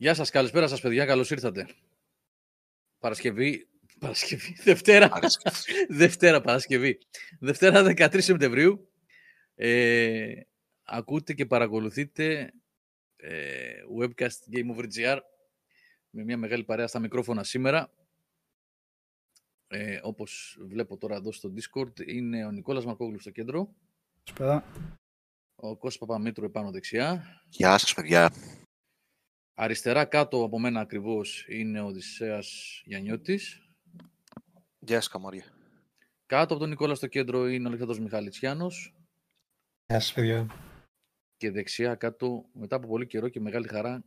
Γεια σας, καλησπέρα σας παιδιά, καλώς ήρθατε. Παρασκευή, Παρασκευή, Δευτέρα, Δευτέρα Παρασκευή. Δευτέρα 13 Σεπτεμβρίου. Ε, ακούτε και παρακολουθείτε ε, webcast Game Over GR με μια μεγάλη παρέα στα μικρόφωνα σήμερα. Ε, όπως βλέπω τώρα εδώ στο Discord, είναι ο Νικόλας Μαρκόγλου στο κέντρο. Σπέρα. Ο Κώστας Παπαμήτρου επάνω δεξιά. Γεια σας, παιδιά. Αριστερά κάτω από μένα ακριβώς είναι ο Οδυσσέας Γιαννιώτης. Γεια σας, Καμάρια. Κάτω από τον Νικόλα στο κέντρο είναι ο Αλεξάνδρος Μιχαλητσιάνος. Γεια σας, παιδιά. Και δεξιά κάτω, μετά από πολύ καιρό και μεγάλη χαρά,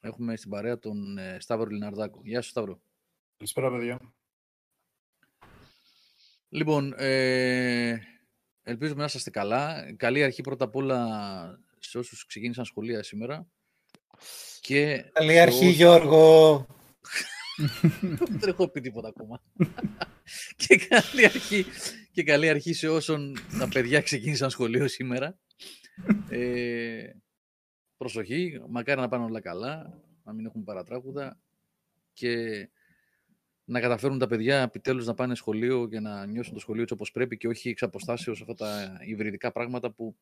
έχουμε στην παρέα τον ε, Σταύρο Λιναρδάκο. Γεια σου, Σταύρο. Καλησπέρα, παιδιά. Λοιπόν, ε, ελπίζουμε να είσαστε καλά. Καλή αρχή πρώτα απ' όλα σε όσους ξεκίνησαν σχολεία σήμερα. Και Καλή σε αρχή, όσους- Γιώργο. Δεν έχω πει τίποτα ακόμα. και, καλή αρχή, και καλή αρχή σε όσων τα παιδιά ξεκίνησαν σχολείο σήμερα. Ε, προσοχή, μακάρι να πάνε όλα καλά, να μην έχουμε παρατράγουδα και να καταφέρουν τα παιδιά επιτέλους να πάνε σχολείο και να νιώσουν το σχολείο έτσι όπως πρέπει και όχι εξ αποστάσεως αυτά τα υβριδικά πράγματα που,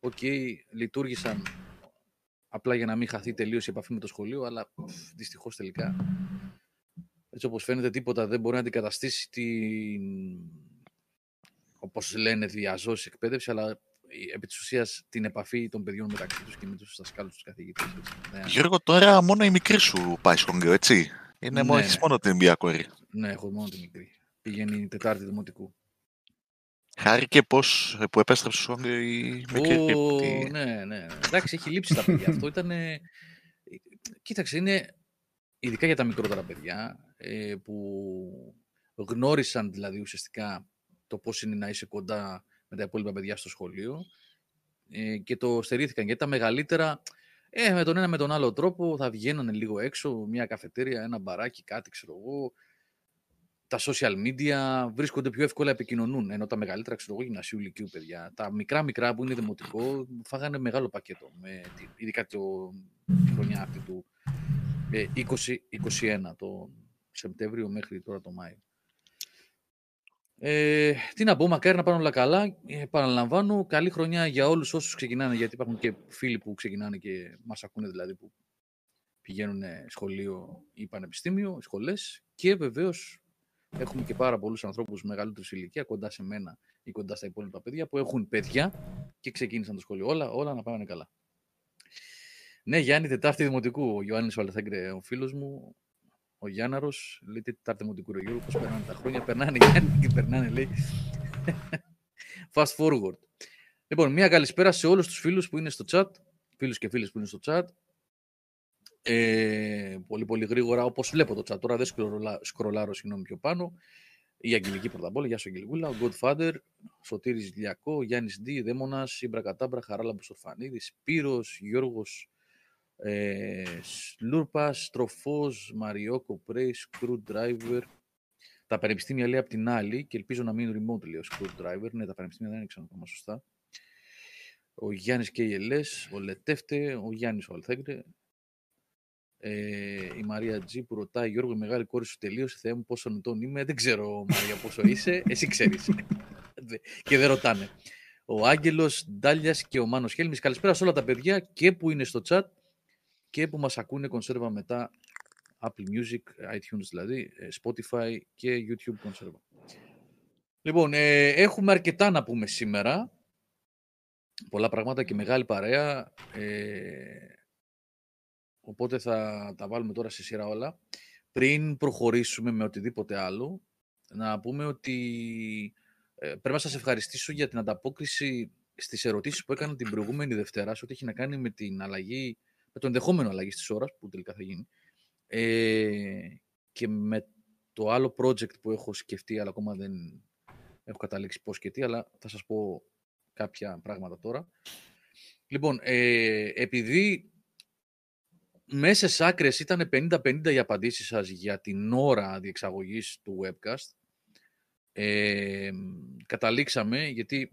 οκ, λειτουργήσαν απλά για να μην χαθεί τελείως η επαφή με το σχολείο, αλλά πφ, δυστυχώς τελικά έτσι όπως φαίνεται τίποτα δεν μπορεί να αντικαταστήσει την, όπως λένε, διά ζώσης εκπαίδευση, αλλά η- επί της ουσίας την επαφή των παιδιών μεταξύ τους και με τους δασκάλους τους καθηγητές. έτσι. Ναι, Γιώργο, τώρα μόνο η μικρή σου πάει σχολείο, έτσι; Είναι μόνο, Ναι, έχεις ναι. μόνο την μία κόρη. ναι, έχω μόνο τη μικρή. Πηγαίνει η Τετάρτη Δημοτικού. Χάρηκε πώς, που επέστρεψε στο σχολείο η μικρή. Ω, ότι- ναι, ναι, ναι. Εντάξει, έχει λείψει τα παιδιά. Αυτό ήταν. Κοίταξε, είναι ειδικά για τα μικρότερα παιδιά ε, που γνώρισαν δηλαδή ουσιαστικά το πώς είναι να είσαι κοντά με τα υπόλοιπα παιδιά στο σχολείο ε, και το στερήθηκαν. Γιατί τα μεγαλύτερα, ε, με τον ένα με τον άλλο τρόπο θα βγαίνανε λίγο έξω, μια καφετέρια, ένα μπαράκι, κάτι ξέρω εγώ. Τα social media βρίσκονται πιο εύκολα επικοινωνούν. Ενώ τα μεγαλύτερα, ξέρω εγώ, γυμνασίου ηλικίου παιδιά. Τα μικρά μικρά που είναι δημοτικό φάγανε μεγάλο πακέτο. Με, τη- ειδικά το, τη χρονιά αυτή του ε, 2021, το Σεπτέμβριο μέχρι τώρα το Μάιο. Ε, τι να πω, μακάρι να πάνε όλα καλά. Ε, επαναλαμβάνω, καλή χρονιά για όλους όσους ξεκινάνε, γιατί υπάρχουν και φίλοι που ξεκινάνε και μας ακούνε δηλαδή που πηγαίνουν σχολείο ή πανεπιστήμιο, σχολές και βεβαίως έχουμε και πάρα πολλούς ανθρώπους μεγαλύτερους ηλικία, κοντά σε μένα ή κοντά στα υπόλοιπα παιδιά, που έχουν παιδιά και ξεκίνησαν το σχολείο. Όλα, όλα να πάνε καλά. Ναι, Γιάννη, Τετάρτη Δημοτικού. Ο Ιωάννης Βαλαθέγκρε, ο φίλος μου, ο Γιάνναρος, λέει Τετάρτη Δημοτικού, ρε Γιώργο, πώς περνάνε τα χρόνια. Περνάνε, Γιάννη, και περνάνε, λέει. Fast forward. Λοιπόν, μια καλησπέρα σε όλους τους φίλους που είναι στο chat, φίλους και φίλες που είναι στο chat. Ε, πολύ πολύ γρήγορα, όπως βλέπω το chat τώρα, δεν σκρολα, σκρολάρω συγγνώμη πιο πάνω. Η Αγγελική πρώτα απ' όλα, γεια σου Αγγελικούλα, ο Godfather, Σωτήρης Λιακό, Γιάννης D, Δαίμονας, Ήμπρα Κατάμπρα, Χαράλαμπος Ορφανίδης, Σπύρος, Γιώργος ε, Σλούρπας, Τροφός, Μαριόκο, Πρέις, Screwdriver. Τα πανεπιστήμια λέει απ' την άλλη και ελπίζω να μείνουν remote λέει ο Screwdriver. Ναι, τα πανεπιστήμια δεν είναι ακόμα σωστά. Ο Γιάννης KLS, ο Λετεύτε, ο Γιάννης ο Αλθέγκρε, ε, η Μαρία Τζι που ρωτάει Γιώργο, η μεγάλη κόρη σου τελείωσε. Θεέ μου, πόσο ετών είμαι; Δεν ξέρω, Μαρία, πόσο είσαι. Εσύ ξέρεις. Δε- και δεν ρωτάνε. Ο Άγγελος, Ντάλιας και ο Μάνος Χέλμης. Καλησπέρα σε όλα τα παιδιά και που είναι στο chat και που μας ακούνε κονσέρβα μετά Apple Music, iTunes δηλαδή, ε, Spotify και YouTube κονσέρβα. Λοιπόν, ε, έχουμε αρκετά να πούμε σήμερα. Πολλά πράγματα και μεγάλη παρέα. Ε, οπότε θα τα βάλουμε τώρα σε σειρά όλα. Πριν προχωρήσουμε με οτιδήποτε άλλο, να πούμε ότι ε, πρέπει να σας ευχαριστήσω για την ανταπόκριση στις ερωτήσεις που έκανα την προηγούμενη Δευτέρα σε ό,τι έχει να κάνει με την αλλαγή, με το ενδεχόμενο αλλαγή της ώρας που τελικά θα γίνει ε, και με το άλλο project που έχω σκεφτεί αλλά ακόμα δεν έχω καταλήξει πώς και τι αλλά θα σας πω κάποια πράγματα τώρα. Λοιπόν, ε, επειδή μέσα στις άκρες ήταν 50-50 οι απαντήσεις σας για την ώρα διεξαγωγής του webcast, ε, καταλήξαμε, γιατί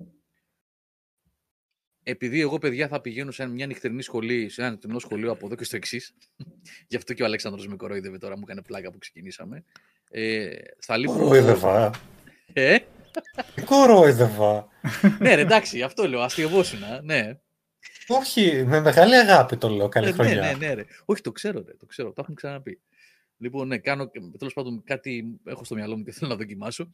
επειδή εγώ παιδιά θα πηγαίνω σε μια νυχτερινή σχολή, σε ένα νυχτερινό σχολείο από εδώ και στο εξής. Γι' αυτό και ο Αλέξανδρος με κορόιδευε τώρα, μου έκανε πλάκα που ξεκινήσαμε. Ε, θα λείπω... Κορόιδευα. Ε; Κορόιδευα. ναι, ρε, εντάξει, αυτό λέω, αστειευόσουνα, ναι. Όχι, με μεγάλη αγάπη το λέω. Καλή Ε, χρονιά. ναι, ναι, ναι, ρε. Όχι, το ξέρω, ρε, το ξέρω, το έχουμε ξαναπεί. Λοιπόν, ναι, κάνω, τέλος πάντων, κάτι έχω στο μυαλό μου και θέλω να δοκιμάσω.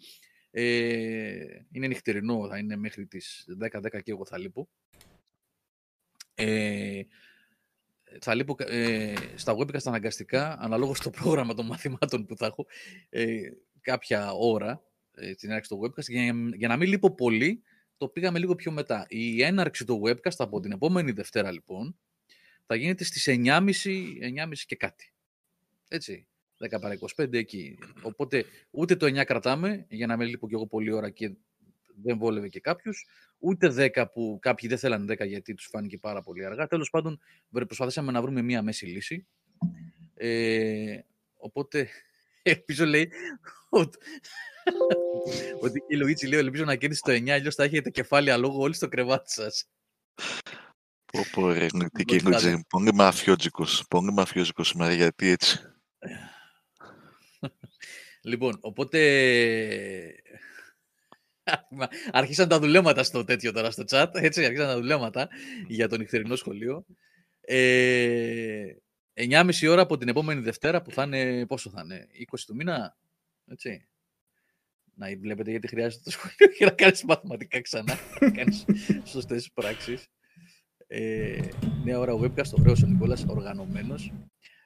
Ε, είναι νυχτερινό, θα είναι μέχρι τις 10-10 και εγώ θα λείπω. Ε, θα λείπω ε, στα webcast αναγκαστικά, αναλόγως στο πρόγραμμα των μαθημάτων που θα έχω, ε, κάποια ώρα ε, στην έναρξη του webcast. Για, για να μην λείπω πολύ, το πήγαμε λίγο πιο μετά. Η έναρξη του webcast από την επόμενη Δευτέρα, λοιπόν, θα γίνεται στις 9.30, 9.30 και κάτι. Έτσι, 10 παρά 25 εκεί. Οπότε ούτε το 9 κρατάμε, για να μην λείπω κι εγώ πολλή ώρα και δεν βόλευε και κάποιους, ούτε 10 που κάποιοι δεν θέλαν 10 γιατί τους φάνηκε πάρα πολύ αργά. Τέλος πάντων, βρε- προσπαθήσαμε να βρούμε μία μέση λύση. Ε, οπότε, ελπίζω λέει, ότι, ότι η Λουίτσι λέει, ελπίζω να κερδίσει το 9, αλλιώς θα έχετε κεφάλαια λόγω όλοι στο κρεβάτι σας. Πω πω ρε, τι και Μπροστά είναι πολύ μαφιότζικος, πολύ μαφιότζικος σήμερα, γιατί έτσι. Λοιπόν, οπότε Μα, Άρχισαν τα δουλέματα στο τέτοιο τώρα στο chat. Έτσι, άρχισαν τα δουλέματα για το νυχτερινό σχολείο. Ε, 9.30 ώρα από την επόμενη Δευτέρα που θα είναι, πόσο θα είναι, 20 του μήνα, έτσι. Να βλέπετε γιατί χρειάζεται το σχολείο για να κάνεις μαθηματικά ξανά, να κάνεις σωστές πράξεις. Ε, νέα ώρα webcast, ωραίος ο Νικόλας, οργανωμένος.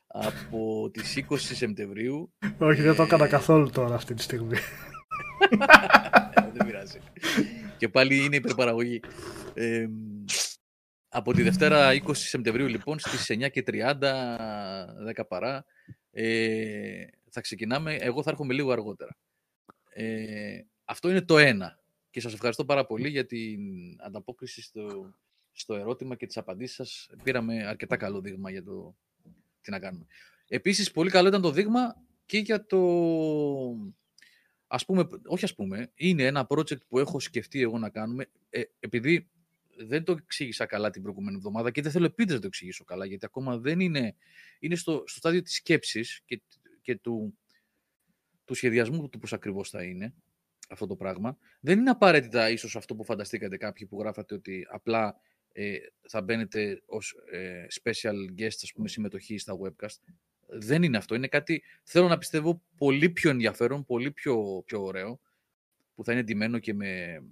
Από τις 20 Σεπτεμβρίου Όχι, δεν το έκανα καθόλου τώρα αυτή τη στιγμή. δεν πειράζει. Και πάλι είναι υπερπαραγωγή. Ε, από τη Δευτέρα 20 Σεπτεμβρίου λοιπόν στις 9 και 30, 10 παρά, ε, θα ξεκινάμε. Εγώ θα έρχομαι λίγο αργότερα. Ε, αυτό είναι το ένα. Και σας ευχαριστώ πάρα πολύ για την ανταπόκριση στο, στο ερώτημα και τις απαντήσεις σας. Πήραμε αρκετά καλό δείγμα για το τι να κάνουμε. Επίσης, πολύ καλό ήταν το δείγμα και για το... Ας πούμε, όχι ας πούμε, είναι ένα project που έχω σκεφτεί εγώ να κάνουμε, ε, επειδή δεν το εξήγησα καλά την προηγούμενη εβδομάδα και δεν θέλω επίσης να το εξηγήσω καλά, γιατί ακόμα δεν είναι, είναι στο, στο στάδιο της σκέψης και, και του, του σχεδιασμού του πώς ακριβώς θα είναι αυτό το πράγμα. Δεν είναι απαραίτητα ίσως αυτό που φανταστήκατε κάποιοι που γράφατε ότι απλά ε, θα μπαίνετε ως ε, special guest, ας πούμε, συμμετοχή στα webcast. Δεν είναι αυτό. Είναι κάτι, θέλω να πιστεύω, πολύ πιο ενδιαφέρον, πολύ πιο, πιο ωραίο, που θα είναι ντυμένο και με,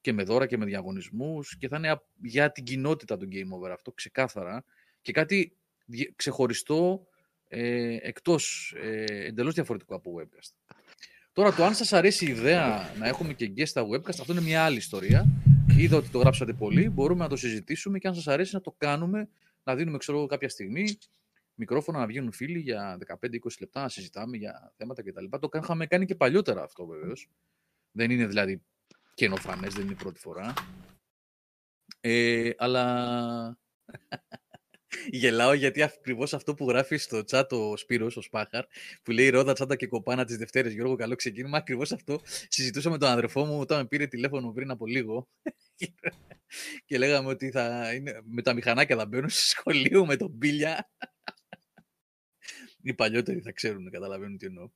και με δώρα και με διαγωνισμούς και θα είναι α- για την κοινότητα του Game Over αυτό, ξεκάθαρα. Και κάτι δι- ξεχωριστό, ε, εκτός, ε, εντελώς διαφορετικό από webcast. Τώρα, το αν σας αρέσει η ιδέα να έχουμε και guest στα webcast, αυτό είναι μια άλλη ιστορία. Είδα ότι το γράψατε πολύ, μπορούμε να το συζητήσουμε και αν σας αρέσει να το κάνουμε, να δίνουμε ξέρω, εγώ, κάποια στιγμή μικρόφωνα να βγαίνουν φίλοι για 15-20 λεπτά να συζητάμε για θέματα κτλ. Το κα- είχαμε κάνει και παλιότερα αυτό βεβαίως. Δεν είναι δηλαδή καινοφανές, δεν είναι η πρώτη φορά. Ε, αλλά γελάω γιατί ακριβώς αυτό που γράφει στο chat ο Σπύρος, ο Σπάχαρ, που λέει Ρόδα, τσάντα και κοπάνα τις Δευτέρες. Γιώργο, καλό ξεκίνημα. Ακριβώς αυτό συζητούσα με τον αδερφό μου όταν με πήρε τηλέφωνο πριν από λίγο. και λέγαμε ότι θα είναι, με τα μηχανάκια θα μπαίνουν στο σχολείο με τον μπίλια. Οι παλιότεροι θα ξέρουν, καταλαβαίνουν τι εννοώ.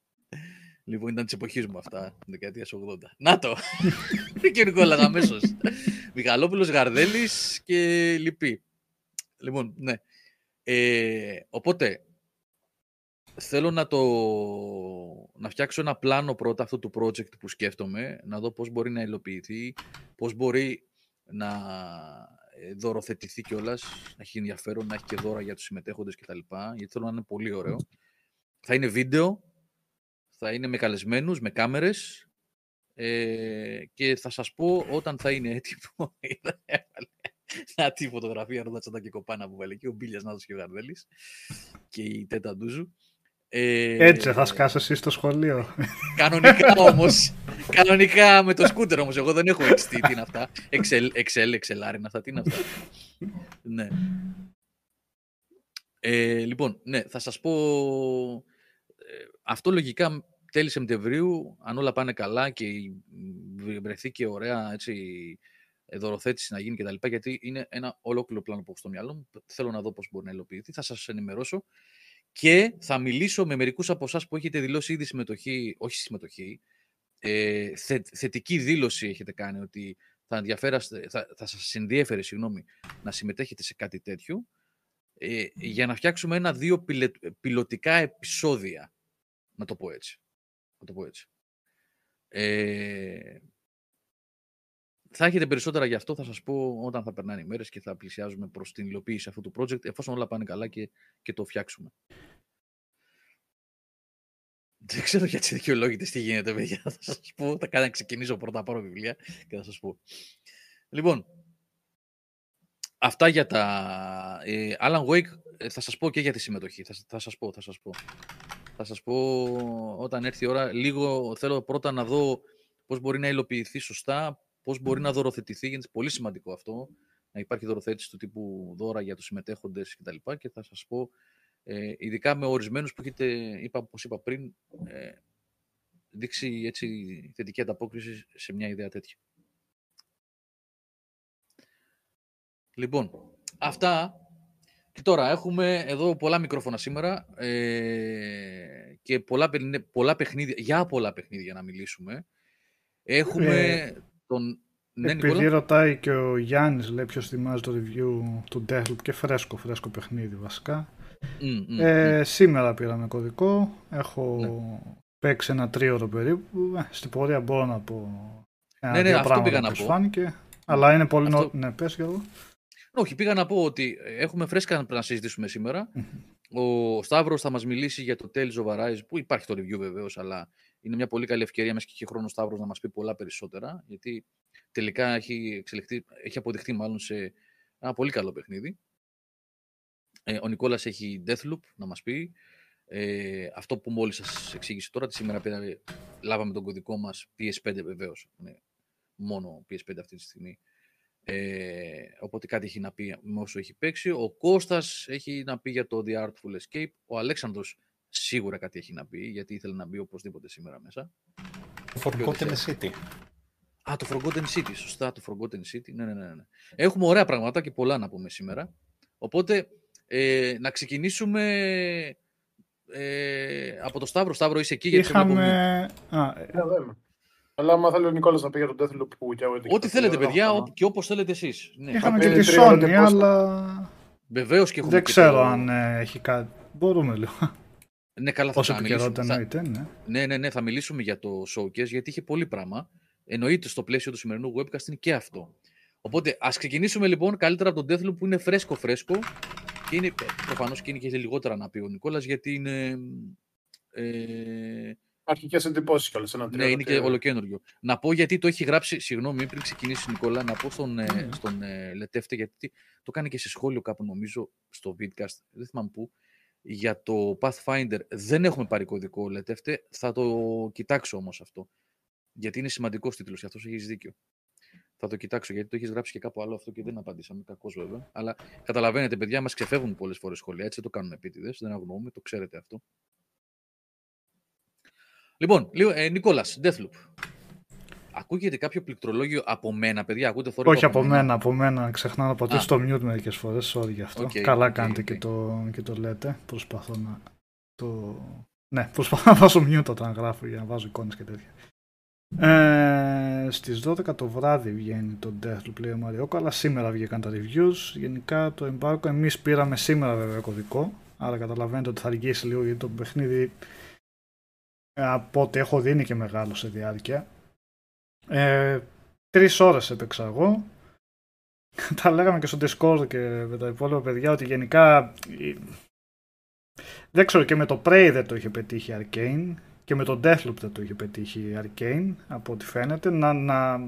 Λοιπόν, ήταν της εποχής μου αυτά, δεκαετίας 80. Να το! και ο Νικόλα αμέσως. Μιχαλόπουλος Γαρδέλης και λοιποί. Λοιπόν, ναι. Ε, οπότε, θέλω να το να φτιάξω ένα πλάνο πρώτα αυτού του project που σκέφτομαι, να δω πώς μπορεί να υλοποιηθεί, πώς μπορεί να ε, δωροθετηθεί κιόλας, να έχει ενδιαφέρον, να έχει και δώρα για τους συμμετέχοντες κτλ. Γιατί θέλω να είναι πολύ ωραίο. Θα είναι βίντεο, θα είναι με καλεσμένους, με κάμερες ε, και θα σας πω όταν θα είναι έτοιμο. Να τη φωτογραφία Ρόδα Τσάντα και Κοπάνα που βάλε εκεί, ο Μπίλιας Νάτος και ο Γαρδέλης και η Τέτα Ντούζου. Ε, Έτσι θα σκάσει εσύ στο σχολείο. Κανονικά όμως. κανονικά με το σκούτερ όμως. Εγώ δεν έχω XT. Τι είναι αυτά. Excel, Excel, Excel είναι αυτά. Τι είναι αυτά. ναι. Ε, λοιπόν, ναι, θα σας πω... ε, αυτό λογικά τέλη Σεπτεμβρίου, αν όλα πάνε καλά και βρεθεί και ωραία έτσι, ε, δωροθέτηση να γίνει κτλ. Γιατί είναι ένα ολόκληρο πλάνο που έχω στο μυαλό μου. Θέλω να δω πώς μπορεί να υλοποιηθεί. Θα σας ενημερώσω και θα μιλήσω με μερικούς από εσάς που έχετε δηλώσει ήδη συμμετοχή, όχι συμμετοχή, ε, θε, θετική δήλωση έχετε κάνει ότι θα, θα, θα σας ενδιέφερε συγγνώμη, να συμμετέχετε σε κάτι τέτοιο ε, για να φτιάξουμε ένα-δύο πιλωτικά επεισόδια. Να το πω έτσι. Να το πω έτσι. Ε, θα έχετε περισσότερα γι' αυτό, θα σας πω όταν θα περνάνε οι μέρες και θα πλησιάζουμε προς την υλοποίηση αυτού του project, εφόσον όλα πάνε καλά και, και το φτιάξουμε. Δεν ξέρω για τι δικαιολόγητες τι γίνεται, παιδιά. Θα σας πω. Θα κάνω να ξεκινήσω πρώτα, πάρω βιβλία και θα σας πω. Λοιπόν, αυτά για τα. Ε, Alan Wake ε, θα σας πω και για τη συμμετοχή. Θα, θα σας πω, θα σας πω. Θα σας πω όταν έρθει η ώρα. Λίγο θέλω πρώτα να δω πώς μπορεί να υλοποιηθεί σωστά, πώς μπορεί να δωροθετηθεί, γιατί είναι πολύ σημαντικό αυτό, να υπάρχει δωροθέτηση του τύπου δώρα για τους συμμετέχοντες κτλ. Και, και θα σας πω, ε, ειδικά με ορισμένους που έχετε, είπα, όπως είπα πριν, ε, δείξει έτσι θετική ανταπόκριση σε μια ιδέα τέτοια. Λοιπόν, αυτά και τώρα έχουμε εδώ πολλά μικρόφωνα σήμερα ε, και πολλά, πολλά παιχνίδια, για πολλά παιχνίδια να μιλήσουμε. Έχουμε ε, τον... Ναι, επειδή ρωτάει και ο Γιάννης, λέει ποιος θυμάζει το review του Deathloop και φρέσκο, φρέσκο παιχνίδι βασικά. ε, Σήμερα πήραμε κωδικό, έχω ναι. παίξει ένα τρίωρο περίπου, ε, στην πορεία μπορώ να πω ένα ναι, ναι, αυτό πήγα να πω. Φάνηκε, αλλά είναι πολύ αυτό... νο... Ναι, πες για εδώ. Όχι, πήγα να πω ότι έχουμε φρέσκα να συζητήσουμε σήμερα. Ο Σταύρος θα μας μιλήσει για το Tales of Arise, που υπάρχει το review βεβαίως, αλλά είναι μια πολύ καλή ευκαιρία μέσα και έχει χρόνος ο Σταύρος να μας πει πολλά περισσότερα, γιατί τελικά έχει, εξελιχθεί, έχει αποδειχθεί μάλλον σε ένα πολύ καλό παιχνίδι. Ε, ο Νικόλας έχει Deathloop να μας πει. Ε, αυτό που μόλις σας εξήγησε τώρα, τη σήμερα πήρα, λάβαμε τον κωδικό μας PS5 βεβαίως. Ναι, μόνο PS5 αυτή τη στιγμή ε, οπότε κάτι έχει να πει με όσο έχει παίξει. Ο Κώστας έχει να πει για το The Artful Escape. Ο Αλέξανδρος σίγουρα κάτι έχει να πει, γιατί ήθελε να μπει οπωσδήποτε σήμερα μέσα. Το Forgotten City. Α, το Forgotten City, σωστά, το Forgotten City. Ναι, ναι, ναι, ναι. Έχουμε ωραία πράγματα και πολλά να πούμε σήμερα. Οπότε, ε, να ξεκινήσουμε ε, από το Σταύρο. Σταύρο, είσαι εκεί. Είχαμε... Α, ε, αλλά άμα θέλει ο Νικόλας να πει για τον Deathloop που και εγώ Ό,τι θέλετε, παιδιά, και όπως θέλετε εσείς. Ναι. Είχαμε και τη Sony, αλλά. Βεβαίως και έχουμε. Δεν ξέρω αν ε, έχει κάτι. Μπορούμε λίγο. Ναι, καλά, θα Όσο επικαιρότητα εννοείται, ναι. Ναι, ναι, ναι, θα μιλήσουμε για το showcase γιατί είχε πολύ πράγμα. Εννοείται στο πλαίσιο του σημερινού webcast είναι και αυτό. Οπότε ας ξεκινήσουμε λοιπόν καλύτερα από τον Deathloop που είναι φρέσκο-φρέσκο. Και είναι προφανώς και είναι και λιγότερα να πει ο Νικόλας γιατί είναι. Ε, αρχικές εντυπώσεις κιόλας. Ναι, είναι και ολοκένουργιο. Να πω γιατί το έχει γράψει, συγγνώμη, πριν ξεκινήσει Νικόλα, να πω στον, mm. στον ε, Λετεύτε, γιατί το κάνει και σε σχόλιο κάπου νομίζω στο vidcast, δεν θυμάμαι πού, για το Pathfinder. Δεν έχουμε πάρει κωδικό Λετεύτε, θα το κοιτάξω όμως αυτό. Γιατί είναι σημαντικός τίτλος, γι' αυτό έχεις δίκιο. Θα το κοιτάξω γιατί το έχεις γράψει και κάπου άλλο αυτό και δεν απαντήσαμε. Κακός βέβαια. Αλλά καταλαβαίνετε, παιδιά, μας ξεφεύγουν πολλές φορές σχόλια. Έτσι δεν το κάνουμε επίτηδες. Δεν αγνοούμε, το ξέρετε αυτό. Λοιπόν, λίγο, ε, Νικόλας, Deathloop. Ακούγεται κάποιο πληκτρολόγιο από μένα, παιδιά; Ακούτε θόρυβο Όχι από, μένα, από μένα. Ξεχνάω να πατήσω το mute μερικές φορές. Sorry γι' αυτό. Okay, Καλά okay, κάνετε okay. Και, το, και το λέτε. Προσπαθώ να. Το... Ναι, προσπαθώ να βάζω mute όταν γράφω για να βάζω εικόνες και τέτοια. Ε, στις 12 το βράδυ βγαίνει το Deathloop λέει ο Μαριόκο αλλά σήμερα βγήκαν τα reviews γενικά το embargo εμείς πήραμε σήμερα βέβαια κωδικό άρα καταλαβαίνετε ότι θα αργήσει λίγο γιατί το παιχνίδι από ό,τι έχω δει είναι και μεγάλο σε διάρκεια. Ε, τρεις ώρες έπαιξα εγώ. Τα λέγαμε και στο Discord και με τα υπόλοιπα παιδιά ότι γενικά δεν ξέρω και με το Prey δεν το είχε πετύχει Arcane και με το Deathloop δεν το είχε πετύχει Arcane από ό,τι φαίνεται να, να,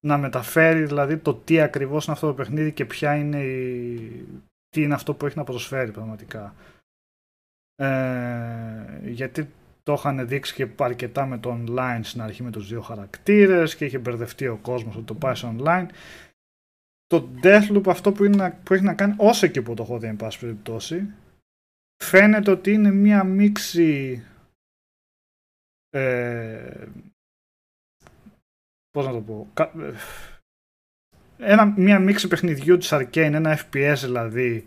να μεταφέρει δηλαδή το τι ακριβώς είναι αυτό το παιχνίδι και ποια είναι η, τι είναι αυτό που έχει να προσφέρει πραγματικά. Ε, γιατί το είχαν δείξει και αρκετά με το online στην αρχή με τους δύο χαρακτήρες και είχε μπερδευτεί ο κόσμος ότι το πάει στο online. Το Deathloop αυτό που, είναι, που έχει να κάνει όσο και που το έχω δει εν πάση περιπτώσει φαίνεται ότι είναι μία μίξη ε, πώς να το πω ένα, μια μίξη παιχνιδιού της Arcane, ένα FPS δηλαδή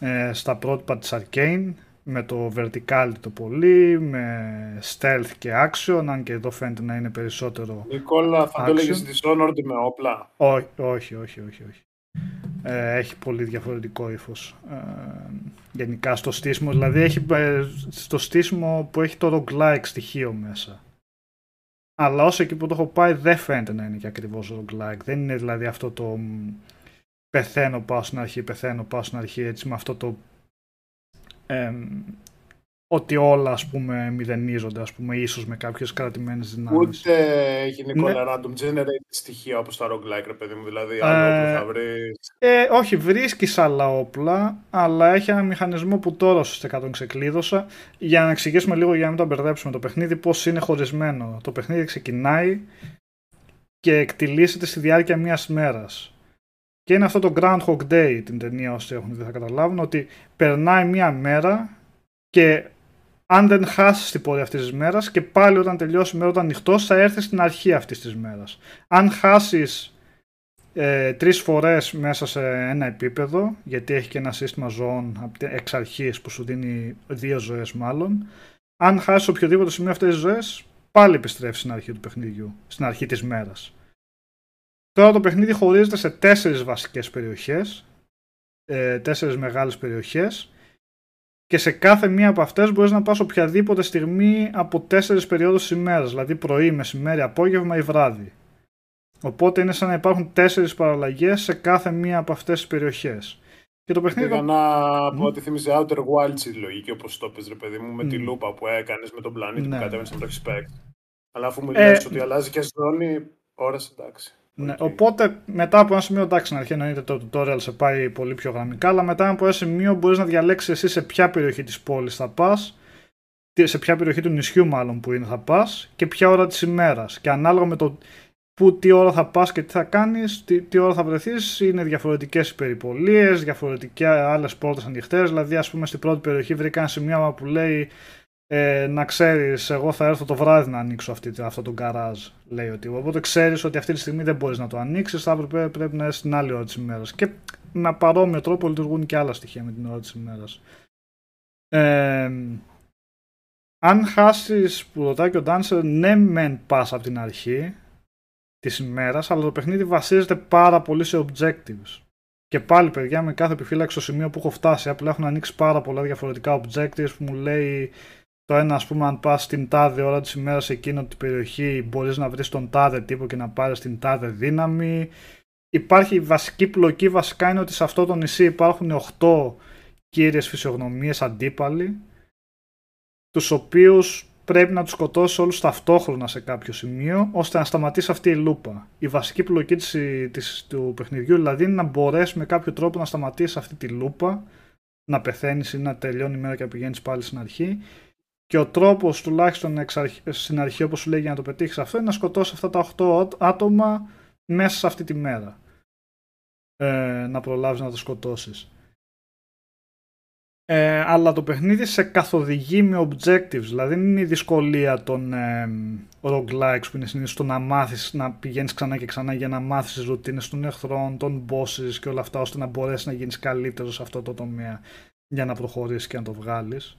ε, στα πρότυπα της Arcane με το vertical το πολύ, με stealth και action, αν και εδώ φαίνεται να είναι περισσότερο Νικόλα, θα action. το λέγεις Dishonored με όπλα; όχι, όχι, όχι, όχι. Ε, έχει πολύ διαφορετικό ύφος. Ε, γενικά στο στήσιμο, δηλαδή έχει ε, στο στήσιμο που έχει το roguelike στοιχείο μέσα. Αλλά όσο εκεί που το έχω πάει δεν φαίνεται να είναι και ακριβώς roguelike. Δεν είναι δηλαδή αυτό το πεθαίνω πάω στην αρχή, πεθαίνω πάω στην αρχή έτσι με αυτό το ότι όλα ας πούμε μηδενίζονται ας πούμε ίσως με κάποιες κρατημένες δυνάμεις. Ούτε έχει Νικόλα ναι. random generate στοιχεία όπως τα roguelike ρε παιδί μου, δηλαδή ε, άλλο που θα βρεις. Ε, όχι, βρίσκεις άλλα όπλα, αλλά έχει ένα μηχανισμό που τώρα ουσιαστικά τον ξεκλείδωσα για να εξηγήσουμε λίγο για να μην το μπερδέψουμε το παιχνίδι πώς είναι χωρισμένο. Το παιχνίδι ξεκινάει και εκτιλήσεται στη διάρκεια μιας μέρας. Και είναι αυτό το Groundhog Day την ταινία όσοι έχουν δει θα καταλάβουν ότι περνάει μια μέρα και αν δεν χάσει την πορεία αυτής της μέρας και πάλι όταν τελειώσει η μέρα, όταν ανοιχτό, θα έρθεις στην αρχή αυτής της μέρας. Αν χάσεις ε, τρεις φορές μέσα σε ένα επίπεδο, γιατί έχει και ένα σύστημα ζώων εξ αρχής που σου δίνει δύο ζωές μάλλον, αν χάσεις οποιοδήποτε σημείο αυτές τις ζωές, πάλι επιστρέφεις στην αρχή του παιχνιδιού, στην αρχή της μέρας. Τώρα το παιχνίδι χωρίζεται σε τέσσερις βασικές περιοχές, ε, τέσσερις μεγάλες περιοχές και σε κάθε μία από αυτές μπορείς να πας οποιαδήποτε στιγμή από τέσσερις περιόδους ημέρας, δηλαδή πρωί, μεσημέρι, απόγευμα ή βράδυ. Οπότε είναι σαν να υπάρχουν τέσσερις παραλλαγές σε κάθε μία από αυτές τις περιοχές. Και το παιχνίδι... Πήγα να πω ότι θύμιζε Outer Wilds η λογική όπως το πες ρε παιδί μου με τη λούπα που έκανες με τον πλανήτη ναι. που κατέβαινες να το expect. Αλλά αφού μου ε... ότι αλλάζει και ζώνη, ώρες εντάξει. Ναι, οπότε μετά από ένα σημείο, εντάξει, να αρχίσει εννοείται το tutorial σε πάει πολύ πιο γραμμικά, αλλά μετά από ένα σημείο μπορείς να διαλέξεις εσύ σε ποια περιοχή της πόλης θα πας, σε ποια περιοχή του νησιού μάλλον που είναι θα πας και ποια ώρα της ημέρας. Και ανάλογα με το που, τι ώρα θα πας και τι θα κάνεις, τι, τι ώρα θα βρεθείς, είναι διαφορετικές οι περιπολίες, διαφορετικέ άλλες πόρτες ανοιχτές. Δηλαδή, ας πούμε, στην πρώτη περιοχή βρήκα ένα σημείο που λέει ε, να ξέρεις εγώ θα έρθω το βράδυ να ανοίξω αυτή, αυτό το γκαράζ λέει ότι οπότε ξέρεις ότι αυτή τη στιγμή δεν μπορείς να το ανοίξεις θα πρέπει, πρέπει να είσαι την άλλη ώρα της ημέρας. Και με παρόμοιο τρόπο λειτουργούν και άλλα στοιχεία με την ώρα της ημέρας. Ε, αν χάσεις που ρωτάει και ο Dancer ναι μεν πας από την αρχή της ημέρας αλλά το παιχνίδι βασίζεται πάρα πολύ σε objectives. Και πάλι παιδιά με κάθε επιφύλαξη στο σημείο που έχω φτάσει απλά έχουν ανοίξει πάρα πολλά διαφορετικά objectives που μου λέει το ένα, ας πούμε, αν πας στην τάδε ώρα της ημέρας σε εκείνο την περιοχή, μπορείς να βρεις τον τάδε τύπο και να πάρεις την τάδε δύναμη. Υπάρχει η βασική πλοκή, βασικά είναι ότι σε αυτό το νησί υπάρχουν 8 κύριες φυσιογνωμίες αντίπαλοι, τους οποίους πρέπει να τους σκοτώσεις όλους ταυτόχρονα σε κάποιο σημείο, ώστε να σταματήσει αυτή η λούπα. Η βασική πλοκή της, της, του παιχνιδιού δηλαδή είναι να μπορέσεις με κάποιο τρόπο να σταματήσεις αυτή τη λούπα, να πεθαίνεις ή να τελειώνει η μέρα και να πηγαίνεις πάλι στην αρχή και ο τρόπος τουλάχιστον στην αρχή όπως σου λέει για να το πετύχεις αυτό είναι να σκοτώσεις αυτά τα 8 άτομα μέσα σε αυτή τη μέρα. Ε, να προλάβεις να το σκοτώσεις. Ε, αλλά το παιχνίδι σε καθοδηγεί με objectives, δηλαδή δεν είναι η δυσκολία των ε, roguelikes που είναι συνήθως το να μάθεις, να πηγαίνεις ξανά και ξανά για να μάθεις τις ρουτίνες των εχθρών, των bosses και όλα αυτά ώστε να μπορέσεις να γίνεις καλύτερος σε αυτό το τομέα για να προχωρήσεις και να το βγάλεις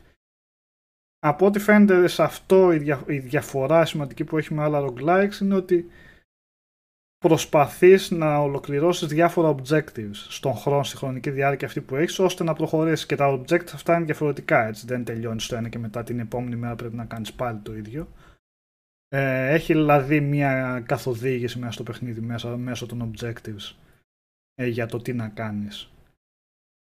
από ό,τι φαίνεται σε αυτό η, διαφορά σημαντική που έχει με άλλα roguelikes είναι ότι προσπαθείς να ολοκληρώσεις διάφορα objectives στον χρόνο, στη χρονική διάρκεια αυτή που έχεις ώστε να προχωρήσεις. Και τα objectives αυτά είναι διαφορετικά έτσι. Δεν τελειώνεις το ένα και μετά την επόμενη μέρα πρέπει να κάνεις πάλι το ίδιο. Ε, έχει δηλαδή μια καθοδήγηση μέσα στο παιχνίδι μέσα, μέσω των objectives ε, για το τι να κάνεις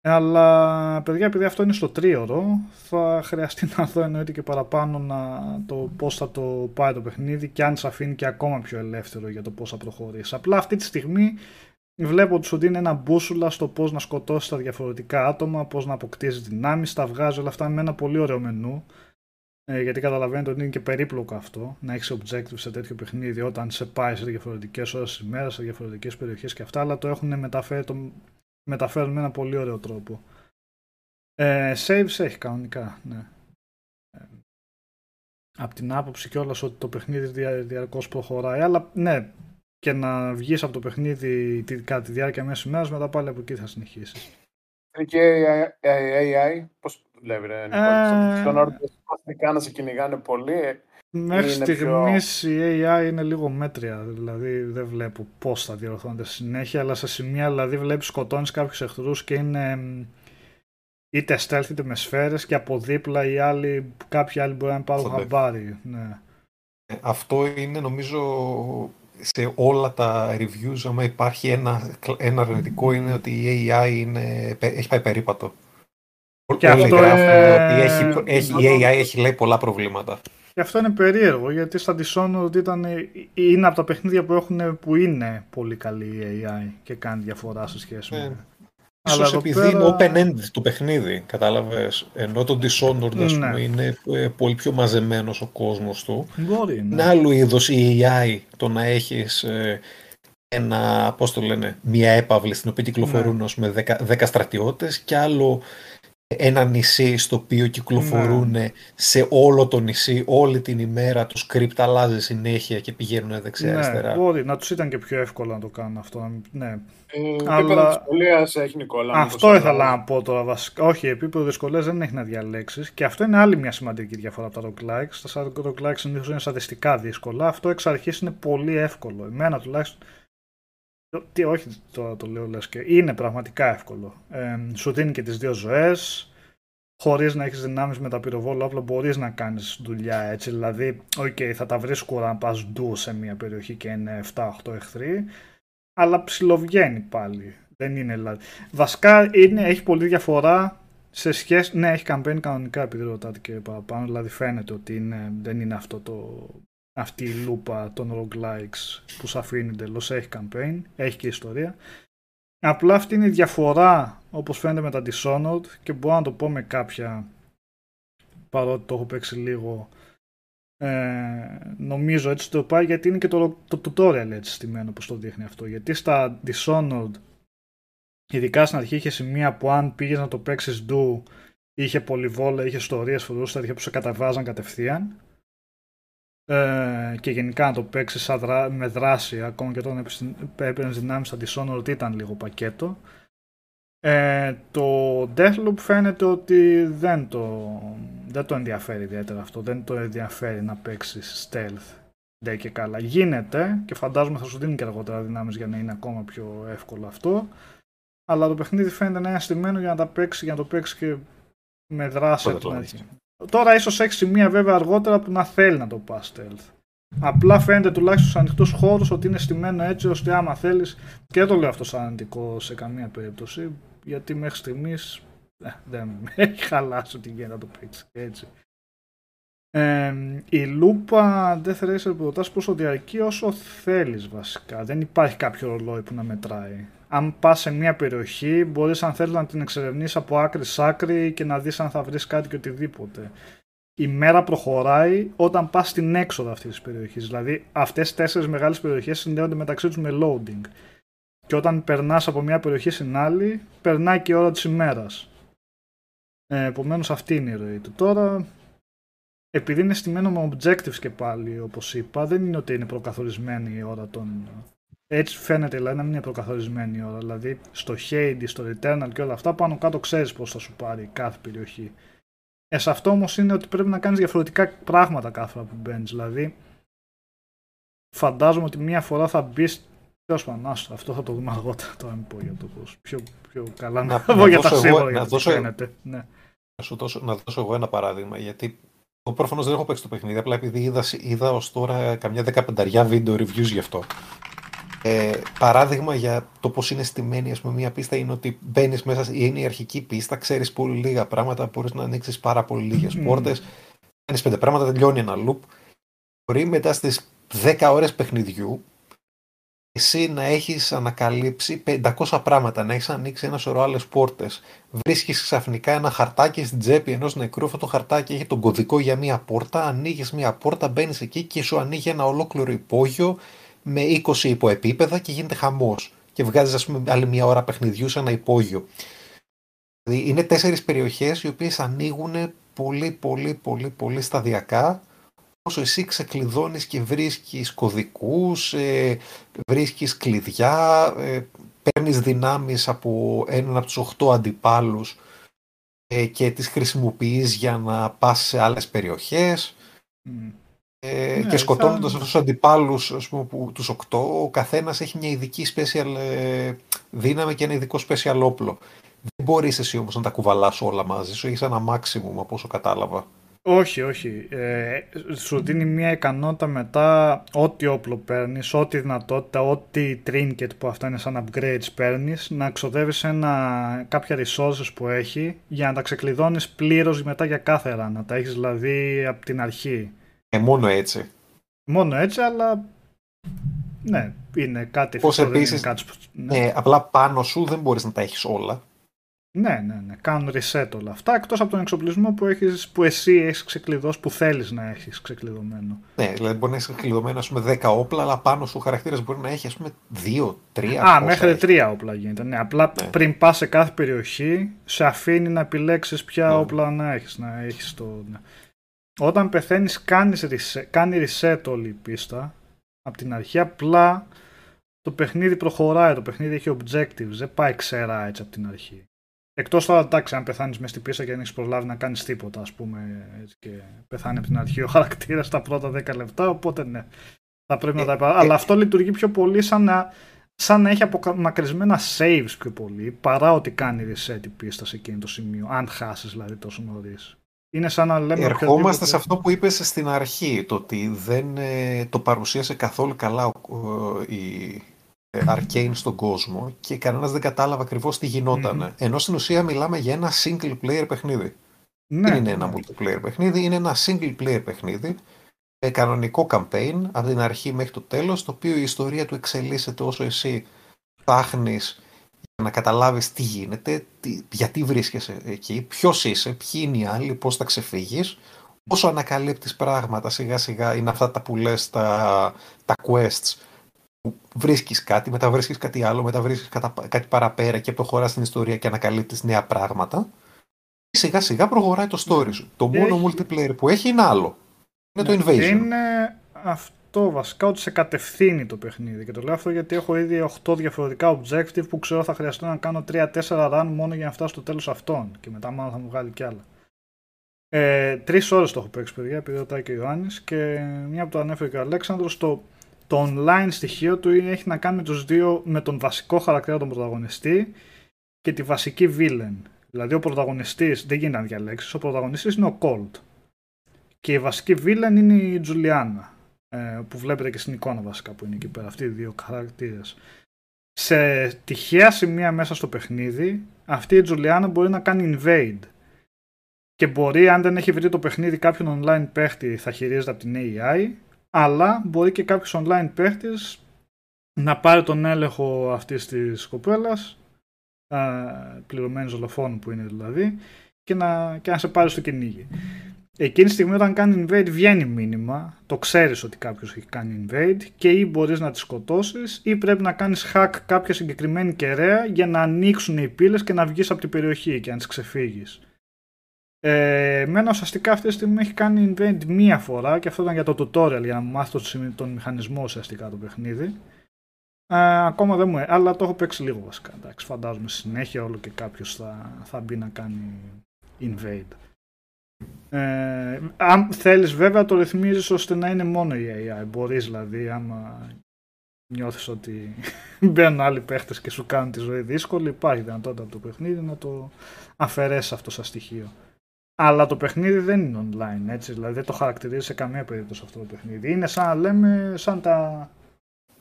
αλλά παιδιά, επειδή αυτό είναι στο τρίωρο, θα χρειαστεί να δω εννοείται και παραπάνω να, το πώς θα το πάει το παιχνίδι και αν σε αφήνει και ακόμα πιο ελεύθερο για το πώς θα προχωρήσει. Απλά αυτή τη στιγμή βλέπω ότι σου δίνει ένα μπούσουλα στο πώς να σκοτώσεις τα διαφορετικά άτομα, πώς να αποκτήσεις δυνάμεις, τα βγάζει όλα αυτά με ένα πολύ ωραίο μενού. Ε, γιατί καταλαβαίνετε ότι είναι και περίπλοκο αυτό να έχεις objective σε τέτοιο παιχνίδι όταν σε πάει σε διαφορετικές ώρες της ημέρας, σε διαφορετικές περιοχές και αυτά, αλλά το έχουν μεταφέρει το, μεταφέρουν με ένα πολύ ωραίο τρόπο. Ε, saves έχει κανονικά, ναι. Ε, από την άποψη κιόλας ότι το παιχνίδι δια, διαρκώς προχωράει, αλλά ναι, και να βγεις από το παιχνίδι κατά τη διάρκεια μέσα ημέρας, μετά πάλι από εκεί θα συνεχίσεις. Και AI, πώς δουλεύει ρε Νικόλη, στον όρο να σε κυνηγάνε πολύ, Μέχρι στιγμής η AI είναι λίγο μέτρια, δηλαδή δεν βλέπω πώς θα διορθώνεται συνέχεια, αλλά σε σημεία δηλαδή βλέπεις σκοτώνεις κάποιους εχθρούς και είναι είτε stealth είτε με σφαίρες και από δίπλα οι άλλοι, κάποιοι άλλοι μπορεί να πάρουν χαμπάρι. Ναι. Ε, αυτό είναι νομίζω σε όλα τα reviews, άμα υπάρχει ένα, ένα αρνητικό είναι ότι η AI είναι, έχει πάει περίπατο. Και αυτό είναι... ότι έχει, έχει, η AI έχει λέει πολλά προβλήματα. Και αυτό είναι περίεργο γιατί στα Dishonored ήταν, είναι από τα παιχνίδια που, έχουν, που είναι πολύ καλή η AI και κάνει διαφορά σε σχέση με... Ε, ίσως επειδή πέρα... είναι open-ended το παιχνίδι, κατάλαβες. Ενώ το Dishonored ναι. πούμε, είναι ε, πολύ πιο μαζεμένος ο κόσμος του. Μπορεί, ναι. Είναι άλλο είδος η AI το να έχεις ε, ένα, πώς το λένε, μια έπαυλη στην οποία κυκλοφορούν ναι. με 10, 10 στρατιώτες και άλλο ένα νησί στο οποίο κυκλοφορούν ναι. σε όλο το νησί όλη την ημέρα, το script αλλάζει συνέχεια και πηγαίνουν δεξιά-αριστερά. Ναι, μπορεί να τους ήταν και πιο εύκολο να το κάνουν αυτό. Ναι. Ε, Αλλά... δυσκολία έχει Νικόλα. Αυτό ήθελα να πω τώρα βασικά. Όχι, επίπεδο δυσκολίας δεν έχει να διαλέξεις και αυτό είναι άλλη μια σημαντική διαφορά από τα roguelikes. Τα roguelikes συνήθως είναι σαδιστικά δύσκολα. Αυτό εξ αρχής είναι πολύ εύκολο. Εμένα τουλάχιστον τι, όχι τώρα το λέω λες και είναι πραγματικά εύκολο. Ε, σου δίνει και τις δύο ζωές, χωρίς να έχεις δυνάμεις με τα πυροβόλα όπλα μπορείς να κάνεις δουλειά έτσι. Δηλαδή, OK, okay, θα τα βρεις σκούρα να πας ντου σε μια περιοχή και είναι 7-8 εχθροί, αλλά ψιλοβγαίνει πάλι. Δεν είναι δηλαδή. Βασικά είναι, έχει πολύ διαφορά σε σχέση. Ναι, έχει campaign κανονικά επειδή ρωτάτε και παραπάνω. Δηλαδή φαίνεται ότι είναι, δεν είναι αυτό το αυτή η λούπα των roguelikes που σε αφήνει εντελώς έχει campaign, έχει και ιστορία. Απλά αυτή είναι η διαφορά όπως φαίνεται με τα Dishonored και μπορώ να το πω με κάποια παρότι το έχω παίξει λίγο ε, νομίζω έτσι το πάει γιατί είναι και το, το tutorial έτσι στημένο που το δείχνει αυτό γιατί στα Dishonored ειδικά στην αρχή είχε σημεία που αν πήγες να το παίξεις do είχε πολυβόλα, είχε ιστορίες, φορούσε τέτοια που σε καταβάζαν κατευθείαν ε, και γενικά να το παίξεις με δράση ακόμα και όταν έπαιρνες δυνάμεις στα Dishonored ήταν λίγο πακέτο. Ε, το Deathloop φαίνεται ότι δεν το, δεν το ενδιαφέρει ιδιαίτερα αυτό, δεν το ενδιαφέρει να παίξεις stealth. Δεν και καλά. Γίνεται και φαντάζομαι θα σου δίνει και αργότερα δυνάμεις για να είναι ακόμα πιο εύκολο αυτό. Αλλά το παιχνίδι φαίνεται να είναι στημένο για να τα παίξεις, για να το παίξεις και με δράση από την αρχή. Τώρα ίσως έχεις σημεία βέβαια αργότερα που να θέλει να το πας stealth. Απλά φαίνεται τουλάχιστον στου ανοιχτούς χώρους ότι είναι στημένο έτσι ώστε άμα θέλεις. Και δεν το λέω αυτό σαν αρνητικό σε καμία περίπτωση. Γιατί μέχρι στιγμής ε, δεν με έχει χαλάσει ότι γίνεται να το πει έτσι. Ε, η λούπα Death Racer που ρωτάς πόσο διαρκεί όσο θέλεις βασικά. Δεν υπάρχει κάποιο ρολόι που να μετράει αν πας σε μια περιοχή, μπορείς αν θέλει να την εξερευνήσει από άκρη σ' άκρη και να δεις αν θα βρεις κάτι και οτιδήποτε. Η μέρα προχωράει όταν πας στην έξοδο αυτής της περιοχής. Δηλαδή, αυτές τις τέσσερις μεγάλες περιοχές συνδέονται μεταξύ τους με loading. Και όταν περνάς από μια περιοχή στην άλλη, περνάει και η ώρα της ημέρας. Ε, Επομένως, αυτή είναι η ροή του. Τώρα, επειδή είναι στημένο με objectives και πάλι, όπως είπα, δεν είναι ότι είναι προκαθορισμένη η ώρα των έτσι φαίνεται δηλαδή να μην είναι προκαθορισμένη η ώρα. Δηλαδή στο Hades, στο Returnal και όλα αυτά πάνω κάτω ξέρεις πώς θα σου πάρει κάθε περιοχή. Ε, σε αυτό όμως είναι ότι πρέπει να κάνεις διαφορετικά πράγματα κάθε φορά που μπαίνεις. Δηλαδή φαντάζομαι ότι μία φορά θα μπεις. Τέλος πάντων, αυτό θα το δούμε αργότερα. Τώρα μην πω για το πώς. Πιο, πιο καλά να, να, για τα σίγουρα για το φαίνεται. Ναι. Να, σου δώσω, να δώσω εγώ ένα παράδειγμα. Γιατί εγώ προφανώς δεν έχω παίξει το παιχνίδι. Απλά επειδή είδα, είδα ως τώρα καμιά δεκαπενταριά βίντεο reviews γι' αυτό. Ε, παράδειγμα για το πώς είναι στημένη ας πούμε, μια πίστα είναι ότι μπαίνεις μέσα, είναι η αρχική πίστα, ξέρεις πολύ λίγα πράγματα, μπορείς να ανοίξεις πάρα πολύ λίγες mm. πόρτες. Κάνεις πέντε πράγματα, τελειώνει ένα loop. Μπορεί μετά στις 10 ώρες παιχνιδιού εσύ να έχεις ανακαλύψει 500 πράγματα, να έχεις ανοίξει ένα σωρό άλλες πόρτες. Βρίσκεις ξαφνικά ένα χαρτάκι στην τσέπη ενός νεκρού. Αυτό το χαρτάκι έχει τον κωδικό για μία πόρτα. Ανοίγεις μία πόρτα, μπαίνεις εκεί και σου ανοίγει ένα ολόκληρο υπόγειο με 20 υποεπίπεδα και γίνεται χαμός. Και βγάζεις, ας πούμε, άλλη μια ώρα παιχνιδιού σε ένα υπόγειο. Δηλαδή είναι τέσσερις περιοχές οι οποίες ανοίγουν πολύ, πολύ, πολύ, πολύ σταδιακά όσο εσύ ξεκλειδώνεις και βρίσκεις κωδικούς, ε, βρίσκεις κλειδιά, ε, παίρνεις δυνάμεις από έναν από τους οχτώ αντιπάλους ε, και τις χρησιμοποιείς για να πας σε άλλες περιοχές. Ε, ναι, και σκοτώνοντας θα... αυτούς τους αντιπάλους, ας πούμε, που, τους οκτώ, ο καθένας έχει μια ειδική special ε, δύναμη και ένα ειδικό special όπλο. Δεν μπορείς εσύ όμως να τα κουβαλάς όλα μαζί σου, έχεις ένα maximum από όσο κατάλαβα. Όχι, όχι. Ε, σου δίνει μια ικανότητα μετά ό,τι όπλο παίρνεις, ό,τι δυνατότητα, ό,τι trinket που αυτά είναι σαν upgrades παίρνεις, να ξοδεύεις ένα, κάποια resources που έχει για να τα ξεκλειδώνεις πλήρως μετά για κάθε run. Να τα έχεις δηλαδή από την αρχή. Ε, μόνο έτσι. Μόνο έτσι, αλλά ναι, είναι κάτι Πώς επίσης, κάτι... Ναι. ναι. απλά πάνω σου δεν μπορείς να τα έχεις όλα. Ναι, ναι, ναι. Κάνουν reset όλα αυτά εκτός από τον εξοπλισμό που, έχεις, που εσύ έχεις ξεκλειδώσει, που θέλεις να έχεις ξεκλειδωμένο. Ναι, δηλαδή μπορεί να έχεις ξεκλειδωμένο ας πούμε, 10 όπλα, αλλά πάνω σου χαρακτήρα μπορεί να έχει ας πούμε 2, 3. Α, μέχρι 3 όπλα γίνεται. Ναι, απλά ναι. πριν πας σε κάθε περιοχή, σε αφήνει να επιλέξεις ποια ναι. όπλα να έχεις. Να έχεις το... Ναι. Όταν πεθαίνεις, κάνεις reset, κάνει reset όλη η πίστα από την αρχή. Απλά το παιχνίδι προχωράει, το παιχνίδι έχει objectives, δεν πάει ξέρα έτσι από την αρχή. Εκτός τώρα, εντάξει, αν πεθάνεις μες στην πίστα και δεν έχεις προλάβει να κάνεις τίποτα, ας πούμε, έτσι, και πεθάνει από την αρχή ο χαρακτήρας τα πρώτα 10 λεπτά, οπότε ναι. Θα πρέπει να τα υπάρξει. Αλλά αυτό λειτουργεί πιο πολύ σαν να, σαν να έχει απομακρυσμένα saves πιο πολύ, παρά ότι κάνει reset η πίστα σε εκείνο το σημείο, αν χάσεις δηλαδή τόσο νωρίς. Είναι σαν να λέμε. Ερχόμαστε σε αυτό που είπες στην αρχή, το ότι δεν ε, το παρουσίασε καθόλου καλά η, arcane στον κόσμο και κανένας δεν κατάλαβε ακριβώς τι γινόταν. Ενώ στην ουσία μιλάμε για ένα single player παιχνίδι. Ναι, δεν είναι ένα ναι. multiplayer παιχνίδι, είναι ένα single player παιχνίδι ε, κανονικό campaign από την αρχή μέχρι το τέλος το οποίο η ιστορία του εξελίσσεται όσο εσύ ψάχνεις για να καταλάβεις τι γίνεται, τι, γιατί βρίσκεσαι εκεί, ποιος είσαι, ποιοι είναι οι άλλοι, πώς θα ξεφύγεις όσο ανακαλύπτεις πράγματα σιγά σιγά είναι αυτά τα που λες τα, τα quests βρίσκεις κάτι, μετά βρίσκεις κάτι άλλο, μετά βρίσκεις κάτι παραπέρα και προχωράς στην ιστορία και ανακαλύπτεις νέα πράγματα. Σιγά σιγά προχωράει το story σου. Το μόνο multiplayer που έχει είναι άλλο. Είναι το ναι, Invasion. Είναι αυτό βασικά ότι σε κατευθύνει το παιχνίδι. Και το λέω αυτό γιατί έχω ήδη 8 διαφορετικά objective που ξέρω θα χρειαστεί να κάνω 3-4 run μόνο για να φτάσω στο τέλος αυτών. Και μετά μάλλον θα μου βγάλει κι άλλα. Ε, Τρεις ώρες το έχω παίξει, παιδιά, επειδή ρωτάει και ο Ιωάννης. Και μια που το ανέφερε και ο Αλέξανδρος, το το online στοιχείο του έχει να κάνει με τους δύο, με τον βασικό χαρακτήρα τον πρωταγωνιστή και τη βασική villain. Δηλαδή ο πρωταγωνιστής, δεν γίνεται να διαλέξεις, ο πρωταγωνιστής είναι ο Colt. Και η βασική villain είναι η Τζουλιάνα, ε, που βλέπετε και στην εικόνα βασικά που είναι εκεί πέρα, αυτοί οι δύο χαρακτήρες. Σε τυχαία σημεία μέσα στο παιχνίδι, αυτή η Τζουλιάνα μπορεί να κάνει invade. Και μπορεί, αν δεν έχει βρει το παιχνίδι κάποιον online παίχτη, θα χειρίζεται από την AI αλλά μπορεί και κάποιος online παίχτης να πάρει τον έλεγχο αυτής της κοπέλας, πληρωμένης δολοφόνου που είναι δηλαδή, και να, και να σε πάρει στο κυνήγι. Εκείνη τη στιγμή όταν κάνει invade βγαίνει μήνυμα, το ξέρεις ότι κάποιος έχει κάνει invade και ή μπορείς να τη σκοτώσεις ή πρέπει να κάνεις hack κάποια συγκεκριμένη κεραία για να ανοίξουν οι πύλες και να βγεις από την περιοχή και να τις ξεφύγεις. Ε, εμένα ουσιαστικά αυτή τη στιγμή έχει κάνει invent μία φορά και αυτό ήταν για το tutorial για να μάθω τον μηχανισμό ουσιαστικά το παιχνίδι. Ε, ακόμα δεν μου ε, αλλά το έχω παίξει λίγο βασικά. Εντάξει, φαντάζομαι συνέχεια όλο και κάποιος θα, θα μπει να κάνει invade. Ε, αν θέλεις βέβαια το ρυθμίζεις ώστε να είναι μόνο η AI. Μπορείς δηλαδή άμα νιώθεις ότι μπαίνουν άλλοι παίχτες και σου κάνουν τη ζωή δύσκολη υπάρχει δυνατότητα από το παιχνίδι να το αφαιρέσεις αυτό σαν στοιχείο. Αλλά το παιχνίδι δεν είναι online, έτσι, δηλαδή δεν το χαρακτηρίζεις σε καμία περίπτωση αυτό το παιχνίδι. Είναι σαν να λέμε, σαν τα,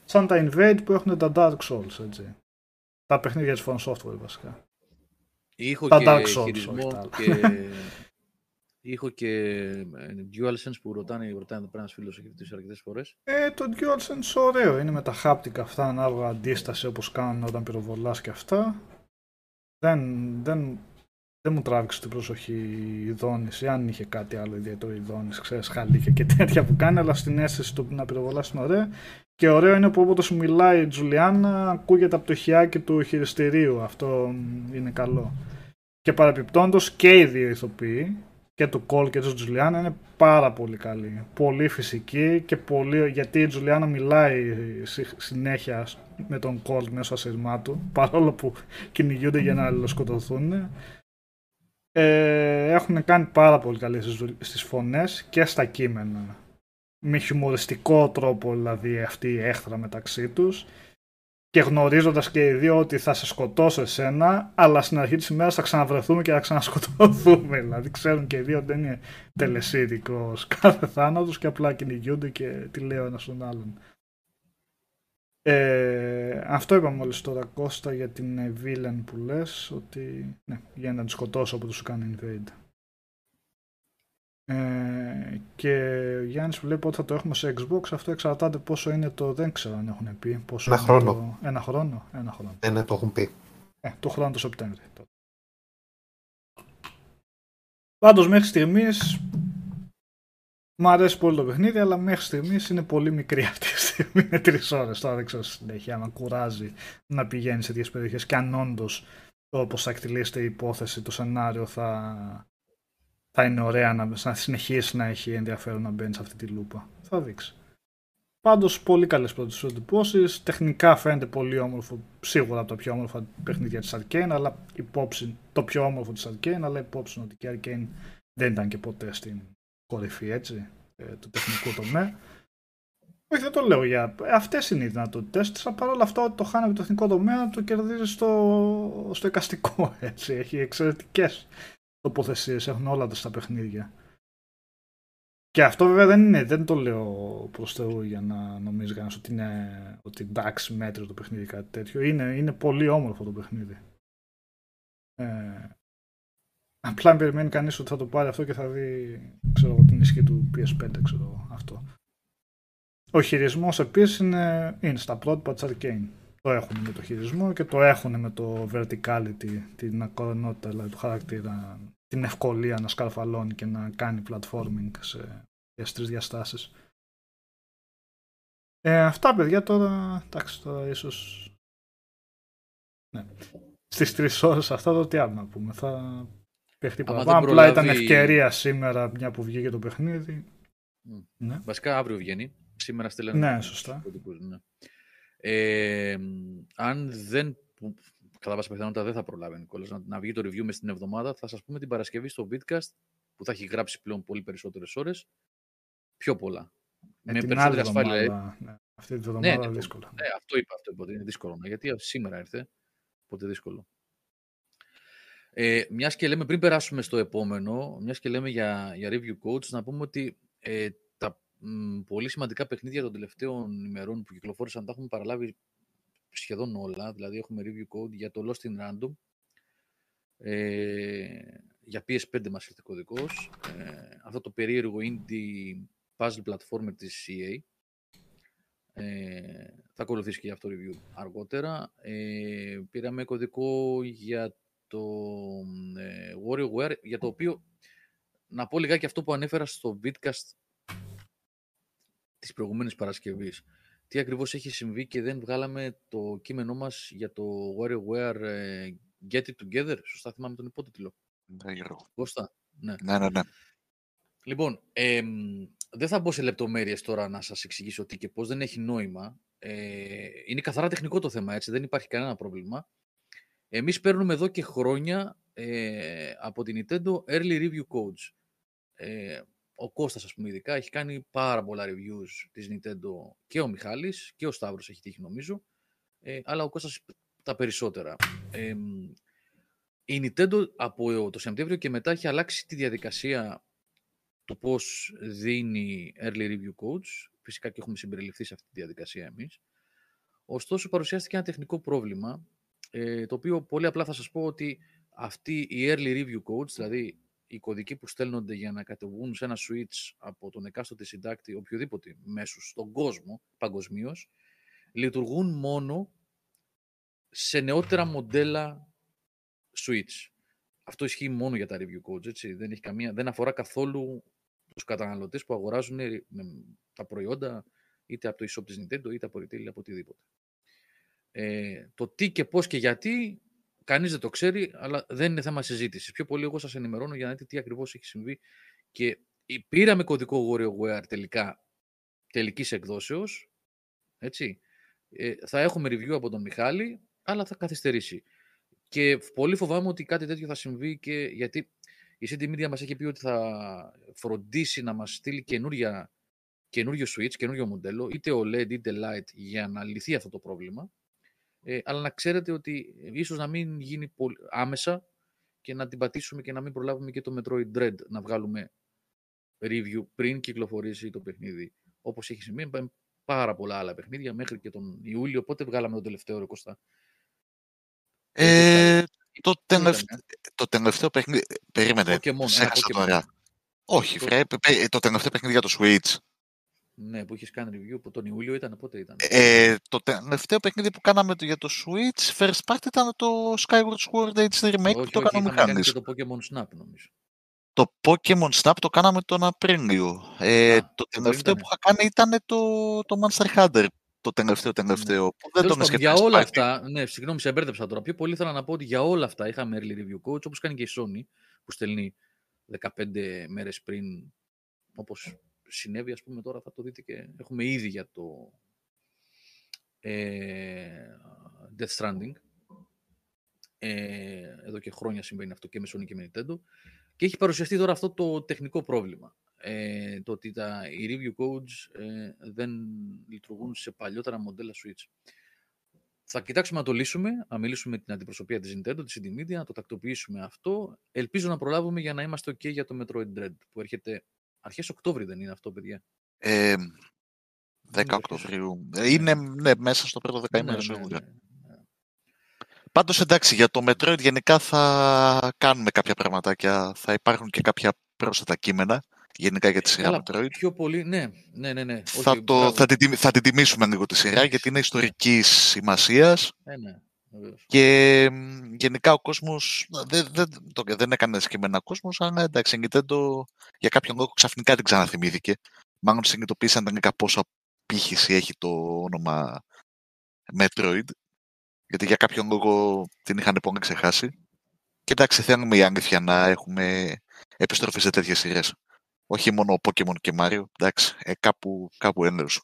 σαν τα Invade που έχουν τα Dark Souls, έτσι. Τα παιχνίδια της From Software βασικά. Ήχο τα και Dark Souls, χειρισμό και... Ήχο και ε, DualSense που ρωτάνε, ρωτάνε εδώ πέρα ένας φίλος έχει ρωτήσει αρκετές φορές. Ε, το DualSense ωραίο, είναι με τα haptic αυτά, ανάλογα αντίσταση όπως κάνουν όταν πυροβολάς και αυτά. Δεν, δεν δεν μου τράβηξε την προσοχή η δόνηση, αν είχε κάτι άλλο ιδιαίτερο η δόνηση, ξέρεις, χαλίκια και τέτοια που κάνει, αλλά στην αίσθηση του να πυροβολάς είναι ωραία. Και ωραίο είναι που όποτε σου μιλάει η Τζουλιάννα, ακούγεται από το χιάκι του χειριστηρίου. Αυτό είναι καλό. Και παραπιπτόντω και οι δύο ηθοποιοί και του Κόλ και της Τζουλιάνα είναι πάρα πολύ καλή. Πολύ φυσική και πολύ, γιατί η Τζουλιάνα μιλάει συνέχεια με τον Κόλ μέσω ασύρμά του, παρόλο που κυνηγούνται για να αλληλοσκοτωθούν. Ε, έχουν κάνει πάρα πολύ καλή στις φωνές και στα κείμενα. Με χιουμοριστικό τρόπο δηλαδή αυτή η έχθρα μεταξύ τους και γνωρίζοντας και οι δύο ότι θα σε σκοτώσω εσένα, αλλά στην αρχή της ημέρας θα ξαναβρεθούμε και θα ξανασκοτωθούμε. Δηλαδή ξέρουν και οι δύο ότι δεν είναι τελεσίδικος κάθε θάνατος και απλά κυνηγούνται και τι λέω ένας στον άλλον. Ε, αυτό είπαμε μόλις τώρα Κώστα για την villain που λες ότι ναι, για να τη σκοτώσω από τους κάνει invade. Ε, και ο Γιάννης που λέει πότε θα το έχουμε σε Xbox, αυτό εξαρτάται πόσο είναι το, δεν ξέρω αν έχουν πει. Πόσο ένα χρόνο. Το, ένα χρόνο. Ένα χρόνο. Ε, ναι, το έχουν πει. Ε, το χρόνο το Σεπτέμβριο. Πάντως μέχρι στιγμής μου αρέσει πολύ το παιχνίδι, αλλά μέχρι στιγμής είναι πολύ μικρή αυτή τη στιγμή. Είναι τρεις ώρες. Τώρα δεν ξέρω συνέχεια αν κουράζει να πηγαίνει σε τέτοιες περιοχές και αν όντως όπω θα εκτελήσετε η υπόθεση, το σενάριο θα, θα είναι ωραία να, να συνεχίσει να έχει ενδιαφέρον να μπαίνει σε αυτή τη λούπα. Θα δείξει. Πάντως, πολύ καλές πρώτες εντυπώσεις. Τεχνικά φαίνεται πολύ όμορφο. Σίγουρα από τα πιο όμορφα παιχνίδια της Arcane, αλλά υπόψη το πιο όμορφο της Arcane, αλλά υπόψη ότι και η Arcane δεν ήταν και ποτέ στην κορυφή έτσι, ε, του τεχνικού τομέα. Όχι, δεν το λέω για. Αυτές είναι οι δυνατότητέ της. Παρ' όλα αυτά, ότι το χάνει το εθνικό τομέα, το κερδίζει στο, στο εικαστικό. Έτσι. Έχει εξαιρετικές τοποθεσίες. Έχουν όλα τα στα παιχνίδια. Και αυτό βέβαια δεν είναι, δεν το λέω προς Θεού για να νομίζει κανένας ότι είναι ότι εντάξει μέτριο το παιχνίδι κάτι τέτοιο. Είναι, είναι πολύ όμορφο το παιχνίδι. Ε, Απλά περιμένει κανείς ότι θα το πάρει αυτό και θα δει ξέρω, την ισχύ του PS5, ξέρω αυτό. Ο χειρισμός επίσης είναι, είναι στα πρότυπα της Arcane. Το έχουν με το χειρισμό και το έχουν με το verticality, την ακορονότητα δηλαδή του χαρακτήρα, την ευκολία να σκαρφαλώνει και να κάνει platforming σε, σε τρει διαστάσεις. Ε, αυτά παιδιά τώρα, εντάξει τώρα ίσως... Ναι. Στις τρεις ώρες αυτά το τι άλλο να πούμε. Θα Παιχτή Απλά ήταν ευκαιρία σήμερα μια που βγήκε το παιχνίδι. Ναι. Βασικά αύριο βγαίνει. Σήμερα στέλνουν. Ναι, σωστά. Ναι. Ε, αν δεν. Κατά πάσα πιθανότητα δεν θα προλάβει Νικόλας, να, να βγει το review μες στην εβδομάδα. Θα σας πούμε την Παρασκευή στο Vidcast που θα έχει γράψει πλέον πολύ περισσότερες ώρες. Πιο πολλά. με περισσότερη ασφάλεια. Εβδομάδα, ναι. Αυτή τη εβδομάδα ναι, ναι, δύσκολα. Ναι, αυτό είπα. Αυτό είπα, ότι είναι δύσκολο. Γιατί σήμερα ήρθε. Οπότε δύσκολο. Ε, μιας και λέμε, πριν περάσουμε στο επόμενο, μιας και λέμε για, για review codes, να πούμε ότι ε, τα μ, πολύ σημαντικά παιχνίδια των τελευταίων ημερών που κυκλοφόρησαν τα έχουμε παραλάβει σχεδόν όλα. Δηλαδή, έχουμε review code για το Lost in Random, ε, για PS5 μας ήρθε κωδικός, ε, αυτό το περίεργο indie puzzle platformer της EA. Ε, θα ακολουθήσει και για αυτό το review αργότερα. Ε, πήραμε κωδικό για το ε, WarioWare, για το οποίο να πω λιγάκι αυτό που ανέφερα στο Vidcast της προηγούμενης Παρασκευής. Τι ακριβώς έχει συμβεί και δεν βγάλαμε το κείμενό μας για το WarioWare ε, Get It Together; Σωστά θυμάμαι τον υπότιτλο. Ναι, Κώστα. Ναι. ναι, ναι, ναι. Λοιπόν, ε, δεν θα μπω σε λεπτομέρειες τώρα να σας εξηγήσω τι και πώς, δεν έχει νόημα. Ε, είναι καθαρά τεχνικό το θέμα, έτσι, δεν υπάρχει κανένα πρόβλημα. Εμείς παίρνουμε εδώ και χρόνια ε, από την Nintendo Early Review Codes. Ε, ο Κώστας, ας πούμε, ειδικά, έχει κάνει πάρα πολλά reviews της Nintendo και ο Μιχάλης και ο Σταύρος έχει τύχει νομίζω, ε, αλλά ο Κώστας τα περισσότερα. Ε, η Nintendo από το Σεπτέμβριο και μετά έχει αλλάξει τη διαδικασία του πώς δίνει Early Review Codes. Φυσικά και έχουμε συμπεριληφθεί σε αυτή τη διαδικασία εμείς. Ωστόσο, παρουσιάστηκε ένα τεχνικό πρόβλημα ε, το οποίο πολύ απλά θα σας πω ότι αυτή η early review codes, δηλαδή οι κωδικοί που στέλνονται για να κατεβούν σε ένα switch από τον εκάστοτε συντάκτη οποιοδήποτε μέσος στον κόσμο παγκοσμίως, λειτουργούν μόνο σε νεότερα μοντέλα switch. Αυτό ισχύει μόνο για τα review codes, έτσι. Δεν, έχει καμία, δεν αφορά καθόλου τους καταναλωτές που αγοράζουν τα προϊόντα είτε από το e της Nintendo είτε από retail από οτιδήποτε. Ε, το τι και πώς και γιατί κανείς δεν το ξέρει, αλλά δεν είναι θέμα συζήτησης. Πιο πολύ εγώ σας ενημερώνω για να δείτε τι ακριβώς έχει συμβεί. Και πήραμε κωδικό WarioWare τελικά τελικής εκδόσεως, έτσι. Ε, θα έχουμε review από τον Μιχάλη, αλλά θα καθυστερήσει. Και πολύ φοβάμαι ότι κάτι τέτοιο θα συμβεί και γιατί η CD Media μας έχει πει ότι θα φροντίσει να μας στείλει καινούρια, καινούριο switch, καινούριο μοντέλο, είτε OLED είτε Light, για να λυθεί αυτό το πρόβλημα. Ε, αλλά να ξέρετε ότι ίσως να μην γίνει πολύ, άμεσα και να την πατήσουμε και να μην προλάβουμε και το Metroid Dread να βγάλουμε review πριν κυκλοφορήσει το παιχνίδι. Όπως έχει συμβεί, πάρα πολλά άλλα παιχνίδια μέχρι και τον Ιούλιο. Πότε βγάλαμε το τελευταίο ρε Κωστά. Ε, το, τελευταίο, το τελευταίο παιχνίδι... Περίμενε, Pokemon, ξέχασα τώρα. Όχι, το... Φρέ, το τελευταίο παιχνίδι για το Switch. Ναι, που είχες κάνει review από τον Ιούλιο ήταν, πότε ήταν; Ε, το τελευταίο παιχνίδι που κάναμε για το Switch, first part ήταν το Skyward Sword HD Remake όχι, που το κάναμε κάνει και το Pokemon Snap νομίζω. Το Pokemon Snap το κάναμε τον Απρίλιο. Ε, Α, το τελευταίο που είχα κάνει ήταν το, το Monster Hunter. Το τελευταίο τελευταίο. Που δεν τον σκεφτεί. Για όλα αυτά, ναι, συγγνώμη, σε μπέρδεψα τώρα. Πιο πολύ ήθελα να πω ότι για όλα αυτά είχαμε early review coach, όπως κάνει και η Sony, που στέλνει 15 μέρες πριν, όπως συνέβη, ας πούμε, τώρα θα το δείτε και έχουμε ήδη για το ε, Death Stranding. Ε, εδώ και χρόνια συμβαίνει αυτό και με Sony και με Nintendo. Και έχει παρουσιαστεί τώρα αυτό το τεχνικό πρόβλημα. Ε, το ότι τα, οι review codes ε, δεν λειτουργούν σε παλιότερα μοντέλα Switch. Θα κοιτάξουμε να το λύσουμε, να μιλήσουμε με την αντιπροσωπεία της Nintendo, της CD Media, να το τακτοποιήσουμε αυτό. Ελπίζω να προλάβουμε για να είμαστε ok για το Metroid Dread, που έρχεται αρχές Οκτώβρη δεν είναι αυτό, παιδιά. Ε, 10 Οκτωβρίου. Ε, είναι ναι, μέσα στο πρώτο δεκαήμερο ναι, ναι, ναι, Πάντως εντάξει, για το Metroid γενικά θα κάνουμε κάποια πραγματάκια, θα υπάρχουν και κάποια πρόσθετα κείμενα γενικά για τη σειρά Καλά, Metroid. Πιο πολύ, ναι, ναι, ναι. ναι. Θα, Όχι, το, θα, την, θα την τιμήσουμε λίγο τη σειρά γιατί είναι ιστορικής σημασίας. Ε, ναι, και γενικά ο κόσμος δεν, δεν, δεν έκανε συγκεκριμένα κόσμος, αλλά εντάξει, το για κάποιον λόγο ξαφνικά την ξαναθυμήθηκε. Μάλλον συνειδητοποίησαν τελικά πόσο απήχηση έχει το όνομα Metroid γιατί για κάποιον λόγο την είχαν πόνοι ξεχάσει. Και εντάξει, θέλουμε η αλήθεια να έχουμε επιστροφή σε τέτοιες σειρές. Όχι μόνο Pokemon και Mario, εντάξει, ε, κάπου, κάπου ένδεος.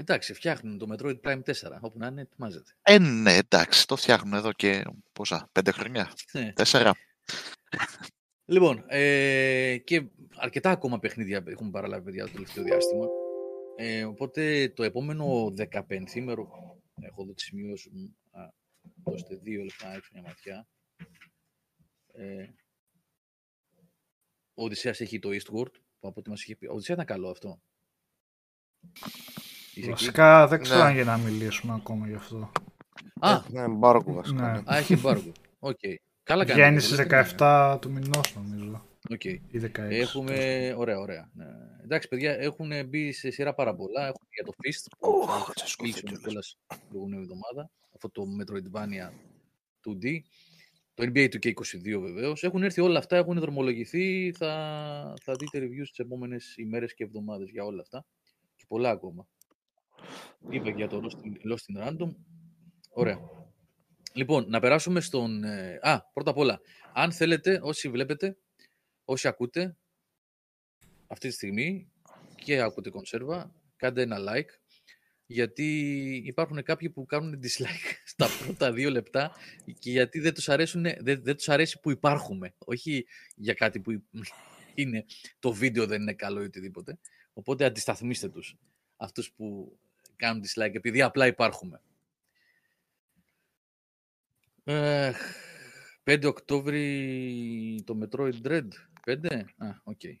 Εντάξει, φτιάχνουν το Metroid Prime 4, όπου να είναι, ετοιμάζεται. Ε, ναι, εντάξει, το φτιάχνουν εδώ και πόσα, πέντε χρόνια, ναι. τέσσερα. Λοιπόν, ε, και αρκετά ακόμα παιχνίδια έχουν παραλάβει παιδιά το τελευταίο διάστημα. Ε, οπότε το επόμενο 15ήμερο έχω εδώ τις σημειώσεις μου, Α, δώστε δύο λεπτά να ρίξω μια ματιά. Ε, ο Οδυσσέας έχει το Eastward, που από ό,τι μας είχε πει. Ο Οδυσσέας ήταν καλό αυτό. Βασικά δεν ξέρω ναι. αν για να μιλήσουμε ακόμα γι' αυτό. Α, έχει εμπάργο βασικά. Ναι. Α, έχει εμπάργο. OK. Okay. Καλά κάνει. Βγαίνει στις 17 του μηνός νομίζω. Okay. Έχουμε. Ωραία, ωραία. Ναι. Εντάξει, παιδιά, έχουν μπει σε σειρά πάρα πολλά. Έχουν για το Fist. Που θα μιλήσουμε κιόλας την προηγούμενη εβδομάδα. Αυτό το Metroidvania 2D. Το NBA του και 22 βεβαίως. Έχουν έρθει όλα αυτά, έχουν δρομολογηθεί. Θα, θα δείτε reviews τις επόμενες ημέρες και εβδομάδες για όλα αυτά. Και πολλά ακόμα. Είπε για το Lost in Random. Ωραία. Λοιπόν, να περάσουμε στον. Ε, α, πρώτα απ' όλα, αν θέλετε, όσοι βλέπετε, όσοι ακούτε αυτή τη στιγμή και ακούτε κονσέρβα, κάντε ένα like, γιατί υπάρχουν κάποιοι που κάνουν dislike στα πρώτα δύο λεπτά και γιατί δεν τους, αρέσουν, δεν, δεν τους αρέσει που υπάρχουμε, όχι για κάτι που είναι το βίντεο δεν είναι καλό ή οτιδήποτε. Οπότε αντισταθμίστε τους, αυτούς που κάνουν dislike, επειδή απλά υπάρχουμε. 5 Οκτώβρη το Metroid Dread. Πέντε; Α, OK. Okay.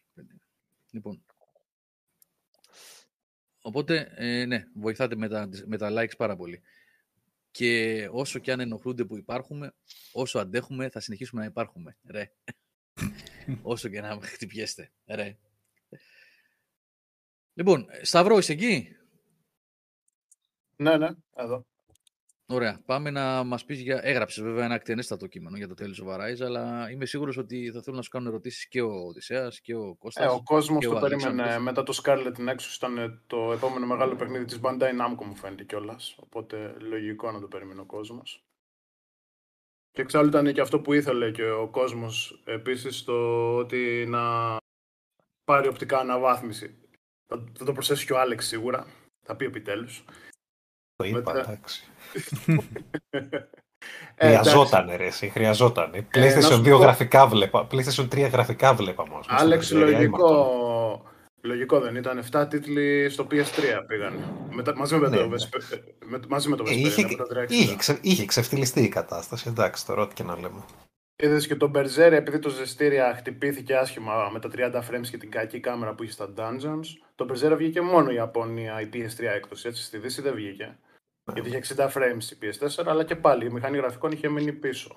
Λοιπόν. Οπότε, ε, ναι, βοηθάτε με τα, με τα likes πάρα πολύ. Και όσο και αν ενοχλούνται που υπάρχουμε, όσο αντέχουμε, θα συνεχίσουμε να υπάρχουμε. Ρε. όσο και να χτυπιέστε. Ρε. Λοιπόν, Σταυρό, είσαι εκεί; Ναι, ναι, εδώ. Ωραία. Πάμε να μας πεις για. Έγραψες βέβαια ένα εκτενέστατο κείμενο για το τέλος of Arise, αλλά είμαι σίγουρος ότι θα θέλουν να σου κάνουν ερωτήσεις και ο Οδυσσέας και ο Κώστας. Ε, ο κόσμος το περίμενε μετά το Scarlet Nexus. Ήταν το επόμενο μεγάλο παιχνίδι της Bandai Namco, μου φαίνεται κιόλας. Οπότε λογικό να το περίμενε ο κόσμος. Και εξάλλου ήταν και αυτό που ήθελε και ο κόσμος επίσης, το ότι να πάρει οπτικά αναβάθμιση. Θα, το προσθέσει και ο Άλεξ σίγουρα. Θα πει επιτέλους. Το είπα, εντάξει. Ε, χρειαζόταν, ρε, εσύ, χρειαζόταν. Ε, PlayStation 2 γραφικά βλέπα. PlayStation 3 γραφικά βλέπα όμως. Άλεξ, λογικό, λογικό δεν ήταν. 7 τίτλοι στο PS3 πήγαν. μαζί με, ναι, το, ναι. με, μαζί με το ε, είχε, είχε, ξε, είχε ξεφτυλιστεί η κατάσταση. Εντάξει, τώρα ό,τι και να λέμε. Είδες και τον Berserk, επειδή το ζεστήρια χτυπήθηκε άσχημα με τα 30 frames και την κακή κάμερα που είχε στα Dungeons. Το Berserk βγήκε μόνο η Ιαπωνία, η PS3 έκδοση. Έτσι, στη Δύση δεν βγήκε. Γιατί είχε 60 frames η PS4, αλλά και πάλι η μηχανή γραφικών είχε μείνει πίσω.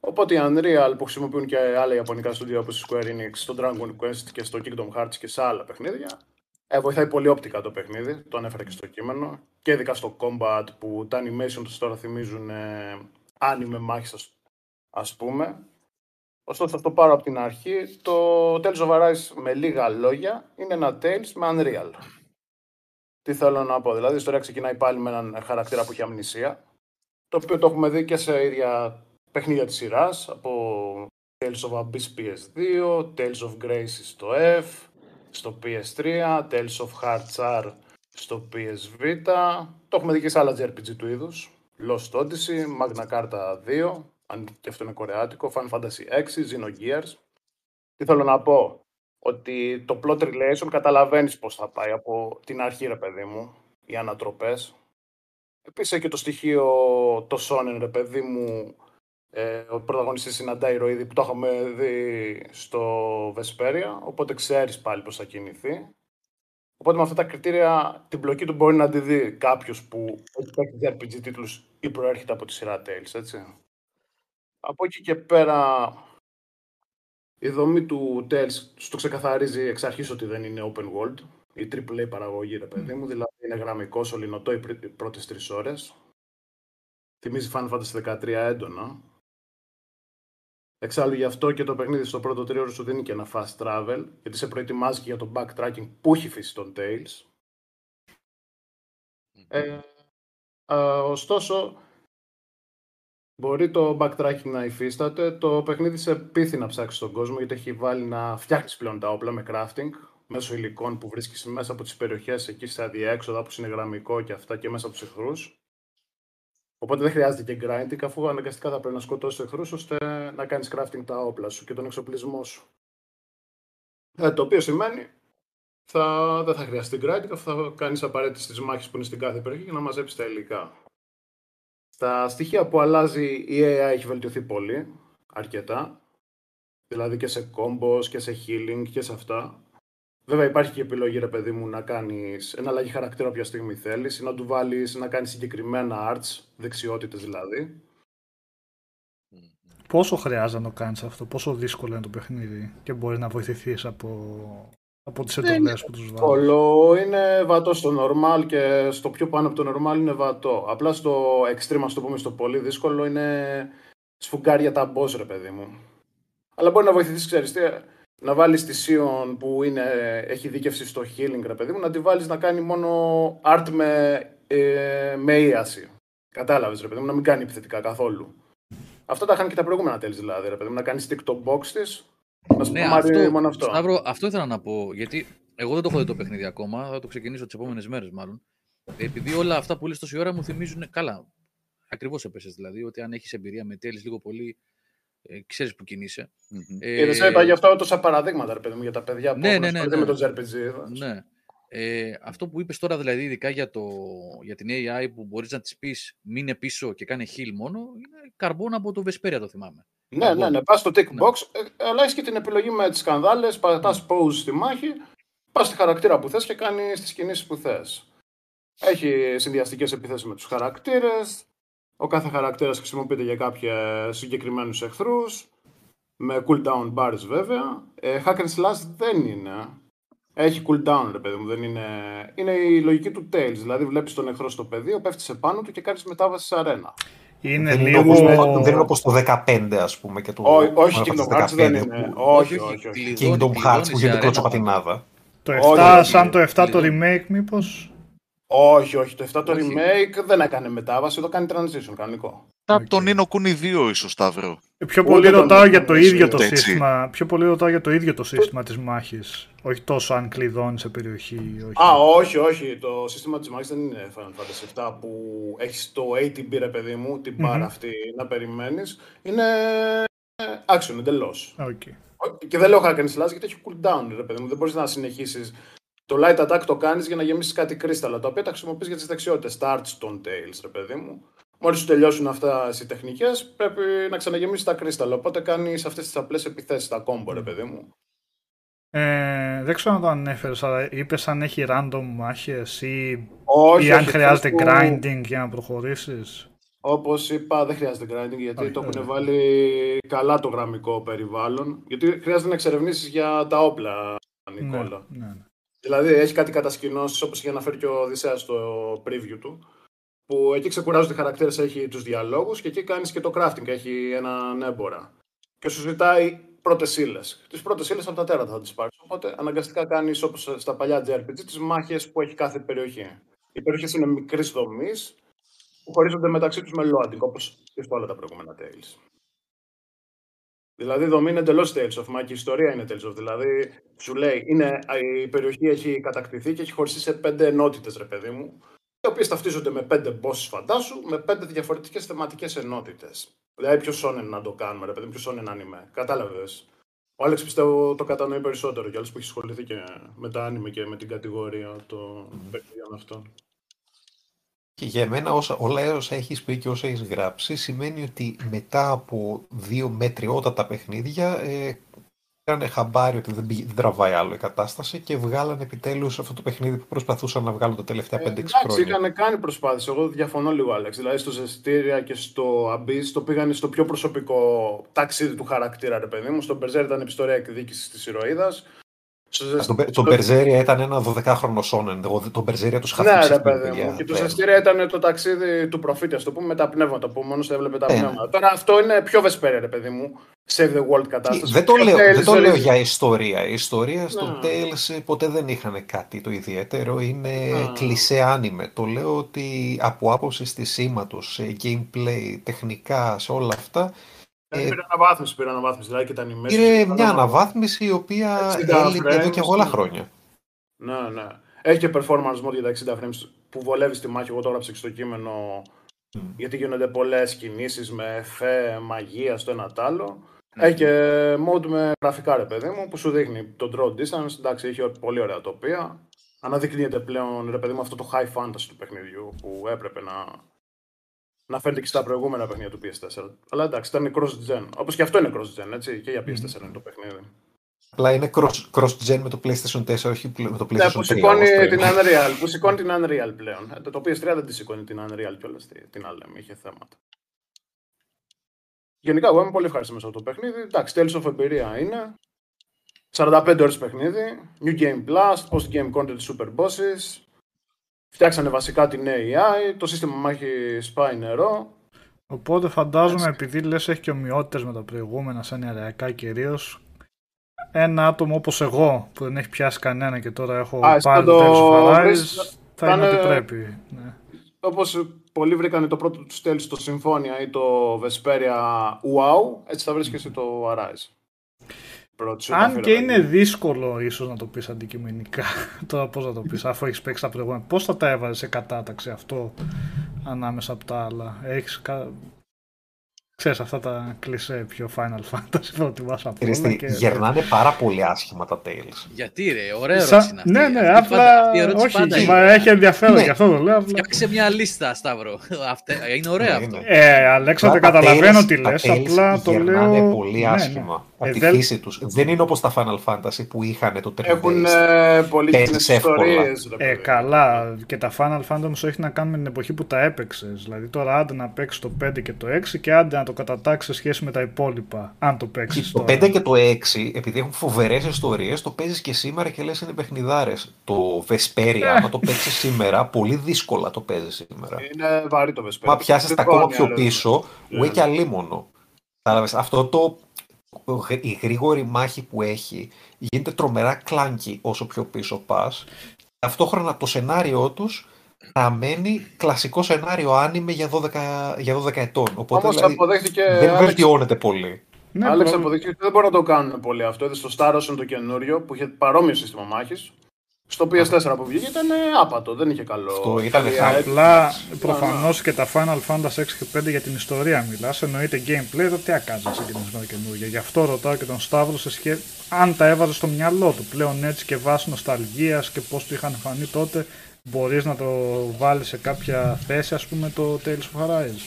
Οπότε η Unreal που χρησιμοποιούν και άλλα ιαπωνικά στούντια όπως η Square Enix στο Dragon Quest και στο Kingdom Hearts και σε άλλα παιχνίδια, ε, βοηθάει πολύ όπτικα το παιχνίδι, το ανέφερα και στο κείμενο. Και ειδικά στο Combat που τα animation τους τώρα θυμίζουν ε, anime μάχη, ας πούμε. Ωστόσο, αυτό πάρω από την αρχή. Το Tales of Arise με λίγα λόγια είναι ένα Tales με Unreal. Τι θέλω να πω. Δηλαδή, η ιστορία ξεκινάει πάλι με έναν χαρακτήρα που έχει αμνησία. Το οποίο το έχουμε δει και σε ίδια παιχνίδια της σειράς. Από Tales of Abyss PS2, Tales of Grace στο F, στο PS3, Tales of Hearts R στο PS Vita. Το έχουμε δει και σε άλλα JRPG του είδους. Lost Odyssey, Magna Carta 2, αν και αυτό είναι κορεάτικο, Final Fantasy 6, Xenogears. Τι θέλω να πω ότι το plot relation καταλαβαίνεις πώς θα πάει από την αρχή, ρε παιδί μου, οι ανατροπές. Επίσης και το στοιχείο το Sonen, ρε παιδί μου, ε, ο πρωταγωνιστής συναντάει ηρωίδη που το έχουμε δει στο Βεσπέρια, οπότε ξέρεις πάλι πώς θα κινηθεί. Οπότε με αυτά τα κριτήρια την πλοκή του μπορεί να τη δει κάποιος που έχει παίξει RPG τίτλους ή προέρχεται από τη σειρά Tales, έτσι. Από εκεί και πέρα η δομή του Tales στο ξεκαθαρίζει εξ αρχής ότι δεν είναι open world. Η AAA παραγωγή, ρε παιδί μου, δηλαδή είναι γραμμικός, σωληνωτό οι πρώτες τρεις ώρες. Θυμίζει Final Fantasy 13 έντονα. Εξάλλου γι' αυτό και το παιχνίδι στο πρώτο τρίωρο σου δίνει και ένα fast travel, γιατί σε προετοιμάζει και για το backtracking που έχει φύσει τον Tales. Ε, ωστόσο, Μπορεί το backtracking να υφίσταται. Το παιχνίδι σε πείθει να ψάξει τον κόσμο γιατί έχει βάλει να φτιάχνει πλέον τα όπλα με crafting μέσω υλικών που βρίσκεις μέσα από τις περιοχές εκεί στα διέξοδα που είναι γραμμικό και αυτά και μέσα από τους εχθρούς. Οπότε δεν χρειάζεται και grinding αφού αναγκαστικά θα πρέπει να σκοτώσεις εχθρούς ώστε να κάνεις crafting τα όπλα σου και τον εξοπλισμό σου. Ε, το οποίο σημαίνει θα, δεν θα χρειαστεί grinding αφού θα κάνεις απαραίτητες τις μάχες που είναι στην κάθε περιοχή για να μαζέψεις τα υλικά. Στα στοιχεία που αλλάζει η AI έχει βελτιωθεί πολύ, αρκετά. Δηλαδή και σε combos και σε healing και σε αυτά. Βέβαια υπάρχει και επιλογή ρε παιδί μου να κάνεις αλλαγή χαρακτήρα όποια στιγμή θέλεις ή να του βάλεις να κάνεις συγκεκριμένα arts, δεξιότητες δηλαδή. Πόσο χρειάζεται να το κάνεις αυτό, πόσο δύσκολο είναι το παιχνίδι και μπορεί να βοηθηθείς από από τις εντολές που τους βάλουν. είναι βατό στο normal και στο πιο πάνω από το normal είναι βατό. Απλά στο extreme, ας το πούμε, στο πολύ δύσκολο είναι σφουγγάρια τα boss, ρε παιδί μου. Αλλά μπορεί να βοηθηθείς, ξέρεις τι, να βάλεις τη Sion που είναι, έχει δίκευση στο healing, ρε παιδί μου, να τη βάλεις να κάνει μόνο art με, ε, με ίαση. Κατάλαβες, ρε παιδί μου, να μην κάνει επιθετικά καθόλου. Αυτά τα είχαν και τα προηγούμενα τέλη δηλαδή, ρε παιδί μου, να κάνεις stick το box της ναι, αυτό, μόνο αυτό. Σταύρο, αυτό ήθελα να πω. Γιατί εγώ δεν το έχω δει το παιχνίδι ακόμα. Θα το ξεκινήσω τις επόμενες μέρες, μάλλον. Επειδή όλα αυτά που λες τόση ώρα μου θυμίζουν. Καλά. Ακριβώς έπεσες δηλαδή. Ότι αν έχεις εμπειρία με τέλη λίγο πολύ. Ε, ξέρεις που κινείσαι. Mm-hmm. Ε, δεν είπα γι' αυτό τόσα παραδείγματα, ρε παιδί μου, για τα παιδιά που ναι, ναι, ναι, ναι, με το JRPG. Ναι. Ε, αυτό που είπες τώρα δηλαδή ειδικά για, το, για την AI που μπορείς να της πεις μείνε πίσω και κάνει heal μόνο είναι καρμπόν από το Vesperia το θυμάμαι. Ναι, ναι, ναι, πας στο tick ναι. box ε, αλλά έχεις και την επιλογή με τις σκανδάλες, πατάς pause στη μάχη πας στη χαρακτήρα που θες και κάνεις τις κινήσεις που θες. Έχει συνδυαστικές επιθέσεις με τους χαρακτήρες, ο κάθε χαρακτήρας χρησιμοποιείται για κάποια συγκεκριμένους εχθρούς, με cooldown bars βέβαια. Ε, hack and slash δεν είναι. Έχει cooldown, ρε παιδί μου. Δεν είναι... είναι η λογική του Tales. Δηλαδή, βλέπεις τον εχθρό στο πεδίο, πέφτεις σε πάνω του και κάνεις μετάβαση σε αρένα. Είναι δεν λίγο... Είναι δεν είναι όπως το 15, ας πούμε. Και το... Ό, όχι, Kingdom Hearts δεν είναι. Όχι, όχι, όχι. Kingdom Hearts που γίνεται κλωτσοπατινάδα. Το 7, σαν το 7 το remake, μήπως; Όχι, όχι. Το 7 το remake δεν έκανε μετάβαση, το κάνει transition κανονικό. Από τον Nino Kuni 2 ίσως Σταύρο. Ε, πιο πολύ ρωτάω για το ίδιο το σύστημα. Πιο πολύ ρωτάω για το ίδιο το σύστημα της μάχης. Όχι τόσο αν κλειδώνει σε περιοχή. Όχι. Α, όχι, όχι. Το σύστημα της μάχης δεν είναι Final Fantasy 7 που έχεις το ATB ρε παιδί μου, την μπάρα αυτή να περιμένεις. Είναι action εντελώς. Okay. Και δεν λέω hack and slash γιατί έχει cooldown ρε παιδί μου. Δεν μπορείς να συνεχίσεις το light attack το κάνεις για να γεμίσεις κάτι κρίσταλα, τα οποία τα χρησιμοποιείς για τις δεξιότητες. Τα Archstone Tales, ρε παιδί μου. Μόλις σου τελειώσουν αυτά οι τεχνικές, πρέπει να ξαναγεμίσεις τα κρίσταλα. Οπότε κάνεις αυτές τις απλές επιθέσεις, τα κόμπο, ρε παιδί μου. Ε, δεν ξέρω αν το ανέφερες, αλλά είπες αν έχει random μάχες ή, ή αν χρειάζεται grinding για να προχωρήσεις. Όπως είπα, δεν χρειάζεται grinding γιατί το έχουν βάλει καλά το γραμμικό περιβάλλον. Γιατί χρειάζεται να εξερευνήσεις για τα όπλα, Νικόλα. Ναι, ναι, ναι. Δηλαδή έχει κάτι κατασκηνώσεις όπως είχε αναφέρει και ο Οδυσσέας στο preview του που εκεί ξεκουράζονται οι χαρακτήρες, έχει τους διαλόγους και εκεί κάνεις και το crafting, έχει έναν έμπορα. Και σου ζητάει πρώτες ύλες. Τις πρώτες ύλες από τα τέρατα θα τις πάρεις. Οπότε αναγκαστικά κάνεις όπως στα παλιά JRPG τις μάχες που έχει κάθε περιοχή. Οι περιοχές είναι μικρής δομής που χωρίζονται μεταξύ τους με loading, όπως και στο όλα τα προηγούμενα Tales. Δηλαδή η δομή είναι εντελώς Tales of, μα και η ιστορία είναι Tales of. Δηλαδή σου λέει, είναι, η περιοχή έχει κατακτηθεί και έχει χωριστεί σε πέντε ενότητες, ρε παιδί μου οι οποίε ταυτίζονται με πέντε bosses φαντάσου, με πέντε διαφορετικές θεματικές ενότητες. Δηλαδή, ποιος σώνεν να το κάνουμε, ρε παιδί, ποιος σώνεν άνιμε. Κατάλαβες. Ο Άλεξ πιστεύω το κατανοεί περισσότερο για άλλου που έχει ασχοληθεί και με τα άνιμε και με την κατηγορία των mm. παιχνιδιών αυτών. Και για μένα όσα, όλα όσα έχεις πει και όσα έχεις γράψει σημαίνει ότι μετά από δύο μετριότατα παιχνίδια ε, Πήρανε χαμπάρι ότι δεν, δεν τραβάει άλλο η κατάσταση και βγάλανε επιτέλους αυτό το παιχνίδι που προσπαθούσαν να βγάλουν τα τελευταία 5-6 ε, χρόνια. Εντάξει, είχαν κάνει προσπάθειες. Εγώ διαφωνώ λίγο, Άλεξ. Δηλαδή στο Ζεστήρια και στο Abyss το πήγανε στο πιο προσωπικό ταξίδι του χαρακτήρα, ρε παιδί μου. Στον Μπερζέρ ήταν επιστορία εκδίκησης της ηρωίδας. Το, το Μπερζέρια ήταν ένα 12χρονο σόνεν. Το Μπερζέρια του χαθήκε. Ναι, ρε παιδί μου. Και το Ζεστήρια ήταν το ταξίδι του προφήτη, ας το πούμε, με τα πνεύματα που μόνο έβλεπε τα ε, πνεύματα. Τώρα αυτό είναι πιο βεσπέρια, ρε παιδί μου. Save the World κατάσταση. Δεν το, λέω, δεν το λέω για ιστορία. Η ιστορία στο ναι. Tales ποτέ δεν είχαν κάτι το ιδιαίτερο. Είναι ναι. κλισέ άνιμε. Το λέω ότι από άποψη σήματο, σε gameplay, τεχνικά, σε όλα αυτά. Ε, πήρε αναβάθμιση, πήρε αναβάθμιση. Δηλαδή και τα Είναι μια αναβάθμιση η οποία έλειπε εδώ και πολλά χρόνια. Ναι, ναι. Έχει και performance mode για τα 60 frames που βολεύει στη μάχη. Εγώ το έγραψα και στο κείμενο. Mm. Γιατί γίνονται πολλές κινήσεις με εφέ, μαγεία στο ένα τ' άλλο. Έχει και mode με γραφικά ρε παιδί μου που σου δείχνει το draw distance. Εντάξει, έχει πολύ ωραία τοπία. Αναδεικνύεται πλέον ρε παιδί μου αυτό το high fantasy του παιχνιδιού που έπρεπε να, να φέρνει και στα προηγούμενα παιχνίδια του PS4. Αλλά εντάξει, ήταν cross-gen. Όπως και αυτό είναι cross-gen, έτσι. Και για PS4 είναι το παιχνίδι. Απλά είναι cross-gen με το PlayStation 4, όχι με το PlayStation 3. Ναι, που σηκώνει την Unreal, που σηκώνει την Unreal πλέον. Ε, το PS3 δεν τη σηκώνει την Unreal κιόλας. Την άλλη, είχε θέματα. Γενικά, εγώ είμαι πολύ ευχαριστημένος από το παιχνίδι. Εντάξει, Tales of εμπειρία είναι. 45 ώρες παιχνίδι. New Game Plus, Post Game Content Super Bosses. Φτιάξανε βασικά την AI. Το σύστημα μάχη σπάει νερό. Οπότε φαντάζομαι, επειδή λες έχει και ομοιότητες με τα προηγούμενα, σαν ιαριακά κυρίως, ένα άτομο όπως εγώ που δεν έχει πιάσει κανένα και τώρα έχω Α, πάρει το Tales θα είναι ό,τι πρέπει. Ναι. Όπως πολλοί βρήκαν το πρώτο τους τέλος στο Συμφώνια ή το Vesperia Wow, έτσι θα βρεις και εσύ το Arise. Αν και είναι δύσκολο ίσως να το πεις αντικειμενικά, τώρα πώς να το πεις, αφού έχεις παίξει τα προηγούμενα, πώς θα τα έβαζες σε κατάταξη αυτό ανάμεσα από τα άλλα. Έχεις Ξέρεις αυτά τα κλισέ πιο Final Fantasy προτιμάς από όλα. Και... Γερνάνε πάρα πολύ άσχημα τα Tales. Γιατί ρε, ωραία Σα... ερώτηση είναι αυτή. Ναι, ναι, απλά όχι, μα έχει ενδιαφέρον ναι. και αυτό το λέω. Φτιάξε μια λίστα, Σταύρο. είναι ωραίο ναι, αυτό. Ε, Αλέξανδρε, καταλαβαίνω τι λες, απλά το λέω... Γερνάνε πολύ ναι, άσχημα. Από τη φύση τους. Δεν είναι όπως τα Final Fantasy που είχαν το 3 Έχουν πολύ κοινές ιστορίες. Ε, καλά. Και τα Final Fantasy έχει να κάνουν με την εποχή που τα έπαιξες. Δηλαδή τώρα άντε να παίξεις το 5 και το 6 και άντε να το κατατάξεις σε σχέση με τα υπόλοιπα, αν το παίξεις. Το 5 και το 6, επειδή έχουν φοβερές ιστορίες, το παίζεις και σήμερα και λες είναι παιχνιδάρες. Το Vesperia, ε. άμα το παίξεις σήμερα, πολύ δύσκολα το παίζεις σήμερα. Είναι βαρύ το Vesperia. Μα πιάσεις τα ακόμα πιο πίσω, ουέ και αλίμονο. Αυτό το. Η γρήγορη μάχη που έχει γίνεται τρομερά κλάνκι όσο πιο πίσω πας. Ταυτόχρονα το σενάριό τους παραμένει κλασικό σενάριο άνιμε για 12, για 12 ετών. Οπότε Όμως δηλαδή, αποδέχτηκε... δεν βελτιώνεται πολύ. Ναι, Άλεξ προ... αποδείχθηκε ότι δεν μπορούν να το κάνουν πολύ αυτό. Είδες στο Star Ocean το καινούριο που είχε παρόμοιο σύστημα μάχης. Στο PS4 που βγήκε ήταν άπατο, δεν είχε καλό. Αυτό ήταν Απλά προφανώς και τα Final Fantasy 6 και 5 για την ιστορία μιλάς. Εννοείται gameplay, το τι έκανε συγκεκριμένα με το καινούργιο. Γι' αυτό ρωτάω και τον Σταύρο σε σχέση αν τα έβαζε στο μυαλό του πλέον έτσι και βάσει νοσταλγίας και πώς του είχαν φανεί τότε, μπορείς να το βάλεις σε κάποια θέση, ας πούμε, το Tales of Arise.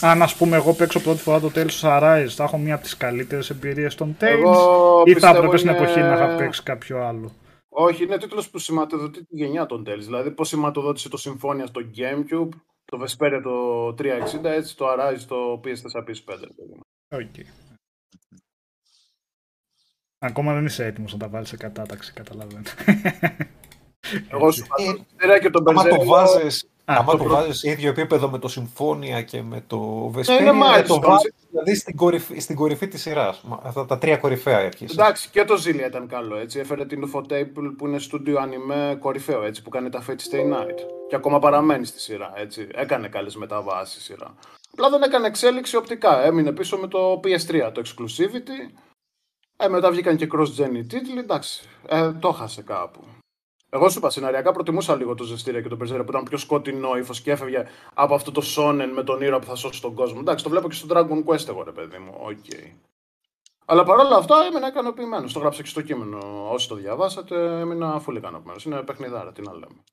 Αν ας πούμε εγώ παίξω πρώτη φορά το Tales of Arise, θα έχω μία από τις καλύτερες εμπειρίες των Tales, ή θα έπρεπε στην εποχή να είχα παίξει κάποιο άλλο; Όχι, είναι τίτλος που σηματοδοτεί τη γενιά των Tales. Δηλαδή, πώς σηματοδότησε το Συμφώνια στο Gamecube, το Vesperia το 360, έτσι το Arise στο PS4 PS5. Okay. Ακόμα δεν είσαι έτοιμος να τα βάλεις σε κατάταξη, καταλαβαίνω. Εγώ σου ε, και τον Άμα το βάζεις Άμα το, βάζεις σε ίδιο επίπεδο με το Συμφώνια και με το Vesperia, ναι, το βάζεις δηλαδή στην κορυφή, στην κορυφή της σειράς. Αυτά τα τρία κορυφαία έρχεσαι. Εντάξει, και το Zillia ήταν καλό. Έτσι. Έφερε την Ufotable που είναι studio anime κορυφαίο, έτσι, που κάνει τα Fate Stay Night. Και ακόμα παραμένει στη σειρά. Έτσι. Έκανε καλές μεταβάσεις η σειρά. Απλά δεν έκανε εξέλιξη οπτικά. Έμεινε πίσω με το PS3, το Exclusivity. Ε, μετά βγήκαν και cross-gen οι τίτλοι. Εντάξει, ε, το 'χασε κάπου. Εγώ σου είπα, σεναριακά προτιμούσα λίγο το Zestiria και το Berseria που ήταν πιο σκοτεινό ύφος και έφευγε από αυτό το shonen με τον ήρωα που θα σώσει τον κόσμο. Εντάξει, το βλέπω και στο Dragon Quest εγώ, ρε παιδί μου. OK. Okay. Αλλά παρόλα αυτά έμεινα ικανοποιημένος. Το 'γραψα και στο κείμενο. Όσοι το διαβάσατε, έμεινα φουλ ικανοποιημένος. Είναι παιχνιδάρα, τι να λέμε.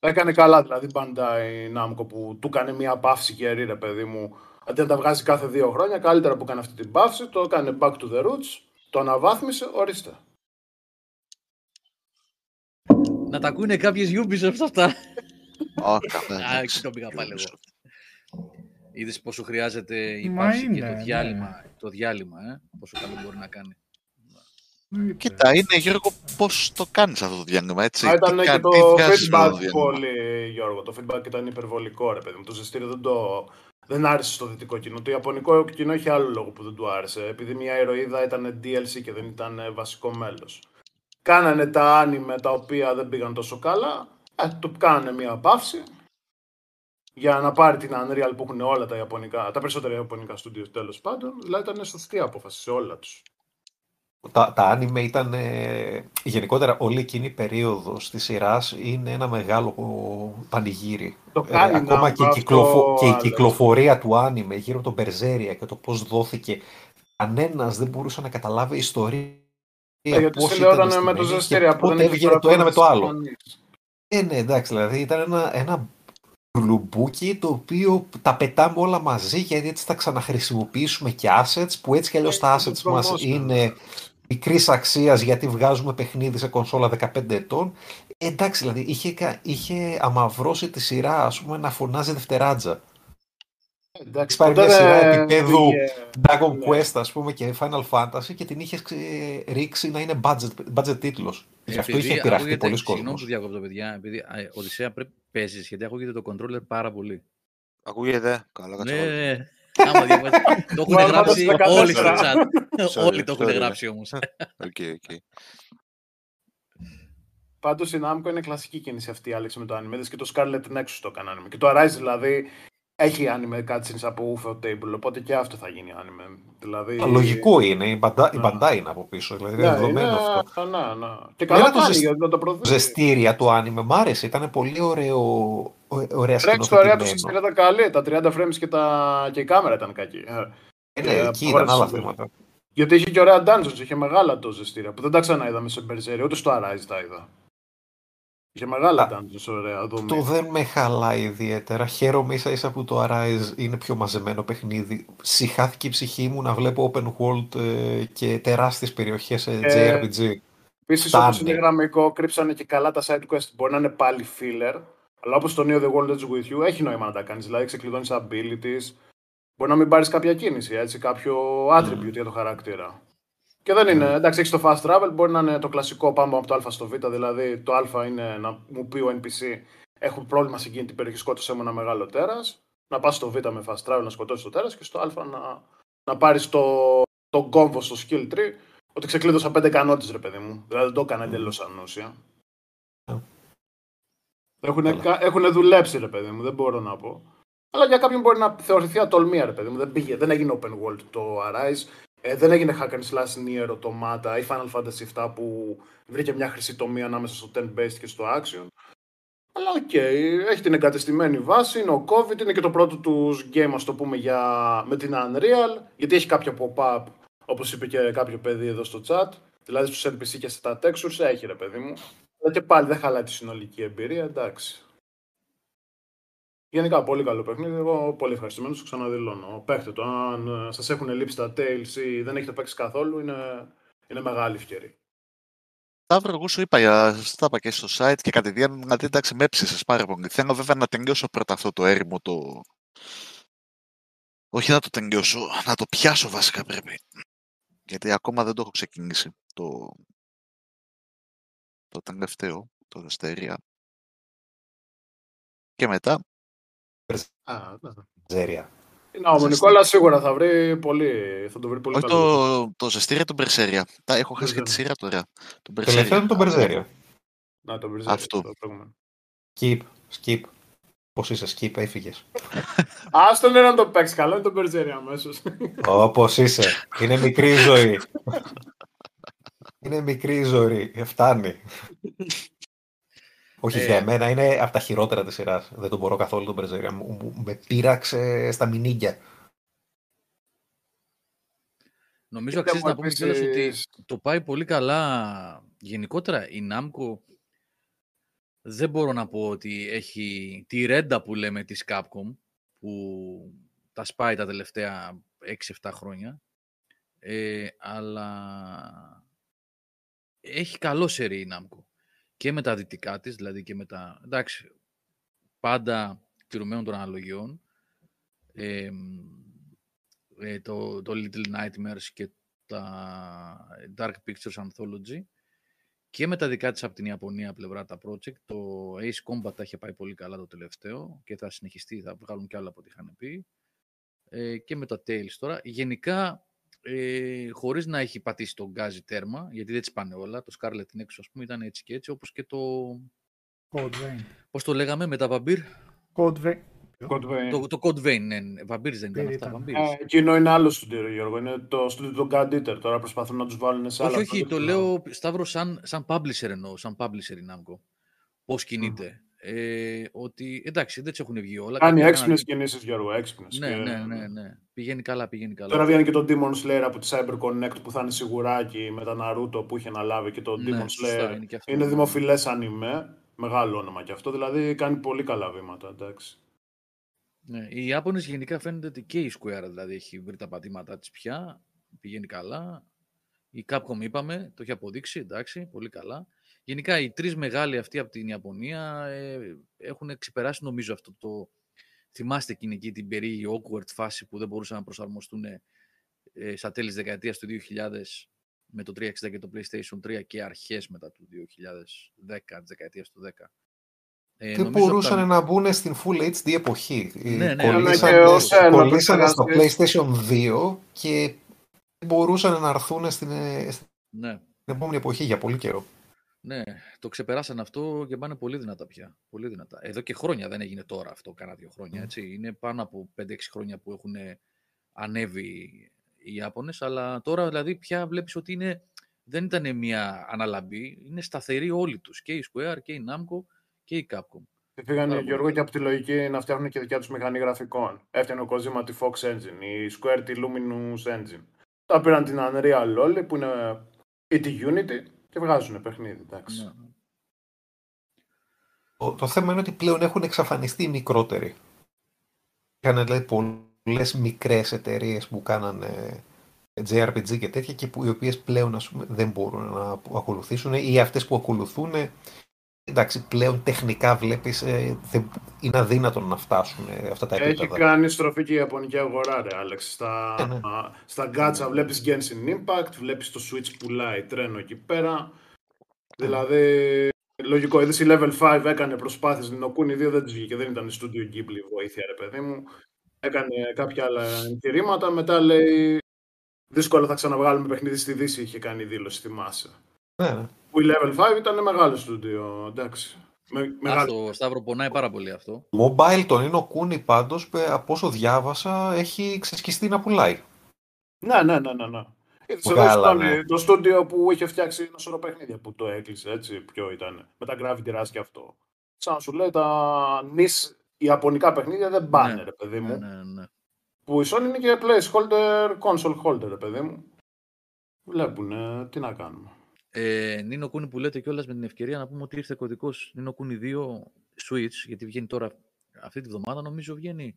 Έκανε καλά δηλαδή Bandai Namco που του έκανε μια παύση καιρή, ρε παιδί μου. Αντί να τα βγάζει κάθε δύο χρόνια, καλύτερα που έκανε αυτή την παύση, το έκανε back to the roots, το αναβάθμισε, ορίστε. Να τα ακούνε κάποιες Ubisoft αυτά. Όχι, το πήγα πάλι εγώ. Είδες πόσο χρειάζεται η παύση και το ναι. διάλειμμα, το διάλειμμα ε; πόσο καλό μπορεί να κάνει. Κοίτα, είναι Γιώργο πώς το κάνεις αυτό το διάλειμμα, έτσι. Α, ήταν και το feedback πολύ, Γιώργο. Το feedback ήταν υπερβολικό, ρε παιδί μου. Το ζεστήριο δεν το. Δεν άρεσε στο δυτικό κοινό. Το ιαπωνικό κοινό είχε άλλο λόγο που δεν του άρεσε. Επειδή μια ηρωίδα ήταν DLC και δεν ήταν βασικό μέλος κάνανε τα άνιμε τα οποία δεν πήγαν τόσο καλά, ε, του κάνανε μια παύση για να πάρει την Unreal που έχουν όλα τα Ιαπωνικά, τα περισσότερα Ιαπωνικά studios τέλος πάντων. Δηλαδή ήταν σωστή απόφαση σε όλα τους. Τα, τα άνιμε ήταν, ε, γενικότερα όλη εκείνη η περίοδος της σειράς είναι ένα μεγάλο πανηγύρι. Το ε, ακόμα και, κυκλοφο, και η κυκλοφορία του άνιμε γύρω από τον Περζέρια και το πώς δόθηκε, κανένας δεν μπορούσε να καταλάβει ιστορία ε, γιατί σε με το ζεστήρια που δεν έβγαινε το ένα με το άλλο. Ε, ναι, εντάξει, δηλαδή ήταν ένα, ένα γλουμπούκι το οποίο τα πετάμε όλα μαζί γιατί έτσι θα ξαναχρησιμοποιήσουμε και assets που έτσι κι αλλιώς ε, τα assets μας είναι μικρής αξίας γιατί βγάζουμε παιχνίδι σε κονσόλα 15 ετών. Ε, εντάξει, δηλαδή είχε, είχε αμαυρώσει τη σειρά ας πούμε, να φωνάζει δευτεράτζα. Έχει πάρει μια σειρά επίπεδου Dragon ναι. Quest, ας πούμε, και Final Fantasy και την είχες ρίξει να είναι budget, budget τίτλος. Γι' αυτό είχε πειραχτεί πολλοί κόσμος. Συγγνώμη που διακόπτω, παιδιά, επειδή Οδυσσέα πρέπει παίζεις γιατί ακούγεται το controller πάρα πολύ. Ακούγεται, καλά, ναι, ναι, ναι. Άμα το έχουν γράψει όλοι στο chat. Όλοι το έχουν γράψει όμως. OK, OK. Πάντως η Namco είναι κλασική κίνηση αυτή, Άλεξ, με το anime. Και το Scarlet Nexus το έκαναν. Και το Arise δηλαδή έχει anime cutscenes από Ufotable, οπότε και αυτό θα γίνει anime. Δηλαδή... Λογικό είναι, η Bandai, η Bandai είναι από πίσω, δηλαδή είναι δεδομένο είναι, αυτό. Ναι, ναι. Και καλά το ζεσ... να το προωθήσει. Zestiria του anime, μ' άρεσε, ήταν πολύ ωραίο, ωραία σκηνοθετημένο. Το ωραία του Zestiria ήταν καλή, τα 30 frames και, τα... και η κάμερα ήταν κακή. Ε, ναι, εκεί ήταν άλλα θέματα. Γιατί είχε και ωραία dungeons, είχε μεγάλα το ζεστήρια που δεν τα ξανά είδαμε σε Berserk, ούτε στο Arise τα είδα. Είχε μεγάλα dungeons, ωραία δομή. Το δεν με χαλάει ιδιαίτερα. Χαίρομαι ίσα ίσα που το Arise είναι πιο μαζεμένο παιχνίδι. Συχάθηκε η ψυχή μου να βλέπω open world ε, και τεράστιες περιοχές σε ε, JRPG. Επίσης, όπως είναι γραμμικό, κρύψανε και καλά τα side quest. Μπορεί να είναι πάλι filler, αλλά όπως το Neo The World is With You, έχει νόημα να τα κάνεις. Δηλαδή, ξεκλειδώνεις abilities. Μπορεί να μην πάρεις κάποια κίνηση, έτσι, κάποιο attribute mm. για το χαρακτήρα. Και δεν είναι. Εντάξει, έχεις το fast travel, μπορεί να είναι το κλασικό πάμε από το Α στο Β. Δηλαδή, το Α είναι να μου πει ο NPC έχουν πρόβλημα σε εκείνη την περιοχή, σκότωσε με ένα μεγάλο τέρας. Να πας στο Β με fast travel να σκοτώσεις το τέρας και στο Α να, να πάρεις το, το κόμβο στο skill tree ότι ξεκλείδωσα πέντε ικανότητε, ρε παιδί μου. Δηλαδή δεν το έκανα εντελώς ανούσια. Έχουν, έχουν δουλέψει, ρε παιδί μου, δεν μπορώ να πω. Αλλά για κάποιον μπορεί να θεωρηθεί ατολμία, ρε παιδί μου. Δεν, πήγε, δεν έγινε open world το Arise. Ε, δεν έγινε hack and slash Nier Automata ή Final Fantasy 7 που βρήκε μια χρυσή τομή ανάμεσα στο turn-based και στο action. Αλλά OK, okay, έχει την εγκατεστημένη βάση, είναι ο COVID, είναι και το πρώτο τους game, ας το πούμε, για... με την Unreal, γιατί έχει κάποιο pop-up, όπως είπε και κάποιο παιδί εδώ στο chat, δηλαδή στους NPC και στα textures, έχει ρε παιδί μου. Αλλά και πάλι δεν χαλάει τη συνολική εμπειρία, εντάξει. Γενικά πολύ καλό παιχνίδι. Εγώ πολύ ευχαριστημένος. Σου ξαναδηλώνω. Παίχτε το. Αν σας έχουν λείψει τα Tales ή δεν έχετε παίξει καθόλου, είναι, είναι μεγάλη ευκαιρία. Σταύρο, εγώ σου είπα, για, στα είπα και στο site και κατηδίαν, δηλαδή εντάξει με έψησες πάρα πολύ. Θέλω βέβαια να τελειώσω πρώτα αυτό το έρημο, το... Όχι να το τελειώσω, να το πιάσω βασικά πρέπει. Γιατί ακόμα δεν το έχω ξεκινήσει το, το τελευταίο, το Δεστερία. Και μετά... Α, Ζέρια. Ναι, ο Νικόλας σίγουρα θα, βρει πολύ, θα το βρει πολύ Όχι το, το ζεστήρια τον Περσέρια. Τα έχω χάσει και τη σειρά τώρα. Τον Τελευταίο είναι τον Περσέρια. Να, τον Περσέρια. Αυτό. Skip, skip. Πώς είσαι, skip, έφυγες. Άστον είναι να το παίξεις καλό, είναι τον Περσέρια αμέσως. Όπως είσαι. Είναι μικρή η ζωή. είναι μικρή η ζωή. Φτάνει. Όχι, για ε. μένα είναι από τα χειρότερα της σειράς. Δεν τον μπορώ καθόλου τον Μπερζέρια. Με πείραξε στα μηνύγκια. Νομίζω αξίζει να πούμε κιόλας ότι το πάει πολύ καλά. Γενικότερα η Νάμκο δεν μπορώ να πω ότι έχει τη ρέντα που λέμε της Capcom που τα σπάει τα τελευταία 6-7 χρόνια ε, αλλά έχει καλό σερί η Νάμκο και με τα δυτικά της, δηλαδή και με τα... Εντάξει, πάντα τηρουμένων των αναλογιών. Ε, το, το Little Nightmares και τα Dark Pictures Anthology και με τα δικά της από την Ιαπωνία πλευρά τα project. Το Ace Combat τα είχε πάει πολύ καλά το τελευταίο και θα συνεχιστεί, θα βγάλουν κι άλλα από ό,τι είχαν πει. Ε, και με τα Tales τώρα. Γενικά ε, χωρίς να έχει πατήσει τον γκάζι τέρμα, γιατί δεν τις πάνε όλα. Το Scarlet Nexus, ας πούμε, ήταν έτσι και έτσι, όπως και το... Code Vein. Πώς το λέγαμε με τα Vampir? Code Vein. Το, το Code Vein, ναι. Vampires δεν ήταν αυτά. Ε, εκείνο είναι άλλος στούντιο, Γιώργο. Είναι το στούντιο του God Eater. Τώρα προσπαθούν να τους βάλουν σε άλλα. Όχι, όχι. Το λέω, Σταύρο, σαν, σαν publisher εννοώ. Σαν publisher η Namco. Πώς κινείται ε, ότι εντάξει δεν τι έχουν βγει όλα. Κάνει έξυπνες κινήσεις, Γιώργο, έξυπνες. Ναι, και... ναι, ναι, ναι. Πηγαίνει καλά, πηγαίνει καλά. Τώρα βγαίνει και το Demon Slayer από τη Cyber Connect που θα είναι σιγουράκι με τα Naruto που είχε αναλάβει και το ναι, Demon Slayer. Είναι, είναι ναι. δημοφιλές ανημέ. Μεγάλο όνομα και αυτό. Δηλαδή κάνει πολύ καλά βήματα. Εντάξει. Ναι, οι Ιάπωνες γενικά φαίνεται ότι και η Square δηλαδή έχει βρει τα πατήματά της πια. Πηγαίνει καλά. Η Capcom είπαμε, το έχει αποδείξει, εντάξει, πολύ καλά. Γενικά οι τρεις μεγάλοι αυτοί από την Ιαπωνία ε, έχουν ξεπεράσει νομίζω αυτό το... Θυμάστε εκείνη εκεί την περίεργη awkward φάση που δεν μπορούσαν να προσαρμοστούν ε, στα τέλη της δεκαετίας του 2000 με το 360 και το PlayStation 3 και αρχές μετά το 2010, της δεκαετίας του 10. Ε, δεν μπορούσαν να μπουν στην Full HD εποχή. Ναι, ναι, κολλήσανε, στο PlayStation 2 και μπορούσαν να έρθουν στην, ε, ναι. στην επόμενη εποχή για πολύ καιρό. Ναι, το ξεπεράσαν αυτό και πάνε πολύ δυνατά πια. Πολύ δυνατά. Εδώ και χρόνια δεν έγινε τώρα αυτό, κάνα δύο χρόνια. Έτσι. Είναι πάνω από 5-6 χρόνια που έχουν ανέβει οι Ιάπωνες, αλλά τώρα δηλαδή πια βλέπεις ότι είναι, δεν ήταν μια αναλαμπή, είναι σταθεροί όλοι τους, και η Square και η Namco και η Capcom. Και πήγαν, Γιώργο, και από τη λογική να φτιάχνουν και δικιά τους μηχανή γραφικών. Έφτιανε ο Kojima τη Fox Engine, η Square τη Luminous Engine. Τα πήραν την Unreal όλοι, που είναι ή τη Unity, και βγάζουν παιχνίδι, εντάξει. Ναι. Το, το θέμα είναι ότι πλέον έχουν εξαφανιστεί οι μικρότεροι. Είχαν δηλαδή πολλές μικρές εταιρείες που κάνανε JRPG και τέτοια και που, οι οποίες πλέον ας πούμε, δεν μπορούν να ακολουθήσουν ή αυτές που ακολουθούν εντάξει, πλέον τεχνικά βλέπεις ε, είναι αδύνατο να φτάσουν ε, αυτά τα επίπεδα. Έχει κάνει στροφή και η Ιαπωνική αγορά, ρε Άλεξ. Στα, ε, ναι. στα γκάτσα βλέπεις Genshin Impact, βλέπεις το Switch πουλάει τρένο εκεί πέρα. Δηλαδή, λογικό, είδες η Level 5 έκανε προσπάθειες, την Okuni 2 δεν της βγήκε, δεν ήταν Studio Ghibli βοήθεια, ρε παιδί μου. Έκανε κάποια άλλα εγχειρήματα, μετά λέει δύσκολα θα ξαναβγάλουμε παιχνίδι στη Δύση, είχε κάνει δήλωση, θυμάσαι. Ναι, ναι. Που η Level 5 ήταν μεγάλο στούντιο, εντάξει. Με, Αυτό, Σταύρο, πονάει πάρα πολύ αυτό. Mobile τον είναι ο Κούνι πάντως, από όσο διάβασα, έχει ξεσκιστεί να πουλάει. Ναι, ναι, ναι, ναι. ναι. Εδώ ναι. το στούντιο που είχε φτιάξει ένα σωρό παιχνίδια που το έκλεισε, έτσι, ποιο ήταν, με τα Gravity Rush και αυτό. Σαν σου λέει, τα νης ιαπωνικά παιχνίδια δεν πάνε, ναι, ρε παιδί μου. Ναι, ναι, ναι. Που η Sony είναι και placeholder, console holder, ρε παιδί μου. Βλέπουν, τι να κάνουμε. Ε, Νίνο Κούνι που λέτε κιόλας με την ευκαιρία να πούμε ότι ήρθε κωδικός Νίνο Κούνι 2 Switch, γιατί βγαίνει τώρα αυτή τη βδομάδα, νομίζω βγαίνει.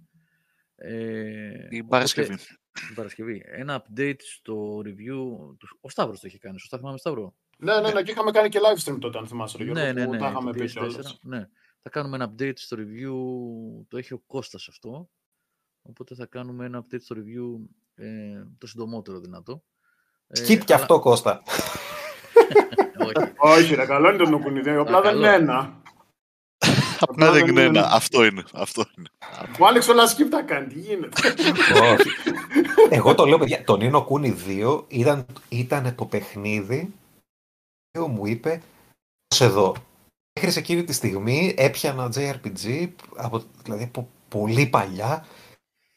Ε, η Παρασκευή. Την Παρασκευή. Ένα update στο review. Του... Ο Σταύρος το έχει κάνει, σωστά θυμάμαι Σταύρο; Ναι, ναι, ναι, και είχαμε κάνει και live stream τότε, αν θυμάσαι. Ναι, ναι, ναι, ναι, τα είχαμε πει ναι. Θα κάνουμε ένα update στο review. Το έχει ο Κώστας αυτό. Οπότε θα κάνουμε ένα update στο review ε, το συντομότερο δυνατό. Skip ε, και αλλά... αυτό, Κώστα. Όχι. Όχι, ρε, καλό είναι το νοικουνιδί. Απλά δεν είναι ένα. Απλά δεν είναι ένα. Αυτό είναι. Αυτό είναι. Ο Άλεξ όλα skip τα κάνει. Τι γίνεται; Όχι. Εγώ το λέω, παιδιά. Το Νίνο Κούνι 2 ήταν, ήταν το παιχνίδι που μου είπε εδώ. Μέχρι σε εκείνη τη στιγμή έπιανα JRPG από, δηλαδή από πολύ παλιά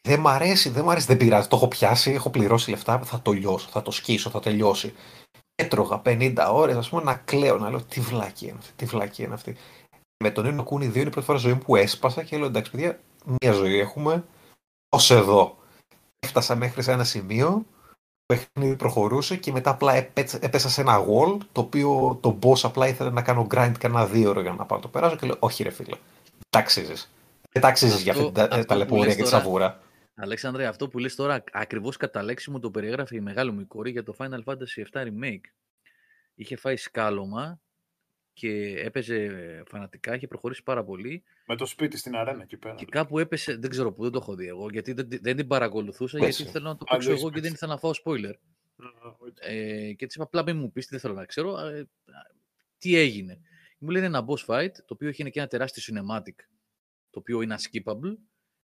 δεν μ' αρέσει, δεν μ' αρέσει, δεν πειράζει. Το έχω πιάσει, έχω πληρώσει λεφτά, θα το λιώσω, θα το σκίσω, θα τελειώσει. Έτρωγα 50 ώρες, ας πούμε, να κλαίω, να λέω τι βλάκι είναι αυτή, τι βλάκι είναι αυτή. Με τον Ίνο Κούνι 2 είναι η πρώτη φορά ζωή μου που έσπασα και λέω εντάξει, παιδιά, μία ζωή έχουμε, ως εδώ. Έφτασα μέχρι σε ένα σημείο, το παιχνίδι προχωρούσε και μετά απλά έπεσα σε ένα wall, το οποίο το boss απλά ήθελε να κάνω grind κανένα δύο ώρο για να πάω το περάσω και λέω όχι ρε φίλε, ταξίζεις. Δεν ταξίζεις για αυτή την ταλαιπωρία και τη σαβούρα. Αλέξανδρε, αυτό που λες τώρα ακριβώς κατά λέξη μου το περιέγραφε η μεγάλη μου κόρη για το Final Fantasy VII Remake. Είχε φάει σκάλωμα και έπαιζε φανατικά, είχε προχωρήσει πάρα πολύ. Με το σπίτι στην αρένα εκεί πέρα. Και κάπου έπεσε, δεν ξέρω που, δεν το έχω δει εγώ, γιατί δεν, δεν την παρακολουθούσα, Πέσει. γιατί ήθελα να το παίξω εγώ και δεν ήθελα να φάω spoiler. Ε, και της είπα απλά μην μου πεις, δεν θέλω να ξέρω, ε, τι έγινε. Μου λένε ένα boss fight, το οποίο είχε και ένα τεράστιο cinematic, το οποίο είναι skippable,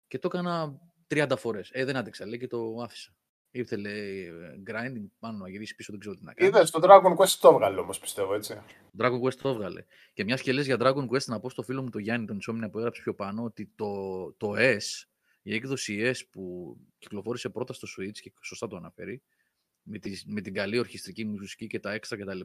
και το έκανα 30 φορές. Ε, δεν άντεξα, λέει και το άφησα. Ήρθε, λέει, grinding πάνω να γυρίσει πίσω, δεν ξέρω τι να κάνει. Είδες, το Dragon Quest το έβγαλε όμως, πιστεύω, έτσι. Το Dragon Quest το έβγαλε. Και μιας και λες για Dragon Quest, να πω στο φίλο μου τον Γιάννη, τον Insomnia που έγραψε πιο πάνω, ότι το, το S, η έκδοση S που κυκλοφόρησε πρώτα στο Switch και σωστά το αναφέρει, με, τη, με την καλή ορχιστρική μουσική και τα έξτρα κτλ.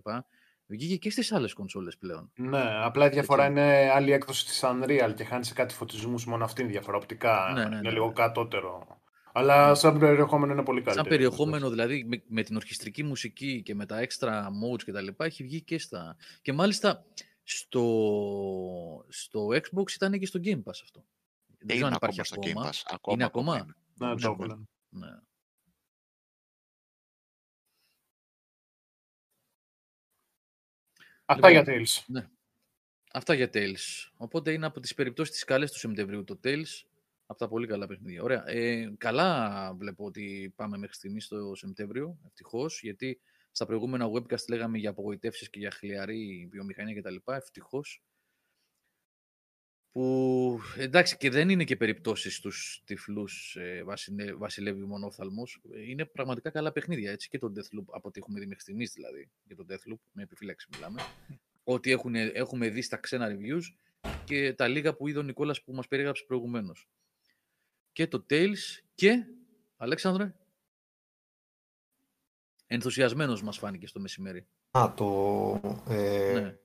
Βγήκε και στις άλλες κονσόλες πλέον. Ναι, απλά η διαφορά Έτσι. είναι άλλη έκδοση της Unreal και χάνει σε κάτι φωτισμούς μόνο αυτή είναι η διαφορά. Οπτικά ναι, ναι, είναι ναι, λίγο ναι. κατώτερο. Αλλά σαν περιεχόμενο είναι πολύ καλύτερο. Σαν περιεχόμενο, δηλαδή με, με, την ορχιστρική μουσική και με τα extra modes και τα λοιπά, έχει βγει και στα. Και μάλιστα στο, στο Xbox ήταν και στο Game Pass αυτό. Δεν ξέρω αν υπάρχει ακόμα. Game Pass. ακόμα. Είναι ακόμα. Ναι, το ναι. Αυτά λοιπόν, για Tales. Ναι. Αυτά για Tales. Οπότε είναι από τις περιπτώσεις της καλές του Σεπτεμβρίου το Tales. Από τα πολύ καλά παιχνίδια. Ωραία. Ε, καλά βλέπω ότι πάμε μέχρι στιγμής στο Σεπτέμβριο, ευτυχώς, γιατί στα προηγούμενα webcast λέγαμε για απογοητεύσεις και για χλιαρή βιομηχανία κτλ. Ευτυχώς. Που εντάξει και δεν είναι και περιπτώσεις στους τυφλούς ε, βασιλεύει μονόφθαλμο. Είναι πραγματικά καλά παιχνίδια. Έτσι και το Deathloop, από ό,τι έχουμε δει μέχρι στιγμής δηλαδή, για το Deathloop, με επιφύλαξη μιλάμε. Ό,τι έχουμε δει στα ξένα reviews και τα λίγα που είδε ο Νικόλας που μας περιέγραψε προηγουμένως και το Tales και, Αλέξανδρε, ενθουσιασμένος μας φάνηκε στο μεσημέρι. Α, το... Ε, ναι.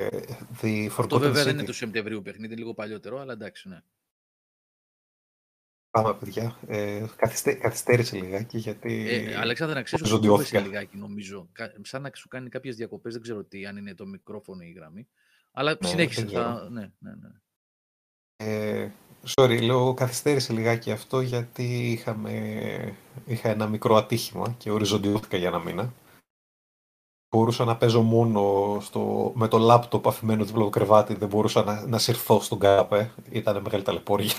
Ε, the Αυτό βέβαια δεν είναι το Σεπτεμβρίου παιχνίδι, λίγο παλιότερο, αλλά εντάξει, ναι. Πάμε, παιδιά. Ε, καθυστέ, καθυστέρησε λιγάκι, γιατί... Ε, Αλέξανδρε, να ξέρεις ότι το λιγάκι, νομίζω. Σαν να σου κάνει κάποιες διακοπές, δεν ξέρω τι, αν είναι το μικρόφωνο ή η γραμμή. Αλλά ναι, συνέχισε. Θα... Ναι, ναι, ναι. Ε, Sorry, λέω καθυστέρησε λιγάκι αυτό γιατί είχαμε, είχα ένα μικρό ατύχημα και οριζοντιώθηκα για ένα μήνα. Μπορούσα να παίζω μόνο στο, με το λάπτοπ αφημένο δίπλα το κρεβάτι, δεν μπορούσα να, να συρθώ στον κάπε. Ήταν μεγάλη ταλαιπωρία.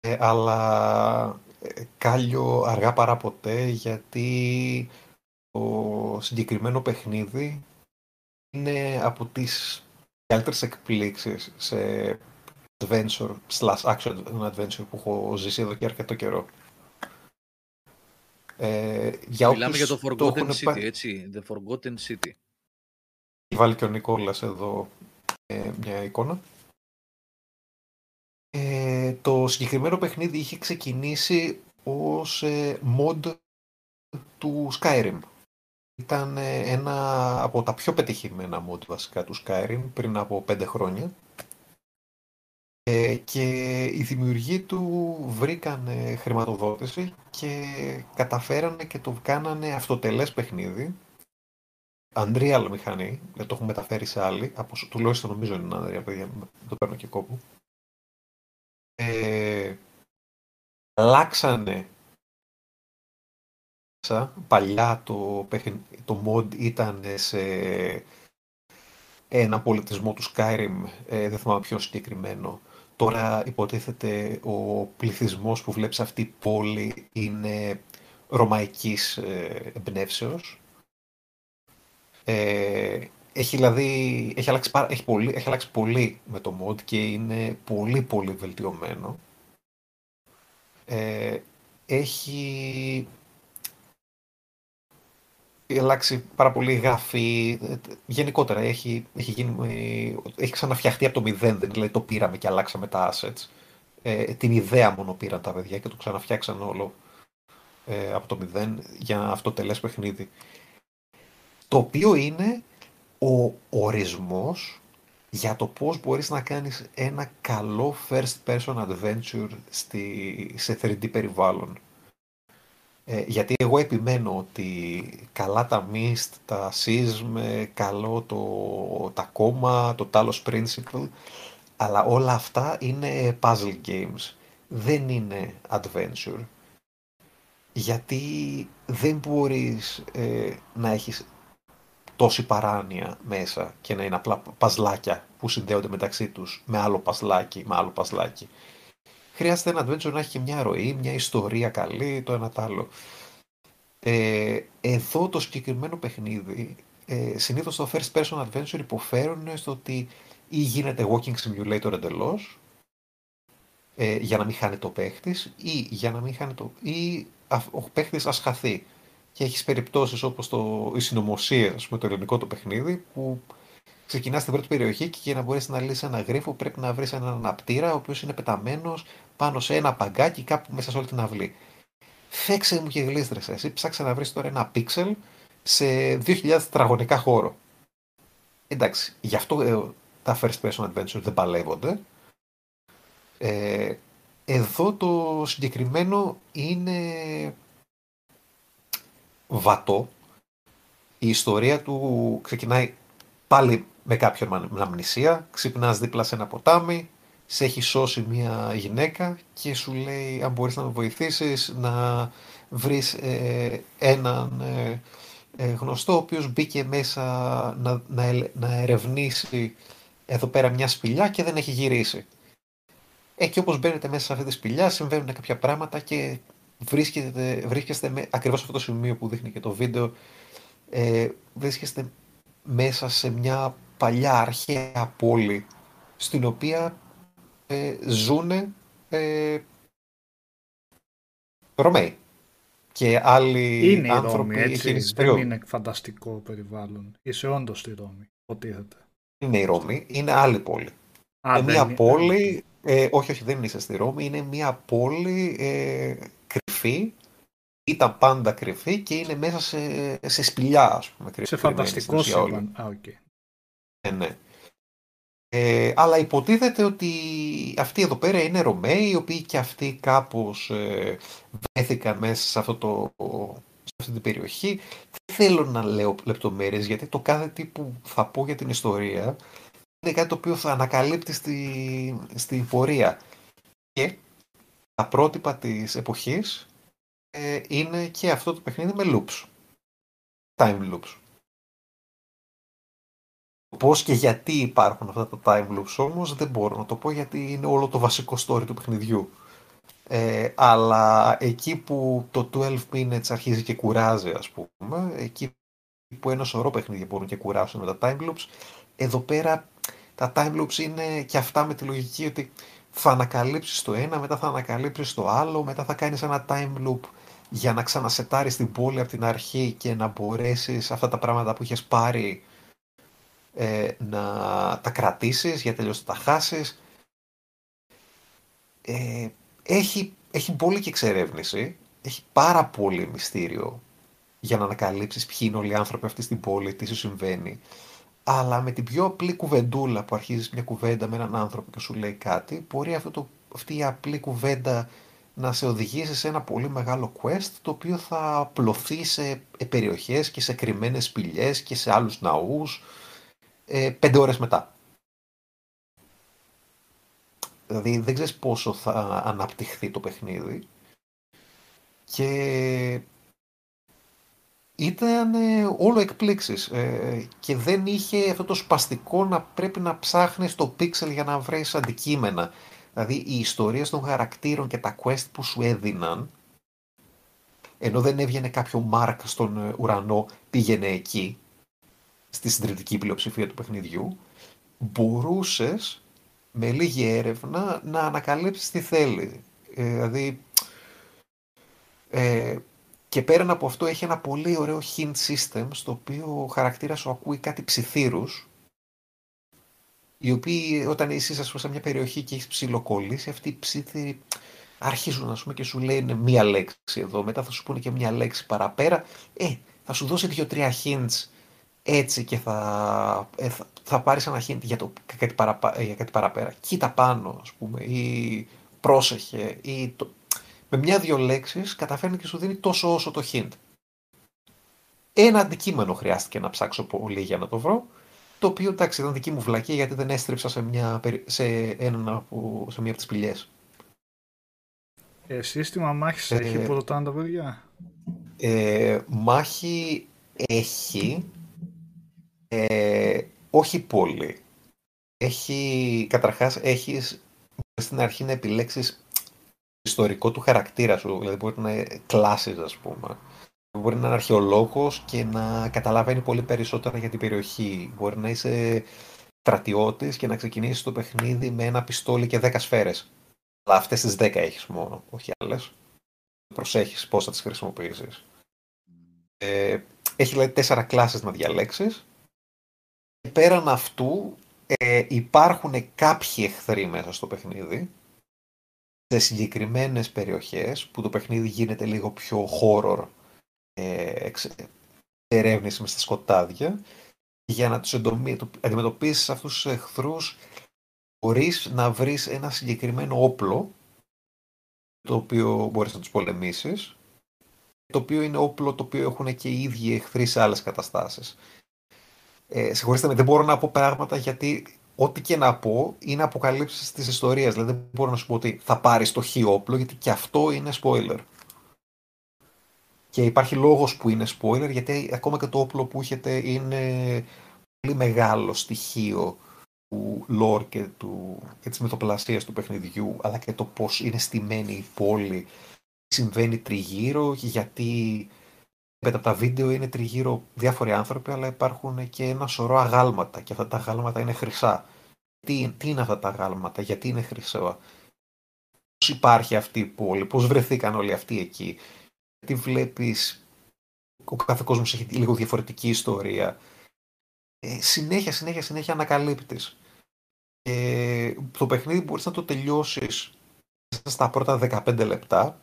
Ε, αλλά ε, κάλιο αργά παρά ποτέ γιατί το συγκεκριμένο παιχνίδι είναι από τις καλύτερες εκπλήξεις σε adventure slash action adventure που έχω ζήσει εδώ και αρκετό καιρό. Ε, για Μιλάμε για το Forgotten City, έτσι. The Forgotten City. Βάλει και ο Νικόλας εδώ μια εικόνα. Ε, το συγκεκριμένο παιχνίδι είχε ξεκινήσει ως ε, mod του Skyrim. Ήταν ε, ένα από τα πιο πετυχημένα mod βασικά του Skyrim πριν από πέντε χρόνια. Ε, και οι δημιουργοί του βρήκαν χρηματοδότηση και καταφέρανε και το κάνανε αυτοτελές παιχνίδι. Unreal μηχανή, δεν το έχουν μεταφέρει σε άλλη, από, τουλάχιστον νομίζω είναι Unreal, παιδιά, το παίρνω και κόπο. Ε, αλλάξανε παλιά το, το mod ήταν σε ένα πολιτισμό του Skyrim, ε, δεν θυμάμαι πιο συγκεκριμένο. Τώρα υποτίθεται ο πληθυσμός που βλέπεις αυτή η πόλη είναι ρωμαϊκής ε, εμπνεύσεως. Ε, έχει δηλαδή, έχει αλλάξει, έχει, πολύ, έχει αλλάξει πολύ με το mod και είναι πολύ πολύ βελτιωμένο. Ε, έχει αλλάξει πάρα πολύ γράφη. Γενικότερα έχει, έχει, γίνει, έχει ξαναφτιαχτεί από το μηδέν. Δηλαδή το πήραμε και αλλάξαμε τα assets. Ε, την ιδέα μόνο πήραν τα παιδιά και το ξαναφτιάξαν όλο ε, από το μηδέν για αυτό τελές παιχνίδι. Το οποίο είναι ο ορισμός για το πώς μπορείς να κάνεις ένα καλό first person adventure στη, σε 3D περιβάλλον. Ε, γιατί εγώ επιμένω ότι καλά τα Mist, τα Sism, καλό το, τα κόμμα, το Talos Principle, αλλά όλα αυτά είναι puzzle games. Δεν είναι adventure. Γιατί δεν μπορείς ε, να έχεις τόση παράνοια μέσα και να είναι απλά παζλάκια που συνδέονται μεταξύ τους με άλλο παζλάκι, με άλλο παζλάκι. Χρειάζεται ένα adventure να έχει και μια ροή, μια ιστορία καλή, το ένα το άλλο. Ε, εδώ το συγκεκριμένο παιχνίδι, ε, συνήθως το first person adventure υποφέρουν στο ότι ή γίνεται walking simulator εντελώς, ε, για να μην χάνει το παίχτης ή για να μην χάνει το... ή ο παίχτης ας χαθεί και έχεις περιπτώσεις όπως το, οι συνωμοσίε, με το ελληνικό το παιχνίδι, που ξεκινάς στην πρώτη περιοχή και για να μπορέσεις να λύσεις ένα γρίφο πρέπει να βρεις έναν αναπτήρα ο οποίος είναι πεταμένος πάνω σε ένα παγκάκι κάπου μέσα σε όλη την αυλή. Φέξε μου και γλίστρε εσύ, ψάξε να βρεις τώρα ένα πίξελ σε 2000 τετραγωνικά χώρο. Εντάξει, γι' αυτό ε, τα first person adventure δεν παλεύονται. Ε, εδώ το συγκεκριμένο είναι βατό. Η ιστορία του ξεκινάει πάλι με κάποιον αμνησία. Ξυπνάς δίπλα σε ένα ποτάμι, σε έχει σώσει μια γυναίκα και σου λέει αν μπορείς να με βοηθήσεις να βρεις ε, έναν ε, ε, γνωστό ο οποίος μπήκε μέσα να, να, να ερευνήσει εδώ πέρα μια σπηλιά και δεν έχει γυρίσει. Ε, και όπως μπαίνετε μέσα σε αυτή τη σπηλιά συμβαίνουν κάποια πράγματα και βρίσκεστε, βρίσκεστε με, ακριβώς αυτό το σημείο που δείχνει και το βίντεο ε, βρίσκεστε μέσα σε μια παλιά αρχαία πόλη στην οποία ε, ζούνε ε, Ρωμαίοι και άλλοι είναι άνθρωποι η Ρώμη, έτσι, δεν είναι φανταστικό περιβάλλον. Είσαι όντως στη Ρώμη, υποτίθεται. Είναι η Ρώμη, είναι άλλη πόλη. Α, είναι μια πόλη, ε, όχι, όχι, δεν είσαι στη Ρώμη, είναι μια πόλη ε, κρυφή, ήταν πάντα κρυφή και είναι μέσα σε, σε σπηλιά, ας πούμε. Σε φανταστικό σύμπαν. Α, okay. Ε, ναι. Ε, αλλά υποτίθεται ότι αυτοί εδώ πέρα είναι Ρωμαίοι, οι οποίοι και αυτοί κάπως ε, βρέθηκαν μέσα σε, αυτό το, σε αυτή την περιοχή. Δεν θέλω να λέω λεπτομέρειες, γιατί το κάθε τι που θα πω για την ιστορία είναι κάτι το οποίο θα ανακαλύπτει στη, στη πορεία. Και τα πρότυπα της εποχής ε, είναι και αυτό το παιχνίδι με loops. Time loops. Πώς και γιατί υπάρχουν αυτά τα time loops όμως δεν μπορώ να το πω γιατί είναι όλο το βασικό story του παιχνιδιού. Ε, αλλά εκεί που το 12 minutes αρχίζει και κουράζει ας πούμε, εκεί που ένα σωρό παιχνίδια μπορούν και κουράσουν με τα time loops, εδώ πέρα τα time loops είναι και αυτά με τη λογική ότι θα ανακαλύψεις το ένα, μετά θα ανακαλύψεις το άλλο, μετά θα κάνεις ένα time loop για να ξανασετάρεις την πόλη από την αρχή και να μπορέσεις αυτά τα πράγματα που είχες πάρει ε, να τα κρατήσεις γιατί τελειώς θα τα χάσεις. Ε, έχει, έχει πολύ και εξερεύνηση, έχει πάρα πολύ μυστήριο για να ανακαλύψεις ποιοι είναι όλοι οι άνθρωποι αυτή στην πόλη, τι σου συμβαίνει. Αλλά με την πιο απλή κουβεντούλα που αρχίζεις μια κουβέντα με έναν άνθρωπο και σου λέει κάτι, μπορεί αυτό το, αυτή η απλή κουβέντα να σε οδηγήσει σε ένα πολύ μεγάλο quest το οποίο θα απλωθεί σε περιοχές και σε κρυμμένες σπηλιές και σε άλλους ναούς ε, πέντε ώρες μετά. Δηλαδή δεν ξέρεις πόσο θα αναπτυχθεί το παιχνίδι και ήταν όλο εκπλήξεις ε, και δεν είχε αυτό το σπαστικό να πρέπει να ψάχνεις το pixel για να βρεις αντικείμενα. Δηλαδή οι ιστορίες των χαρακτήρων και τα quest που σου έδιναν ενώ δεν έβγαινε κάποιο mark στον ε, ουρανό πήγαινε εκεί στη συντριπτική πλειοψηφία του παιχνιδιού μπορούσες με λίγη έρευνα να ανακαλύψεις τι θέλει. Ε, δηλαδή ε, και πέραν από αυτό έχει ένα πολύ ωραίο hint system στο οποίο ο χαρακτήρας σου ακούει κάτι ψιθύρους οι οποίοι όταν είσαι ας πούμε, σε μια περιοχή και έχεις ψιλοκολλήσει αυτοί οι ψήθυροι αρχίζουν ας πούμε, και σου λένε μία λέξη εδώ μετά θα σου πούνε και μία λέξη παραπέρα ε, θα σου δώσει δύο-τρία hints έτσι και θα, ε, θα, θα πάρεις ένα hint για, το, κάτι παραπα, για κάτι παραπέρα κοίτα πάνω ας πούμε ή πρόσεχε ή το, με μια-δυο λέξεις καταφέρνει και σου δίνει τόσο όσο το hint. Ένα αντικείμενο χρειάστηκε να ψάξω πολύ για να το βρω, το οποίο εντάξει ήταν δική μου βλακία γιατί δεν έστριψα σε, μια, σε, ένα από, σε μια από τις πηγές. Ε, σύστημα μάχης ε, έχει που ρωτάνε τα παιδιά; Ε, μάχη έχει, ε, όχι πολύ. Έχει, καταρχάς έχεις στην αρχή να επιλέξεις ιστορικό του χαρακτήρα σου. Δηλαδή μπορεί να είναι κλάσεις ας πούμε. Μπορεί να είναι αρχαιολόγος και να καταλαβαίνει πολύ περισσότερα για την περιοχή. Μπορεί να είσαι στρατιώτης και να ξεκινήσεις το παιχνίδι με ένα πιστόλι και 10 σφαίρες. Αλλά αυτές τις 10 έχεις μόνο, όχι άλλες. Προσέχεις πώς θα τις χρησιμοποιήσεις. Ε, έχει δηλαδή τέσσερα κλάσεις να διαλέξεις. Και πέραν αυτού ε, υπάρχουν κάποιοι εχθροί μέσα στο παιχνίδι σε συγκεκριμένες περιοχές που το παιχνίδι γίνεται λίγο πιο horror ε, ερεύνηση μες στα σκοτάδια για να τους αντιμετωπίσεις αυτούς τους εχθρούς μπορείς να βρεις ένα συγκεκριμένο όπλο το οποίο μπορείς να τους πολεμήσεις το οποίο είναι όπλο το οποίο έχουν και οι ίδιοι εχθροί σε άλλες καταστάσεις. Ε, συγχωρήστε με, δεν μπορώ να πω πράγματα γιατί ό,τι και να πω είναι αποκαλύψεις της ιστορίας. Δηλαδή δεν μπορώ να σου πω ότι θα πάρεις το χ όπλο, γιατί και αυτό είναι spoiler. Και υπάρχει λόγος που είναι spoiler, γιατί ακόμα και το όπλο που έχετε είναι πολύ μεγάλο στοιχείο του lore και, του, και της μυθοπλασίας του παιχνιδιού, αλλά και το πώς είναι στημένη η πόλη, συμβαίνει τριγύρω, γιατί πέρα από τα βίντεο είναι τριγύρω διάφοροι άνθρωποι, αλλά υπάρχουν και ένα σωρό αγάλματα και αυτά τα αγάλματα είναι χρυσά. Τι, τι είναι αυτά τα αγάλματα, γιατί είναι χρυσά, πώς υπάρχει αυτή η πόλη, πώς βρεθήκαν όλοι αυτοί εκεί, τι βλέπεις, ο κάθε κόσμος έχει λίγο διαφορετική ιστορία. Ε, συνέχεια, συνέχεια, συνέχεια ανακαλύπτεις. Και το παιχνίδι μπορείς να το τελειώσεις στα πρώτα 15 λεπτά,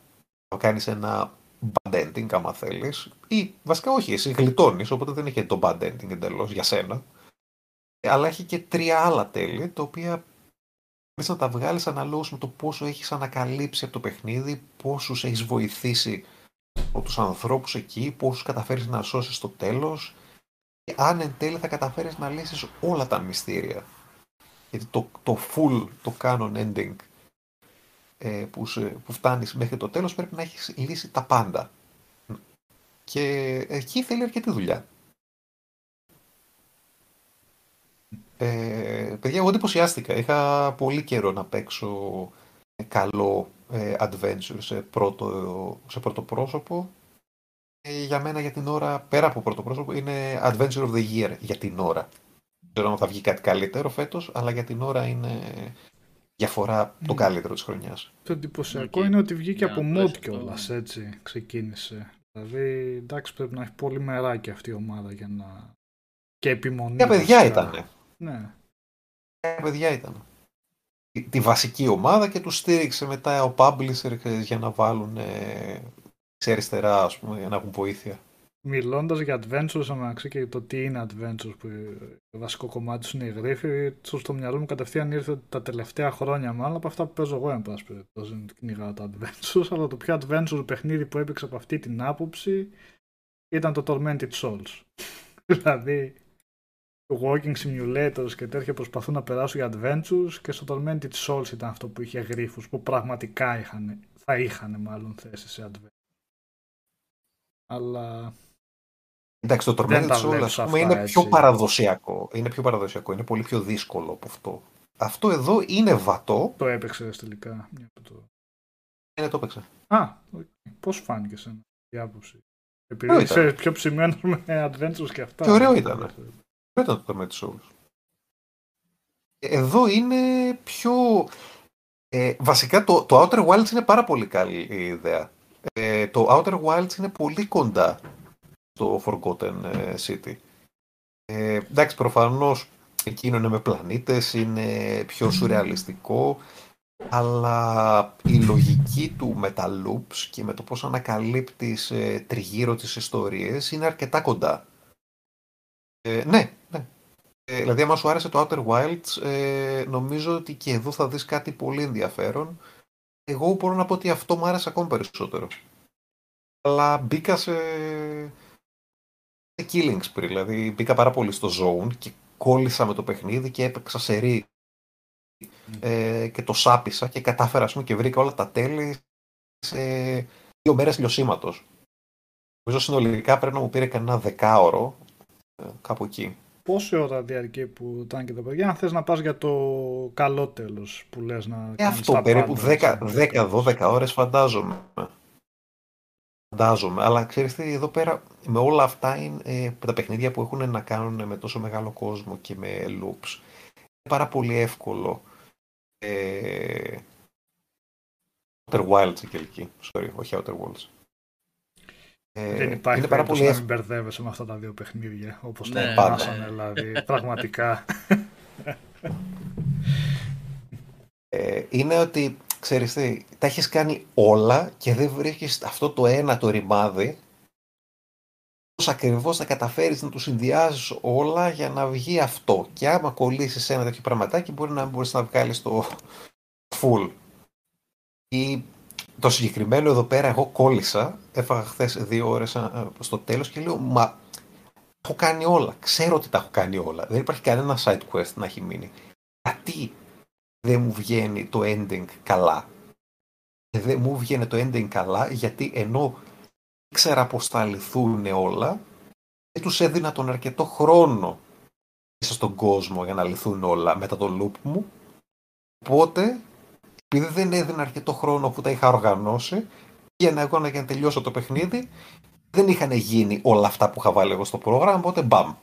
να κάνεις ένα bad ending άμα θέλεις. Ή βασικά όχι, εσύ γλιτώνεις, οπότε δεν έχει το bad ending εντελώς για σένα. Αλλά έχει και τρία άλλα τέλη, τα οποία μπορείς να τα βγάλεις αναλόγως με το πόσο έχεις ανακαλύψει από το παιχνίδι, πόσους έχεις βοηθήσει από τους ανθρώπους εκεί, πόσους καταφέρεις να σώσεις στο τέλος. Και αν εν τέλει θα καταφέρεις να λύσεις όλα τα μυστήρια. Γιατί το, το full, το canon ending ε, που, που φτάνεις μέχρι το τέλος πρέπει να έχεις λύσει τα πάντα. Και εκεί θέλει αρκετή δουλειά. Ε, παιδιά, εγώ εντυπωσιάστηκα. Είχα πολύ καιρό να παίξω καλό ε, adventure σε πρώτο, σε πρώτο πρόσωπο. Ε, για μένα για την ώρα, πέρα από πρώτο πρόσωπο, είναι adventure of the year για την ώρα. Δεν ξέρω αν θα βγει κάτι καλύτερο φέτος, αλλά για την ώρα είναι διαφορά το καλύτερο της χρονιάς. Το εντυπωσιακό είναι ότι βγήκε από mod κιόλας έτσι ξεκίνησε. Δηλαδή εντάξει πρέπει να έχει πολύ μεράκι αυτή η ομάδα για να Και επιμονή. Για παιδιά ήταν. Ναι. Για παιδιά ήταν. Τη βασική ομάδα και τους στήριξε μετά ο publisher για να βάλουν ε, σε αριστερά, ας πούμε, για να έχουν βοήθεια. Μιλώντας για adventures αναξύ και το τι είναι adventures που το βασικό κομμάτι του είναι η γρήφη, στο μυαλό μου κατευθείαν ήρθε τα τελευταία χρόνια μάλλον από αυτά που παίζω εγώ εν πάση περιπτώσει κυνηγάω τα adventures, αλλά το πιο adventure παιχνίδι που έπαιξε από αυτή την άποψη ήταν το Tormented Souls. δηλαδή walking simulators και τέτοια προσπαθούν να περάσουν για adventures και στο Tormented Souls ήταν αυτό που είχε γρίφους που πραγματικά είχαν, θα είχαν μάλλον θέση σε adventures. Αλλά Εντάξει, το Tormented Souls πούμε, είναι πιο παραδοσιακό. Είναι πιο παραδοσιακό, είναι πολύ πιο δύσκολο από αυτό. Αυτό εδώ είναι βατό. Το έπαιξε τελικά. Το... Είναι το έπαιξε. Α, πώς φάνηκε σε η άποψη. Επειδή είσαι πιο ψημένος με adventures και αυτά. Και ωραίο ήταν. Ωραίο ήταν το Tormented Souls. Εδώ είναι πιο... Ε, βασικά το, το Outer Wilds είναι πάρα πολύ καλή η ιδέα. Ε, το Outer Wilds είναι πολύ κοντά στο Forgotten ε, City. Ε, εντάξει, προφανώς εκείνο είναι με πλανήτες, είναι πιο σουρεαλιστικό, αλλά η λογική του με τα loops και με το πώς ανακαλύπτεις ε, τριγύρω τις ιστορίες είναι αρκετά κοντά. Ε, ναι, ναι. Ε, δηλαδή, άμα σου άρεσε το Outer Wilds, ε, νομίζω ότι και εδώ θα δεις κάτι πολύ ενδιαφέρον. Εγώ μπορώ να πω ότι αυτό μου άρεσε ακόμη περισσότερο. Αλλά μπήκα σε, killing spree, δηλαδή μπήκα πάρα πολύ στο zone και κόλλησα με το παιχνίδι και έπαιξα σε ρί ε, και το σάπισα και κατάφερα πούμε, και βρήκα όλα τα τέλη σε δύο μέρες λιωσίματος. Νομίζω συνολικά πρέπει να μου πήρε κανένα δεκάωρο ε, κάπου εκεί. Πόση ώρα διαρκεί που ήταν και τα παιδιά, αν θες να πας για το καλό τέλος που λες να ε, αυτό, περίπου 10-12 ώρες φαντάζομαι φαντάζομαι. Αλλά ξέρεις τι, εδώ πέρα με όλα αυτά είναι, ε, τα παιχνίδια που έχουν να κάνουν με τόσο μεγάλο κόσμο και με loops είναι πάρα πολύ εύκολο. Ε, Outer Wilds και εκεί. Sorry, όχι Outer Worlds. Ε, Δεν υπάρχει είναι πάρα πολύ να μην μπερδεύεσαι με αυτά τα δύο παιχνίδια, όπως ναι, το ναι. δηλαδή, πραγματικά. Ε, είναι ότι ξέρεις τι, τα έχεις κάνει όλα και δεν βρίσκεις αυτό το ένα το ρημάδι πώς ακριβώς θα καταφέρεις να του συνδυάζεις όλα για να βγει αυτό. Και άμα κολλήσεις ένα τέτοιο πραγματάκι μπορεί να μπορείς να βγάλεις το full. Ή το συγκεκριμένο εδώ πέρα εγώ κόλλησα, έφαγα χθες δύο ώρες στο τέλος και λέω μα έχω κάνει όλα, ξέρω ότι τα έχω κάνει όλα. Δεν υπάρχει κανένα side quest να έχει μείνει. Γιατί δεν μου βγαίνει το ending καλά. Δεν μου βγαίνει το ending καλά γιατί ενώ ήξερα πως θα λυθούν όλα δεν τους έδινα τον αρκετό χρόνο μέσα στον κόσμο για να λυθούν όλα μετά το loop μου οπότε επειδή δεν έδινα αρκετό χρόνο που τα είχα οργανώσει για να εγώ να τελειώσω το παιχνίδι δεν είχαν γίνει όλα αυτά που είχα βάλει εγώ στο πρόγραμμα οπότε μπαμ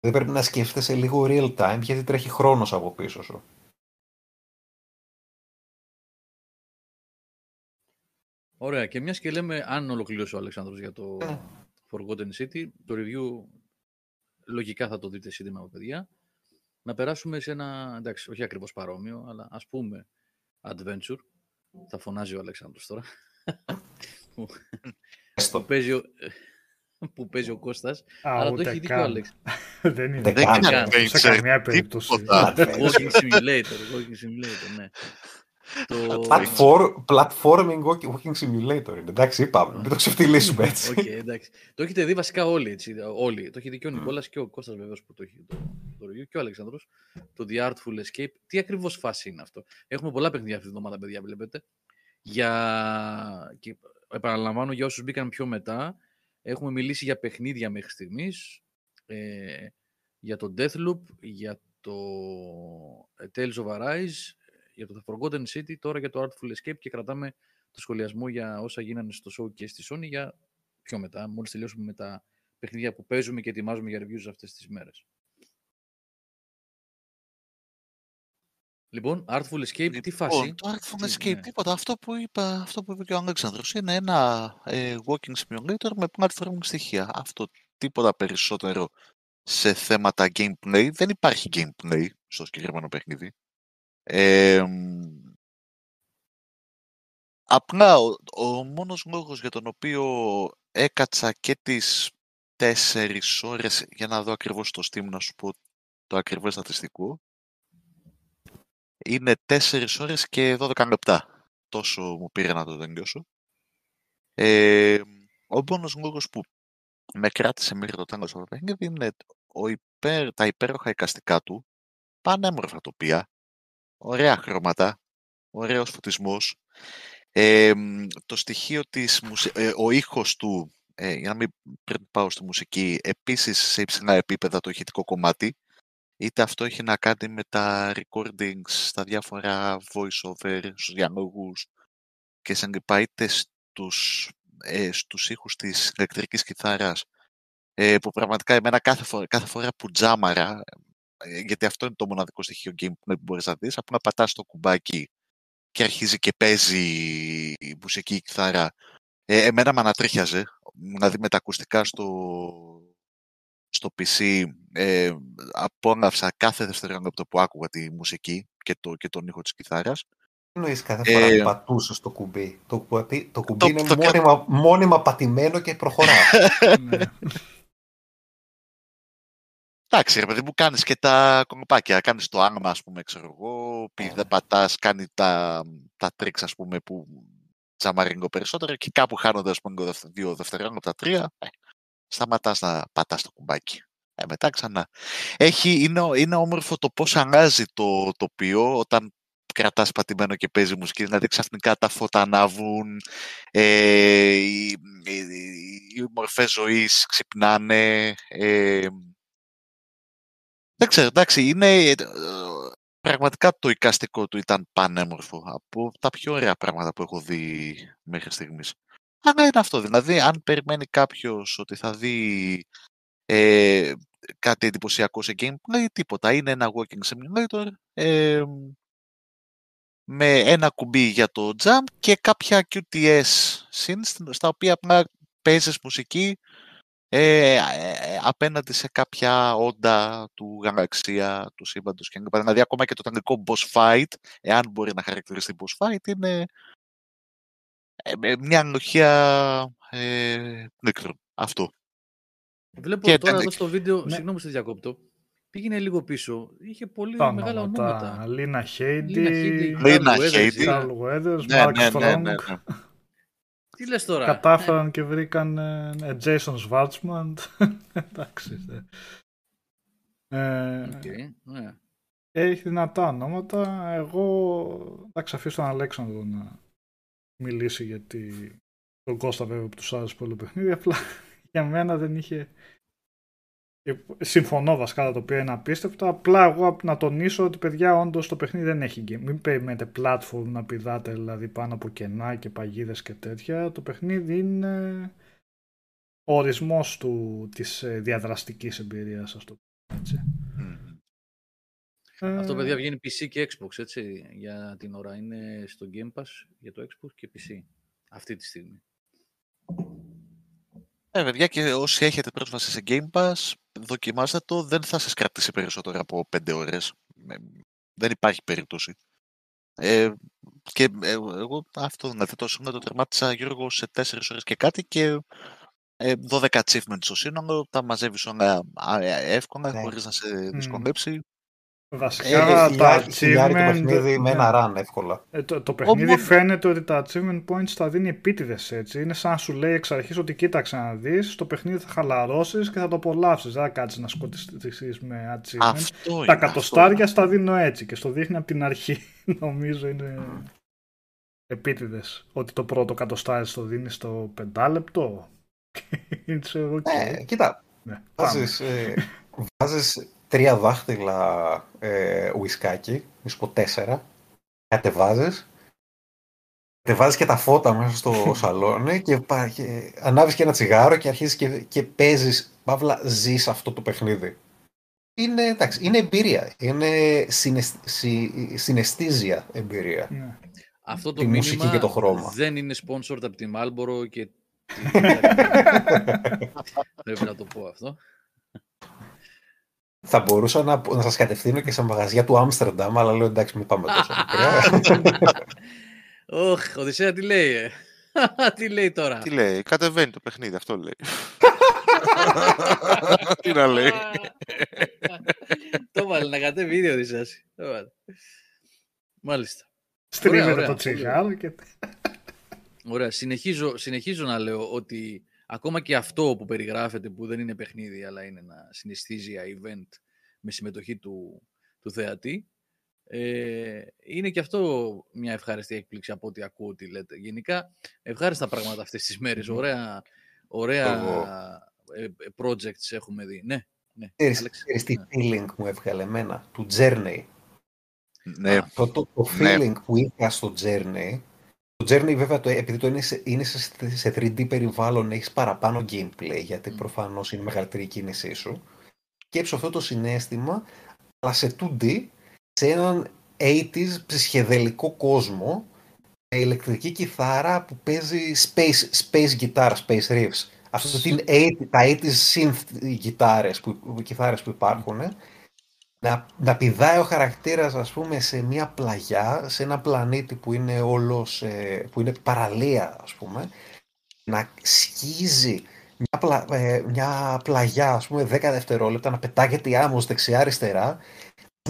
δεν πρέπει να σκέφτεσαι λίγο real time γιατί τρέχει χρόνος από πίσω σου. Ωραία. Και μιας και λέμε, αν ολοκληρώσει ο Αλεξάνδρος για το yeah. Ναι. Forgotten City, το review λογικά θα το δείτε σύντομα παιδιά. Να περάσουμε σε ένα, εντάξει, όχι ακριβώς παρόμοιο, αλλά ας πούμε adventure. Θα φωνάζει ο Αλεξάνδρος τώρα. που, παίζει, που παίζει ο Κώστας, αλλά το έχει δίκιο ο Άλεξ. Δεν είναι. Δεν είναι σε καμία περίπτωση. Walking Simulator, Walking Simulator, ναι. Το... Platforming walking simulator είναι. Εντάξει, είπαμε. Μην το ξεφτυλίσουμε έτσι. Okay, εντάξει. Το έχετε δει βασικά όλοι. Έτσι, όλοι. Το έχει δει και ο Νικόλας και ο Κώστας βέβαια που το έχει το, το review και ο Αλεξάνδρος. Το The Artful Escape. Τι ακριβώς φάση είναι αυτό; Έχουμε πολλά παιχνίδια αυτή τη εβδομάδα, παιδιά, βλέπετε. Για... Και επαναλαμβάνω για όσους μπήκαν πιο μετά. Έχουμε μιλήσει για παιχνίδια μέχρι στιγμής. Ε, για το Deathloop, για το Tales of Arise, για το The Forgotten City, τώρα για το Artful Escape και κρατάμε το σχολιασμό για όσα γίνανε στο show και στη Sony για πιο μετά, μόλις τελειώσουμε με τα παιχνίδια που παίζουμε και ετοιμάζουμε για reviews αυτές τις μέρες. Λοιπόν, Artful Escape, λοιπόν, τι φάση; Το Artful Escape, ναι. τίποτα. Αυτό που, είπα, αυτό που είπε και ο Αλέξανδρος είναι ένα ε, walking simulator με platforming στοιχεία. Αυτό τίποτα περισσότερο σε θέματα gameplay. Δεν υπάρχει gameplay στο συγκεκριμένο παιχνίδι. Ε, απλά ο, ο μόνος λόγος για τον οποίο έκατσα και τις τέσσερις ώρες για να δω ακριβώς το Steam να σου πω το ακριβές στατιστικό είναι 4 ώρες και 12 λεπτά. Τόσο μου πήρε να το τελειώσω. Ε, ο μόνος λόγος που με κράτησε μέχρι το τέλος το παιχνίδι είναι ο υπέρ, τα υπέροχα εικαστικά του, πανέμορφα τοπία, ωραία χρώματα, ωραίος φωτισμός, ε, το στοιχείο της, ε, ο ήχος του, ε, για να μην πριν πάω στη μουσική, επίσης σε υψηλά επίπεδα το ηχητικό κομμάτι, είτε αυτό έχει να κάνει με τα recordings στα διάφορα voice-over, στους διαλόγους και σαν λοιπά, είτε στους, ε, στους ήχους της ηλεκτρικής κιθάρας, ε, που πραγματικά εμένα κάθε φορά, κάθε φορά που τζάμαρα, ε, γιατί αυτό είναι το μοναδικό στοιχείο gameplay που μπορείς να δεις, απλά πατάς το κουμπάκι και αρχίζει και παίζει η μουσική η κιθάρα. Ε, εμένα με ανατρίχιαζε, δηλαδή με τα ακουστικά στο, στο PC ε, απόλαυσα κάθε δευτερόλεπτο που άκουγα τη μουσική και, το, και τον ήχο της κιθάρας. Τι εννοείς κάθε φορά ε, πατούσες το κουμπί. Το, το κουμπί είναι το, μόνιμα, μόνιμα πατημένο και προχωρά. Ναι. Εντάξει, ρε παιδί μου, κάνεις και τα κομπάκια. Κάνεις το άγμα, ας πούμε, ξέρω εγώ, δεν ναι. πατάς, κάνει τα, τα τρίξ, ας πούμε, που τσαμαρίνγκο περισσότερο και κάπου χάνονται, ας πούμε, δύο δευτερόλεπτα, τρία, ε, σταματάς να πατάς το κουμπάκι. Ε, μετά ξανά. Έχει, είναι, είναι όμορφο το πώς αλλάζει το τοπίο όταν κρατάς πατημένο και παίζει μουσική, δηλαδή ξαφνικά τα φώτα ανάβουν, ε, οι, οι, οι μορφές ζωής ξυπνάνε, ε, δεν ξέρω, εντάξει, είναι, ε, πραγματικά το εικαστικό του ήταν πανέμορφο, από τα πιο ωραία πράγματα που έχω δει μέχρι στιγμής. Αλλά είναι αυτό, δηλαδή αν περιμένει κάποιος ότι θα δει ε, κάτι εντυπωσιακό σε gameplay, τίποτα. Είναι ένα walking simulator ε, με ένα κουμπί για το jump και κάποια QTS scenes στα οποία απλά παίζεις μουσική ε, ε, απέναντι σε κάποια όντα του γαλαξία, του σύμπαντος και Δηλαδή ακόμα και το ταγγλικό boss fight, εάν μπορεί να χαρακτηριστεί boss fight, είναι ε, μια ανοχία ε, Αυτό. Βλέπω και τώρα εδώ στο βίντεο, ναι. συγγνώμη σε διακόπτω, πήγαινε λίγο πίσω. Είχε πολύ Τα μεγάλα ονόματα. Λίνα Χέιντι, Λίνα Χέιντι, Carl Weathers, Mark Strong. Τι λες τώρα; Κατάφεραν ναι. και βρήκαν ε, Jason Schwartzman. Εντάξει. Ε, okay, ναι. Έχει δυνατά ονόματα. Εγώ θα αφήσω τον Αλέξανδρο να μιλήσει γιατί τον Κώστα βέβαια που τους άρεσε πολύ παιχνίδι. Απλά για μένα δεν είχε... Συμφωνώ βασικά το οποίο είναι απίστευτο. Απλά εγώ να τονίσω ότι παιδιά όντως το παιχνίδι δεν έχει game. Μην περιμένετε platform να πηδάτε δηλαδή πάνω από κενά και παγίδες και τέτοια. Το παιχνίδι είναι ο ορισμός του, της ε, διαδραστικής εμπειρίας, ας το πω έτσι. Αυτό, παιδιά, βγαίνει PC και Xbox, έτσι, για την ώρα. Είναι στο Game Pass για το Xbox και PC, αυτή τη στιγμή. Ε, παιδιά, και όσοι έχετε πρόσβαση σε Game Pass, δοκιμάστε το, δεν θα σας κρατήσει περισσότερο από 5 ώρες. Δεν υπάρχει περίπτωση. Ε, και ε, εγώ αυτό δηλαδή το το τερμάτισα Γιώργο σε 4 ώρες και κάτι και 12 ε, achievements στο σύνολο, τα μαζεύεις όλα εύκολα, ναι. χωρίς να σε δυσκολέψει. Βασικά ε, τα achievement... παιχνίδι με ένα run εύκολα. Ε, το, το παιχνίδι φαίνεται ότι τα achievement points τα δίνει επίτηδες έτσι. Είναι σαν να σου λέει εξ αρχής ότι κοίταξε να δεις, το παιχνίδι θα χαλαρώσεις και θα το απολαύσεις. Δεν θα κάτσεις να σκοτιστείς με achievement. Αυτό τα κατοστάρια στα δίνω έτσι και στο δείχνει από την αρχή. Νομίζω είναι επίτηδες. Ότι το πρώτο κατοστάρι το δίνεις στο πεντάλεπτο. okay. Ναι, κοίτα. Ναι, βάζεις, τρία δάχτυλα ε, ουισκάκι, μη πω τέσσερα, κατεβάζεις, κατεβάζεις και τα φώτα μέσα στο σαλόνι και, και ανάβεις και ένα τσιγάρο και αρχίζεις και, και παίζεις, παύλα ζεις αυτό το παιχνίδι. Είναι, εντάξει, είναι εμπειρία, είναι συναισθήζια εμπειρία. Ναι. Αυτό το μουσική και το χρώμα. δεν είναι sponsored από τη Marlboro και Πρέπει να το πω αυτό. Θα μπορούσα να, να σας κατευθύνω και σε μαγαζιά του Άμστερνταμ, αλλά λέω εντάξει μην πάμε τόσο μακριά. Ωχ, Οδυσσέα τι λέει, ε; τι λέει τώρα; Τι λέει, κατεβαίνει το παιχνίδι, αυτό λέει. τι να λέει. το βάλε να κατέβει ήδη ο Οδυσσέας. Μάλιστα. Στρίβεται το τσιγάρο και... Ωραία. Συνεχίζω, συνεχίζω να λέω ότι ακόμα και αυτό που περιγράφεται που δεν είναι παιχνίδι αλλά είναι ένα συναισθήζια event με συμμετοχή του, του θεατή ε, είναι και αυτό μια ευχάριστη έκπληξη από ό,τι ακούω ότι λέτε. Γενικά ευχάριστα πράγματα αυτές τις μέρες. Ωραία, ωραία ε, ε, projects έχουμε δει. Ναι, ναι. Ξέρεις τι ναι. feeling μου έβγαλε εμένα, του Journey. Ναι. Αυτό το, το, ναι. feeling που είχα στο Journey το Journey βέβαια, το, επειδή το είναι σε, είναι σε 3D περιβάλλον, έχεις παραπάνω gameplay, γιατί mm. προφανώς είναι μεγαλύτερη η κίνησή σου. Σκέψω αυτό το συνέστημα, αλλά σε 2D, σε έναν 80s ψυχεδελικό κόσμο, με ηλεκτρική κιθάρα που παίζει space, space guitar, space riffs. Αυτός είναι 80, τα 80s synth κιθάρες που, κιθάρες που υπάρχουν να, να πηδάει ο χαρακτήρας ας πούμε σε μια πλαγιά, σε ένα πλανήτη που είναι όλος, ε, που είναι παραλία ας πούμε, να σκίζει μια, πλα, ε, μια πλαγιά ας πούμε 10 δευτερόλεπτα, να πετάγεται η άμμος δεξιά-αριστερά,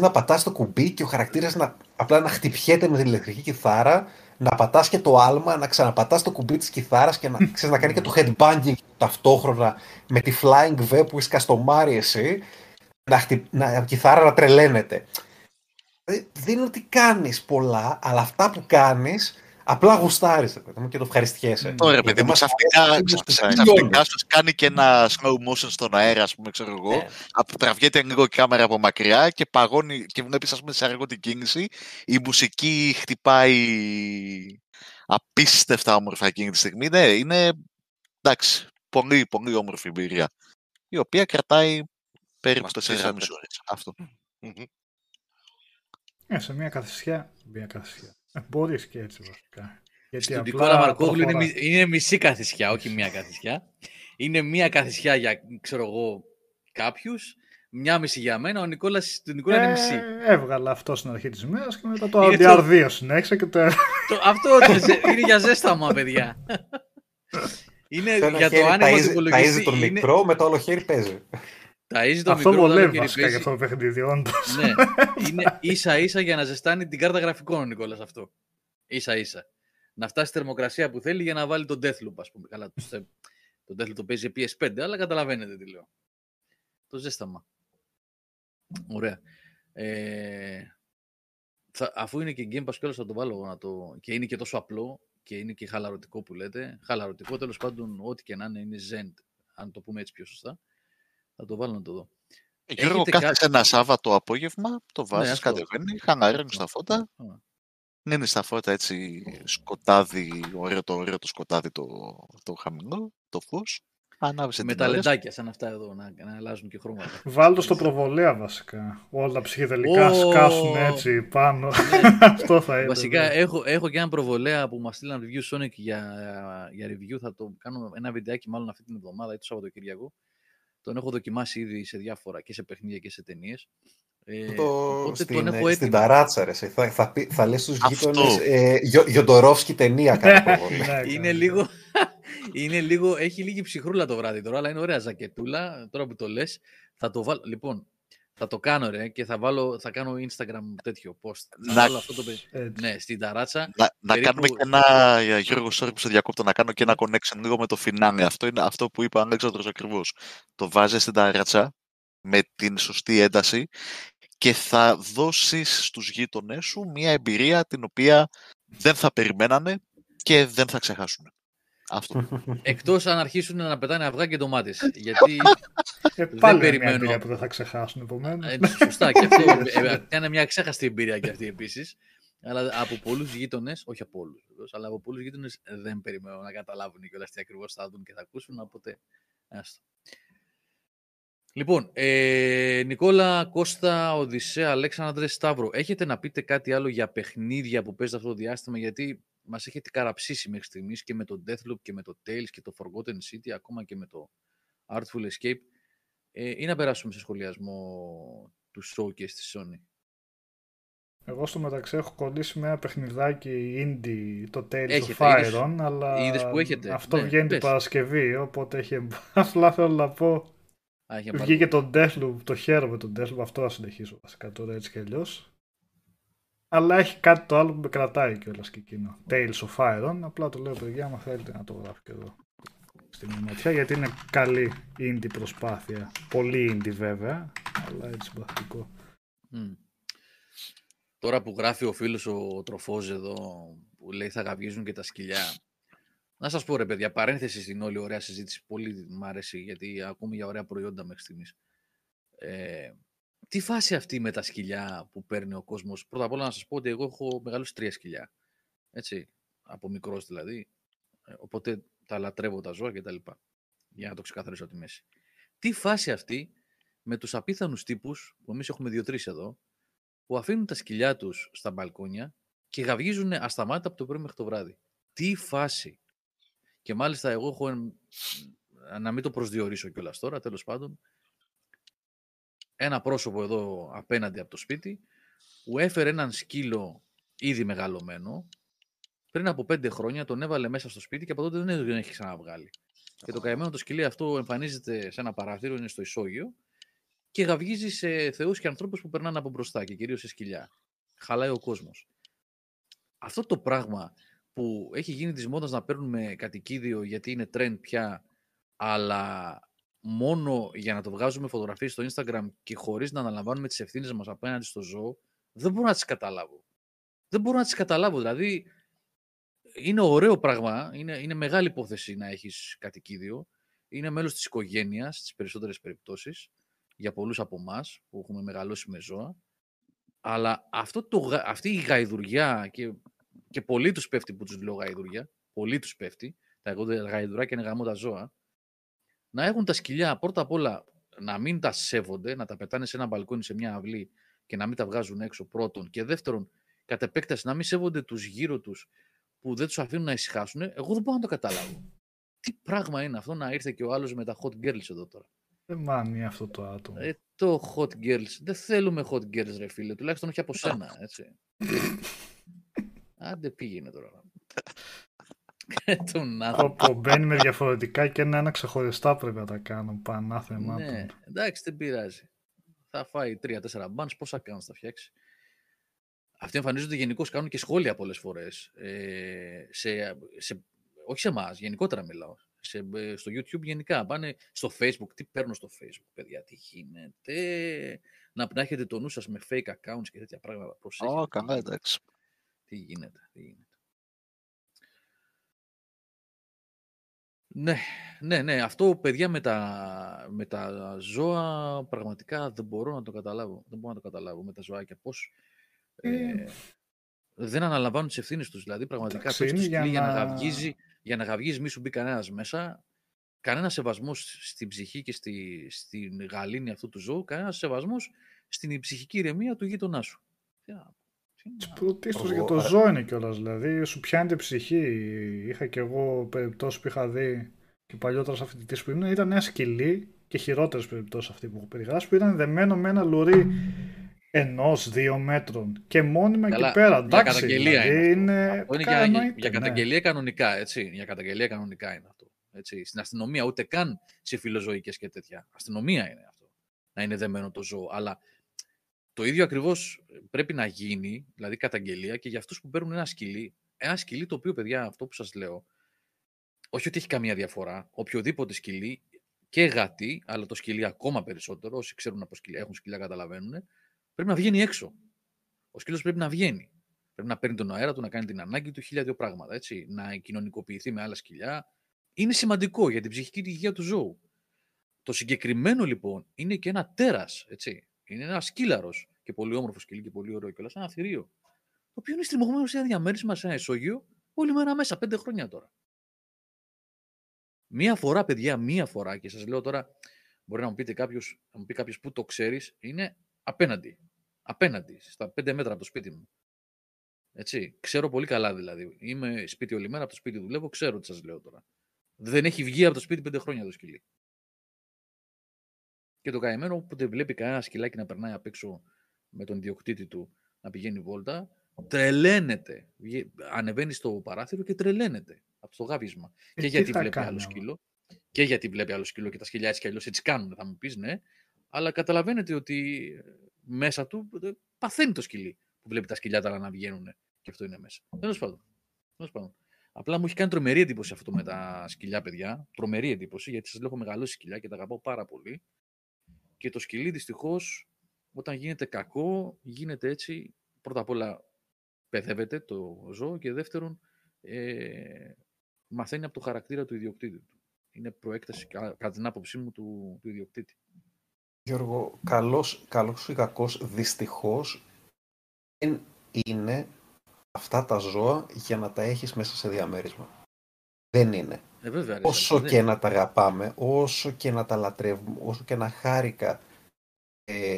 να πατάς το κουμπί και ο χαρακτήρας να, απλά να χτυπιέται με την ηλεκτρική κιθάρα, να πατάς και το άλμα, να ξαναπατάς το κουμπί της κιθάρας και να, ξέρεις, να κάνει και το headbanging ταυτόχρονα με τη flying V που είσαι καστομάρι εσύ να, χτυ... να κιθάρα να τρελαίνεται. Ε, δεν είναι ότι κάνεις πολλά, αλλά αυτά που κάνεις απλά γουστάρεις και το ευχαριστιέσαι. Ωραία, παιδί μου, ξαφνικά σου κάνει και ένα slow motion στον αέρα, ας πούμε, ξέρω εγώ. Yeah. Τραβιέται λίγο η κάμερα από μακριά και παγώνει και βλέπεις, ας πούμε, σε αργό την κίνηση. Η μουσική χτυπάει απίστευτα όμορφα εκείνη τη στιγμή. Ναι, είναι, εντάξει, πολύ, πολύ όμορφη εμπειρία. Η οποία κρατάει Περίπου 4,5 ώρες. Αυτό. Ε, σε μια καθισιά, μια καθισιά. Ε, μπορείς και έτσι βασικά. Γιατί Στην Νικόλα Μαρκόγλου είναι, είναι μισή καθισιά, όχι μια καθισιά. Είναι μια καθισιά για, ξέρω εγώ, κάποιους, μια μισή για μένα, ο Νικόλας, του Νικόλα είναι μισή. Ε, έβγαλα αυτό στην αρχή της ημέρας και μετά το RDR2 συνέχισε και το... το αυτό είναι για ζέσταμα, παιδιά. είναι για το άνοιγμα του υπολογιστή. Ταΐζει τον μικρό, με το άλλο χέρι παίζει. Ταΐζει το αυτό βολεύει βασικά για αυτό το παιχνίδι, όντως. Ναι, είναι ίσα ίσα για να ζεστάνει την κάρτα γραφικών ο Νικόλας αυτό. Ίσα ίσα. Να φτάσει στη θερμοκρασία που θέλει για να βάλει τον Deathloop, ας πούμε. Καλά, το Deathloop το παίζει PS5, αλλά καταλαβαίνετε τι λέω. Το ζέσταμα. Ωραία. Ε, θα, αφού είναι και Game Pass κιόλας θα το βάλω να το... και είναι και τόσο απλό και είναι και χαλαρωτικό που λέτε. Χαλαρωτικό τέλος πάντων ό,τι και να είναι είναι Zen, αν το πούμε έτσι πιο σωστά. Θα το βάλω να το δω. Ε, Γιώργο, κάθε κάτι... ένα Σάββατο απόγευμα, το βάζεις, ναι, κατεβαίνει, χαναρίνει στα φώτα. Ναι, είναι στα φώτα έτσι σκοτάδι, ωραίο το, ωραίο το σκοτάδι το, το χαμηλό, το φως. Ανάβησε με τα λεντάκια σαν αυτά εδώ, να, να αλλάζουν και χρώματα. Βάλτε στο προβολέα βασικά. Όλα τα ψυχεδελικά oh! σκάσουν έτσι πάνω. Ναι. Αυτό θα είναι. Βασικά ναι. έχω, έχω και ένα προβολέα που μας στείλαν review Sonic για, για review. Θα το κάνω ένα βιντεάκι μάλλον αυτή την εβδομάδα ή το Σαββατοκύριακο. Τον έχω δοκιμάσει ήδη σε διάφορα και σε παιχνίδια και σε ταινίες. Ε, το, στην, τον έχω στην ταράτσα, ρε. Θα, θα, θα λες στους γείτονες ε, Γιοντορόφσκι ταινία κάτι ναι, είναι λίγο, είναι λίγο, έχει λίγη ψυχρούλα το βράδυ τώρα, αλλά είναι ωραία ζακετούλα. Τώρα που το λες, θα το βάλω. Λοιπόν, θα το κάνω ρε και θα, βάλω, θα κάνω Instagram τέτοιο post. Να... βάλω αυτό το Ναι, στην ταράτσα. Να, να κάνουμε και ένα, για Γιώργο, sorry που σε διακόπτω, να κάνω και ένα connection λίγο με το φινάνε. Αυτό είναι αυτό που είπε ο Αλέξανδρος ακριβώς. Το βάζεις στην ταράτσα με την σωστή ένταση και θα δώσεις στους γείτονές σου μια εμπειρία την οποία δεν θα περιμένανε και δεν θα ξεχάσουν. Αυτό. Εκτός αν αρχίσουν να πετάνε αυγά και ντομάτες. Γιατί ε, δεν περιμένω. Μια που δεν θα ξεχάσουν επομένως. Ε, σωστά. και αυτό ε, είναι μια ξέχαστη εμπειρία και αυτή επίσης. Αλλά από πολλούς γείτονες, όχι από όλους, αλλά από πολλούς γείτονες δεν περιμένω να καταλάβουν και όλα τι ακριβώς θα δουν και θα ακούσουν. Οπότε. Άστο. Λοιπόν, ε, Νικόλα, Κώστα, Οδυσσέα, Αλέξανδρε, Σταύρο, έχετε να πείτε κάτι άλλο για παιχνίδια που παίζετε αυτό το διάστημα, γιατί μας έχετε καραψήσει μέχρι στιγμής και με το Deathloop και με το Tales και το Forgotten City, ακόμα και με το Artful Escape, ε, ή να περάσουμε σε σχολιασμό του showcase της Sony. Εγώ στο μεταξύ έχω κολλήσει με ένα παιχνιδάκι indie, το Tales of Iron, αλλά που έχετε; αυτό ναι, βγαίνει την Παρασκευή, οπότε έχει απλά θέλω να πω Α, βγήκε το Deathloop, το χαίρομαι τον Deathloop, αυτό θα συνεχίσω βασικά τώρα έτσι κι αλλιώς. Αλλά έχει κάτι το άλλο που με κρατάει κιόλας και εκείνο. Tales of Iron, απλά το λέω παιδιά, άμα θέλετε να το γράφω και εδώ στην ματιά, γιατί είναι καλή indie προσπάθεια. Πολύ indie βέβαια, αλλά έτσι συμπαθητικό. Mm. Τώρα που γράφει ο φίλος ο Τροφός εδώ, που λέει θα γαβγίζουν και τα σκυλιά. Να σας πω ρε παιδιά, παρένθεση στην όλη ωραία συζήτηση, πολύ μου αρέσει γιατί ακούμε για ωραία προϊόντα μέχρι στιγμής. Ε, τι φάση αυτή με τα σκυλιά που παίρνει ο κόσμος. Πρώτα απ' όλα να σας πω ότι εγώ έχω μεγαλώσει τρία σκυλιά. Έτσι, από μικρός δηλαδή. Ε, οπότε τα λατρεύω τα ζώα κτλ. Για να το ξεκαθαρίσω τη μέση. Τι φάση αυτή με τους απίθανους τύπους, που εμείς έχουμε δύο-τρεις εδώ, που αφήνουν τα σκυλιά τους στα μπαλκόνια και γαυγίζουν ασταμάτητα από το πρωί μέχρι το βράδυ. Τι φάση. Και μάλιστα εγώ έχω, να μην το προσδιορίσω κιόλας τώρα, τέλος πάντων, ένα πρόσωπο εδώ απέναντι από το σπίτι, που έφερε έναν σκύλο ήδη μεγαλωμένο, πριν από πέντε χρόνια τον έβαλε μέσα στο σπίτι και από τότε δεν τον έχει ξαναβγάλει. Και το καημένο το σκυλί αυτό εμφανίζεται σε ένα παραθύρο, είναι στο ισόγειο και γαυγίζει σε θεούς και ανθρώπους που περνάνε από μπροστά και κυρίως σε σκυλιά. Χαλάει ο κόσμος. Αυτό το πράγμα που έχει γίνει της μόδας να παίρνουμε κατοικίδιο γιατί είναι trend πια, αλλά μόνο για να το βγάζουμε φωτογραφίες στο Instagram και χωρίς να αναλαμβάνουμε τις ευθύνες μας απέναντι στο ζώο, δεν μπορώ να τις καταλάβω. Δεν μπορώ να τις καταλάβω. Δηλαδή, είναι ωραίο πράγμα, είναι, είναι μεγάλη υπόθεση να έχεις κατοικίδιο. Είναι μέλος της οικογένειας στις περισσότερες περιπτώσεις για πολλούς από εμάς που έχουμε μεγαλώσει με ζώα. Αλλά αυτό το, αυτή η γαϊδουριά και, και πολλοί τους πέφτει που τους λέω γαϊδουριά, πολλοί τους πέφτει, τα εγώ γαϊδουράκια είναι γαμό τα ζώα, να έχουν τα σκυλιά πρώτα απ' όλα να μην τα σέβονται, να τα πετάνε σε ένα μπαλκόνι, σε μια αυλή και να μην τα βγάζουν έξω πρώτον και δεύτερον κατ' επέκταση να μην σέβονται τους γύρω τους που δεν τους αφήνουν να ησυχάσουν, εγώ δεν μπορώ να το καταλάβω. Τι πράγμα είναι αυτό να ήρθε και ο άλλος με τα hot girls εδώ τώρα; Δεν μάνει αυτό το άτομο. Ε, το hot girls. Δεν θέλουμε hot girls, ρε φίλε. Τουλάχιστον όχι από σένα, έτσι. Άντε πήγαινε τώρα. Ε, τον άνθρωπο. μπαίνει με διαφορετικά και ένα-ένα ξεχωριστά πρέπει να τα κάνω. Πανάθεμα. Ναι, εντάξει, δεν πειράζει. Θα φάει τρία-τέσσερα μπάνς, πόσα κάνεις θα φτιάξει. Αυτοί εμφανίζονται γενικώς, κάνουν και σχόλια πολλές φορές. Ε, σε, σε, όχι σε εμάς, γενικότερα μιλάω σε, ε, στο YouTube γενικά. Πάνε στο Facebook. Τι παίρνω στο Facebook, παιδιά, τι γίνεται; Να, να έχετε το νου σας με fake accounts και τέτοια πράγματα. Προσέχετε. καλά, εντάξει. Τι γίνεται, τι γίνεται. Ναι, ναι, ναι. Αυτό, παιδιά, με τα, με τα ζώα πραγματικά δεν μπορώ να το καταλάβω. Δεν μπορώ να το καταλάβω με τα ζωάκια. Πώς ε, ε δεν αναλαμβάνουν τις ευθύνες τους. Δηλαδή, πραγματικά, το για, να... για να γαυγίζει για να γαυγείς μη σου μπει κανένας μέσα, κανένας σεβασμός στην ψυχή και στη, στην γαλήνη αυτού του ζώου, κανένας σεβασμός στην ψυχική ηρεμία του γείτονά σου. Πρωτίστω για το ζώο είναι κιόλας. Δηλαδή, σου πιάνει την ψυχή. Είχα κι εγώ περιπτώσει που είχα δει και παλιότερα σε αυτή που ήμουν. Ήταν ένα σκυλί και χειρότερες περιπτώσεις αυτή που έχω περιγράψει που ήταν δεμένο με ένα λουρί ενός δύο μέτρων και μόνιμα Καλά, εκεί πέρα. Για καταγγελία δηλαδή είναι. είναι, για, για, για, καταγγελία ναι. κανονικά, έτσι. Για καταγγελία κανονικά είναι αυτό. Έτσι. Στην αστυνομία ούτε καν σε φιλοζωικές και τέτοια. Αστυνομία είναι αυτό. Να είναι δεμένο το ζώο. Αλλά το ίδιο ακριβώς πρέπει να γίνει, δηλαδή καταγγελία και για αυτούς που παίρνουν ένα σκυλί. Ένα σκυλί το οποίο, παιδιά, αυτό που σας λέω, όχι ότι έχει καμία διαφορά. Οποιοδήποτε σκυλί και γάτι, αλλά το σκυλί ακόμα περισσότερο, όσοι ξέρουν από σκυλιά, έχουν σκυλιά καταλαβαίνουν, πρέπει να βγαίνει έξω. Ο σκύλος πρέπει να βγαίνει. Πρέπει να παίρνει τον αέρα του, να κάνει την ανάγκη του, χίλια δύο πράγματα. Έτσι. Να κοινωνικοποιηθεί με άλλα σκυλιά. Είναι σημαντικό για την ψυχική υγεία του ζώου. Το συγκεκριμένο λοιπόν είναι και ένα τέρας. Είναι ένας σκύλαρος και πολύ όμορφο σκυλί και πολύ ωραίο κιόλας. Ένα θηρίο. Το οποίο είναι στριμωγμένο σε ένα διαμέρισμα, σε ένα ισόγειο, όλη μέρα μέσα, πέντε χρόνια τώρα. Μία φορά, παιδιά, μία φορά, και σας λέω τώρα, μπορεί να μου, πείτε κάποιος, να μου πει κάποιος που το ξέρεις, είναι απέναντι απέναντι, στα πέντε μέτρα από το σπίτι μου. Έτσι. Ξέρω πολύ καλά δηλαδή. Είμαι σπίτι όλη μέρα, από το σπίτι δουλεύω, ξέρω τι σας λέω τώρα. Δεν έχει βγει από το σπίτι πέντε χρόνια το σκυλί. Και το καημένο, όποτε βλέπει κανένα σκυλάκι να περνάει απ' έξω με τον διοκτήτη του να πηγαίνει βόλτα, τρελαίνεται. Ανεβαίνει στο παράθυρο και τρελαίνεται από το γάβισμα. Ε, και γιατί βλέπει άλλο σκύλο. Και γιατί βλέπει άλλο σκύλο και τα σκυλιά έτσι κι αλλιώς έτσι κάνουν, θα μου πεις, ναι. Αλλά καταλαβαίνετε ότι ε, μέσα του ε, παθαίνει το σκυλί που βλέπει τα σκυλιά τα να βγαίνουν και αυτό είναι μέσα. Τέλος πάντων. πάντων. Απλά μου έχει κάνει τρομερή εντύπωση αυτό με τα σκυλιά, παιδιά. Τρομερή εντύπωση, γιατί σας λέω έχω μεγαλώσει σκυλιά και τα αγαπάω πάρα πολύ. Και το σκυλί δυστυχώς, όταν γίνεται κακό, γίνεται έτσι. Πρώτα απ' όλα παιδεύεται το ζώο και δεύτερον ε, μαθαίνει από το χαρακτήρα του ιδιοκτήτη του. Είναι προέκταση, κατά την άποψή μου, του, του ιδιοκτήτη. Γιώργο, καλός, καλός ή κακός, δυστυχώς δεν είναι αυτά τα ζώα για να τα έχεις μέσα σε διαμέρισμα. Δεν είναι. Ε, βέβαια, όσο και να τα αγαπάμε, όσο και να τα λατρεύουμε, όσο και να χάρηκα ε,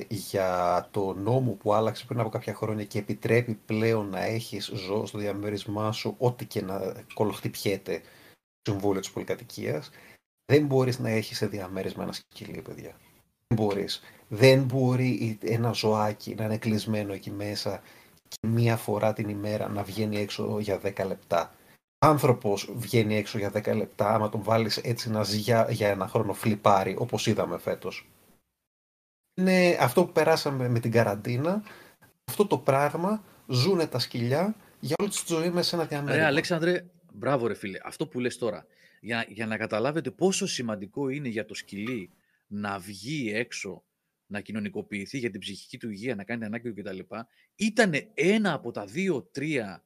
για το νόμο που άλλαξε πριν από κάποια χρόνια και επιτρέπει πλέον να έχεις ζώο στο διαμέρισμά σου ό,τι και να κολοχτυπιέται στο συμβούλιο της πολυκατοικίας, δεν μπορείς να έχεις σε διαμέρισμα ένα σκυλί, παιδιά. Δεν μπορείς. Δεν μπορεί ένα ζωάκι να είναι κλεισμένο εκεί μέσα και μία φορά την ημέρα να βγαίνει έξω για 10 λεπτά. Άνθρωπος βγαίνει έξω για 10 λεπτά, άμα τον βάλεις έτσι να ζει για, για ένα χρόνο φλιπάρει, όπως είδαμε φέτος είναι αυτό που περάσαμε με την καραντίνα. Αυτό το πράγμα ζουν τα σκυλιά για όλη τη ζωή μέσα σε ένα διαμέρισμα. Ρε Αλέξανδρε, μπράβο ρε φίλε. Αυτό που λες τώρα. Για, για να καταλάβετε πόσο σημαντικό είναι για το σκυλί να βγει έξω, να κοινωνικοποιηθεί για την ψυχική του υγεία, να κάνει ανάγκη του κτλ. Ήταν ένα από τα δύο-τρία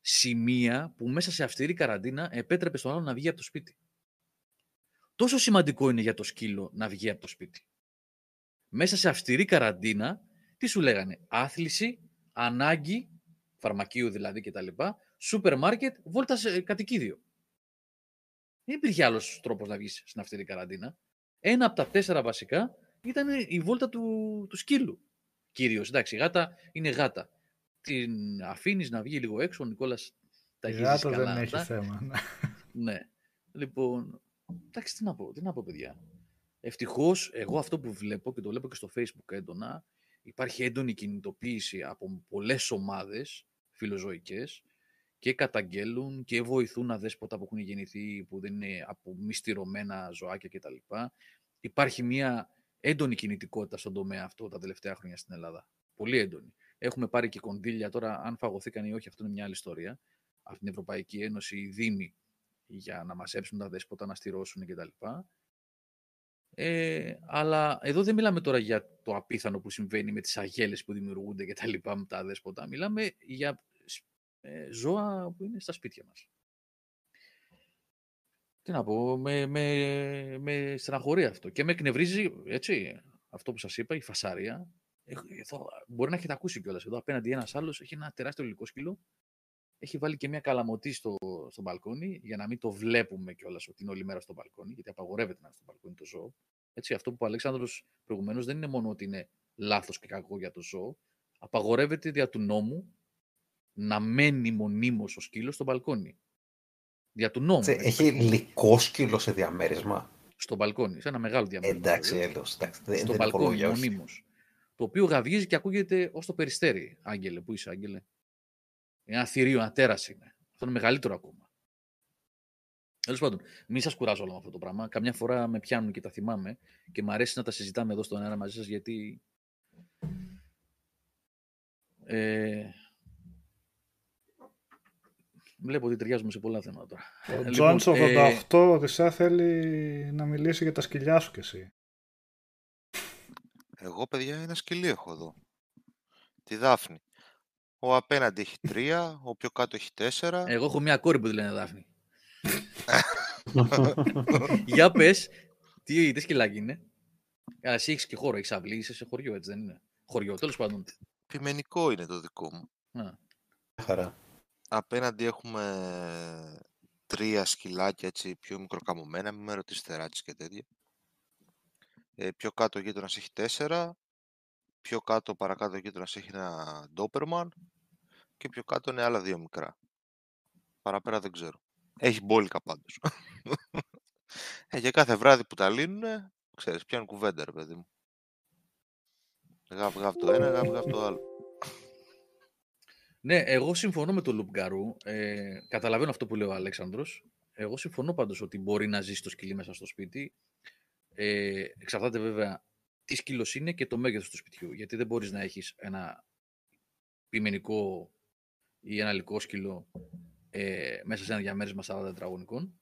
σημεία που μέσα σε αυστηρή καραντίνα επέτρεπε στον άλλο να βγει από το σπίτι. Τόσο σημαντικό είναι για το σκύλο να βγει από το σπίτι μέσα σε αυστηρή καραντίνα, τι σου λέγανε, άθληση, ανάγκη, φαρμακείου δηλαδή κτλ, σούπερ μάρκετ, βόλτα σε κατοικίδιο. Δεν υπήρχε άλλος τρόπος να βγεις στην αυστηρή καραντίνα. Ένα από τα τέσσερα βασικά ήταν η βόλτα του, του σκύλου. Κυρίως. Εντάξει, η γάτα είναι γάτα. Την αφήνεις να βγει λίγο έξω, ο Νικόλας τα έχει γάτα δεν έχει θέμα. Ναι. ναι. Λοιπόν, εντάξει, τι να πω, τι να πω, παιδιά. Ευτυχώς, εγώ αυτό που βλέπω και το βλέπω και στο Facebook έντονα, υπάρχει έντονη κινητοποίηση από πολλές ομάδες φιλοζωικές και καταγγέλουν και βοηθούν αδέσποτα που έχουν γεννηθεί, που δεν είναι από μυστηρωμένα ζωάκια κτλ. Υπάρχει μια έντονη κινητικότητα στον τομέα αυτό τα τελευταία χρόνια στην Ελλάδα. Πολύ έντονη. Έχουμε πάρει και κονδύλια τώρα, αν φαγωθήκαν ή όχι, αυτό είναι μια άλλη ιστορία. Από την Ευρωπαϊκή Ένωση, οι Δήμοι για να μαζέψουν τα δέσποτα, να στηρώσουν κτλ. Ε, αλλά εδώ δεν μιλάμε τώρα για το απίθανο που συμβαίνει με τις αγέλες που δημιουργούνται και τα λοιπά με τα δέσποτα. Μιλάμε για ε, ζώα που είναι στα σπίτια μας. Τι να πω, με, με, με στεναχωρεί αυτό. Και με εκνευρίζει, έτσι, αυτό που σας είπα, η φασάρια. Εδώ, μπορεί να έχετε ακούσει κιόλας εδώ, απέναντι ένας άλλος έχει ένα τεράστιο λιλικό σκύλο έχει βάλει και μια καλαμωτή στο, στο μπαλκόνι για να μην το βλέπουμε κιόλας ότι είναι όλη μέρα στο μπαλκόνι, γιατί απαγορεύεται να είναι στο μπαλκόνι το ζώο. Έτσι, αυτό που ο Αλέξανδρος προηγουμένως δεν είναι μόνο ότι είναι λάθος και κακό για το ζώο, απαγορεύεται δια του νόμου να μένει μονίμως ο σκύλος στο μπαλκόνι. Δια του νόμου. έχει λικό σκύλο σε διαμέρισμα; Στο μπαλκόνι, σε ένα μεγάλο διαμέρισμα. Εντάξει, έλο. Στο μπαλκόνι, μονίμως. Το οποίο γαβγίζει και ακούγεται ως το περιστέρι. Άγγελε, πού είσαι, Άγγελε; Ένα θηρίο, ένα τέρας είναι. Αυτό είναι μεγαλύτερο ακόμα. Τέλος πάντων, μην σας κουράζω όλο με αυτό το πράγμα. Καμιά φορά με πιάνουν και τα θυμάμαι και μου αρέσει να τα συζητάμε εδώ στον αέρα μαζί σας γιατί. Ε, βλέπω ότι ταιριάζουμε σε πολλά θέματα τώρα. Ο λοιπόν, Τζόνς 88 ε... θέλει να μιλήσει για τα σκυλιά σου κι εσύ. Εγώ, παιδιά, ένα σκυλί έχω εδώ. Τη Δάφνη. Ο απέναντι έχει τρία, ο πιο κάτω έχει τέσσερα. Εγώ έχω μια κόρη που τη λένε Δάφνη. Για πες, τι, τι σκυλάκι είναι; εσύ έχεις και χώρο, έχεις αυλή, είσαι σε χωριό, έτσι δεν είναι; Χωριό, τέλος πάντων. Πιμενικό είναι το δικό μου. Χαρά. Απέναντι έχουμε τρία σκυλάκια έτσι πιο μικροκαμωμένα, μην με ρωτήσετε και τέτοια. Ε, πιο κάτω ο γείτονας έχει τέσσερα, πιο κάτω παρακάτω ο γείτονας έχει ένα Doberman και πιο κάτω είναι άλλα δύο μικρά. Παραπέρα δεν ξέρω. Έχει μπόλικα πάντως. ε, για κάθε βράδυ που τα λύνουν, ξέρεις, πιάνουν κουβέντα, ρε παιδί μου. Γαβ, γαβ το ένα, γαβ, γαβ το άλλο. Ναι, εγώ συμφωνώ με τον Λουπγκαρού. Ε, καταλαβαίνω αυτό που λέει ο Αλέξανδρος. Εγώ συμφωνώ πάντως ότι μπορεί να ζήσει το σκυλί μέσα στο σπίτι. Ε, εξαρτάται βέβαια τι σκύλο είναι και το μέγεθος του σπιτιού. Γιατί δεν μπορείς να έχεις ένα πειμενικό ή ένα λικό σκύλο ε, μέσα σε ένα διαμέρισμα 40 τετραγωνικών.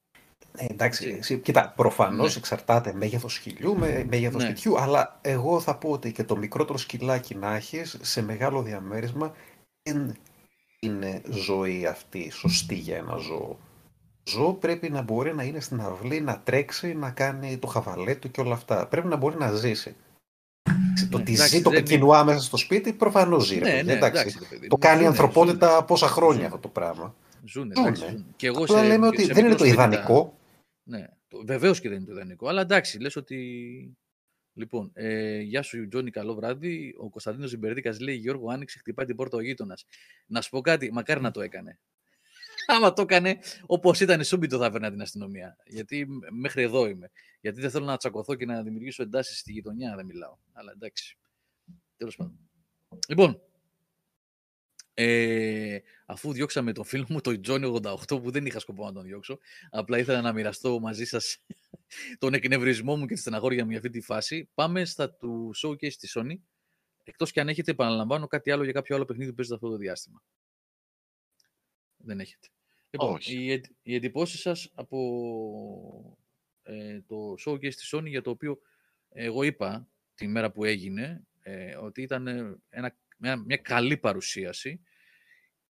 Ε, εντάξει, εσύ, κοίτα, προφανώς ναι. εξαρτάται μέγεθος σκυλιού, με, μέγεθος ναι. σπιτιού, αλλά εγώ θα πω ότι και το μικρότερο σκυλάκι να έχεις σε μεγάλο διαμέρισμα δεν είναι ζωή αυτή σωστή για ένα ζώο. Ζώο πρέπει να μπορεί να είναι στην αυλή, να τρέξει, να κάνει το χαβαλέ του και όλα αυτά. Πρέπει να μπορεί να ζήσει. Το ότι ζει το πεκινουά μέσα στο σπίτι προφανώς ζει. Ναι, ναι, εντάξει, το κάνει η ανθρωπότητα πόσα χρόνια αυτό το πράγμα. Ζούνε. Ζούνε. Και εγώ Απλά λέμε ότι δεν είναι το ιδανικό. Ναι, βεβαίως και δεν είναι το ιδανικό. Αλλά εντάξει, λες ότι. Λοιπόν, ε, γεια σου Τζόνι, καλό βράδυ. Ο Κωνσταντίνος Ζιμπερδίκα λέει: Γιώργο, άνοιξε, χτυπάει την πόρτα ο γείτονας. Να σου πω κάτι, μακάρι να το έκανε. Άμα το έκανε όπως ήταν, σούμπιτο θα έφερνα την αστυνομία. Γιατί μέχρι εδώ είμαι. Γιατί δεν θέλω να τσακωθώ και να δημιουργήσω εντάσεις στη γειτονιά, δεν μιλάω. Αλλά εντάξει. Τέλος πάντων. Λοιπόν, ε, αφού διώξαμε τον φίλο μου, τον Τζόνι 88, που δεν είχα σκοπό να τον διώξω, απλά ήθελα να μοιραστώ μαζί σας τον εκνευρισμό μου και τη στεναχώρια μου για αυτή τη φάση, πάμε στα του showcase της Sony, εκτός και αν έχετε, επαναλαμβάνω, κάτι άλλο για κάποιο άλλο παιχνίδι που παίζετε αυτό το διάστημα. Δεν έχετε. Λοιπόν, Όχι. οι, οι εντυπώσεις σας από ε, το showcase της Sony, για το οποίο εγώ είπα τη μέρα που έγινε, ε, ότι ήταν ένα, μια, μια καλή παρουσίαση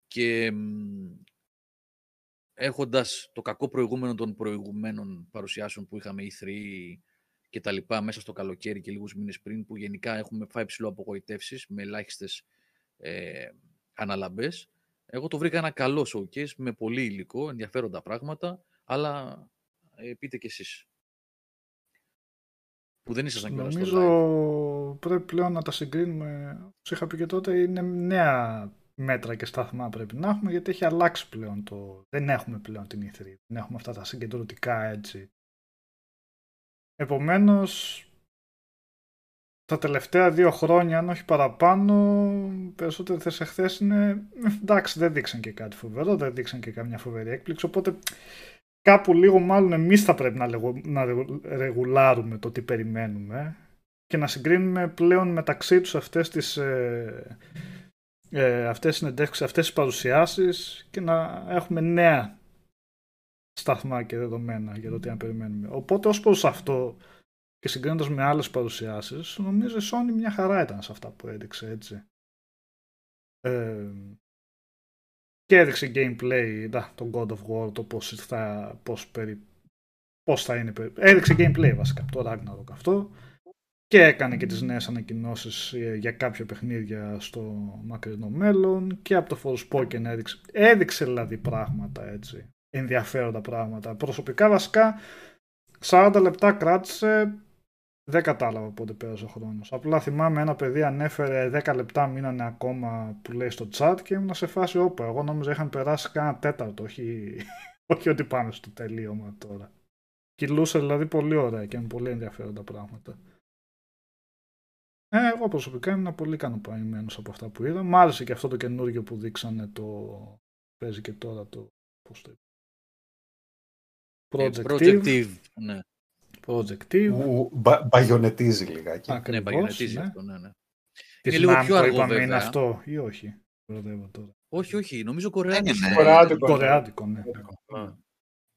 και έχοντας το κακό προηγούμενο των προηγουμένων παρουσιάσεων που είχαμε E3 και τα λοιπά μέσα στο καλοκαίρι και λίγους μήνες πριν που γενικά έχουμε φάει ψηλό απογοητεύσεις με ελάχιστες ε, αναλαμπές. Εγώ το βρήκα ένα καλό showcase με πολύ υλικό, ενδιαφέροντα πράγματα, αλλά ε, πείτε κι εσείς. Που δεν ήσασταν κιόλας Νομίζω πρέπει πλέον να τα συγκρίνουμε, όπως είχα πει και τότε, είναι νέα μέτρα και σταθμά πρέπει να έχουμε γιατί έχει αλλάξει πλέον το... Δεν έχουμε πλέον την E3, δεν έχουμε αυτά τα συγκεντρωτικά έτσι. Επομένως, τα τελευταία δύο χρόνια, αν όχι παραπάνω, περισσότερο θες εχθές είναι... Εντάξει, δεν δείξαν και κάτι φοβερό, δεν δείξαν και καμιά φοβερή έκπληξη, οπότε κάπου λίγο μάλλον εμείς θα πρέπει να, να ρεγουλάρουμε το τι περιμένουμε και να συγκρίνουμε πλέον μεταξύ τους αυτές τις ε, ε, αυτές τις συνεντεύξεις, αυτές τις παρουσιάσεις και να έχουμε νέα σταθμά και δεδομένα για το τι να περιμένουμε. Οπότε ως προς αυτό και συγκρίνοντας με άλλες παρουσιάσεις, νομίζω η Sony μια χαρά ήταν σε αυτά που έδειξε έτσι. Ε, και έδειξε gameplay, να, το God of War, το πώς θα, πώς περι, πώς θα είναι. Έδειξε gameplay βασικά, το Ragnarok αυτό και έκανε και τις νέες ανακοινώσεις ε, για κάποια παιχνίδια στο μακρινό μέλλον και από το Forspoken έδειξε, έδειξε δηλαδή πράγματα έτσι, ενδιαφέροντα πράγματα. Προσωπικά βασικά 40 λεπτά κράτησε, δεν κατάλαβα πότε πέρασε ο χρόνος. Απλά θυμάμαι ένα παιδί ανέφερε 10 λεπτά μείνανε ακόμα που λέει στο chat και ήμουν σε φάση όπα. Εγώ νόμιζα είχαν περάσει κάνα τέταρτο, όχι, όχι ότι πάμε στο τελείωμα τώρα. Κυλούσε δηλαδή πολύ ωραία και με πολύ ενδιαφέροντα πράγματα. Ε, εγώ προσωπικά ήμουν πολύ ικανοποιημένος από αυτά που είδα. Μ' άρεσε και αυτό το καινούργιο που δείξανε το. Παίζει και τώρα το. Πώς το Projective. Projective, ναι. Projective. Μπαγιονετίζει λιγάκι. Ακριβώς, ναι, μπαγιονετίζει ναι. αυτό, ναι, ναι. Είναι λίγο πιο αργό, είπαμε, είναι αυτό ή όχι; Τώρα. Όχι, όχι. Νομίζω κορεάτικο. Κορεάτικο, κορεάτικο ναι.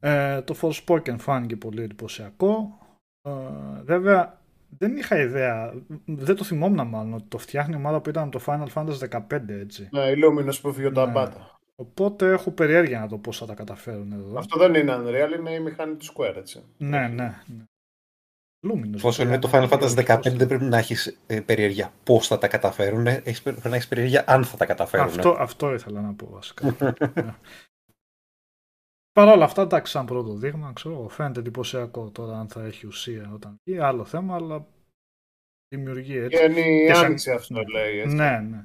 Ε, το Forspoken φάνηκε πολύ εντυπωσιακό. Ε, βέβαια, δεν είχα ιδέα, δεν το θυμόμουν μάλλον, ότι το φτιάχνει η ομάδα που ήταν το Final Fantasy 15 έτσι. Ναι, η Luminous που φύγει τα μπάτα. Οπότε έχω περιέργεια να το πώς θα τα καταφέρουν εδώ. Αυτό δεν είναι Unreal, είναι η μηχανή του Square, έτσι. Ναι, ναι. ναι. Luminous. Όσο είναι το Final Fantasy 15 δεν πρέπει να έχεις ε, περιέργεια πώς θα τα καταφέρουν, έχεις, πρέπει να έχεις περιέργεια αν θα τα καταφέρουν. Αυτό, αυτό ήθελα να πω βασικά. Ναι. Παρ' όλα αυτά, εντάξει, σαν πρώτο δείγμα, ξέρω, φαίνεται εντυπωσιακό τώρα αν θα έχει ουσία όταν βγει. Άλλο θέμα, αλλά δημιουργεί έτσι. Και είναι η άνοιξη αυτό, λέει. Έτσι. Ναι, ναι.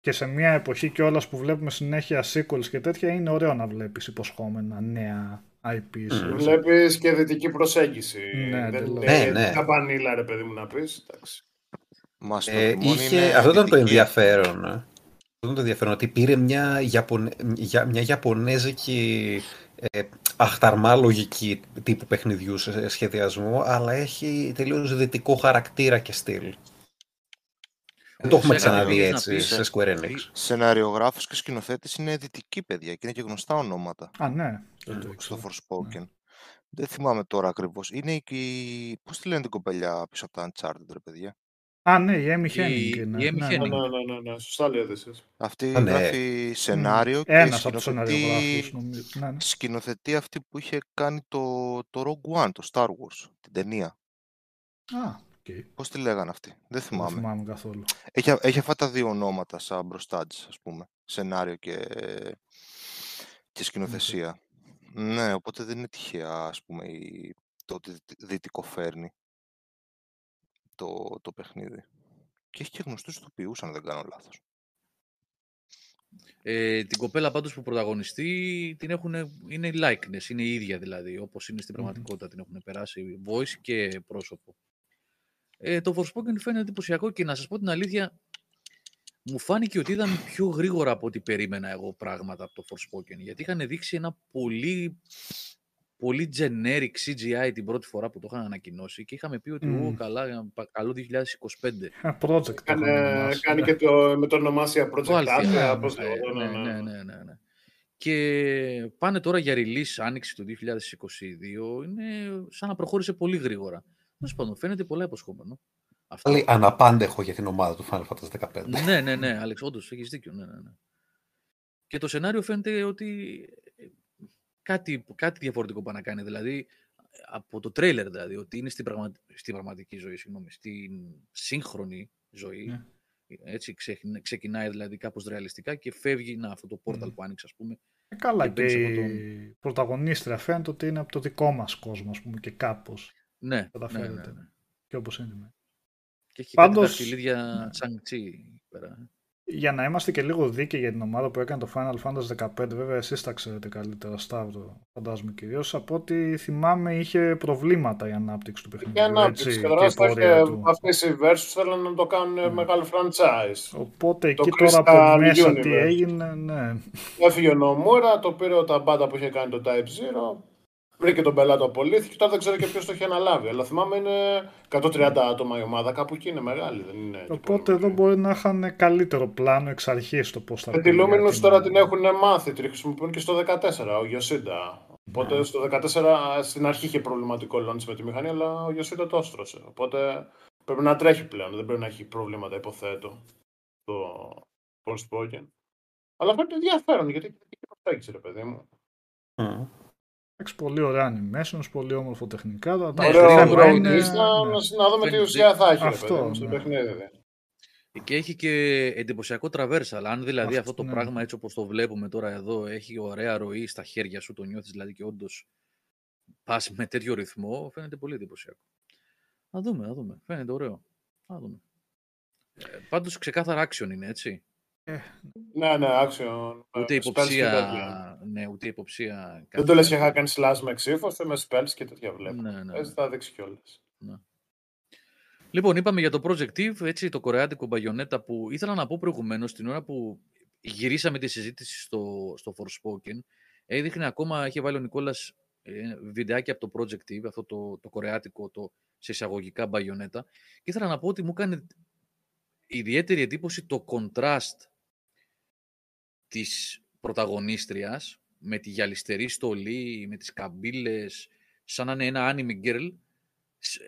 και σε μια εποχή κιόλας που βλέπουμε συνέχεια sequels και τέτοια, είναι ωραίο να βλέπεις υποσχόμενα νέα IPs. Mm. Βλέπεις και δυτική προσέγγιση. Ναι, Δεν ναι, είναι ναι. καμπανίλα, ρε παιδί μου, να πεις. Μας το Ε, τιμόνι είχε... είναι Αυτό ήταν το δυτική. ενδιαφέρον. ε. Αυτό ήταν το ενδιαφέρον, ότι πήρε μια, Ιαπωνε... για- μια Ιαπωνέζικη ε, αχταρμά λογική τύπου παιχνιδιού σε σχεδιασμό, αλλά έχει τελείως δυτικό χαρακτήρα και στυλ. Δεν το έχουμε Σένα, ξαναδεί θέλεις να έτσι πεις, σε Square Enix. Σεναριογράφος και σκηνοθέτης είναι δυτικοί παιδιά και είναι και γνωστά ονόματα Α, ναι. Δεν Mm, το στο ήξερα. Forspoken. Δεν θυμάμαι τώρα ακριβώς. Είναι η... Πώς τη λένε την κοπελιά πίσω από τα Uncharted, ρε παιδιά; Α, ναι, η Amy Η- Hennig η είναι. Amy ναι, Hennig. ναι. Ναι, ναι, ναι, ναι. Σωστά λέτε εσείς. Αυτή Α, ναι. γράφει σενάριο και Ένας από τους σκηνοθετεί... σεναριογράφους, νομίζω. Ναι, ναι. σκηνοθετεί αυτή που είχε κάνει το, το Rogue One, το Star Wars, την ταινία. Α, οκ. Πώς τη λέγανε αυτή, δεν Δεν θυμάμαι. θυμάμαι καθόλου. Έχει, έχει αυτά τα δύο ονόματα σαν μπροστά της, ας πούμε. Σενάριο και, και σκηνοθεσία. Ναι, οπότε δεν είναι τυχαία, ας πούμε, η, το ότι δυ- δυτικό φέρνει το, το παιχνίδι. Και έχει και γνωστούς ηθοποιούς, αν δεν κάνω λάθος. Ε, την κοπέλα πάντως που πρωταγωνιστεί την έχουν, είναι likeness, είναι η ίδια δηλαδή, όπως είναι στην Μμμ. πραγματικότητα την έχουν περάσει voice και πρόσωπο. Ε, το Forspoken φαίνεται εντυπωσιακό και να σας πω την αλήθεια, μου φάνηκε ότι ήταν πιο γρήγορα από ό,τι περίμενα εγώ πράγματα από το Forspoken, γιατί είχαν δείξει ένα πολύ, πολύ generic CGI την πρώτη φορά που το είχαν ανακοινώσει και είχαμε πει ότι Μμ. «Ω, καλά, πα- καλό 2025». Ένα project το έχουν Κάνε, ονομάσει. κάνει και το, με το ονομάσια Το Project Alpha, Alpha, πώς ναι, λέγεται, ναι, ναι, ναι, ναι, ναι. Και πάνε τώρα για release άνοιξη του 2022. Είναι σαν να προχώρησε πολύ γρήγορα. Τέλο πάντων, φαίνεται πολλά υποσχόμενο. Αυτό. Πάλι αναπάντεχο για την ομάδα του Final Fantasy 15. ναι, ναι, ναι, Άλεξ, όντως έχεις δίκιο. Ναι, ναι, ναι. Και το σενάριο φαίνεται ότι ε, κάτι, κάτι διαφορετικό πάει να κάνει. Δηλαδή, από το τρέιλερ δηλαδή, ότι είναι στην, πραγμα... στην πραγματική ζωή, συγγνώμη, στην σύγχρονη ζωή. Ναι. Έτσι, ξεκινά- ξεκινάει δηλαδή κάπως ρεαλιστικά και φεύγει να, αυτό το portal Μμμ. που άνοιξε, ας πούμε. Ε, καλά και και παίρνεις η από τον- πρωταγωνίστρια φαίνεται ότι είναι από το δικό μας κόσμο, ας πούμε, και κάπως Ναι, ναι, ναι, καταφέρεται. ναι. Και όπως είναι. Και έχει Πάντως- κάτι δαχτυλίδια Τσανγκ-Τσι εκεί πέρα. ε. Για να είμαστε και λίγο δίκαιοι για την ομάδα που έκανε το Final Fantasy 15, βέβαια εσείς τα ξέρετε καλύτερα, Σταύρο, φαντάζομαι κυρίως, από ό,τι θυμάμαι είχε προβλήματα η ανάπτυξη του Και παιχνιδιού, ανάπτυξη. έτσι, Καταρχάς, και η τα πορεία είχε- του. αυτές οι Versus θέλουν να το κάνουν Ναι. μεγάλο franchise. Οπότε Το εκεί τώρα από Crystal μέσα τι Universe. έγινε, ναι. Έφυγε ο Νομούρα, το πήρε ο Ταμπάντα που είχε κάνει το Type Zero. Βρήκε τον πελάτη απολύθηκε. Τώρα δεν ξέρω και ποιος το είχε αναλάβει. Αλλά θυμάμαι είναι 130 άτομα η ομάδα. Κάπου εκεί είναι μεγάλη. Δεν είναι Οπότε εδώ μπορεί να είχαν καλύτερο πλάνο εξ αρχής το πώς θα Με τη πήγε Luminous την- τώρα την έχουν μάθει. Τη χρησιμοποιούν και στο 14 ο Γιωσίντα. Οπότε στο 14 στην αρχή είχε προβληματικό launch με τη μηχανή, αλλά ο Γιωσίντα το έστρωσε. Οπότε πρέπει να τρέχει πλέον. Δεν πρέπει να έχει προβλήματα, υποθέτω. Το Forspoken. Αλλά φαίνεται ενδιαφέρον γιατί έχει προσέγγιση, ρε παιδί μου. Μμ. Εντάξει, πολύ ωραία animations, πολύ όμορφο τεχνικά. Τα, τα Ναι, Ωραίο θέμα road είναι- list, να, ναι. να δούμε τι Φαίνεται- ουσία θα έχει ρε Αυτό, παιδί μου, στο ναι. παιχνίδι. Και έχει και εντυπωσιακό traversal. Αν δηλαδή Αυτό, αυτό το ναι. πράγμα έτσι όπως το βλέπουμε τώρα εδώ έχει ωραία ροή στα χέρια σου, το νιώθεις δηλαδή και όντως πας με τέτοιο ρυθμό, φαίνεται πολύ εντυπωσιακό. Να δούμε, να δούμε. Φαίνεται ωραίο. Να δούμε. Ε, πάντως ξεκάθαρα action είναι, έτσι. Ναι, ναι, action. Ούτε ε, spells και τέτοια. υποψία, ναι, ούτε υποψία. Δεν το λες και είχα κάνει slash με ξύφος, με spells και τέτοια βλέπω. Ναι, ναι, Έτσι ναι. θα δείξει κιόλας. Λοιπόν, είπαμε για το Project Eve, έτσι, το κορεάτικο μπαγιονέτα που ήθελα να πω προηγουμένως την ώρα που γυρίσαμε τη συζήτηση στο, στο Forspoken. Έδειχνε ακόμα, είχε βάλει ο Νικόλας ε, βιντεάκι από το Project Eve, αυτό το, το κορεάτικο, το σε εισαγωγικά μπαγιονέτα. Και ήθελα να πω ότι μου έκανε ιδιαίτερη εντύπωση το contrast της πρωταγωνίστριας με τη γυαλιστερή στολή, με τις καμπύλες, σαν να είναι ένα anime girl, σε,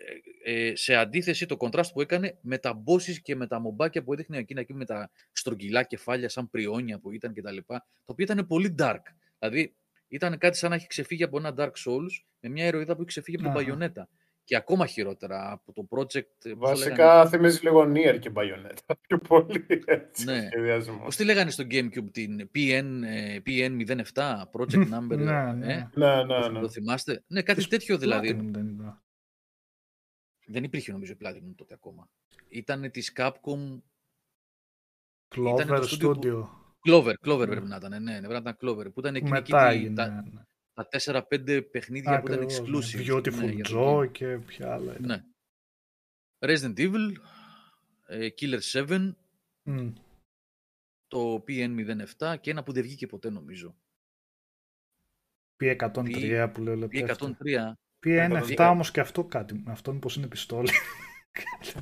ε, σε αντίθεση το contrast που έκανε με τα bosses και με τα μομπάκια που έδειχνε εκείνα εκεί με τα στρογγυλά κεφάλια σαν πριόνια που ήταν κτλ. Τα οποία ήταν πολύ dark. Δηλαδή ήταν κάτι σαν να έχει ξεφύγει από ένα Dark Souls με μια ηρωίδα που έχει ξεφύγει από τον Αχα. Bayonetta. Και ακόμα χειρότερα από το project. πώς το λέγανε, Βασικά θυμίζει λίγο Nier και Bayonetta. Πιο πολύ έτσι. Ναι. σχεδιασμός. Πώς τη λέγανε στο Gamecube την PN, ε, PN07, Project Number. Ναι, ναι. ε, Ναι, ναι, το- ναι. Το θυμάστε; Ναι, κάτι Της τέτοιο δηλαδή. Platinum δεν ήταν. Δεν υπήρχε νομίζω Platinum τότε ακόμα. Ήταν της Capcom Clover Studio. Clover, Clover πρέπει να ήταν, ναι, ναι, πρέπει να ήταν Clover. Που ήταν εκείνη Μετά εκεί, έγινε, τα, ναι. Τα 4-5 παιχνίδια που ήταν Ακριβώς, ναι. exclusive. Beautiful ναι, για το Joe game. και ποια άλλα. ήταν. Ναι. Resident Evil, ε, Killer 7, Μμ. το PN07 και ένα που δεν βγήκε ποτέ νομίζω. P103 που λέει ο P103, Λεπτεύτη. P103. P107 όμως και αυτό κάτι. Αυτό μήπως είναι πιστόλι.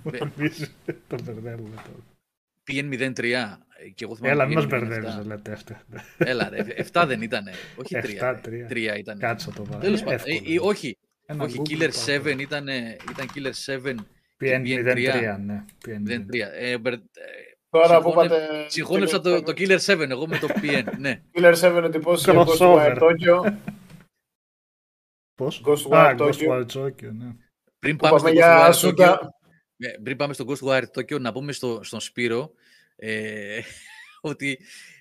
Ναι. Νομίζει. Το μπερδεύουμε τώρα. PN03 ε, και εγώ θυμάμαι Έλα, μην μας PN07. μπερδεύεις, ο Λεπτεύτη. Έλα ρε, 7 δεν ήτανε. Όχι 3. 7, 3. 3 ήταν. Κάτσε να το βάλω. Τέλος Ε, πάντων. εύκολο ε, ε, είναι. όχι, Ένα όχι, Google Killer πάω. 7 ήταν, ήταν Killer 7 PN03, ναι. PN03. 03. Ε, μπερ- ε, Τώρα που Συγχώνε- είπατε. Συγχώνεψα το, το Killer 7 εγώ με το PN. ναι. Killer 7 εντυπώσει Crossover. Ghostwire Tokyo. Πώς; Ghostwire Α, Tokyo. Ghostwire Tokyo, ναι. Πριν Που πάμε, πάμε στο για Ghostwire σούτα. Tokyo, ε, πριν πάμε στο Ghostwire Tokyo, να πούμε στο, στον Σπύρο ε, ότι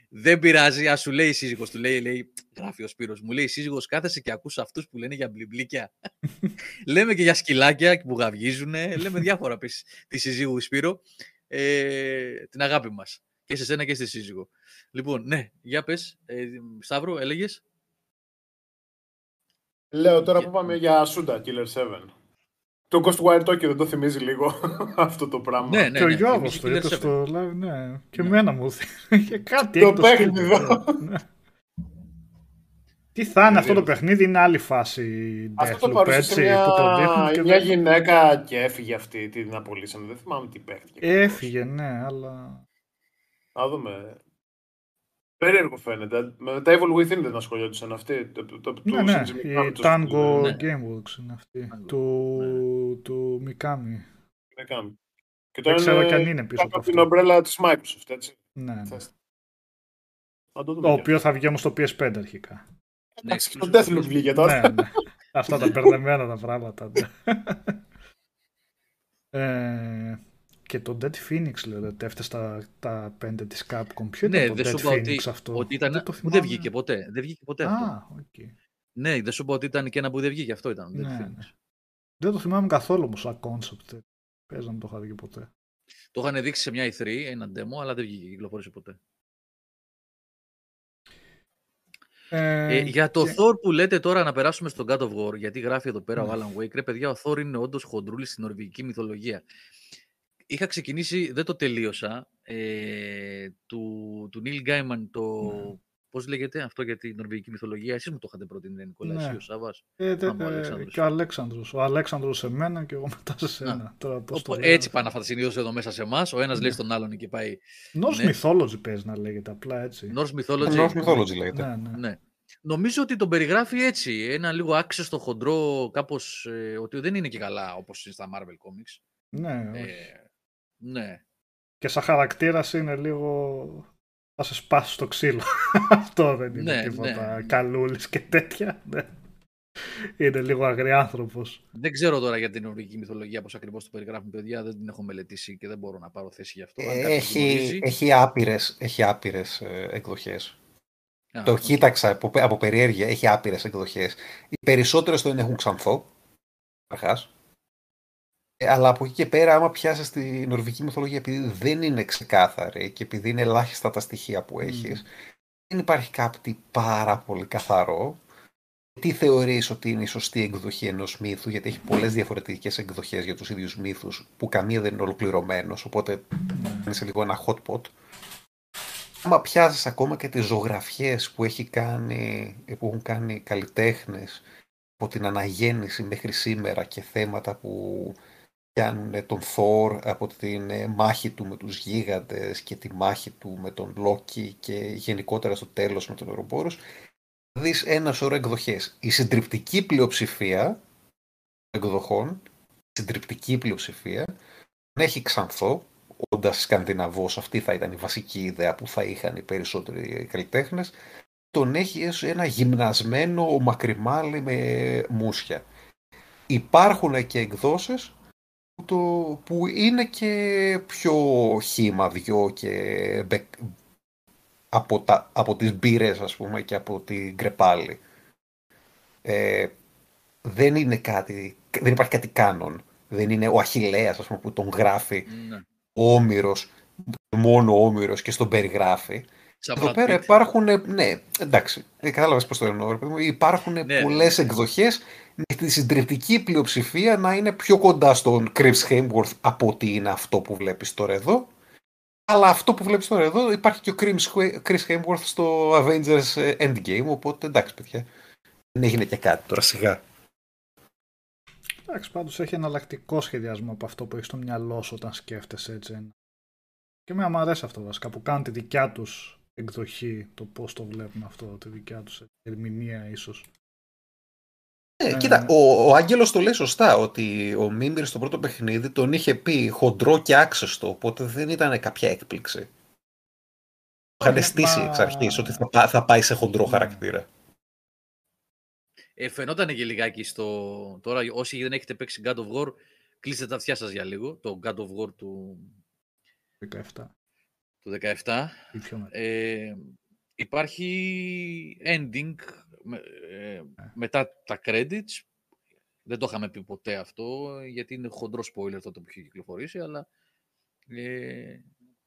δεν πειράζει, ας σου λέει η σύζυγος του, λέει, λέει, γράφει ο Σπύρος, μου λέει η σύζυγος κάθεσαι και ακούς αυτούς που λένε για μπλιμπλίκια. λέμε και για σκυλάκια που γαυγίζουν, λέμε διάφορα πεις τη σύζυγου Σπύρο, ε, την αγάπη μας. Και σε σένα και στη σύζυγο. Λοιπόν, ναι, για πες, ε, Σταύρο, έλεγες; Λέω τώρα Για- που πάμε για Suda Killer 7. Το Ghostwire Tokyo δεν το θυμίζει λίγο αυτό το πράγμα. Ναι, ναι, και ο ναι, Γιώργος θυμίζει το Killer είπε 7. στο live, ναι. Και Ναι. εμένα μου είχε κάτι Το έχει παιχνίδι στυλ, εδώ. ναι. Τι θα είναι αυτό το Τελείως. παιχνίδι, είναι άλλη φάση Αυτό το Deathloop, παρουσίασε έτσι, μια, που το δείχνουν και μια δεν- γυναίκα και έφυγε αυτή, την απολύσανε. Δεν θυμάμαι τι παίχτηκε. Έφυγε, ναι, αλλά... Να δούμε. Περίεργο φαίνεται. Με τα Evil Within δεν ασχολιόντουσαν αυτοί. Το, το, το, Ναι, του ναι, Shinji η Mikami, το Tango Ναι. Gameworks είναι αυτή, Tango, του, του Mikami. Mikami. Και Δεν τώρα ξέρω είναι κι αν είναι πίσω κάτω από από την αυτό. ομπρέλα της Microsoft, έτσι. Ναι, ναι. Θες. Να το δούμε. Το κι οποίο θα βγει όμως στο PS5 αρχικά. Ναι, Εντάξει, exclusive Το στο Deathloop PS5. βγήκε τώρα. ναι, ναι. Αυτά τα μπερδεμένα τα πράγματα. ναι. ε, και το Dead Phoenix λέτε, έφτασε τα, τα 5 της Capcom. Ποιο Ναι, ήταν το δεν Dead σου είπα Phoenix ότι, αυτό; ότι ήταν. Δεν το που δεν θυμάμαι. βγήκε ποτέ. Δεν βγήκε ποτέ αυτό. Α, οκ. Ναι, δεν σου είπα ότι ήταν και ένα που δεν βγήκε. Αυτό ήταν. Dead Ναι, Phoenix. ναι. Δεν το θυμάμαι καθόλου όμως σαν concept. Πες να μην το είχα δει ποτέ. Το είχαν δείξει σε μια E3, ένα demo, αλλά δεν βγήκε. Κυκλοφόρησε ποτέ. Ε, Ε, για το και- Thor που λέτε τώρα να περάσουμε στον God of War, γιατί γράφει εδώ πέρα Ναι. ο Alan Wake, ρε παιδιά, ο Thor είναι όντως χοντρούλης στην νορβηγική μυθολογία. Είχα ξεκινήσει, δεν το τελείωσα, ε, του, του Neil Gaiman το. Ναι. Πώς λέγεται αυτό για την νορβηγική μυθολογία, εσείς μου το είχατε προτείνει, Νικόλα, Ναι. εσύ ο Σάββας; Ε, δε- Άμα ο ε, Αλέξανδρος. και ο Αλέξανδρος. Ο Αλέξανδρος σε μένα και εγώ μετά σε σένα. Τώρα, πώς το Οπό- λέω. έτσι πάνε αυτά συνήθως εδώ μέσα σε εμάς. Ο ένας Ναι. λέει στον άλλον και πάει. Norse ναι. Mythology παίζει να λέγεται απλά έτσι. Norse Mythology. North Mythology λέγεται. Ναι, ναι. Ναι. Νομίζω ότι τον περιγράφει έτσι. Ένα λίγο άξεστο χοντρό, κάπως. ότι δεν είναι και καλά όπως είναι στα Marvel Comics. ναι, Ε, όχι. Ναι. Και σαν χαρακτήρας είναι λίγο. Θα σε σπάσει στο ξύλο. Αυτό δεν είναι Ναι, τίποτα. ναι. Καλούλης και τέτοια. Ναι. Είναι λίγο αγριάνθρωπο. Δεν ξέρω τώρα για την νορβηγική μυθολογία πώς ακριβώς το περιγράφουν, παιδιά. Δεν την έχω μελετήσει και δεν μπορώ να πάρω θέση γι' αυτό. Αν κάποιος Έχει, γνωρίζει- έχει άπειρες, έχει άπειρες ε, εκδοχές. Α, Το οκ. κοίταξα από, από περιέργεια, έχει άπειρες εκδοχές. Οι περισσότερες το είναι έχουν ξανθό, αρχάς. Ε, αλλά από εκεί και πέρα, άμα πιάσεις τη νορβηγική μυθολογία, επειδή δεν είναι ξεκάθαρη και επειδή είναι ελάχιστα τα στοιχεία που έχεις, δεν υπάρχει κάτι πάρα πολύ καθαρό. Τι θεωρείς ότι είναι η σωστή εκδοχή ενός μύθου, γιατί έχει πολλές διαφορετικές εκδοχές για τους ίδιους μύθους, που καμία δεν είναι ολοκληρωμένος, οπότε είσαι λίγο ένα hot pot. Άμα πιάσεις ακόμα και τις ζωγραφιές που, έχει κάνει, που έχουν κάνει καλλιτέχνες από την αναγέννηση μέχρι σήμερα και θέματα που πιάνουν τον Θόρ από την ε, μάχη του με τους γίγαντες και τη μάχη του με τον Λόκι και γενικότερα στο τέλος με τον Ερομπόρος δεις ένα σωρό εκδοχές. Η συντριπτική πλειοψηφία εκδοχών, η συντριπτική πλειοψηφία δεν έχει ξανθό, όντας Σκανδιναβός, αυτή θα ήταν η βασική ιδέα που θα είχαν οι περισσότεροι καλλιτέχνες. Τον έχει ως ένα γυμνασμένο μακριμάλι με μουσια. Υπάρχουν και εκδόσεις που, το, που είναι και πιο χύμα δυο και μπε- από, τα, από τις μπύρες ας πούμε και από την κρεπάλη. Ε, δεν είναι κάτι, δεν υπάρχει κάτι κάνον. Δεν είναι ο Αχιλέας ας πούμε που τον γράφει Ναι. ο Όμηρος, μόνο ο Όμηρος και στον περιγράφει. Εδώ πέρα υπάρχουν, ναι, εντάξει, ε, κατάλαβες πώς το εννοώ, υπάρχουν ναι, ναι, πολλές ναι. εκδοχές με τη συντριπτική πλειοψηφία να είναι πιο κοντά στον Chris Hemsworth από ότι είναι αυτό που βλέπεις τώρα εδώ. Αλλά αυτό που βλέπεις τώρα εδώ υπάρχει και ο Chris Hemsworth στο Avengers ε, Endgame, οπότε εντάξει παιδιά, δεν έγινε και κάτι τώρα σιγά. Εντάξει, πάντως έχει εναλλακτικό σχεδιασμό από αυτό που έχεις στο μυαλό σου όταν σκέφτεσαι έτσι. Και με μου αρέσει αυτό βασικά που κάνουν τη δικιά τους εκδοχή, το πώς το βλέπουν αυτό, τη δικιά τους ερμηνεία ίσως. Ε, κοίτα, ο, ο Άγγελος το λέει σωστά ότι ο Μίμηρ στο πρώτο παιχνίδι τον είχε πει χοντρό και άξεστο, οπότε δεν ήταν κάποια έκπληξη. Το είχαν στήσει εξ αρχής ότι θα, θα πάει σε χοντρό ναι. χαρακτήρα. Ε, φαινόταν και λιγάκι στο... Τώρα όσοι δεν έχετε παίξει God of War, κλείστε τα αυτιά σας για λίγο. Το God of War του... 17. Του 17. Ε, υπάρχει ending ε, ε, μετά τα credits. Δεν το είχαμε πει ποτέ αυτό, γιατί είναι χοντρό spoiler τότε που έχει κυκλοφορήσει, αλλά ε,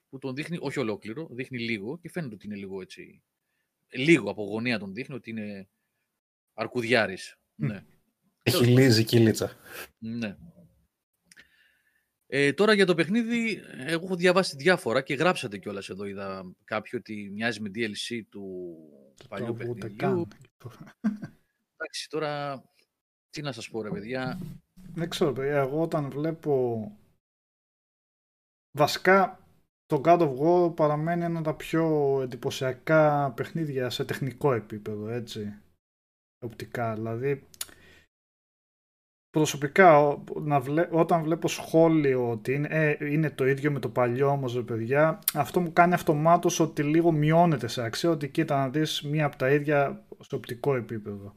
που τον δείχνει, όχι ολόκληρο, δείχνει λίγο και φαίνεται ότι είναι λίγο έτσι. Λίγο από γωνία τον δείχνει ότι είναι Αρκουδιάρης. Ναι. Έχει λύζει κυλίτσα. Ναι. Ε, τώρα για το παιχνίδι, εγώ έχω διαβάσει διάφορα και γράψατε κιόλας εδώ, είδα κάποιο ότι μοιάζει με DLC του το παλιού παιχνιδιού. Εντάξει, τώρα, τι να σας πω ρε παιδιά. Δεν ξέρω παιδιά, εγώ όταν βλέπω... Βασικά, το God of War παραμένει ένα από τα πιο εντυπωσιακά παιχνίδια σε τεχνικό επίπεδο, έτσι οπτικά. Δηλαδή, προσωπικά να βλέ... όταν βλέπω σχόλιο ότι είναι, ε, είναι το ίδιο με το παλιό όμως ρε παιδιά αυτό μου κάνει αυτομάτως ότι λίγο μειώνεται σε αξία ότι κοίτα να δεις μία από τα ίδια σε οπτικό επίπεδο.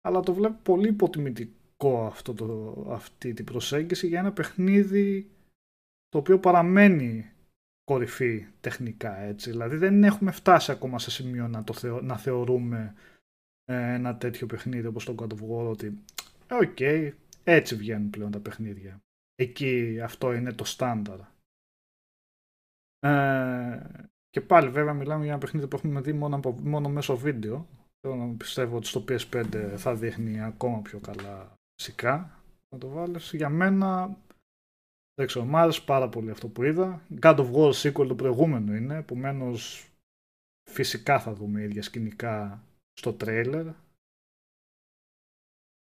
Αλλά το βλέπω πολύ υποτιμητικό αυτό το, αυτή την προσέγγιση για ένα παιχνίδι το οποίο παραμένει κορυφή τεχνικά έτσι. Δηλαδή δεν έχουμε φτάσει ακόμα σε σημείο να, το να θεωρούμε ένα τέτοιο παιχνίδι όπως το God of War ότι οκ, έτσι βγαίνουν πλέον τα παιχνίδια. Εκεί αυτό είναι το στάνταρ. Ε, και πάλι βέβαια μιλάμε για ένα παιχνίδι που έχουμε δει μόνο, μόνο μέσω βίντεο. Θέλω πιστεύω ότι στο PS5 θα δείχνει ακόμα πιο καλά φυσικά. Να το βάλεις. Για μένα δεν ξέρω, μου άρεσε πάρα πολύ αυτό που είδα. God of War sequel το προηγούμενο είναι, επομένως φυσικά θα δούμε ίδια σκηνικά στο τρέιλερ.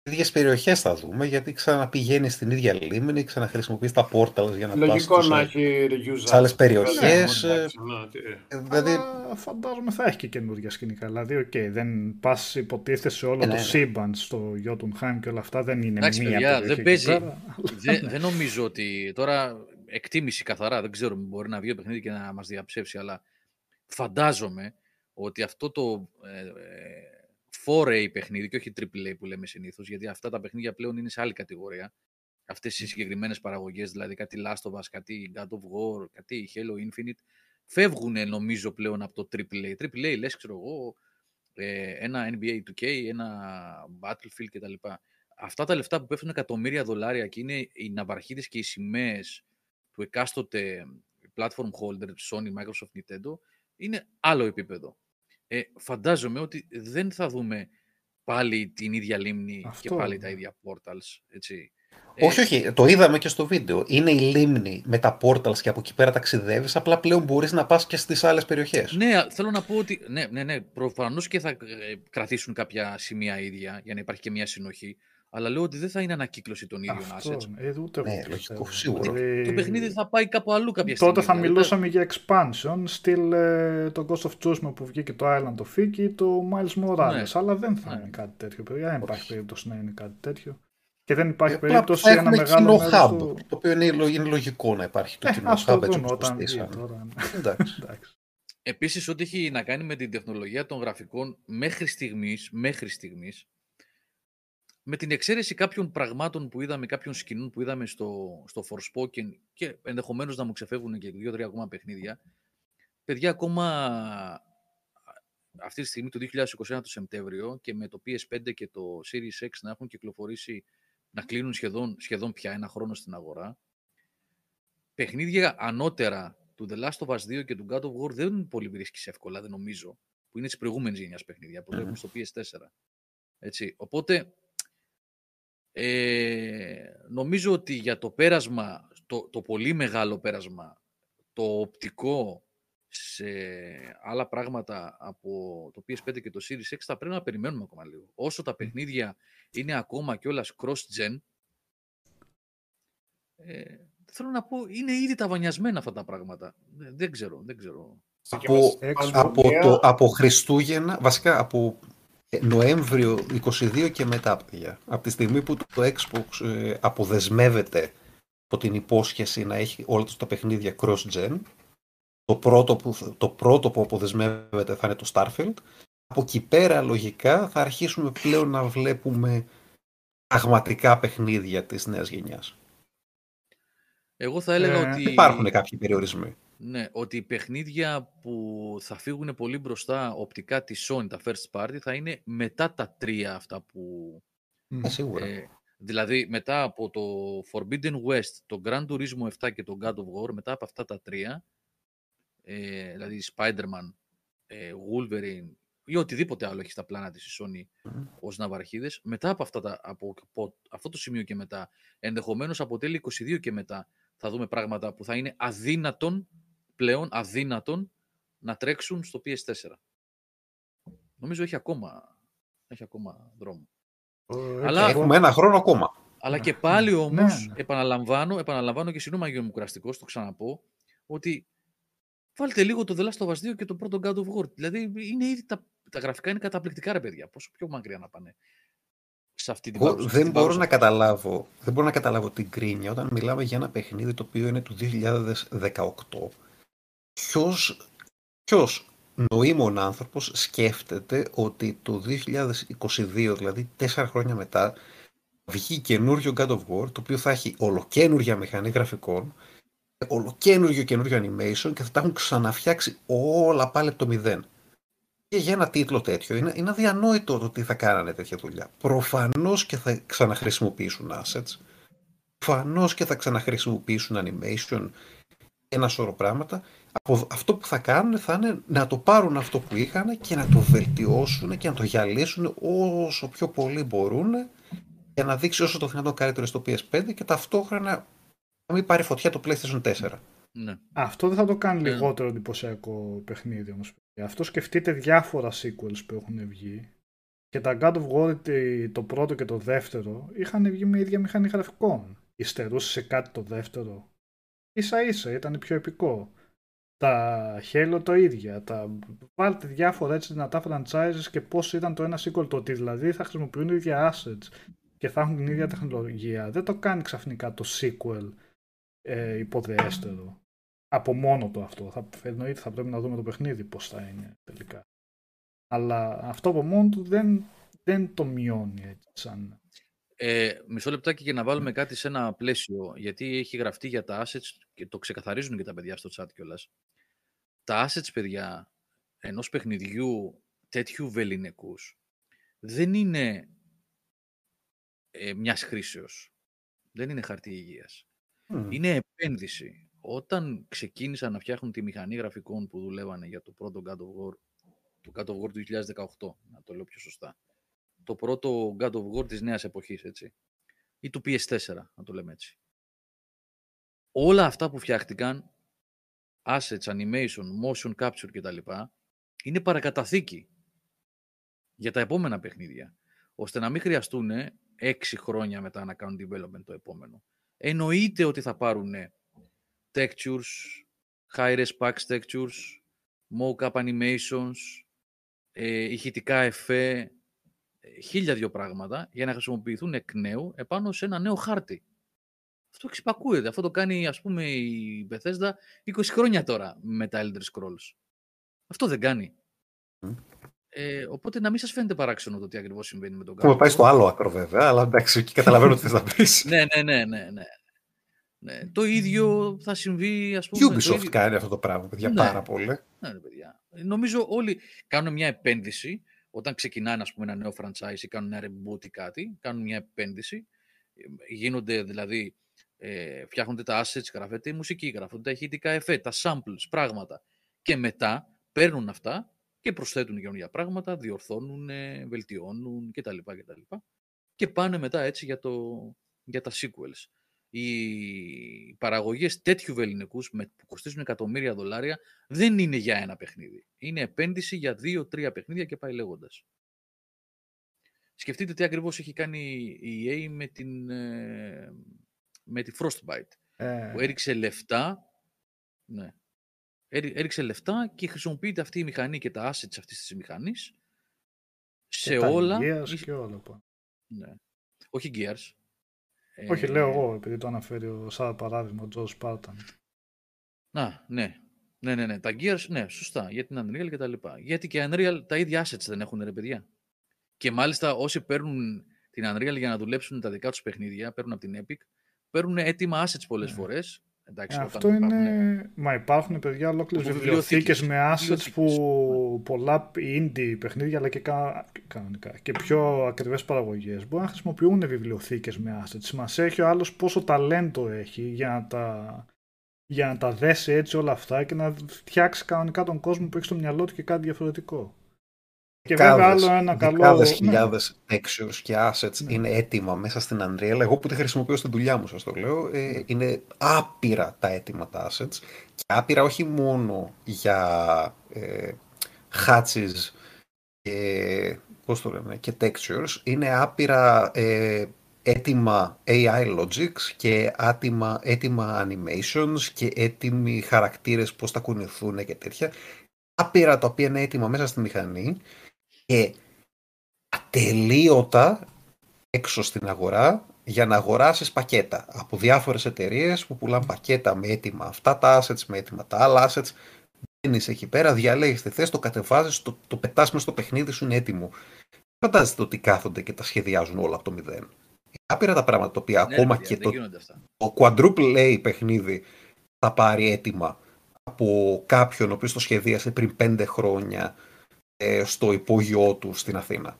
Ίδιες περιοχές θα δούμε, γιατί ξαναπηγαίνεις στην ίδια λίμνη, ξαναχρησιμοποιείς τα portals για να Λογικό πας να έχει σε άλλες περιοχές. Ναι, ε, δηλαδή... φαντάζομαι θα έχει και καινούργια σκηνικά. Δηλαδή, OK, okay, δεν πας υποτίθεται σε όλο ε, το ναι, ναι. σύμπαν στο Jotunheim και όλα αυτά, δεν είναι Εντάξει, μία παιδιά, δεν παίζει. δεν, δεν νομίζω ότι τώρα εκτίμηση καθαρά, δεν ξέρω, μπορεί να βγει το παιχνίδι και να μας διαψεύσει, αλλά φαντάζομαι ότι αυτό το ε, 4A παιχνίδι και όχι AAA που λέμε συνήθως, γιατί αυτά τα παιχνίδια πλέον είναι σε άλλη κατηγορία. Αυτές οι συγκεκριμένες παραγωγές, δηλαδή κάτι Last of Us, κάτι God of War, κάτι Halo Infinite, φεύγουν νομίζω πλέον από το AAA. AAA λες, ξέρω εγώ, ε, ένα NBA 2K, ένα Battlefield κτλ. Αυτά τα λεφτά που πέφτουν εκατομμύρια δολάρια και είναι οι ναυαρχίδες και οι σημαίες του εκάστοτε platform holder, Sony, Microsoft, Nintendo, είναι άλλο επίπεδο ε, φαντάζομαι ότι δεν θα δούμε πάλι την ίδια λίμνη και πάλι τα ίδια portals, έτσι. Ε, όχι, όχι, το είδαμε και στο βίντεο. Είναι η λίμνη με τα portals και από εκεί πέρα ταξιδεύεις. Απλά πλέον μπορείς να πας και στις άλλες περιοχές. Ναι, θέλω να πω ότι. Ναι, ναι, ναι. Προφανώς και θα ε, κρατήσουν κάποια σημεία ίδια για να υπάρχει και μια συνοχή. Αλλά λέω ότι δεν θα είναι ανακύκλωση των ίδιων assets. Ε, ούτε ναι, λογικό, σίγουρο. Δηλαδή... Το παιχνίδι θα πάει κάπου αλλού κάποια στιγμή. Τότε θα δηλαδή. μιλούσαμε για expansion, στυλ ε, το Ghost of Tsushima που βγήκε το Island of Fiki ή το Miles Morales. Ναι. Αλλά δεν θα ναι. είναι κάτι τέτοιο, παιδιά. Δεν υπάρχει περίπτωση να είναι κάτι τέτοιο. Και δεν υπάρχει ε, περίπτωση ένα μεγάλο hub, του... το οποίο είναι, είναι λογικό να υπάρχει το ε, κοινό hub έτσι όταν τώρα. Εντάξει. Επίσης, ό,τι έχει να κάνει με την τεχνολογία των γραφικών μέχρι στιγμής, μέχρι στιγμής με την εξαίρεση κάποιων πραγμάτων που είδαμε, κάποιων σκηνών που είδαμε στο, στο Forspoken και ενδεχομένως να μου ξεφεύγουν και δύο-τρία ακόμα παιχνίδια, παιδιά ακόμα αυτή τη στιγμή το 2021 το Σεπτέμβριο και με το PS5 και το Series X να έχουν κυκλοφορήσει, να κλείνουν σχεδόν, σχεδόν πια ένα χρόνο στην αγορά, παιχνίδια ανώτερα του The Last of Us 2 και του God of War δεν πολύ βρίσκεις εύκολα, δεν νομίζω, που είναι της προηγούμενης γενιάς παιχνίδια, που βλέπουμε στο PS4. Έτσι. Οπότε, ε, νομίζω ότι για το πέρασμα, το, το πολύ μεγάλο πέρασμα, το οπτικό σε άλλα πράγματα από το PS5 και το Series X θα πρέπει να περιμένουμε ακόμα λίγο. Όσο τα παιχνίδια είναι ακόμα κιόλας cross-gen, ε, θέλω να πω, είναι ήδη ταβανιασμένα αυτά τα πράγματα. Δεν, ξέρω, δεν ξέρω. Από, από, το, από Χριστούγεννα, βασικά από Νοέμβριο 22 και μετά, παιδιά. Από τη στιγμή που το Xbox ε, αποδεσμεύεται από την υπόσχεση να έχει όλα τα παιχνίδια cross-gen, το πρώτο, που, το πρώτο που αποδεσμεύεται θα είναι το Starfield. Από εκεί πέρα λογικά θα αρχίσουμε πλέον να βλέπουμε πραγματικά παιχνίδια της νέας γενιάς. Εγώ θα έλεγα ε, ότι... Υπάρχουν κάποιοι περιορισμοί. Ναι, ότι οι παιχνίδια που θα φύγουν πολύ μπροστά οπτικά της Sony, τα first party, θα είναι μετά τα τρία αυτά που... Ε, σίγουρα. Ε, δηλαδή μετά από το Forbidden West, το Grand Turismo 7 και το God of War, μετά από αυτά τα τρία, ε, δηλαδή Spider-Man, ε, Wolverine ή οτιδήποτε άλλο έχει στα πλάνα της η Sony mm. ως ναυαρχίδες, μετά από, αυτά τα, από, από αυτό το σημείο και μετά, ενδεχομένως από τέλη 22 και μετά, θα δούμε πράγματα που θα είναι αδύνατον, πλέον αδύνατον, να τρέξουν στο PS4. Νομίζω έχει ακόμα, έχει ακόμα δρόμο. Ε, αλλά, έχουμε ένα χρόνο ακόμα. Αλλά και πάλι ναι, όμως, ναι. επαναλαμβάνω, επαναλαμβάνω και συγγνώμη Αγίου μου κουραστικός, το ξαναπώ, ότι Βάλτε λίγο το The Last of Us 2 και το πρώτο God of War. Δηλαδή είναι ήδη τα, τα γραφικά είναι καταπληκτικά ρε παιδιά. Πόσο πιο μακριά να πάνε σε αυτή την Εγώ δεν μπορώ να καταλάβω, δεν μπορώ να καταλάβω την κρίνια όταν μιλάμε για ένα παιχνίδι το οποίο είναι του 2018. Ποιος, ποιος νοήμων άνθρωπος σκέφτεται ότι το 2022, δηλαδή τέσσερα χρόνια μετά, βγει καινούριο God of War, το οποίο θα έχει ολοκένουργια μηχανή γραφικών, ολοκένουργιο καινούριο animation και θα τα έχουν ξαναφτιάξει όλα πάλι από το μηδέν. Και για ένα τίτλο τέτοιο είναι, είναι αδιανόητο το τι θα κάνανε τέτοια δουλειά. Προφανώς και θα ξαναχρησιμοποιήσουν assets. Προφανώς και θα ξαναχρησιμοποιήσουν animation. Ένα σώρο πράγματα. Από αυτό που θα κάνουν θα είναι να το πάρουν αυτό που είχαν και να το βελτιώσουν και να το γυαλίσουν όσο πιο πολύ μπορούν για να δείξει όσο το δυνατόν καλύτερο στο PS5 και ταυτόχρονα να μην πάρει φωτιά το PlayStation 4. Ναι. Αυτό δεν θα το κάνει ναι. λιγότερο εντυπωσιακό παιχνίδι όμως. Αυτό σκεφτείτε διάφορα sequels που έχουν βγει και τα God of War το πρώτο και το δεύτερο είχαν βγει με ίδια μηχανή γραφικών. Ιστερούσε σε κάτι το δεύτερο. Ίσα ίσα ήταν πιο επικό. Τα Halo το ίδια. Τα... Βάλτε διάφορα έτσι δυνατά franchises και πώς ήταν το ένα sequel το ότι δηλαδή θα χρησιμοποιούν ίδια assets και θα έχουν την ίδια τεχνολογία. Δεν το κάνει ξαφνικά το sequel ε, υποδεέστερο. Από μόνο το αυτό. Θα, εννοείται θα πρέπει να δούμε το παιχνίδι πώς θα είναι τελικά. Αλλά αυτό από μόνο του δεν, δεν το μειώνει έτσι σαν... Ε, μισό λεπτάκι για να βάλουμε κάτι σε ένα πλαίσιο, γιατί έχει γραφτεί για τα assets και το ξεκαθαρίζουν και τα παιδιά στο chat κιόλας. Τα assets, παιδιά, ενός παιχνιδιού τέτοιου βεληνικούς δεν είναι ε, μιας χρήσεως. Δεν είναι χαρτί υγείας. Είναι επένδυση. Όταν ξεκίνησαν να φτιάχνουν τη μηχανή γραφικών που δουλεύανε για το πρώτο God of War, το God of War του 2018, να το λέω πιο σωστά, το πρώτο God of War της νέας εποχής, έτσι, ή του PS4, να το λέμε έτσι. Όλα αυτά που φτιάχτηκαν, assets, animation, motion capture κτλ, είναι παρακαταθήκη για τα επόμενα παιχνίδια, ώστε να μην χρειαστούν έξι χρόνια μετά να κάνουν development το επόμενο εννοείται ότι θα πάρουν textures, high-res packs textures, mock-up animations, ε, ηχητικά εφέ, χίλια δυο πράγματα για να χρησιμοποιηθούν εκ νέου επάνω σε ένα νέο χάρτη. Αυτό ξυπακούεται. Αυτό το κάνει, ας πούμε, η Bethesda 20 χρόνια τώρα με τα Elder Scrolls. Αυτό δεν κάνει. Ε, οπότε να μην σας φαίνεται παράξενο το τι ακριβώς συμβαίνει με τον κόσμο. Έχουμε πάει στο άλλο άκρο βέβαια, αλλά εντάξει, εκεί καταλαβαίνω τι θες να πεις. ναι, ναι, ναι, ναι, ναι. ναι. Το ίδιο θα συμβεί, ας πούμε. Ubisoft ίδιο... κάνει αυτό το πράγμα, παιδιά, ναι. πάρα πολύ. Ναι, παιδιά. Νομίζω όλοι κάνουν μια επένδυση όταν ξεκινάνε ας πούμε, ένα νέο franchise ή κάνουν ένα reboot ή κάτι, κάνουν μια επένδυση. Γίνονται δηλαδή ε, φτιάχνονται τα assets, γράφεται η μουσική, γράφονται τα ηχητικά εφέ, τα samples, πράγματα. Και μετά παίρνουν αυτά και προσθέτουν καινούργια πράγματα, διορθώνουν, βελτιώνουν κτλ. κτλ. Και πάνε μετά έτσι για, το, για τα sequels. Οι παραγωγές τέτοιου βεληνικούς που κοστίζουν εκατομμύρια δολάρια δεν είναι για ένα παιχνίδι. Είναι επένδυση για δύο-τρία παιχνίδια και πάει λέγοντας. Σκεφτείτε τι ακριβώς έχει κάνει η EA με, την, ε, με τη Frostbite. Ε... Που έριξε λεφτά ναι, έριξε λεφτά και χρησιμοποιείται αυτή η μηχανή και τα assets αυτής της μηχανής σε όλα. και όλα. Ναι. Όχι Gears. Όχι, ε... λέω εγώ, επειδή το αναφέρει ο, σαν παράδειγμα ο Τζο Σπάρταν. Να, ναι. Ναι, ναι, ναι. Τα Gears, ναι, σωστά. Για την Unreal και τα λοιπά. Γιατί και Unreal τα ίδια assets δεν έχουν, ρε παιδιά. Και μάλιστα όσοι παίρνουν την Unreal για να δουλέψουν τα δικά τους παιχνίδια, παίρνουν από την Epic, παίρνουν έτοιμα assets πολλές ναι. φορές Εντάξει, ε, Αυτό είναι. Υπάρχουν... Μα υπάρχουν παιδιά ολόκληρες βιβλιοθήκες με assets που ναι. πολλά indie παιχνίδια αλλά και κανονικά και πιο ακριβές παραγωγές μπορούν να χρησιμοποιούν βιβλιοθήκες με assets. Μας έχει ο άλλος πόσο ταλέντο έχει για να τα για να τα δέσει έτσι όλα αυτά και να φτιάξει κανονικά τον κόσμο που έχει στο μυαλό του και κάτι διαφορετικό. Και βέβαια άλλο ένα καλό... Δεκάδες ναι. χιλιάδες textures και assets ναι. είναι έτοιμα μέσα στην Unreal. Εγώ που τη χρησιμοποιώ στην δουλειά μου, σας το λέω, ε, είναι άπειρα τα έτοιμα τα assets. Και άπειρα όχι μόνο για ε, hatches και, πώς το λέμε, και textures, είναι άπειρα ε, έτοιμα AI logics και άτιμα, έτοιμα animations και έτοιμοι χαρακτήρες πώς θα κουνηθούν και τέτοια. Άπειρα τα οποία είναι έτοιμα μέσα στη μηχανή και ατελείωτα έξω στην αγορά για να αγοράσεις πακέτα από διάφορες εταιρείες που πουλάνε πακέτα με έτοιμα αυτά τα assets, με έτοιμα τα άλλα assets. είσαι εκεί πέρα, διαλέγεις τι θες, το κατεβάζεις, το, το πετάς μέσα στο παιχνίδι σου είναι έτοιμο. Φαντάζεστε ότι κάθονται και τα σχεδιάζουν όλα από το μηδέν. Άπειρα τα πράγματα τα οποία ναι, ακόμα και το, το quadruple A παιχνίδι θα πάρει έτοιμα από κάποιον ο οποίος το σχεδίασε πριν πέντε χρόνια ε, στο υπόγειό του στην Αθήνα.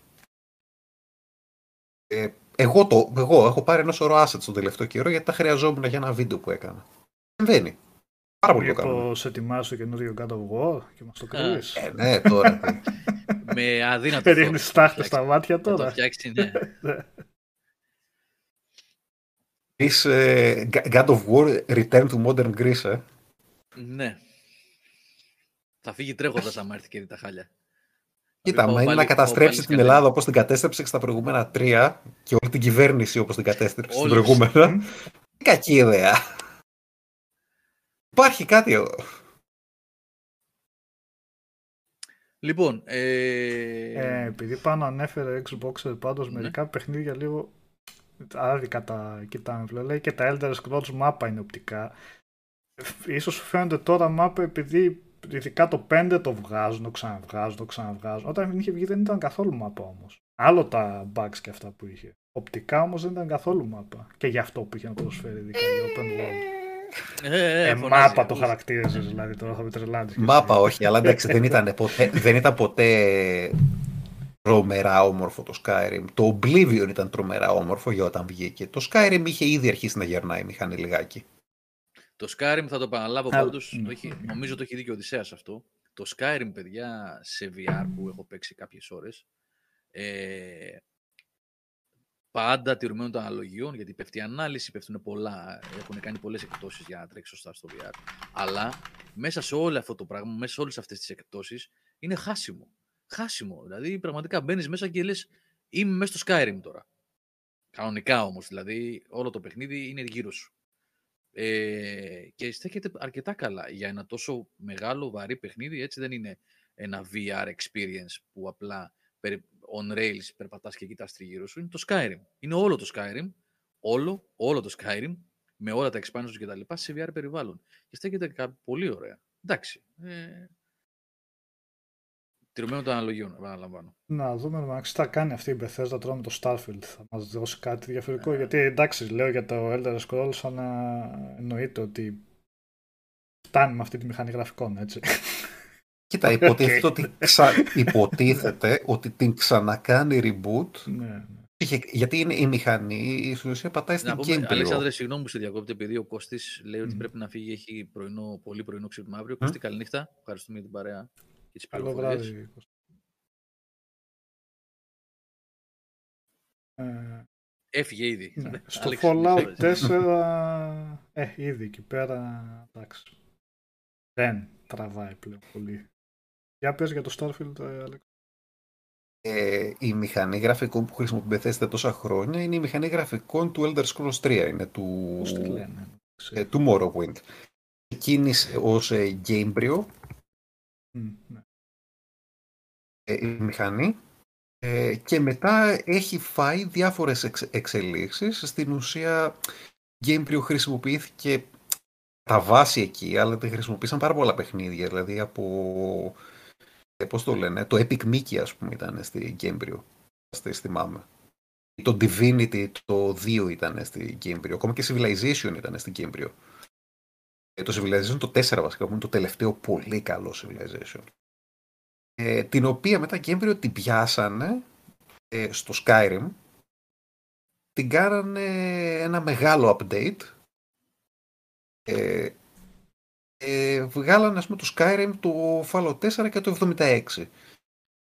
Ε, εγώ, το, εγώ έχω πάρει ένα σωρό assets τον τελευταίο καιρό γιατί τα χρειαζόμουν για ένα βίντεο που έκανα. Συμβαίνει. Πάρα πολύ καλό. Πώς ετοιμάζει το καινούριο God of War και μας το κρύβεις; Ε, ναι, τώρα. Με αδύνατο. Ρίχνεις στάχτες στα μάτια τώρα. Θα το φτιάξει, ναι. Είσαι ε, God of War Return to Modern Greece, ε. Ναι. Θα φύγει τρέχοντας άμα έρθει και δει τα χάλια. Κοίτα, μα είναι να καταστρέψει την Ελλάδα όπως την κατέστρεψε στα προηγούμενα τρία και όλη την κυβέρνηση όπως την κατέστρεψε στην προηγούμενα. Είναι κακή ιδέα. Υπάρχει κάτι εδώ. Λοιπόν, ε... Ε, επειδή πάνω ανέφερε Xbox πάντως ναι. μερικά παιχνίδια λίγο άδικα τα κοιτάμε. Λέει και τα Elder Scrolls μάπα είναι οπτικά. Ίσως φαίνονται τώρα μάπα επειδή ειδικά το 5 το βγάζουν, το ξαναβγάζουν, το ξαναβγάζουν. Όταν είχε βγει δεν ήταν καθόλου μάπα όμως. Άλλο τα bugs και αυτά που είχε. Οπτικά όμως δεν ήταν καθόλου μάπα. Και γι' αυτό που είχε να προσφέρει ειδικά η Open World. Ε, ε, ε μάπα το χαρακτήριζες, δηλαδή τώρα θα με τρελάνεις. Μάπα όχι, αλλά εντάξει δεν ήταν ποτέ, δεν ήταν ποτέ τρομερά όμορφο το Skyrim. Το Oblivion ήταν τρομερά όμορφο για όταν βγήκε. Το Skyrim είχε ήδη αρχίσει να γερνάει η μηχανή λιγάκι. Το Skyrim θα το επαναλάβω πάντως, νομίζω το έχει δει και ο Οδυσσέας αυτό. Το Skyrim, παιδιά, σε VR που έχω παίξει κάποιες ώρες, ε, πάντα τηρουμένων των αναλογιών, γιατί πέφτει η ανάλυση, πέφτουν πολλά, έχουν κάνει πολλές εκπτώσεις για να τρέξει σωστά στο VR. Αλλά μέσα σε όλο αυτό το πράγμα, μέσα σε όλες αυτές τις εκπτώσεις, είναι χάσιμο. Χάσιμο. Δηλαδή, πραγματικά μπαίνεις μέσα και λες, είμαι μέσα στο Skyrim τώρα. Κανονικά όμως, δηλαδή, όλο το παιχνίδι είναι γύρω σου. Ε, και στέκεται αρκετά καλά για ένα τόσο μεγάλο βαρύ παιχνίδι. Έτσι δεν είναι ένα VR experience που απλά on rails περπατάς και κοιτάς τριγύρω σου. Είναι το Skyrim. Είναι όλο το Skyrim. Όλο, όλο το Skyrim με όλα τα expansions και τα λοιπά σε VR περιβάλλον. Και στέκεται πολύ ωραία. Εντάξει. Ε, Τηρουμένο των αναλογιών, επαναλαμβάνω. Να δούμε αν θα κάνει αυτή η Bethesda τώρα με το Starfield. Θα μας δώσει κάτι διαφορετικό. Yeah. Γιατί εντάξει, λέω για το Elder Scrolls, αλλά εννοείται ότι φτάνει με αυτή τη μηχανή γραφικών, έτσι. Κοίτα, υποτίθεται, ότι, ξα... υποτίθεται ότι την ξανακάνει reboot ναι, ναι. Γιατί είναι η μηχανή, η ουσία πατάει στην gameplay. Αλέξανδρε, συγγνώμη που σε διακόπτω, επειδή ο Κώστης λέει ότι πρέπει να φύγει, έχει πρωινό, πολύ πρωινό ξύπνημα αύριο. Mm. Κώστη, καληνύχτα. Ευχαριστούμε για την παρέα και τις πληροφορίες. Ε, Έφυγε ήδη. Ναι. Στο Fallout 4, ε, ήδη εκεί πέρα, εντάξει. Δεν τραβάει πλέον πολύ. Για πες για το Starfield, ε, Alex. Ε, η μηχανή γραφικών που χρησιμοποιείται τόσα χρόνια είναι η μηχανή γραφικών του Elder Scrolls 3, είναι του, Πώς τη λένε, ε, του Morrowind. Κίνησε ως ε, Gamebryo mm, ναι. ε, η μηχανή ε, και μετά έχει φάει διάφορες εξ, εξελίξεις. Στην ουσία Gamebryo χρησιμοποιήθηκε τα βάση εκεί, αλλά τη χρησιμοποίησαν πάρα πολλά παιχνίδια, δηλαδή από ε, πώς το λένε, το Epic Mickey ας πούμε ήταν στη Gamebryo, στη θυμάμαι. Το Divinity το 2 ήταν στη Gamebryo, ακόμα και Civilization ήταν στη Gamebryo. Ε, το Civilization το 4 βασικά, που είναι το τελευταίο πολύ καλό Civilization. Ε, την οποία μετά Gamebryo την πιάσανε ε, στο Skyrim, την κάνανε ένα μεγάλο update ε, ε, βγάλανε ας πούμε το Skyrim, το Fallout 4 και το 76.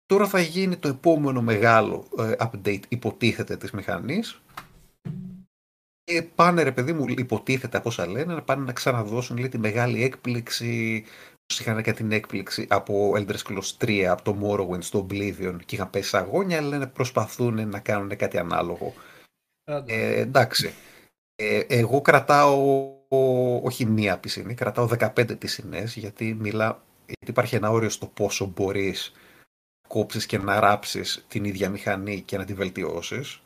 Τώρα θα γίνει το επόμενο μεγάλο ε, update υποτίθεται της μηχανής και πάνε ρε παιδί μου υποτίθεται από όσα λένε να πάνε να ξαναδώσουν λέει, τη μεγάλη έκπληξη όπως είχαν και την έκπληξη από Elder Scrolls 3, από το Morrowind στο Oblivion και είχαν πέσει αγώνια λένε προσπαθούν να κάνουν κάτι ανάλογο. Ε, εντάξει. Ε, εγώ κρατάω όχι μία πισινή, κρατάω 15 πισινές γιατί, μιλά, γιατί υπάρχει ένα όριο στο πόσο μπορείς να κόψεις και να ράψεις την ίδια μηχανή και να τη βελτιώσεις.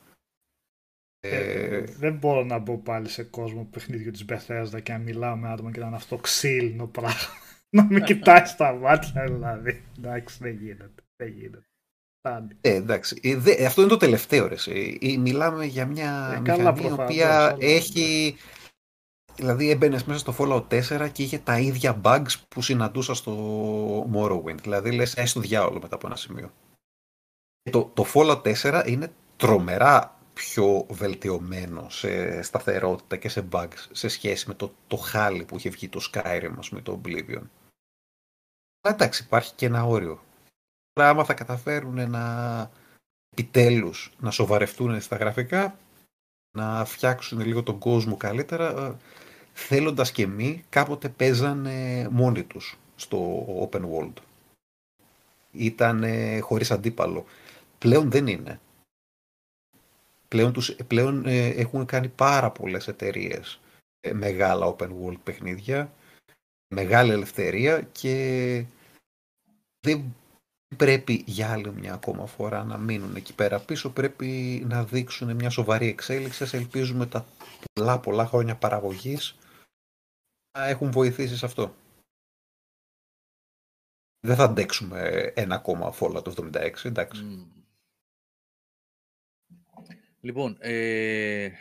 Ε, ε, δεν μπορώ να μπω πάλι σε κόσμο παιχνίδιου της Bethesda και να μιλάω με άτομα και να είναι αυτό ξύλινο πράγμα. να μην κοιτάει στα μάτια δηλαδή. Εντάξει, δεν γίνεται. Δεν γίνεται. Ε, εντάξει. Ε, αυτό είναι το τελευταίο. Ρε. Μιλάμε για μια ε, μηχανή η οποία έχει Δηλαδή έμπαινε μέσα στο Fallout 4 και είχε τα ίδια bugs που συναντούσα στο Morrowind. Δηλαδή λες έστω διάολο μετά από ένα σημείο. Το, το Fallout 4 είναι τρομερά πιο βελτιωμένο σε σταθερότητα και σε bugs σε σχέση με το, το χάλι που είχε βγει το Skyrim, ας πούμε, το Oblivion. Αλλά εντάξει, υπάρχει και ένα όριο. Τώρα άμα θα καταφέρουν να επιτέλους να σοβαρευτούν στα γραφικά, να φτιάξουν λίγο τον κόσμο καλύτερα, θέλοντας και μη, κάποτε παίζανε μόνοι τους στο open world. Ήταν χωρίς αντίπαλο. Πλέον δεν είναι. Πλέον, τους, πλέον ε, έχουν κάνει πάρα πολλές εταιρείες ε, μεγάλα open world παιχνίδια, μεγάλη ελευθερία και δεν πρέπει για άλλη μια ακόμα φορά να μείνουν εκεί πέρα πίσω. Πρέπει να δείξουν μια σοβαρή εξέλιξη. ελπίζουμε τα πολλά πολλά χρόνια παραγωγής έχουν βοηθήσει σε αυτό. Δεν θα αντέξουμε ένα ακόμα φόλα το 76, εντάξει. Λοιπόν, ε,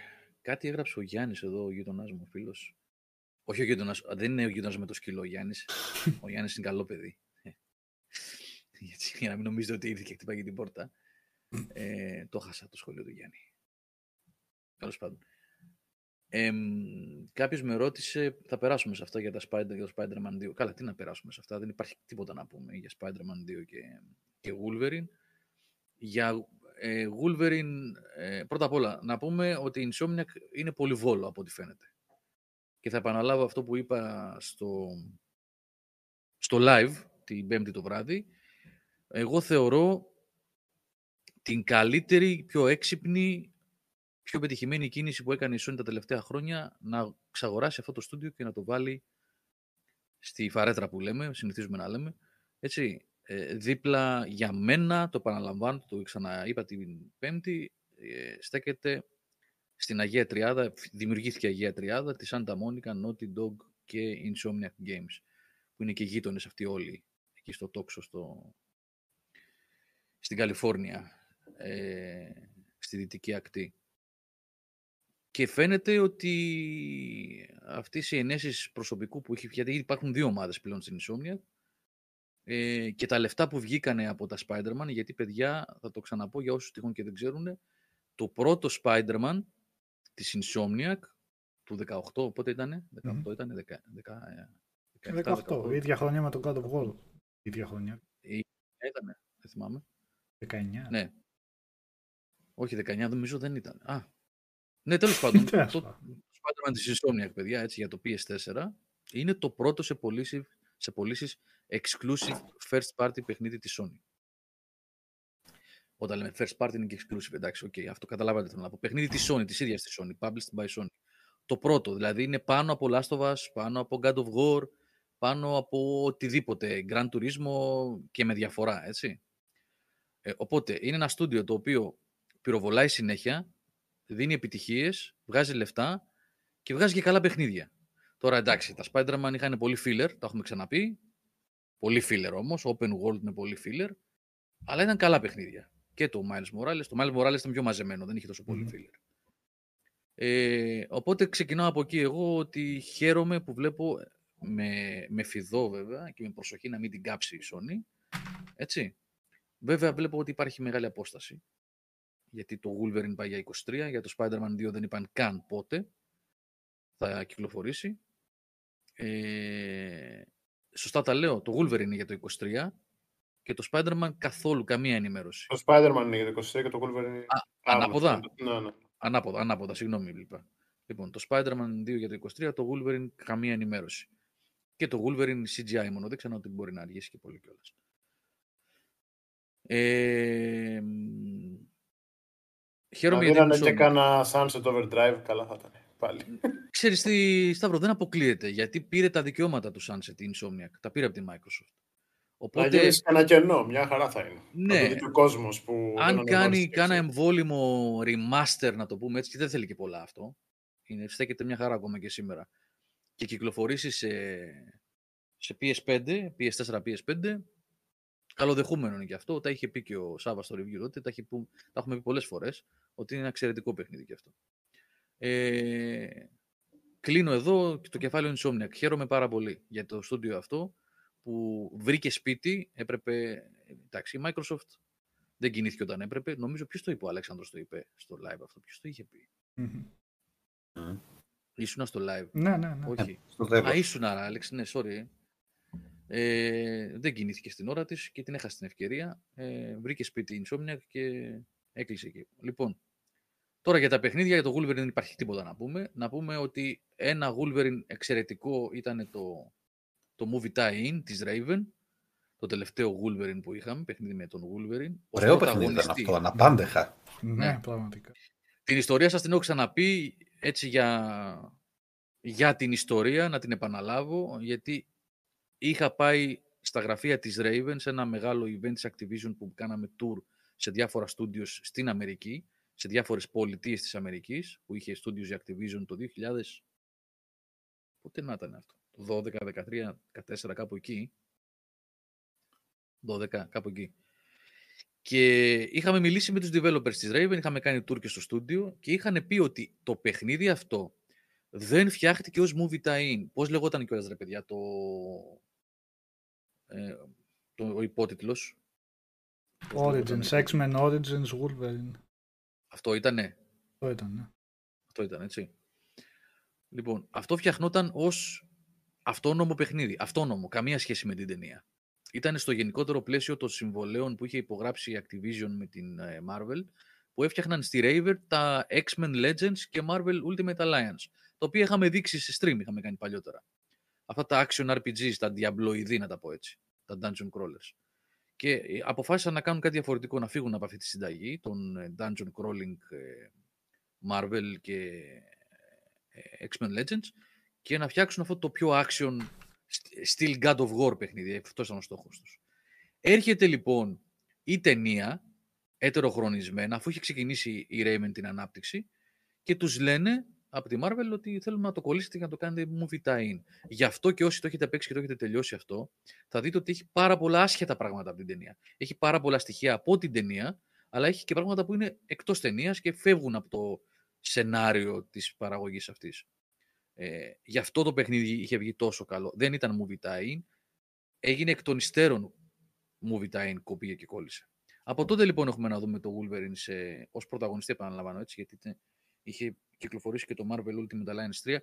κάτι έγραψε ο Γιάννης εδώ, ο γείτονάς μου, ο φίλος. Όχι ο γείτονας, δεν είναι ο γείτονας με το σκύλο ο Γιάννης. ο Γιάννης είναι καλό παιδί. Ε, για να μην νομίζετε ότι ήρθε και χτυπάει την πόρτα. Ε, το χάσα το σχολείο του Γιάννη. Τέλος πάντων. Ε, Κάποιος με ρώτησε, θα περάσουμε σε αυτά για, τα Spider, για το Spider-Man 2. Καλά, τι να περάσουμε σε αυτά, δεν υπάρχει τίποτα να πούμε για Spider-Man 2 και, και Wolverine. Για ε, Wolverine, ε, πρώτα απ' όλα, να πούμε ότι η Insomniac είναι πολύ βόλο από ό,τι φαίνεται. Και θα επαναλάβω αυτό που είπα στο, στο live την πέμπτη το βράδυ. Εγώ θεωρώ την καλύτερη, πιο έξυπνη πιο πετυχημένη κίνηση που έκανε η Sony τα τελευταία χρόνια να ξαγοράσει αυτό το στούντιο και να το βάλει στη φαρέτρα που λέμε, συνηθίζουμε να λέμε. Έτσι, ε, δίπλα για μένα, το επαναλαμβάνω, το ξαναείπα την Πέμπτη, ε, στέκεται στην Αγία Τριάδα, δημιουργήθηκε η Αγία Τριάδα, τη Santa Monica, Naughty Dog και Insomniac Games, που είναι και γείτονες αυτοί όλοι, εκεί στο τόξο, στο... στην Καλιφόρνια, ε, στη δυτική ακτή. Και φαίνεται ότι αυτές οι ενέσεις προσωπικού που έχει, γιατί υπάρχουν δύο ομάδες πλέον στην Insomnia, ε, και τα λεφτά που βγήκανε από τα Spider-Man, γιατί παιδιά, θα το ξαναπώ για όσους τυχόν και δεν ξέρουν, το πρώτο Spider-Man της Insomniac του 18, πότε ήτανε, 18 mm. ήτανε, 10, 18, 18, ίδια χρονιά με τον God of War. Ίδια χρονιά. Ήτανε, δεν θυμάμαι. 19. Ναι. Όχι, 19 νομίζω δεν ήταν. Α, ναι, τέλος πάντων. το Spider-Man της Insomniac, παιδιά, έτσι, για το PS4, είναι το πρώτο σε πωλήσεις σε πωλήσεις exclusive first party παιχνίδι της Sony. Όταν λέμε first party είναι και exclusive, εντάξει, okay, αυτό καταλάβατε θέλω να πω. Παιχνίδι της Sony, της ίδιας της Sony, published by Sony. Το πρώτο, δηλαδή είναι πάνω από Last of Us, πάνω από God of War, πάνω από οτιδήποτε, Grand Turismo και με διαφορά, έτσι. Ε, οπότε, είναι ένα στούντιο το οποίο πυροβολάει συνέχεια, δίνει επιτυχίες, βγάζει λεφτά και βγάζει και καλά παιχνίδια. Τώρα εντάξει, τα Spider-Man είχαν πολύ filler, τα έχουμε ξαναπεί. Πολύ filler όμως, open world με πολύ filler. Αλλά ήταν καλά παιχνίδια. Και το Miles Morales. Το Miles Morales ήταν πιο μαζεμένο, δεν είχε τόσο πολύ filler. Ε, οπότε ξεκινάω από εκεί εγώ ότι χαίρομαι που βλέπω με, με φιδό βέβαια και με προσοχή να μην την κάψει η Sony. Έτσι. Βέβαια βλέπω ότι υπάρχει μεγάλη απόσταση. Γιατί το Wolverine πάει για 23, για το Spider-Man 2 δεν είπαν καν πότε θα κυκλοφορήσει. Ε, σωστά τα λέω, το Wolverine είναι για το 23 και το Spider-Man καθόλου, καμία ενημέρωση. Το Spider-Man είναι για το 23 και το Wolverine είναι... Α, ανάποδα. Ναι, ναι. Ανάποδα, ανάποδα, συγγνώμη λοιπόν. Λοιπόν, το Spider-Man 2 για το 23, το Wolverine καμία ενημέρωση. Και το Wolverine CGI μόνο, δεν ξέρω ότι μπορεί να αργήσει και πολύ κιόλας. Ε, χαίρομαι γιατί... Αν και κάνα Sunset Overdrive, καλά θα ήταν πάλι. Ξέρεις τι, Σταύρο, δεν αποκλείεται, γιατί πήρε τα δικαιώματα του Sunset η Insomniac. Τα πήρε από τη Microsoft. Οπότε... Να γίνει ένα κενό, μια χαρά θα είναι. Ναι. Ο κόσμος που Αν κάνει κάνα εμβόλυμο remaster, να το πούμε έτσι, και δεν θέλει και πολλά αυτό, είναι, στέκεται μια χαρά ακόμα και σήμερα, και κυκλοφορήσει σε, σε PS5, PS4, PS5, καλοδεχούμενο είναι και αυτό. Τα είχε πει και ο Σάβα στο review τότε, τα, τα έχουμε πει πολλές φορές, ότι είναι ένα εξαιρετικό παιχνίδι και αυτό. Ε, κλείνω εδώ το κεφάλαιο Insomniac. Χαίρομαι πάρα πολύ για το στούντιο αυτό που βρήκε σπίτι. Έπρεπε. Εντάξει, η Microsoft δεν κινήθηκε όταν έπρεπε. Νομίζω ποιος το είπε, ο Αλέξανδρος το είπε στο live αυτό. Ποιος το είχε πει; Mm-hmm. Ήσουνα στο live. Ναι, ναι, ναι. Όχι. Στο Α, ήσουν άρα, Άλεξ. Ναι, sorry. Ε, δεν κινήθηκε στην ώρα της και την έχασε την ευκαιρία. Ε, βρήκε σπίτι Insomniac και έκλεισε εκεί. Λοιπόν, Τώρα για τα παιχνίδια, για το Wolverine δεν υπάρχει τίποτα να πούμε. Να πούμε ότι ένα Wolverine εξαιρετικό ήταν το, το movie tie-in της Raven, το τελευταίο Wolverine που είχαμε, παιχνίδι με τον Wolverine. Ωραίο παιχνίδι ήταν αυτό, αναπάντεχα. Ναι, ναι, πραγματικά. Την ιστορία σας την έχω ξαναπεί έτσι για, για την ιστορία, να την επαναλάβω, γιατί είχα πάει στα γραφεία της Raven σε ένα μεγάλο event της Activision που κάναμε tour σε διάφορα studios στην Αμερική σε διάφορες πολιτείες της Αμερικής, που είχε studios για Activision το 2000, πότε να ήταν αυτό, το 12, 13, 14, κάπου εκεί, 12, κάπου εκεί. Και είχαμε μιλήσει με τους developers της Raven, είχαμε κάνει tour και στο στούντιο και είχαν πει ότι το παιχνίδι αυτό δεν φτιάχτηκε ως movie tie-in. Πώς λεγόταν κιόλας ρε παιδιά το, ε, το ο υπότιτλος. Origins, X-Men Origins Wolverine. Αυτό ήτανε; Αυτό ήταν, ναι. Αυτό ήταν, έτσι. Λοιπόν, αυτό φτιαχνόταν ως αυτόνομο παιχνίδι. Αυτόνομο, καμία σχέση με την ταινία. Ήταν στο γενικότερο πλαίσιο των συμβολέων που είχε υπογράψει η Activision με την ε, Marvel, που έφτιαχναν στη Raver τα X-Men Legends και Marvel Ultimate Alliance, τα οποία είχαμε δείξει σε stream, είχαμε κάνει παλιότερα. Αυτά τα action RPGs, τα Diabloidy, να τα πω έτσι, τα Dungeon Crawlers. Και ε, αποφάσισαν να κάνουν κάτι διαφορετικό, να φύγουν από αυτή τη συνταγή των ε, Dungeon Crawling ε, Marvel και X-Men Legends και να φτιάξουν αυτό το πιο action still God of War παιχνίδι. Αυτός ήταν ο στόχος τους. Έρχεται λοιπόν η ταινία, ετεροχρονισμένα, αφού έχει ξεκινήσει η Rayman την ανάπτυξη και τους λένε από τη Marvel ότι θέλουμε να το κολλήσετε και να το κάνετε movie tie-in. Γι' αυτό και όσοι το έχετε παίξει και το έχετε τελειώσει αυτό, θα δείτε ότι έχει πάρα πολλά άσχετα πράγματα από την ταινία. Έχει πάρα πολλά στοιχεία από την ταινία, αλλά έχει και πράγματα που είναι εκτός ταινίας και φεύγουν από το σενάριο της παραγωγής αυτής. Ε, γι' αυτό το παιχνίδι είχε βγει τόσο καλό. Δεν ήταν movie tie-in. Έγινε εκ των υστέρων movie tie-in, κοπήγε και κόλλησε. Από τότε λοιπόν έχουμε να δούμε το Wolverine σε, ως πρωταγωνιστή, επαναλαμβάνω έτσι, γιατί είχε κυκλοφορήσει και το Marvel Ultimate Alliance 3.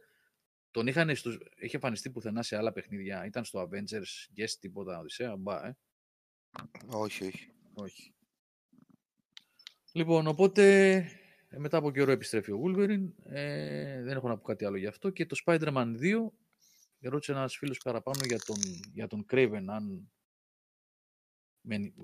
Τον είχαν στους, είχε εμφανιστεί πουθενά σε άλλα παιχνίδια. Ήταν στο Avengers, Guest, τίποτα, Οδυσσέα, μπα, ε. Όχι, όχι. όχι. Λοιπόν, οπότε ε, μετά από καιρό επιστρέφει ο Wolverine. Ε, δεν έχω να πω κάτι άλλο γι' αυτό. Και το Spider-Man 2, ρώτησε ένας φίλος παραπάνω για τον, για τον Craven, αν,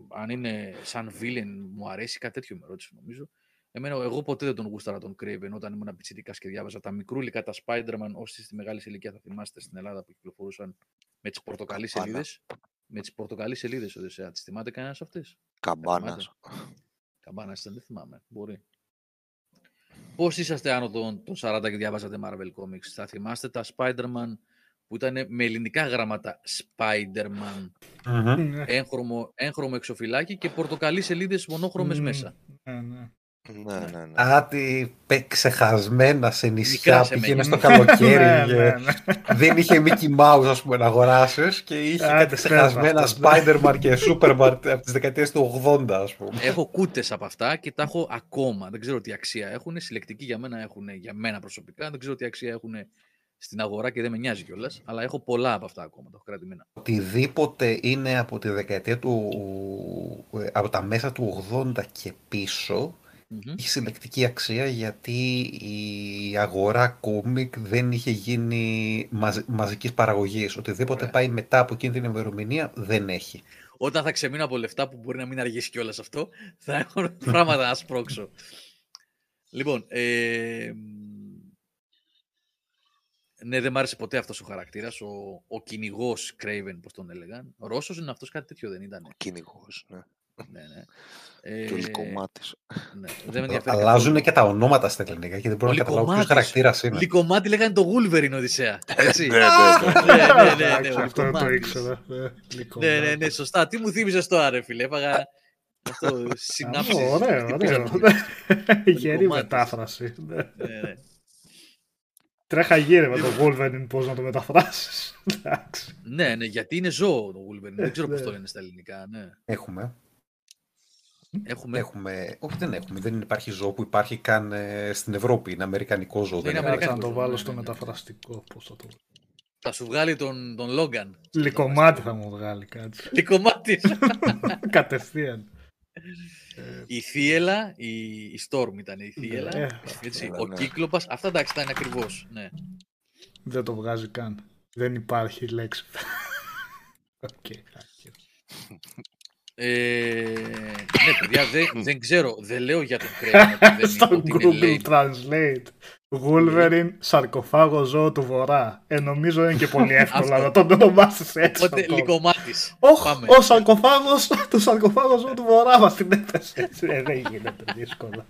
αν είναι σαν villain, μου αρέσει, κάτι τέτοιο με ρώτησε νομίζω. Εμένα, εγώ ποτέ δεν τον γούσταρα τον Craven όταν ήμουν πιτσιρικά και διάβαζα τα μικρούλικα, τα Spider-Man, όσοι στη μεγάλη ηλικία θα θυμάστε στην Ελλάδα που κυκλοφορούσαν με τις πορτοκαλί σελίδες. Με τις πορτοκαλί σελίδες, Οδυσσέα. Τις θυμάται κανένας αυτές; Καμπάνα. Καμπάνα ήταν, δεν θυμάμαι. Μπορεί. Πώς είσαστε άνω των, των 40 και διάβαζατε Marvel Comics, θα θυμάστε τα Spider-Man που ήταν με ελληνικά γράμματα Spider-Man. Mm-hmm. Έγχρωμο, έγχρωμο εξοφυλάκι και πορτοκαλί σελίδες μονόχρωμες mm, μέσα. Ναι, ναι. Ναι, ναι, ναι. Κάτι ξεχασμένα σε νησιά πήγαινε στο καλοκαίρι ναι, και ναι, δεν είχε Mickey Mouse ας πούμε να αγοράσεις και είχε κάτι ξεχασμένα Spider-Man και Superman από τις δεκαετίες του 80 ας πούμε. Έχω κούτες από αυτά και τα έχω ακόμα. Δεν ξέρω τι αξία έχουν. Συλλεκτική για μένα έχουν, για μένα προσωπικά. Δεν ξέρω τι αξία έχουν στην αγορά και δεν με νοιάζει κιόλας, αλλά έχω πολλά από αυτά ακόμα, το έχω κρατημένα. Οτιδήποτε είναι από τη δεκαετία του, ε, από τα μέσα του 80 και πίσω, mm Έχει συλλεκτική αξία γιατί η αγορά κόμικ δεν είχε γίνει μαζ, μαζικής παραγωγής. Οτιδήποτε πάει μετά από εκείνη την ημερομηνία δεν έχει. Όταν θα ξεμείνω από λεφτά που μπορεί να μην αργήσει κιόλας αυτό, θα έχω πράγματα να σπρώξω. λοιπόν, ε, ναι, δεν μ' άρεσε ποτέ αυτός ο χαρακτήρας. Ο, ο κυνηγός Craven, πώς τον έλεγαν. Ο Ρώσος είναι αυτός κάτι τέτοιο, δεν ήταν. Ο κυνηγός, ναι. Ναι, ναι. Και ο Λικομάτης. Ναι, Αλλάζουν και τα ονόματα στα ελληνικά και δεν μπορώ να καταλάβω ποιος χαρακτήρας είναι. Λικομάτι λέγανε το Wolverine Οδυσσέα. Έτσι. ναι, ναι, ναι, ναι, Αυτό το ήξερα. Ναι, ναι, ναι, σωστά. Τι μου θύμιζες τώρα, ρε φίλε. Έφαγα αυτό συνάψεις. Ωραίο, ωραίο. Γερή μετάφραση. Τρέχα γύρω με το Wolverine πώς να το μεταφράσεις. ναι, ναι, γιατί είναι ζώο το Wolverine. Δεν ξέρω πώς το λένε στα ελληνικά. Έχουμε. Έχουμε... έχουμε... Όχι, δεν έχουμε. Δεν υπάρχει ζώο που υπάρχει καν ε, στην Ευρώπη. Είναι αμερικανικό ζώο. Δεν είναι αμερικανικό. Να το βάλω στο μεταφραστικό. Πώς θα το θα σου βγάλει τον, τον Λόγκαν. Λικομάτι θα μου βγάλει κάτι. Λικομάτι. Κατευθείαν. Η Θίελα, η, η Storm ήταν η Θίελα. Ε, έτσι, ο ναι. Κύκλοπας, αυτά εντάξει ήταν ακριβώς. Ναι. Δεν το βγάζει καν. Δεν υπάρχει λέξη. okay. Ε, ναι, παιδιά, δεν, δεν ξέρω. Δεν λέω για τον Κρέιν. Στο Google Translate. Wolverine, σαρκοφάγο ζώο του Βορρά. Ε, νομίζω είναι και πολύ εύκολο να τον ονομάσεις έτσι. Οπότε λικομάτι. Ο σαρκοφάγος του σαρκοφάγο ζώο του Βορρά μας την έπεσε. Ε, δεν γίνεται δύσκολα.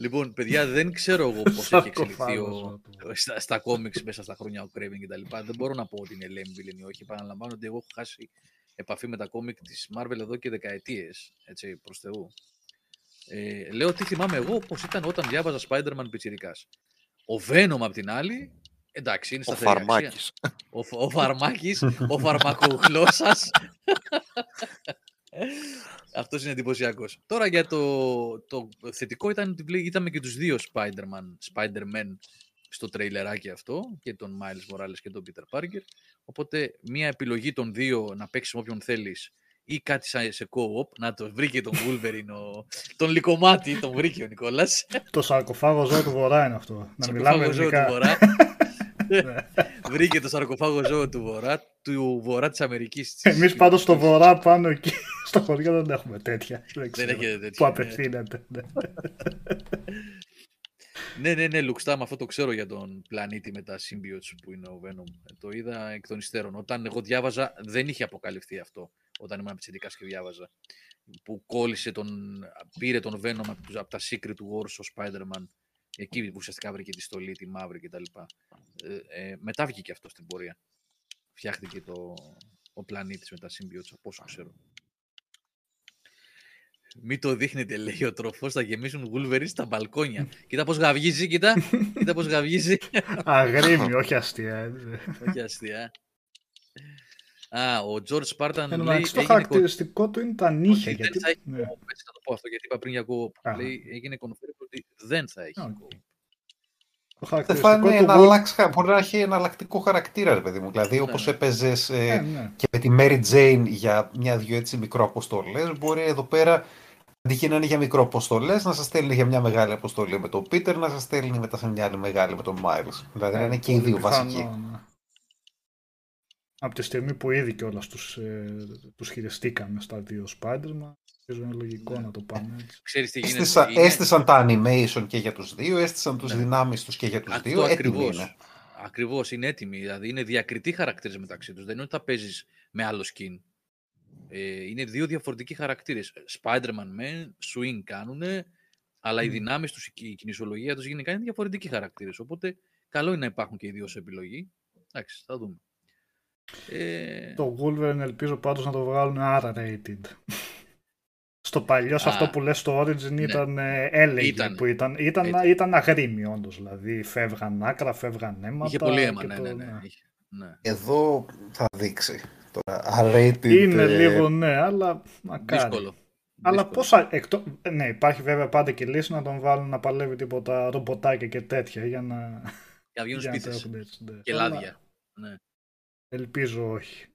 Λοιπόν, παιδιά, δεν ξέρω εγώ πώς έχει εξελιχθεί ο, στα, στα κόμιξ μέσα στα χρόνια ο Κρέβιν κτλ. Δεν μπορώ να πω ότι είναι lame ή όχι. Επαναλαμβάνω ότι εγώ έχω χάσει επαφή με τα κόμικ της Marvel εδώ και δεκαετίες. Έτσι, προς Θεού. Ε, λέω τι θυμάμαι εγώ πώς ήταν όταν διάβαζα Spider-Man Πιτσυρικά. Ο Venom απ' την άλλη, εντάξει, είναι σταθερή Ο Φαρμάκης. Ο, ο Φαρμάκης, ο φαρμακοχλώσσας. Αυτός είναι εντυπωσιακός. Τώρα για το, το θετικό ήταν ότι είδαμε και τους δύο Spider-Man, Spider-Man στο τρέιλεράκι αυτό, και τον Miles Morales και τον Peter Parker. Οπότε μία επιλογή των δύο να παίξει με όποιον θέλεις ή κάτι σαν σε co-op, να το βρήκε τον Wolverine, ο... τον Λικομάτι, τον βρήκε ο Νικόλας. το σαρκοφάγο ζώο του Βορρά είναι αυτό. να μιλάμε ζώο του Βορρά. Βρήκε το σαρκοφάγο ζώο του Βορρά, του Βορρά της Αμερικής. Εμείς πάντως στο Βορρά πάνω εκεί, στο χωριό δεν έχουμε τέτοια. Δεν, δεν έχετε τέτοια. Που ναι. απευθύνεται. Ναι. ναι, ναι, ναι, Λουξτάμ, αυτό το ξέρω για τον πλανήτη με τα symbiotes που είναι ο Venom. Το είδα εκ των υστέρων. Όταν εγώ διάβαζα, δεν είχε αποκαλυφθεί αυτό όταν ήμουν πιτσιρικάς και διάβαζα. Που κόλλησε τον, πήρε τον Venom από τα Secret Wars ο Spider-Man. Εκεί που ουσιαστικά βρήκε τη στολή, τη μαύρη κτλ. Ε, ε, μετά βγήκε και αυτό στην πορεία. Φτιάχτηκε το, ο πλανήτης με τα symbiotes, από όσο ξέρω. Μη το δείχνετε, λέει ο τροφός. Θα γεμίσουν Wolverine στα μπαλκόνια. κοίτα πώς γαυγίζει, κοίτα. κοίτα πώς γαυγίζει. Αγρίμι, όχι αστεία. όχι αστεία. Α, ο George Σπάρταν λέει... Εντάξει, το χαρακτηριστικό του είναι τα νύχια. Γιατί... Δεν θα έχει ναι. έτσι θα το πω αυτό, γιατί είπα πριν για κόπο. Λέει, έγινε κονοφέρει ότι δεν θα έχει okay. Δεν θα είναι ένα αλλάξει, μπορεί να έχει εναλλακτικό χαρακτήρα, ρε παιδί μου. Δηλαδή, ναι, όπως ναι. έπαιζες ε, ναι, ναι. και με τη Mary Jane για μια-δυο έτσι μικροαποστολέ, μπορεί εδώ πέρα Αντί να είναι για μικροαποστολέ, να σας στέλνει για μια μεγάλη αποστολή με τον Πίτερ, να σας στέλνει μετά σε μια άλλη μεγάλη με τον Μάιλ. Δηλαδή να είναι και οι δύο βασικοί από τη στιγμή που ήδη κιόλας τους, ε, τους χειριστήκαμε στα δύο Spider-Man, είναι λογικό ναι. να το πάμε έτσι. Ξέρεις τι γίνεται. Έστησαν, είναι... έστησαν τα animation και για τους δύο, έστησαν τους ναι. δυνάμεις τους και για τους Αυτό δύο, ακριβώς. είναι. Ακριβώς, είναι έτοιμοι. Δηλαδή είναι διακριτοί χαρακτήρες μεταξύ τους. Δεν είναι ότι θα παίζεις με άλλο skin. Ε, είναι δύο διαφορετικοί χαρακτήρες. Spider-Man με, swing κάνουν, αλλά mm. οι δυνάμεις τους, η κινησιολογία τους γενικά είναι διαφορετικοί χαρακτήρες. Οπότε καλό είναι να υπάρχουν και οι δύο σε επιλογή. Εντάξει, θα δούμε. Ε... Το Wolverine ελπίζω πάντως να το βγάλουν R-rated. Στο παλιό, σε αυτό που λες στο Origin ναι. ήταν ε, έλεγχη ήταν, που ήταν, ήταν, ήταν αγρίμη όντως, δηλαδή φεύγαν άκρα, φεύγαν αίματα. Είχε πολύ αίμα, ναι, ναι, ναι, ναι. ναι. Εδώ θα δείξει. Τώρα, R-rated... Είναι ε... λίγο ναι, αλλά μακάρι. Δύσκολο. Αλλά πόσα. Εκτό... Ναι, υπάρχει βέβαια πάντα και λύση να τον βάλουν να παλεύει τίποτα ρομποτάκια και τέτοια για να. Για να βγαίνουν σπίτι. Και λάδια. Ναι. Ελπίζω όχι.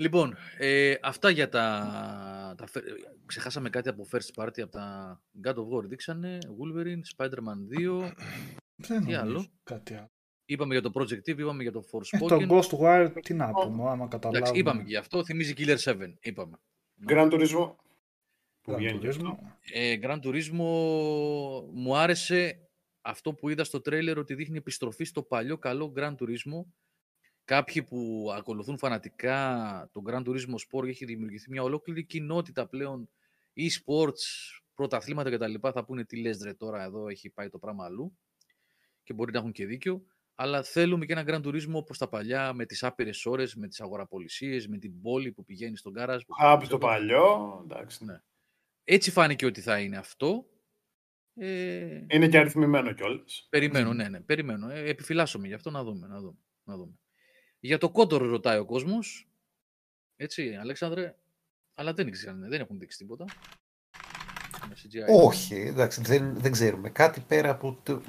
Λοιπόν, ε, αυτά για τα, τα... Ξεχάσαμε κάτι από First Party, από τα God of War. Δείξανε Wolverine, Spider-Man 2. Δεν τι άλλο; Κάτι άλλο. Είπαμε για το Project Eve, είπαμε για το Forspoken. Ε, το Ghostwire, τι να πούμε, άμα καταλάβουμε. Εντάξει, είπαμε και γι' αυτό, θυμίζει Killer 7, είπαμε. Grand Turismo. Που Grand Turismo. Ε, Grand Turismo μου άρεσε αυτό που είδα στο τρέιλερ ότι δείχνει επιστροφή στο παλιό καλό Grand Turismo κάποιοι που ακολουθούν φανατικά τον Grand Turismo Sport έχει δημιουργηθεί μια ολόκληρη κοινότητα πλέον e-sports, πρωταθλήματα κτλ. Θα πούνε τι λες ρε τώρα εδώ έχει πάει το πράγμα αλλού και μπορεί να έχουν και δίκιο. Αλλά θέλουμε και ένα Grand Turismo όπως τα παλιά, με τις άπειρες ώρες, με τις αγοραπολισίες, με την πόλη που πηγαίνει στον κάρας. Από το παλιό, εντάξει. Ναι. Έτσι φάνηκε ότι θα είναι αυτό. Ε... Είναι και αριθμημένο κιόλας. Περιμένω, ναι, ναι, περιμένω. Ε, επιφυλάσσομαι γι' αυτό να δούμε, να δούμε. Να δούμε. Για το κόντορο ρωτάει ο κόσμος. Έτσι, Αλέξανδρε. Αλλά δεν, ξέρουν, δεν έχουν δείξει τίποτα. Όχι, εντάξει, δεν, δεν ξέρουμε. Κάτι πέρα από το,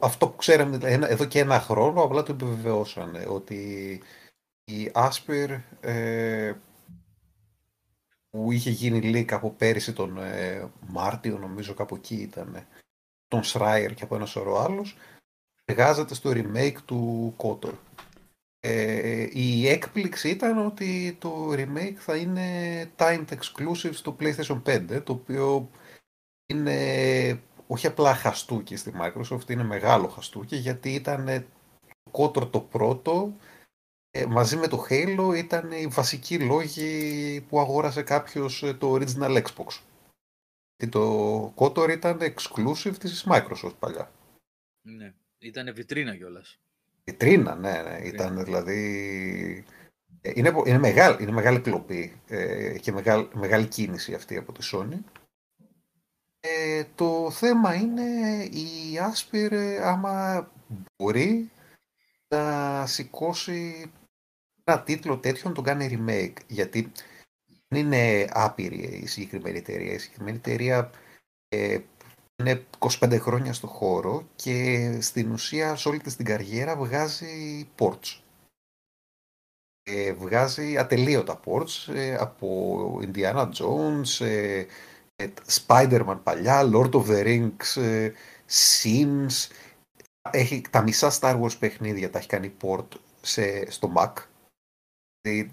αυτό που ξέραμε εδώ και ένα χρόνο, απλά το επιβεβαιώσανε. Ότι η Άσπερ ε, που είχε γίνει leak από πέρυσι τον ε, Μάρτιο, νομίζω κάπου εκεί ήταν, τον Σράιερ και από ένα σωρό άλλους, εργάζεται στο remake του Kotor. Ε, η έκπληξη ήταν ότι το remake θα είναι timed exclusive στο PlayStation 5, το οποίο είναι όχι απλά χαστούκι στη Microsoft, είναι μεγάλο χαστούκι, γιατί ήταν το κότρο το πρώτο, ε, μαζί με το Halo ήταν οι βασικοί λόγοι που αγόρασε κάποιος ε, το original Xbox. Και το KOTOR ήταν exclusive της Microsoft παλιά. Ναι, ήταν βιτρίνα κιόλας. Βιτρίνα, ναι, ναι. Ήταν δηλαδή. Ε, είναι, είναι, μεγάλη, είναι μεγάλη κλοπή ε, και μεγάλη, μεγάλη κίνηση αυτή από τη Sony. Ε, το θέμα είναι η Asper άμα μπορεί να σηκώσει ένα τίτλο τέτοιο να τον κάνει remake. Γιατί δεν είναι άπειρη η συγκεκριμένη εταιρεία. Η συγκεκριμένη εταιρεία ε, είναι 25 χρόνια στο χώρο και στην ουσία σε όλη της την καριέρα βγάζει ports. Ε, βγάζει ατελείωτα ports ε, από Indiana Jones, ε, ε, Spider-Man παλιά, Lord of the Rings, ε, Sims. Έχει, τα μισά Star Wars παιχνίδια τα έχει κάνει port σε, στο Mac.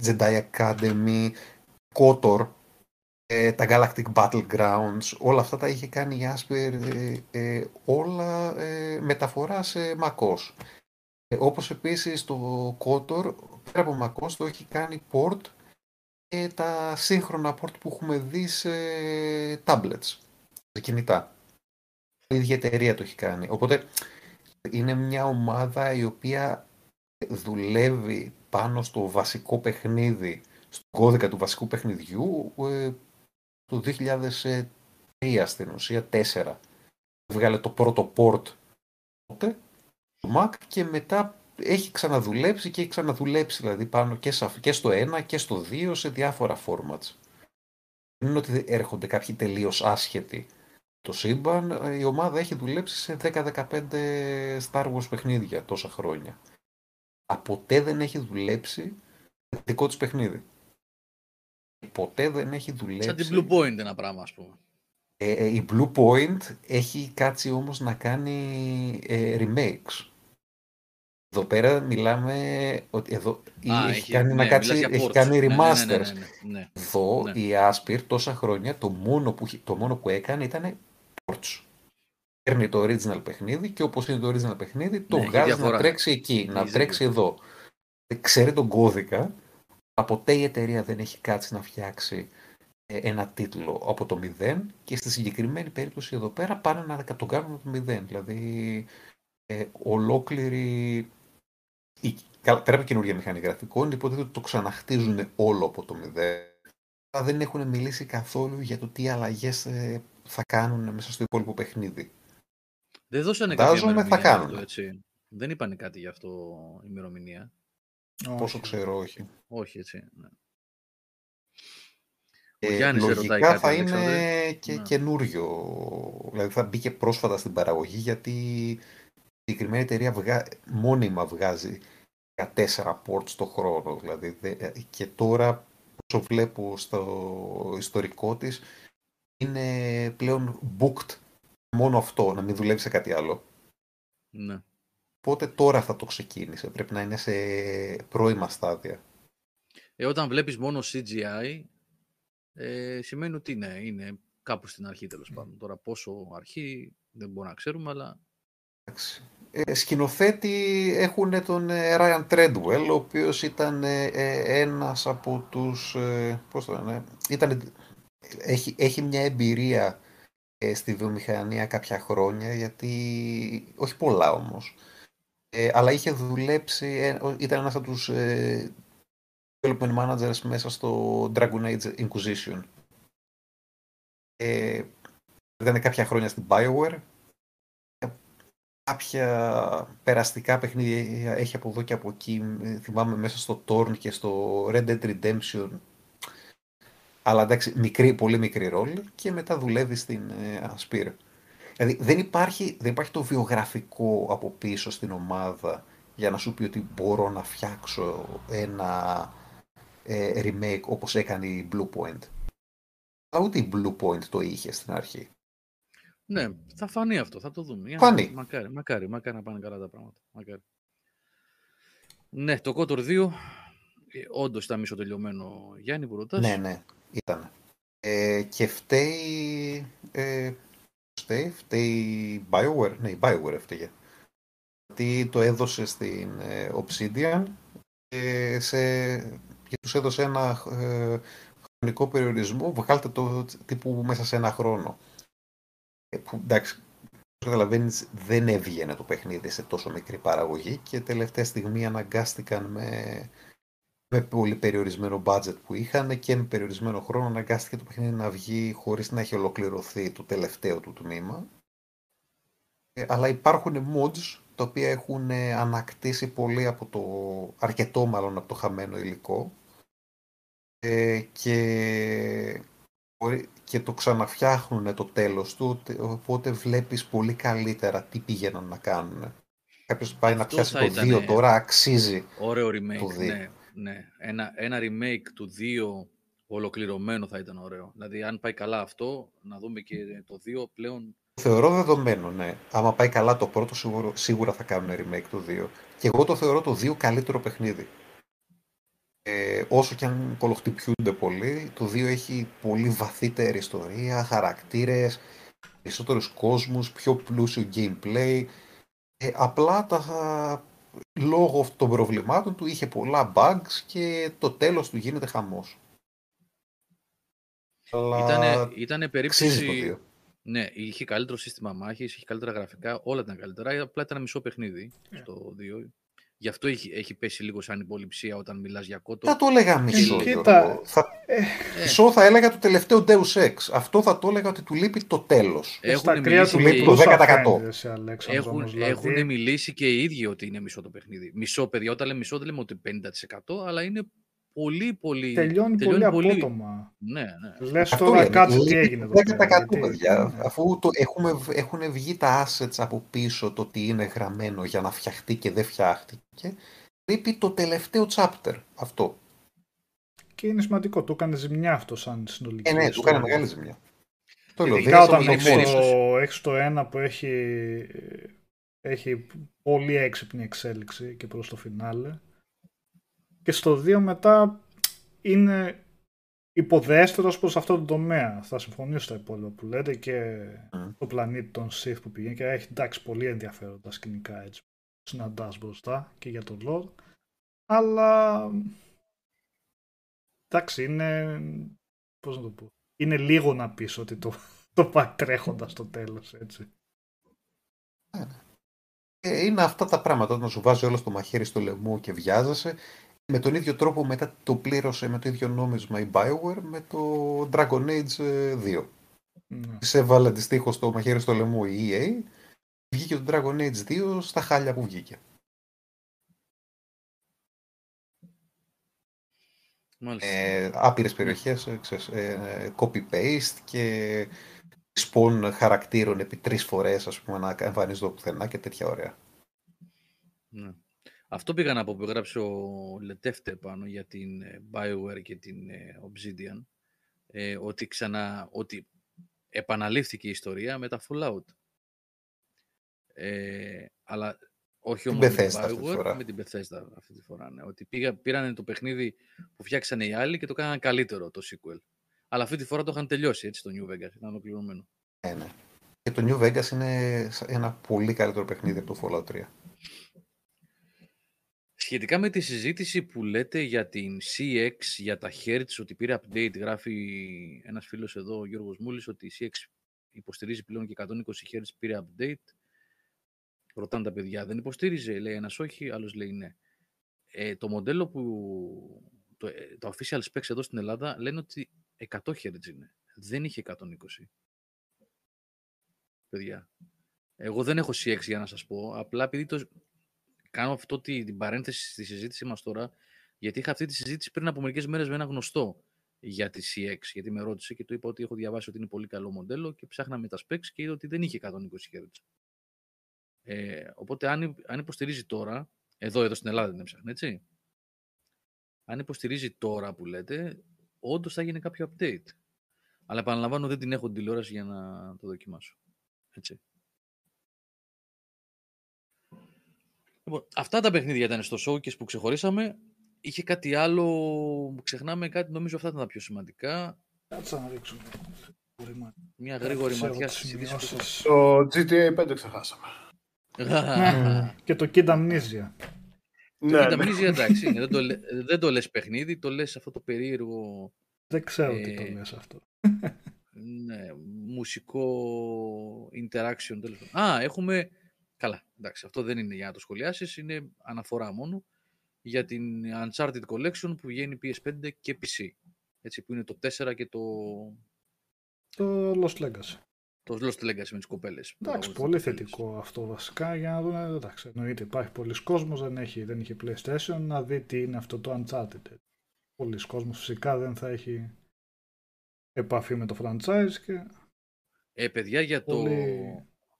Jedi Academy, KOTOR, ε, τα Galactic Battlegrounds, όλα αυτά τα είχε κάνει η Asper ε, ε, όλα ε, μεταφορά σε MacOS. Ε, όπως επίσης το Kotor, πέρα από MacOS, το έχει κάνει port και τα σύγχρονα port που έχουμε δει σε tablets, σε κινητά. Η ίδια εταιρεία το έχει κάνει. Οπότε είναι μια ομάδα η οποία δουλεύει πάνω στο βασικό παιχνίδι, στον κώδικα του βασικού παιχνιδιού το 2003 στην ουσία, 4. Βγάλε το πρώτο port τότε, το Mac και μετά έχει ξαναδουλέψει και έχει ξαναδουλέψει δηλαδή πάνω και, και στο 1 και στο 2 σε διάφορα formats. Δεν είναι ότι έρχονται κάποιοι τελείως άσχετοι το σύμπαν, η ομάδα έχει δουλέψει σε 10-15 Star Wars παιχνίδια τόσα χρόνια. Ποτέ δεν έχει δουλέψει δικό της παιχνίδι. Ποτέ δεν έχει δουλέψει... Σαν την Blue Point ένα πράγμα, ας πούμε. Ε, ε, η Blue Point έχει κάτσει όμως να κάνει ε, remakes. Εδώ πέρα μιλάμε ότι εδώ Α, έχει, έχει, κάνει, ναι, να κάτσει, έχει κάνει ναι, ναι, remasters. Ναι, εδώ η Aspir τόσα χρόνια το μόνο που, το μόνο που έκανε ήταν ports. Παίρνει το original παιχνίδι και όπως είναι το original παιχνίδι το βγάζει να τρέξει εκεί, να τρέξει εδώ. Ξέρει τον κώδικα, ποτέ η εταιρεία δεν έχει κάτσει να φτιάξει ε, ένα τίτλο από το μηδέν και στη συγκεκριμένη περίπτωση εδώ πέρα πάνε να το κάνουν από το μηδέν. Δηλαδή ε, ολόκληρη πέρα από καινούργια μηχανή γραφικών, υποτίθεται ότι το ξαναχτίζουν όλο από το μηδέν. Αλλά δεν έχουν μιλήσει καθόλου για το τι αλλαγές ε, θα κάνουν μέσα στο υπόλοιπο παιχνίδι. Δεν δώσανε κάποια θα κάνουν. έτσι. Δεν είπαν κάτι γι' αυτό η ημερομηνία. Πόσο ξέρω, όχι. Όχι, έτσι. Ναι. Ε, Γιάννης λογικά κάτι, θα είναι και ναι. καινούριο. Δηλαδή θα μπήκε πρόσφατα στην παραγωγή γιατί η συγκεκριμένη εταιρεία βγα... μόνιμα βγάζει 14 ports το χρόνο. Δηλαδή, ε, και τώρα, όσο βλέπω στο ιστορικό της, είναι πλέον booked μόνο αυτό, να μην δουλεύει σε κάτι άλλο. Ναι. Οπότε τώρα θα το ξεκίνησε. Πρέπει να είναι σε πρώιμα στάδια; Ε, όταν βλέπεις μόνο CGI, ε, σημαίνει ότι ναι, είναι κάπου στην αρχή τέλος πάντων. Τώρα πόσο αρχή δεν μπορούμε να ξέρουμε, αλλά... Ε, σκηνοθέτη έχουν τον ε, Ryan Treadwell, ο οποίος ήταν ε, ε, ένας από τους... πώς το λένε, ήταν, έχει, έχει μια εμπειρία στη βιομηχανία κάποια χρόνια, γιατί, όχι πολλά όμως, αλλά είχε δουλέψει, ήταν ένας από τους development managers μέσα στο Dragon Age Inquisition. Ε, ήταν κάποια χρόνια στην Bioware κάποια περαστικά παιχνίδια έχει από εδώ και από εκεί. Θυμάμαι μέσα στο Torn και στο Red Dead Redemption. Αλλά εντάξει, μικρή, πολύ μικρή ρόλη και μετά δουλεύει στην ε, Aspire. Δηλαδή δεν υπάρχει, δεν υπάρχει το βιογραφικό από πίσω στην ομάδα για να σου πει ότι μπορώ να φτιάξω ένα ε, remake όπως έκανε η Blue Point. Αλλά ούτε η Blue Point το είχε στην αρχή. Ναι, θα φανεί αυτό, θα το δούμε. Φανεί. Μακάρι, μακάρι, μακάρι να πάνε καλά τα πράγματα. Μακάρι. Ναι, το Kotor 2, ε, όντως ήταν μισοτελειωμένο Γιάννη που ρωτάς. Ναι, ναι, ήταν. Ε, και φταίει, ε, φταίει, φταίει η Bioware, ναι, η Bioware έφταιγε. Γιατί το έδωσε στην ε, Obsidian και, σε, και τους έδωσε ένα ε, χρονικό περιορισμό, βγάλτε το τύπου μέσα σε ένα χρόνο. Ε, που εντάξει, καταλαβαίνεις, δεν έβγαινε το παιχνίδι σε τόσο μικρή παραγωγή και τελευταία στιγμή αναγκάστηκαν με, με πολύ περιορισμένο budget που είχαν και με περιορισμένο χρόνο αναγκάστηκε το παιχνίδι να βγει χωρίς να έχει ολοκληρωθεί το τελευταίο του τμήμα. Ε, αλλά υπάρχουν mods τα οποία έχουν ανακτήσει πολύ από το αρκετό μάλλον από το χαμένο υλικό ε, και και το ξαναφτιάχνουν το τέλος του, οπότε βλέπεις πολύ καλύτερα τι πήγαιναν να κάνουν. Κάποιος πάει να πιάσει το 2 τώρα, αξίζει Ωραίο remake, το 2. Ναι, ναι. Ένα, ένα remake του 2 ολοκληρωμένο θα ήταν ωραίο. Δηλαδή, αν πάει καλά αυτό, να δούμε και το 2 πλέον... Θεωρώ δεδομένο, ναι. Άμα πάει καλά το πρώτο, σίγουρα, σίγουρα θα κάνουν remake του 2. Και εγώ το θεωρώ το 2 καλύτερο παιχνίδι. Ε, όσο και αν κολοχτυπιούνται πολύ, το 2 έχει πολύ βαθύτερη ιστορία, χαρακτήρες, περισσότερους κόσμους, πιο πλούσιο gameplay. Ε, απλά τα, λόγω των προβλημάτων του είχε πολλά bugs και το τέλος του γίνεται χαμός. Ήτανε, ήτανε περίπτωση... Ναι, είχε καλύτερο σύστημα μάχης, είχε καλύτερα γραφικά, όλα ήταν καλύτερα. Απλά ήταν ένα μισό παιχνίδι yeah. Ναι. στο 2. Γι' αυτό έχει, έχει πέσει λίγο σαν υποληψία όταν μιλάς για κότο. Θα το έλεγα μισό. Κοίτα, θα, ε, μισό θα έλεγα το τελευταίο Deus Ex. Αυτό θα το έλεγα ότι του λείπει το τέλος. Έχουν μιλήσει, του λείπει το 10%. Έχουν, δηλαδή. έχουν μιλήσει και οι ίδιοι ότι είναι μισό το παιχνίδι. Μισό, παιδιά, όταν λέμε μισό δεν λέμε ότι 50%, αλλά είναι πολύ, πολύ. Τελειώνει, τελειώνει πολύ, πολύ απότομα. Ναι, ναι. Λες τώρα κάτι τι έγινε. 10% παιδιά. Αφού το, έχουμε, έχουν βγει τα assets από πίσω το τι είναι γραμμένο για να φτιαχτεί και δεν φτιάχτηκε. Λείπει το τελευταίο chapter. Αυτό. Και είναι σημαντικό. Του έκανε ζημιά αυτό σαν συνολική. Ε, ναι, του έκανε μεγάλη ζημιά. Το λέω. Ειδικά όταν έχεις το ένα που έχει, έχει πολύ έξυπνη εξέλιξη και προς το φινάλε και στο 2 μετά είναι υποδέστερος προς αυτό το τομέα. Θα συμφωνήσω στα υπόλοιπα που λέτε και το πλανήτη των Sith που πηγαίνει και έχει εντάξει πολύ ενδιαφέροντα σκηνικά έτσι συναντάς μπροστά και για τον Lord. Αλλά εντάξει είναι πώς να το πω είναι λίγο να πεις ότι το, το πάει τρέχοντας στο τέλος έτσι. Ε, είναι αυτά τα πράγματα όταν σου βάζει όλο το μαχαίρι στο λαιμό και βιάζεσαι με τον ίδιο τρόπο μετά το πλήρωσε με το ίδιο νόμισμα η Bioware με το Dragon Age 2. Mm. Σε έβαλε αντιστοίχως το μαχαίρι στο λαιμό η EA. Βγήκε το Dragon Age 2 στα χάλια που βγήκε. Ε, άπειρες περιοχές, ε, ε, copy-paste και spawn χαρακτήρων επί τρεις φορές ας πούμε να εμφανίζονται πουθενά και τέτοια ωραία. Ναι. Αυτό πήγα να πω που έγραψε ο Λετεύτε πάνω για την ε, BioWare και την ε, Obsidian, ε, ότι, ξανα, ότι επαναλήφθηκε η ιστορία με τα Fallout. Ε, αλλά όχι όμως με την BioWare, με την Bethesda αυτή τη φορά. Ναι. Ότι πήγα, πήραν το παιχνίδι που φτιάξανε οι άλλοι και το κάνανε καλύτερο το sequel. Αλλά αυτή τη φορά το είχαν τελειώσει έτσι το New Vegas, ήταν ολοκληρωμένο. Ε, ναι. Και το New Vegas είναι ένα πολύ καλύτερο παιχνίδι από το Fallout 3. Σχετικά με τη συζήτηση που λέτε για την CX, για τα Hertz, ότι πήρε update, γράφει ένας φίλος εδώ, ο Γιώργος Μούλης, ότι η CX υποστηρίζει πλέον και 120 Hz πήρε update. Ρωτάνε τα παιδιά, δεν υποστήριζε, λέει ένας όχι, άλλος λέει ναι. Ε, το μοντέλο που, το, ε, το official specs εδώ στην Ελλάδα λένε ότι 100 Hz είναι. Δεν είχε 120. Παιδιά. Εγώ δεν έχω CX για να σας πω, απλά επειδή το, κάνω αυτό την παρένθεση στη συζήτησή μας τώρα, γιατί είχα αυτή τη συζήτηση πριν από μερικές μέρες με ένα γνωστό για τη CX, γιατί με ρώτησε και του είπα ότι έχω διαβάσει ότι είναι πολύ καλό μοντέλο και ψάχναμε τα specs και είδα ότι δεν είχε 120 Hz. Ε, οπότε αν, αν υποστηρίζει τώρα, εδώ, εδώ στην Ελλάδα δεν έψαχνε, έτσι. Αν υποστηρίζει τώρα που λέτε, όντως θα γίνει κάποιο update. Αλλά επαναλαμβάνω δεν την έχω την τηλεόραση για να το δοκιμάσω. Έτσι. Λοιπόν, αυτά τα παιχνίδια ήταν στο showcase που ξεχωρίσαμε. Είχε κάτι άλλο, ξεχνάμε κάτι, νομίζω αυτά ήταν τα πιο σημαντικά. Κάτσε να ρίξουμε. Μια γρήγορη ματιά στις ειδήσεις. Το GTA 5 ξεχάσαμε. και το Kid Amnesia. Το ναι, Kid ναι. Amnesia εντάξει, δεν, το, δεν το λες παιχνίδι, το λες αυτό το περίεργο... Δεν ξέρω τι το ε, λες αυτό. Ναι, μουσικό interaction τέλος Α, έχουμε Καλά, εντάξει, αυτό δεν είναι για να το σχολιάσεις, είναι αναφορά μόνο για την Uncharted Collection που βγαίνει PS5 και PC. Έτσι, που είναι το 4 και το... Το Lost Legacy. Το Lost Legacy με τις κοπέλες. Εντάξει, πολύ θετικό αυτό βασικά για να δούμε. Εντάξει, εννοείται υπάρχει πολλοί κόσμος, δεν, έχει, δεν είχε PlayStation να δει τι είναι αυτό το Uncharted. Πολλοί κόσμος φυσικά δεν θα έχει επαφή με το franchise και. Ε, παιδιά, για το.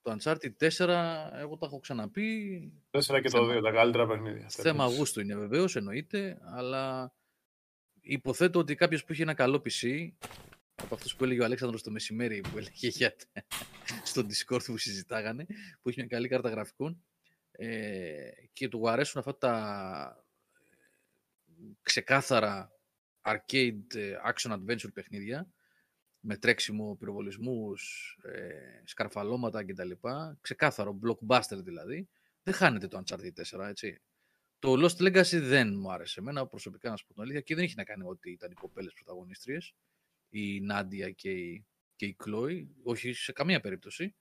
Το Uncharted 4, εγώ τα έχω ξαναπεί. 4 και το 2, τα καλύτερα παιχνίδια. Θέμα γούστου είναι βεβαίως, εννοείται, αλλά υποθέτω ότι κάποιος που έχει ένα καλό PC, από αυτούς που έλεγε ο Αλέξανδρος το μεσημέρι που έλεγε για στο Discord που συζητάγανε, που έχει μια καλή κάρτα γραφικών ε, και του αρέσουν αυτά τα ξεκάθαρα arcade ε, action adventure παιχνίδια, με τρέξιμο, πυροβολισμούς, ε, σκαρφαλώματα κτλ. Ξεκάθαρο, blockbuster δηλαδή. Δεν χάνεται το Uncharted 4, έτσι. Το Lost Legacy δεν μου άρεσε εμένα προσωπικά να σου πω την αλήθεια και δεν έχει να κάνει ότι ήταν οι κοπέλες πρωταγωνίστριες, η Νάντια και η, και η Chloe, όχι σε καμία περίπτωση.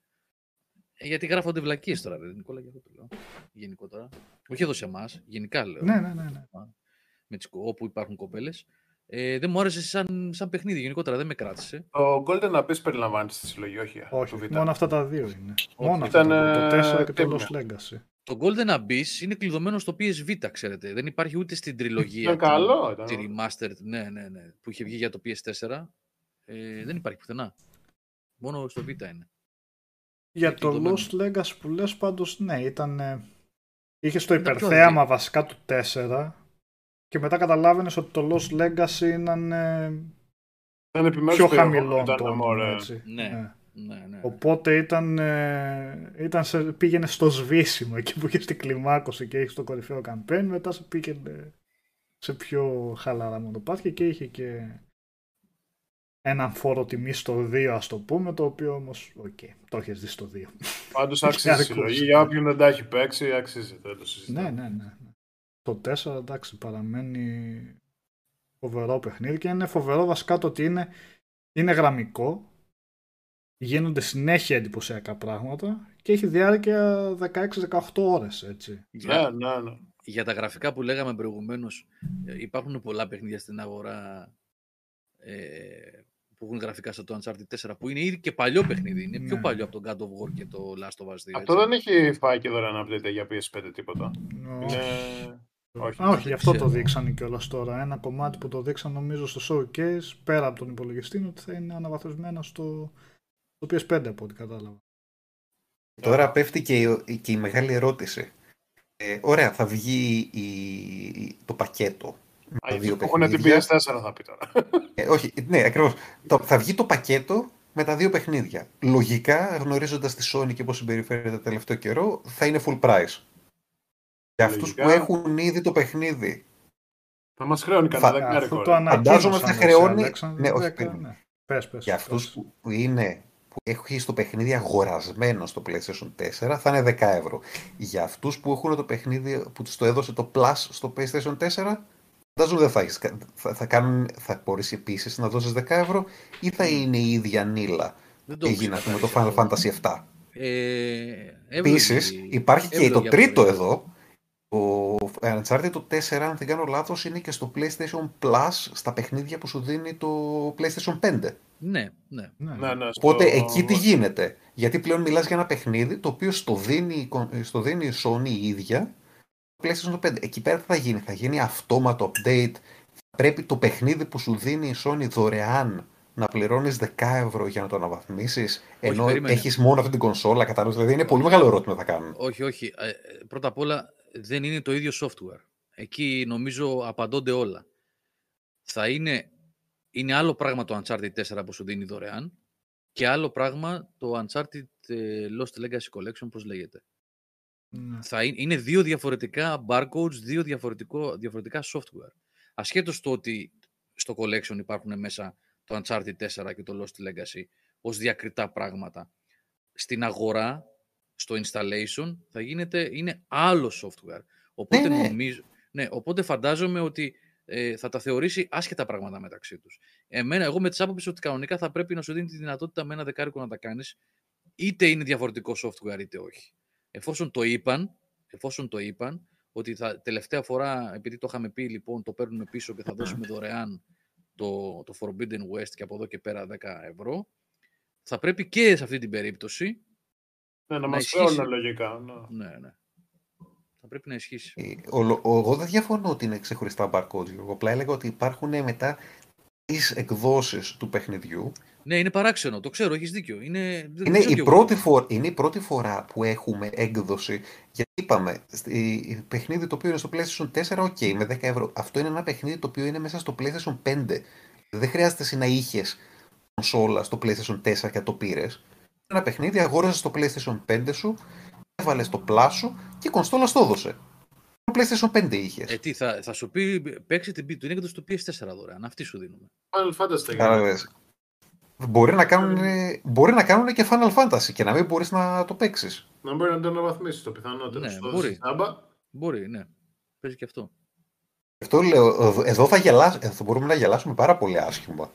Ε, γιατί γράφονται βλακίες τώρα, δεν Νικόλα, για αυτό το λέω. Γενικότερα. Όχι εδώ σε εμάς, γενικά λέω. Ναι, ναι, ναι. ναι. Με τις, όπου υπάρχουν κοπέλες. Ε, δεν μου άρεσε σαν, σαν παιχνίδι, γενικότερα δεν με κράτησε. Το Golden Abyss περιλαμβάνεις στη συλλογή, όχι. Όχι, μόνο αυτά τα δύο είναι. μόνο αυτά το 4 και το Lost Legacy. Το Golden Abyss είναι κλειδωμένο στο PS Vita, ξέρετε. Δεν υπάρχει ούτε στην τριλογία. Είναι καλό. Τη Remastered, ναι, ναι, ναι, που είχε βγει για το PS4. Ε, δεν υπάρχει πουθενά. Μόνο στο Vita είναι. Για το Lost Legacy που λες πάντως, ναι, ήταν... Είχε στο υπερθέαμα βασικά του 4 και μετά καταλάβαινες ότι το Lost Legacy ήταν, πιο χαμηλό το έτσι. Ναι. ναι. Ναι, ναι. Οπότε ήταν, ε, ήταν σε, πήγαινε στο σβήσιμο εκεί που είχες την κλιμάκωση και είχες το κορυφαίο καμπέν. Μετά σε πήγαινε σε πιο χαλαρά μονοπάτια και είχε και έναν φόρο τιμής στο 2 ας το πούμε, το οποίο όμως, OK, okay, το έχεις δει στο 2. Πάντως άξιζε η συλλογή, για όποιον δεν τα έχει παίξει, αξίζει, δεν το συζητάμε. Ναι, ναι, ναι. Το 4, εντάξει, παραμένει φοβερό παιχνίδι και είναι φοβερό βασικά το ότι είναι, είναι γραμμικό, γίνονται συνέχεια εντυπωσιακά πράγματα και έχει διάρκεια 16-18 ώρες, έτσι. Ναι, ναι, ναι. Για τα γραφικά που λέγαμε προηγουμένως, ε, υπάρχουν πολλά παιχνίδια στην αγορά ε, που έχουν γραφικά στο το Uncharted 4 που είναι ήδη και παλιό παιχνίδι. Είναι πιο ναι. παλιό από τον God of War και το Last of Us 2. Αυτό δεν έχει φάει και δωρεάν update για PS5 τίποτα. No. Είναι... Όχι, όχι γι' αυτό το δείξανε κιόλας τώρα. Ένα κομμάτι που το δείξαν νομίζω στο showcase πέρα από τον υπολογιστή είναι ότι θα είναι αναβαθμισμένο στο, στο PS5 από ό,τι κατάλαβα. Τώρα πέφτει και η, και η μεγάλη ερώτηση. Ε, ωραία, θα βγει η, το πακέτο Α, δύο έχουν την PS4 θα πει τώρα. Ε, όχι, ναι, ακριβώς. Θα βγει το πακέτο με τα δύο παιχνίδια. Λογικά, γνωρίζοντας τη Sony και πώς συμπεριφέρεται το τελευταίο καιρό, θα είναι full price. Για αυτούς που έχουν ήδη το παιχνίδι. Θα μας χρεώνει κανένα θα... Φαντάζομαι θα χρεώνει. Ναι, όχι, ναι. Πες, πες, Για αυτούς που είναι που έχει το παιχνίδι αγορασμένο στο PlayStation 4 θα είναι 10 ευρώ. Για αυτούς που έχουν το παιχνίδι που τους το έδωσε το Plus στο PlayStation 4 Φαντάζομαι δεν θα έχεις, θα, θα, κάνουν, θα μπορείς επίσης να δώσεις 10 ευρώ ή θα είναι η ίδια νύλα έγινε με το Final Fantasy 7. Ε, Επίσης, υπάρχει και το τρίτο εδώ. Το Uncharted το 4, αν δεν κάνω λάθος, είναι και στο PlayStation Plus στα παιχνίδια που σου δίνει το PlayStation 5. Ναι, ναι. ναι, ναι. ναι Οπότε εκεί τι γίνεται. Γιατί πλέον μιλάς για ένα παιχνίδι το οποίο στο δίνει, στο δίνει η Sony η ίδια PlayStation 5. Εκεί πέρα θα γίνει. Θα γίνει αυτόματο update. Πρέπει το παιχνίδι που σου δίνει η Sony δωρεάν να πληρώνεις 10 ευρώ για να το αναβαθμίσεις, ενώ έχεις μόνο αυτή την κονσόλα. Κατάλαβες; Δηλαδή είναι πολύ μεγάλο ερώτημα θα κάνουν. Όχι, όχι. Ε, πρώτα απ' όλα δεν είναι το ίδιο software. Εκεί νομίζω απαντώνται όλα. Θα είναι, είναι άλλο πράγμα το Uncharted 4 που σου δίνει δωρεάν και άλλο πράγμα το Uncharted ε, Lost Legacy Collection, πώς λέγεται. Ναι. Θα είναι, δύο διαφορετικά barcodes, δύο διαφορετικό, διαφορετικά software. Ασχέτως το ότι στο collection υπάρχουν μέσα το Uncharted 4 και το Lost Legacy ως διακριτά πράγματα. Στην αγορά, στο installation, θα γίνεται, είναι άλλο software. Οπότε, ναι, ναι. Νομίζω, ναι, οπότε φαντάζομαι ότι ε, θα τα θεωρήσει άσχετα πράγματα μεταξύ τους. Εμένα, εγώ με τις άποψεις ότι κανονικά θα πρέπει να σου δίνει τη δυνατότητα με ένα δεκάρικο να τα κάνεις, είτε είναι διαφορετικό software είτε όχι εφόσον το είπαν, εφόσον το είπαν, ότι θα, τελευταία φορά, επειδή το είχαμε πει, λοιπόν, το παίρνουμε πίσω και θα δώσουμε δωρεάν το, το Forbidden West και από εδώ και πέρα 10 ευρώ, θα πρέπει και σε αυτή την περίπτωση ναι, να, να μας φέρουν λογικά. Ναι. ναι, ναι. Θα πρέπει να ισχύσει. Ε, εγώ δεν διαφωνώ ότι είναι ξεχωριστά barcodes. Εγώ απλά έλεγα ότι υπάρχουν μετά τις εκδόσεις του παιχνιδιού ναι, είναι παράξενο, το ξέρω, έχεις δίκιο. Είναι, είναι, η πρώτη φορά, είναι η πρώτη φορά που έχουμε έκδοση, γιατί είπαμε, η παιχνίδι το οποίο είναι στο PlayStation 4, ok, με 10 ευρώ. Αυτό είναι ένα παιχνίδι το οποίο είναι μέσα στο PlayStation 5. Δεν χρειάζεται εσύ να είχες κονσόλα στο PlayStation 4 και το πήρες. Ένα παιχνίδι αγόρασε στο PlayStation 5 σου, έβαλες το πλάσο και η κονσόλα στο έδωσε. Το PlayStation 5 είχες. Ε, τι, θα, θα σου πει, παίξει την του είναι έκδοση στο PS4 δωρεάν. Αυτή σου δίνουμε. Final Fantasy. Μπορεί να, κάνουν, μπορεί να κάνουν και Final Fantasy και να μην μπορείς να το παίξεις. Να μπορεί να το αναβαθμίσεις το πιθανότερο. Ναι, μπορεί. Μπορεί, ναι. Παίζει και αυτό. Αυτό λέω, εδώ θα, γελάς, θα μπορούμε να γελάσουμε πάρα πολύ άσχημα.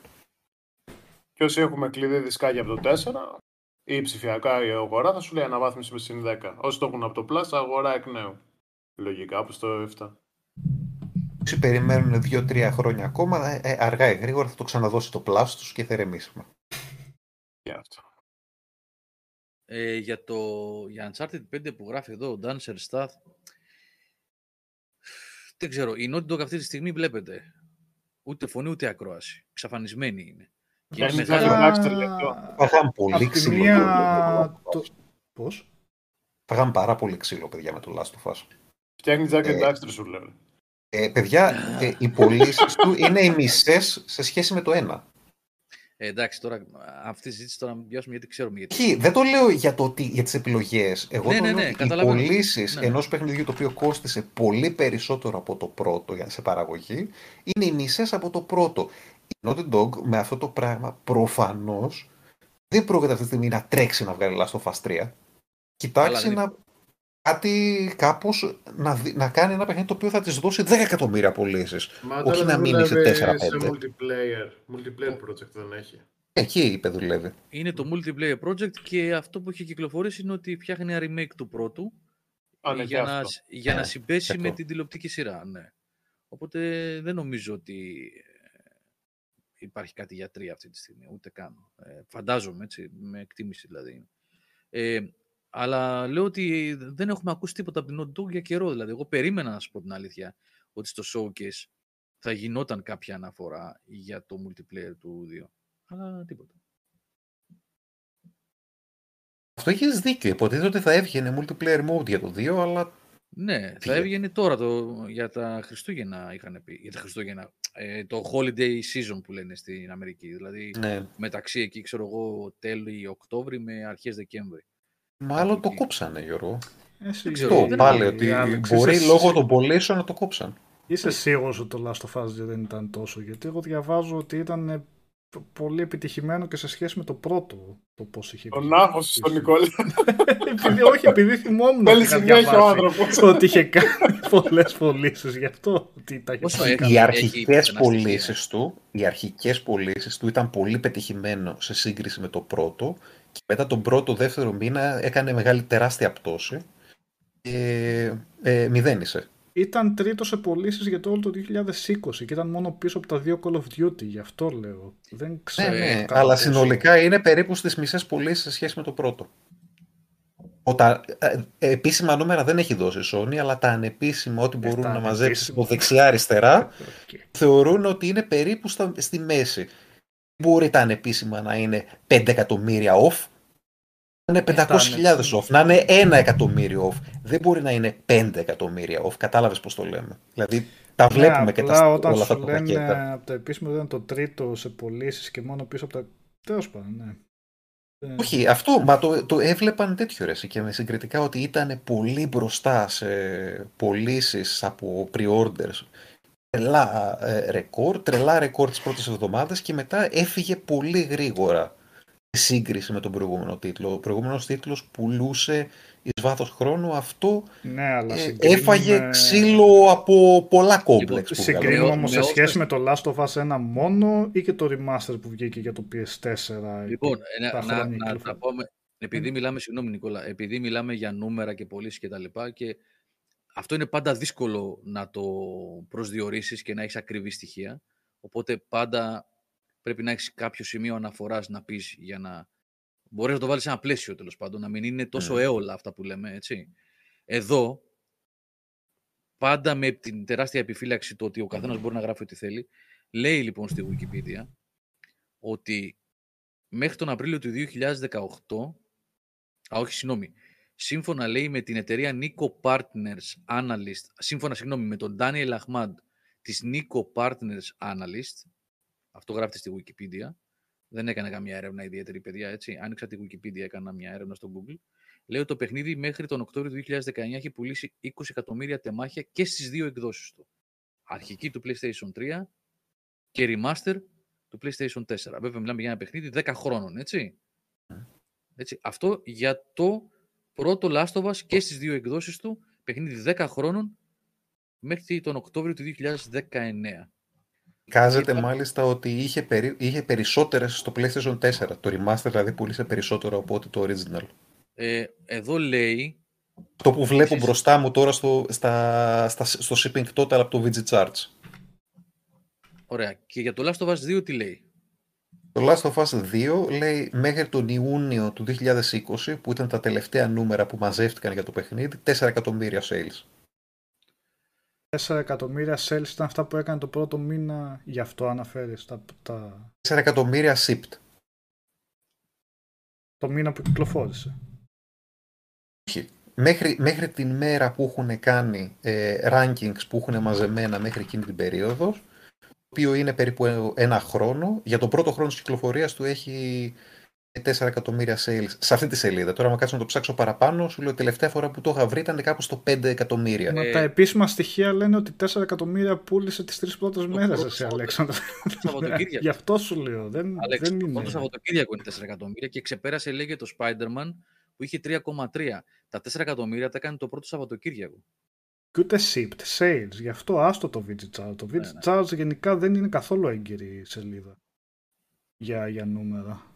Και όσοι έχουμε κλειδί δισκάκια από το 4, Ή ψηφιακά η αγορά θα σου λέει αναβάθμιση με συν 10. Όσοι το έχουν από το Plus, αγορά εκ νέου. Λογικά, όπως το 7. Όσοι περιμένουν 2-3 χρόνια ακόμα, ε, ε, αργά ή γρήγορα θα το ξαναδώσει το Plus τους και θα ηρεμήσουμε. Για αυτό. Ε, για το για Uncharted 5 που γράφει εδώ ο Dancer Staff, δεν ξέρω, η Naughty Dog αυτή τη στιγμή βλέπετε. Ούτε φωνή ούτε ακρόαση. Ξαφανισμένη είναι. Και είναι μεγάλη Φάγαμε πολύ ξύλο. Μία... Το... Πώς; Φάγαμε πάρα πολύ ξύλο, παιδιά, με το Last of Us. Φτιάχνει Jack and Daxter, σου λέω. Ε, παιδιά, ε, οι πωλήσεις του είναι οι μισές σε σχέση με το ένα. Ε, εντάξει, τώρα αυτή τη συζήτηση τώρα βιώσουμε γιατί ξέρουμε γιατί. Κι, δεν το λέω για, το, για τις επιλογές. Εγώ ναι, το ναι, λέω ναι, ότι οι πωλήσεις ναι. ενός παιχνιδιού το οποίο κόστησε πολύ περισσότερο από το πρώτο για σε παραγωγή είναι οι μισές από το πρώτο. Η Naughty Dog με αυτό το πράγμα προφανώς δεν πρόκειται αυτή τη στιγμή να τρέξει να βγάλει Last of Us 3. Κοιτάξει να κάτι κάπως να, να κάνει ένα παιχνίδι το οποίο θα της δώσει 10 εκατομμύρια πωλήσεις. Όχι να μείνει σε 4-5. Σε multiplayer. Multiplayer project δεν έχει. Εκεί είπε δουλεύει. Είναι το multiplayer project και αυτό που έχει κυκλοφορήσει είναι ότι φτιάχνει ένα remake του πρώτου Α, ναι, για, να, για να Ε, συμπέσει με αυτό. την τηλεοπτική σειρά. Ναι. Οπότε δεν νομίζω ότι ε, υπάρχει κάτι για τρία αυτή τη στιγμή, ούτε καν. Ε, φαντάζομαι, έτσι, με εκτίμηση δηλαδή. Ε, αλλά λέω ότι δεν έχουμε ακούσει τίποτα από την Naughty Dog για καιρό. Δηλαδή, εγώ περίμενα να σου πω την αλήθεια ότι στο showcase θα γινόταν κάποια αναφορά για το multiplayer του 2. Αλλά τίποτα. Αυτό έχεις δίκιο. Υποτίθεται ότι θα έβγαινε multiplayer mode για το 2, αλλά Ναι, θα Φύγε. έβγαινε τώρα το, για τα Χριστούγεννα είχαν πει. Για τα Χριστούγεννα. Ε, το holiday season που λένε στην Αμερική. Δηλαδή ναι. μεταξύ εκεί, ξέρω εγώ, τέλη Οκτώβρη με αρχές Δεκέμβρη. Μάλλον το εκεί. κόψανε, Γιώργο. Εσύ, ξέρω, Αυτό δεν πάλι, είναι- ότι Άλεξ, μπορεί είσαι- λόγω των πωλήσεων να το κόψαν. Είσαι σίγουρος ότι το Last of Us 2 δεν ήταν τόσο, γιατί εγώ διαβάζω ότι ήταν ε, π- πολύ επιτυχημένο και σε σχέση με το πρώτο το πώς είχε Τον βγει. άγχος στον Νικόλα. επειδή, όχι, επειδή θυμόμουν ότι Θέλει είχα συνέχεια ο διαβάσει άνθρωπος. ότι είχε κάνει πολλές πωλήσεις, γι' αυτό ότι τα είχε Πόσο κάνει έκανε; Οι Έχει αρχικές πιθανά στοιχεία. πωλήσεις του, οι αρχικές πωλήσεις του ήταν πολύ πετυχημένο σε σύγκριση με το πρώτο και μετά τον πρώτο δεύτερο μήνα έκανε μεγάλη τεράστια πτώση και ε, μηδένισε. Ήταν τρίτος σε πωλήσει για το όλο το 2020 και ήταν μόνο πίσω από τα δύο Call of Duty, γι' αυτό λέω. Δεν Ναι, ξέρω. ναι, κατά αλλά πόσο- συνολικά είναι περίπου στις μισές πωλήσεις σε σχέση με το πρώτο. Ο, τα ε, επίσημα νούμερα δεν έχει δώσει η Sony, αλλά τα ανεπίσημα, ό,τι μπορούν τα να μαζέψει ανεπίσημα. από δεξιά-αριστερά, Οκ. θεωρούν ότι είναι περίπου στα, στη μέση. Μπορεί τα ανεπίσημα να είναι 5 εκατομμύρια off, να είναι 500.000 off, να είναι 1 εκατομμύριο off. Δεν μπορεί να είναι 5 εκατομμύρια off. Κατάλαβες πώς το λέμε. Δηλαδή τα βλέπουμε ναι, και απλά τα, όταν όλα αυτά σου τα λένε πακέτα. από το επίσημο δεν είναι το τρίτο σε πωλήσεις και μόνο πίσω από τα. Τέλος πάντων, ναι. Ε, Όχι, αυτό, μα το, το έβλεπαν τέτοιο ρε, και με συγκριτικά ότι ήταν πολύ μπροστά σε πωλήσεις από pre-orders. Τρελά ε, ρεκόρ, τρελά ρεκόρ τις πρώτες εβδομάδες και μετά έφυγε πολύ γρήγορα σε σύγκριση με τον προηγούμενο τίτλο. Ο προηγούμενος τίτλος πουλούσε εις βάθος χρόνου, αυτό Ναι, αλλά ε, συγκρίνουμε... έφαγε ξύλο από πολλά κόμπλεξ. που βγάλανε. Συγκρίνουμε Με- όμω σε με σχέση όσες- με το Last of Us 1 μόνο ή και το remaster που βγήκε για το PS4. Λοιπόν, και ε, τα να, να, χρόνια να κυκλοφορία. τα πούμε, επειδή μιλάμε, συγγνώμη Νικόλα, επειδή μιλάμε για νούμερα και πωλήσεις και τα λοιπά και αυτό είναι πάντα δύσκολο να το προσδιορίσεις και να έχεις ακριβή στοιχεία, οπότε πάντα πρέπει να έχεις κάποιο σημείο αναφοράς να πεις για να μπορείς να το βάλεις σε ένα πλαίσιο τέλος πάντων, να μην είναι τόσο Μμμ. έολα αυτά που λέμε, έτσι. Εδώ, πάντα με την τεράστια επιφύλαξη το ότι ο καθένας μπορεί να γράφει ό,τι θέλει, λέει λοιπόν στη Wikipedia ότι μέχρι τον Απρίλιο του 2018, α όχι συγγνώμη, σύμφωνα λέει με την εταιρεία Nico Partners Analyst, σύμφωνα συγγνώμη με τον Daniel Ahmad της Nico Partners Analyst, αυτό γράφεται στη Wikipedia, δεν έκανα καμία έρευνα ιδιαίτερη παιδιά, έτσι. Άνοιξα τη Wikipedia, έκανα μια έρευνα στο Google. Λέει ότι το παιχνίδι μέχρι τον Οκτώβριο του 2019 έχει πουλήσει 20 εκατομμύρια τεμάχια και στις δύο εκδόσεις του. Αρχική του PlayStation 3 και remaster του PlayStation 4. Βέβαια, μιλάμε για ένα παιχνίδι 10 χρόνων, έτσι. έτσι. Αυτό για το πρώτο Last of Us και στις δύο εκδόσεις του, παιχνίδι 10 χρόνων μέχρι τον Οκτώβριο του 2019. Κάζεται μάλιστα ότι είχε, περι... είχε περισσότερες στο PlayStation 4. Το remaster δηλαδή πούλησε περισσότερο από ότι το original. Ε, εδώ λέει... Το που βλέπω εσείς... μπροστά μου τώρα στο, στα, στα, στο shipping total από το VG Charts. Ωραία. Και για το Last of Us 2 τι λέει; Το Last of Us 2 λέει μέχρι τον Ιούνιο του 2020 που ήταν τα τελευταία νούμερα που μαζεύτηκαν για το παιχνίδι 4 εκατομμύρια sales. 4 εκατομμύρια sales ήταν αυτά που έκανε το πρώτο μήνα, γι' αυτό αναφέρεις τα... τα... 4 εκατομμύρια shipped. Το μήνα που κυκλοφόρησε. Όχι. Μέχρι, μέχρι την μέρα που έχουν κάνει ε, rankings που έχουν μαζεμένα μέχρι εκείνη την περίοδος, το οποίο είναι περίπου ένα χρόνο, για τον πρώτο χρόνο της κυκλοφορίας του έχει 4 εκατομμύρια sales σε αυτή τη σελίδα. Τώρα, αν κάτσω να το ψάξω παραπάνω, σου λέω τελευταία φορά που το είχα βρει ήταν κάπου στο 5 εκατομμύρια. Μα ε... τα επίσημα στοιχεία λένε ότι 4 εκατομμύρια πούλησε τις τρεις πρώτες μέρες, εσύ, Αλέξανδρο. Γι' αυτό σου λέω. Δεν, Αλέξ, δεν είναι. Το Σαββατοκύριακο είναι 4 εκατομμύρια και ξεπέρασε, λέγε, το Spider-Man που είχε 3,3. Τα 4 εκατομμύρια τα έκανε το πρώτο Σαββατοκύριακο. Και ούτε shipped, sales. Γι' αυτό άστο το VG Charge. Το VG ναι, ναι. γενικά δεν είναι καθόλου έγκυρη σελίδα για, για νούμερα.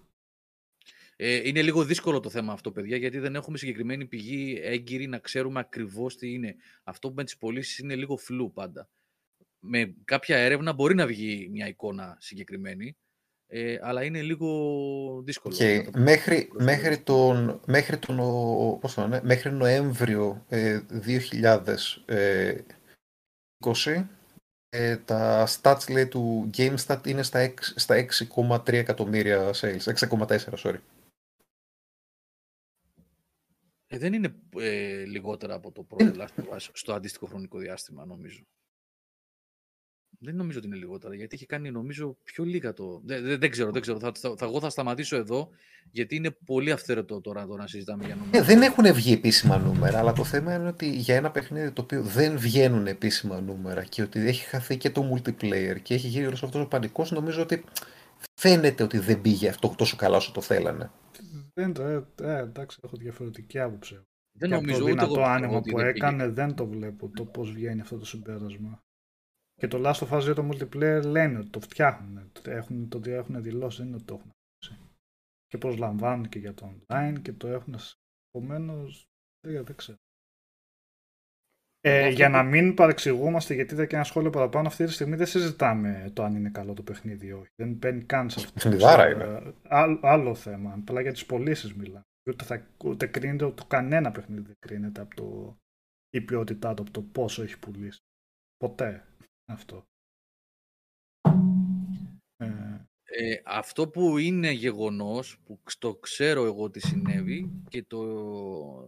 Ε, είναι λίγο δύσκολο το θέμα αυτό, παιδιά, γιατί δεν έχουμε συγκεκριμένη πηγή έγκυρη να ξέρουμε ακριβώς τι είναι. Αυτό με τις πωλήσεις είναι λίγο φλού πάντα. Με κάποια έρευνα μπορεί να βγει μια εικόνα συγκεκριμένη, ε, αλλά είναι λίγο δύσκολο. Okay. Μέχρι, μέχρι, τον, μέχρι, τον, πώς το λένε, μέχρι Νοέμβριο ε, 2020 ε, τα stats λέει, του GameStat είναι στα, στα 6,3 εκατομμύρια sales, 6,4 sorry. Ε, δεν είναι ε, λιγότερα από το πρώτο Last στο αντίστοιχο χρονικό διάστημα, νομίζω. Δεν νομίζω ότι είναι λιγότερα, γιατί έχει κάνει νομίζω πιο λίγα το. Δεν, δεν, ξέρω, δεν ξέρω. Θα, θα, θα, εγώ θα σταματήσω εδώ, γιατί είναι πολύ αυθαίρετο τώρα το να συζητάμε για νούμερα. Ε, δεν έχουν βγει επίσημα νούμερα, αλλά το θέμα είναι ότι για ένα παιχνίδι το οποίο δεν βγαίνουν επίσημα νούμερα και ότι έχει χαθεί και το multiplayer και έχει γίνει όλος αυτός ο πανικός, νομίζω ότι φαίνεται ότι δεν πήγε αυτό τόσο καλά όσο το θέλανε. Δεν το, ε, ε, εντάξει, έχω διαφορετική άποψη. Δεν και νομίζω το δυνατό άνοιγμα που έκανε δεν το βλέπω το πώς βγαίνει αυτό το συμπέρασμα. Και το Last of Us 2 το multiplayer λένε ότι το φτιάχνουν. Έχουν, το ότι έχουν δηλώσει δεν είναι ότι το έχουν Και προσλαμβάνουν και για το online και το έχουν. Επομένως, δεν, δεν ξέρω. Ε, για να μην παρεξηγούμαστε, γιατί είδα και ένα σχόλιο παραπάνω, αυτή τη στιγμή δεν συζητάμε το αν είναι καλό το παιχνίδι ή όχι. Δεν μπαίνει καν σε αυτό. είναι. άλλο θέμα. Απλά για τις πωλήσεις μιλάμε. Ούτε, θα, ούτε κρίνεται, ούτε κανένα παιχνίδι δεν κρίνεται από το, η ποιότητά του, από το πόσο έχει πουλήσει. Ποτέ αυτό. Ε, ε, αυτό που είναι γεγονός, που το ξέρω εγώ ότι συνέβη και το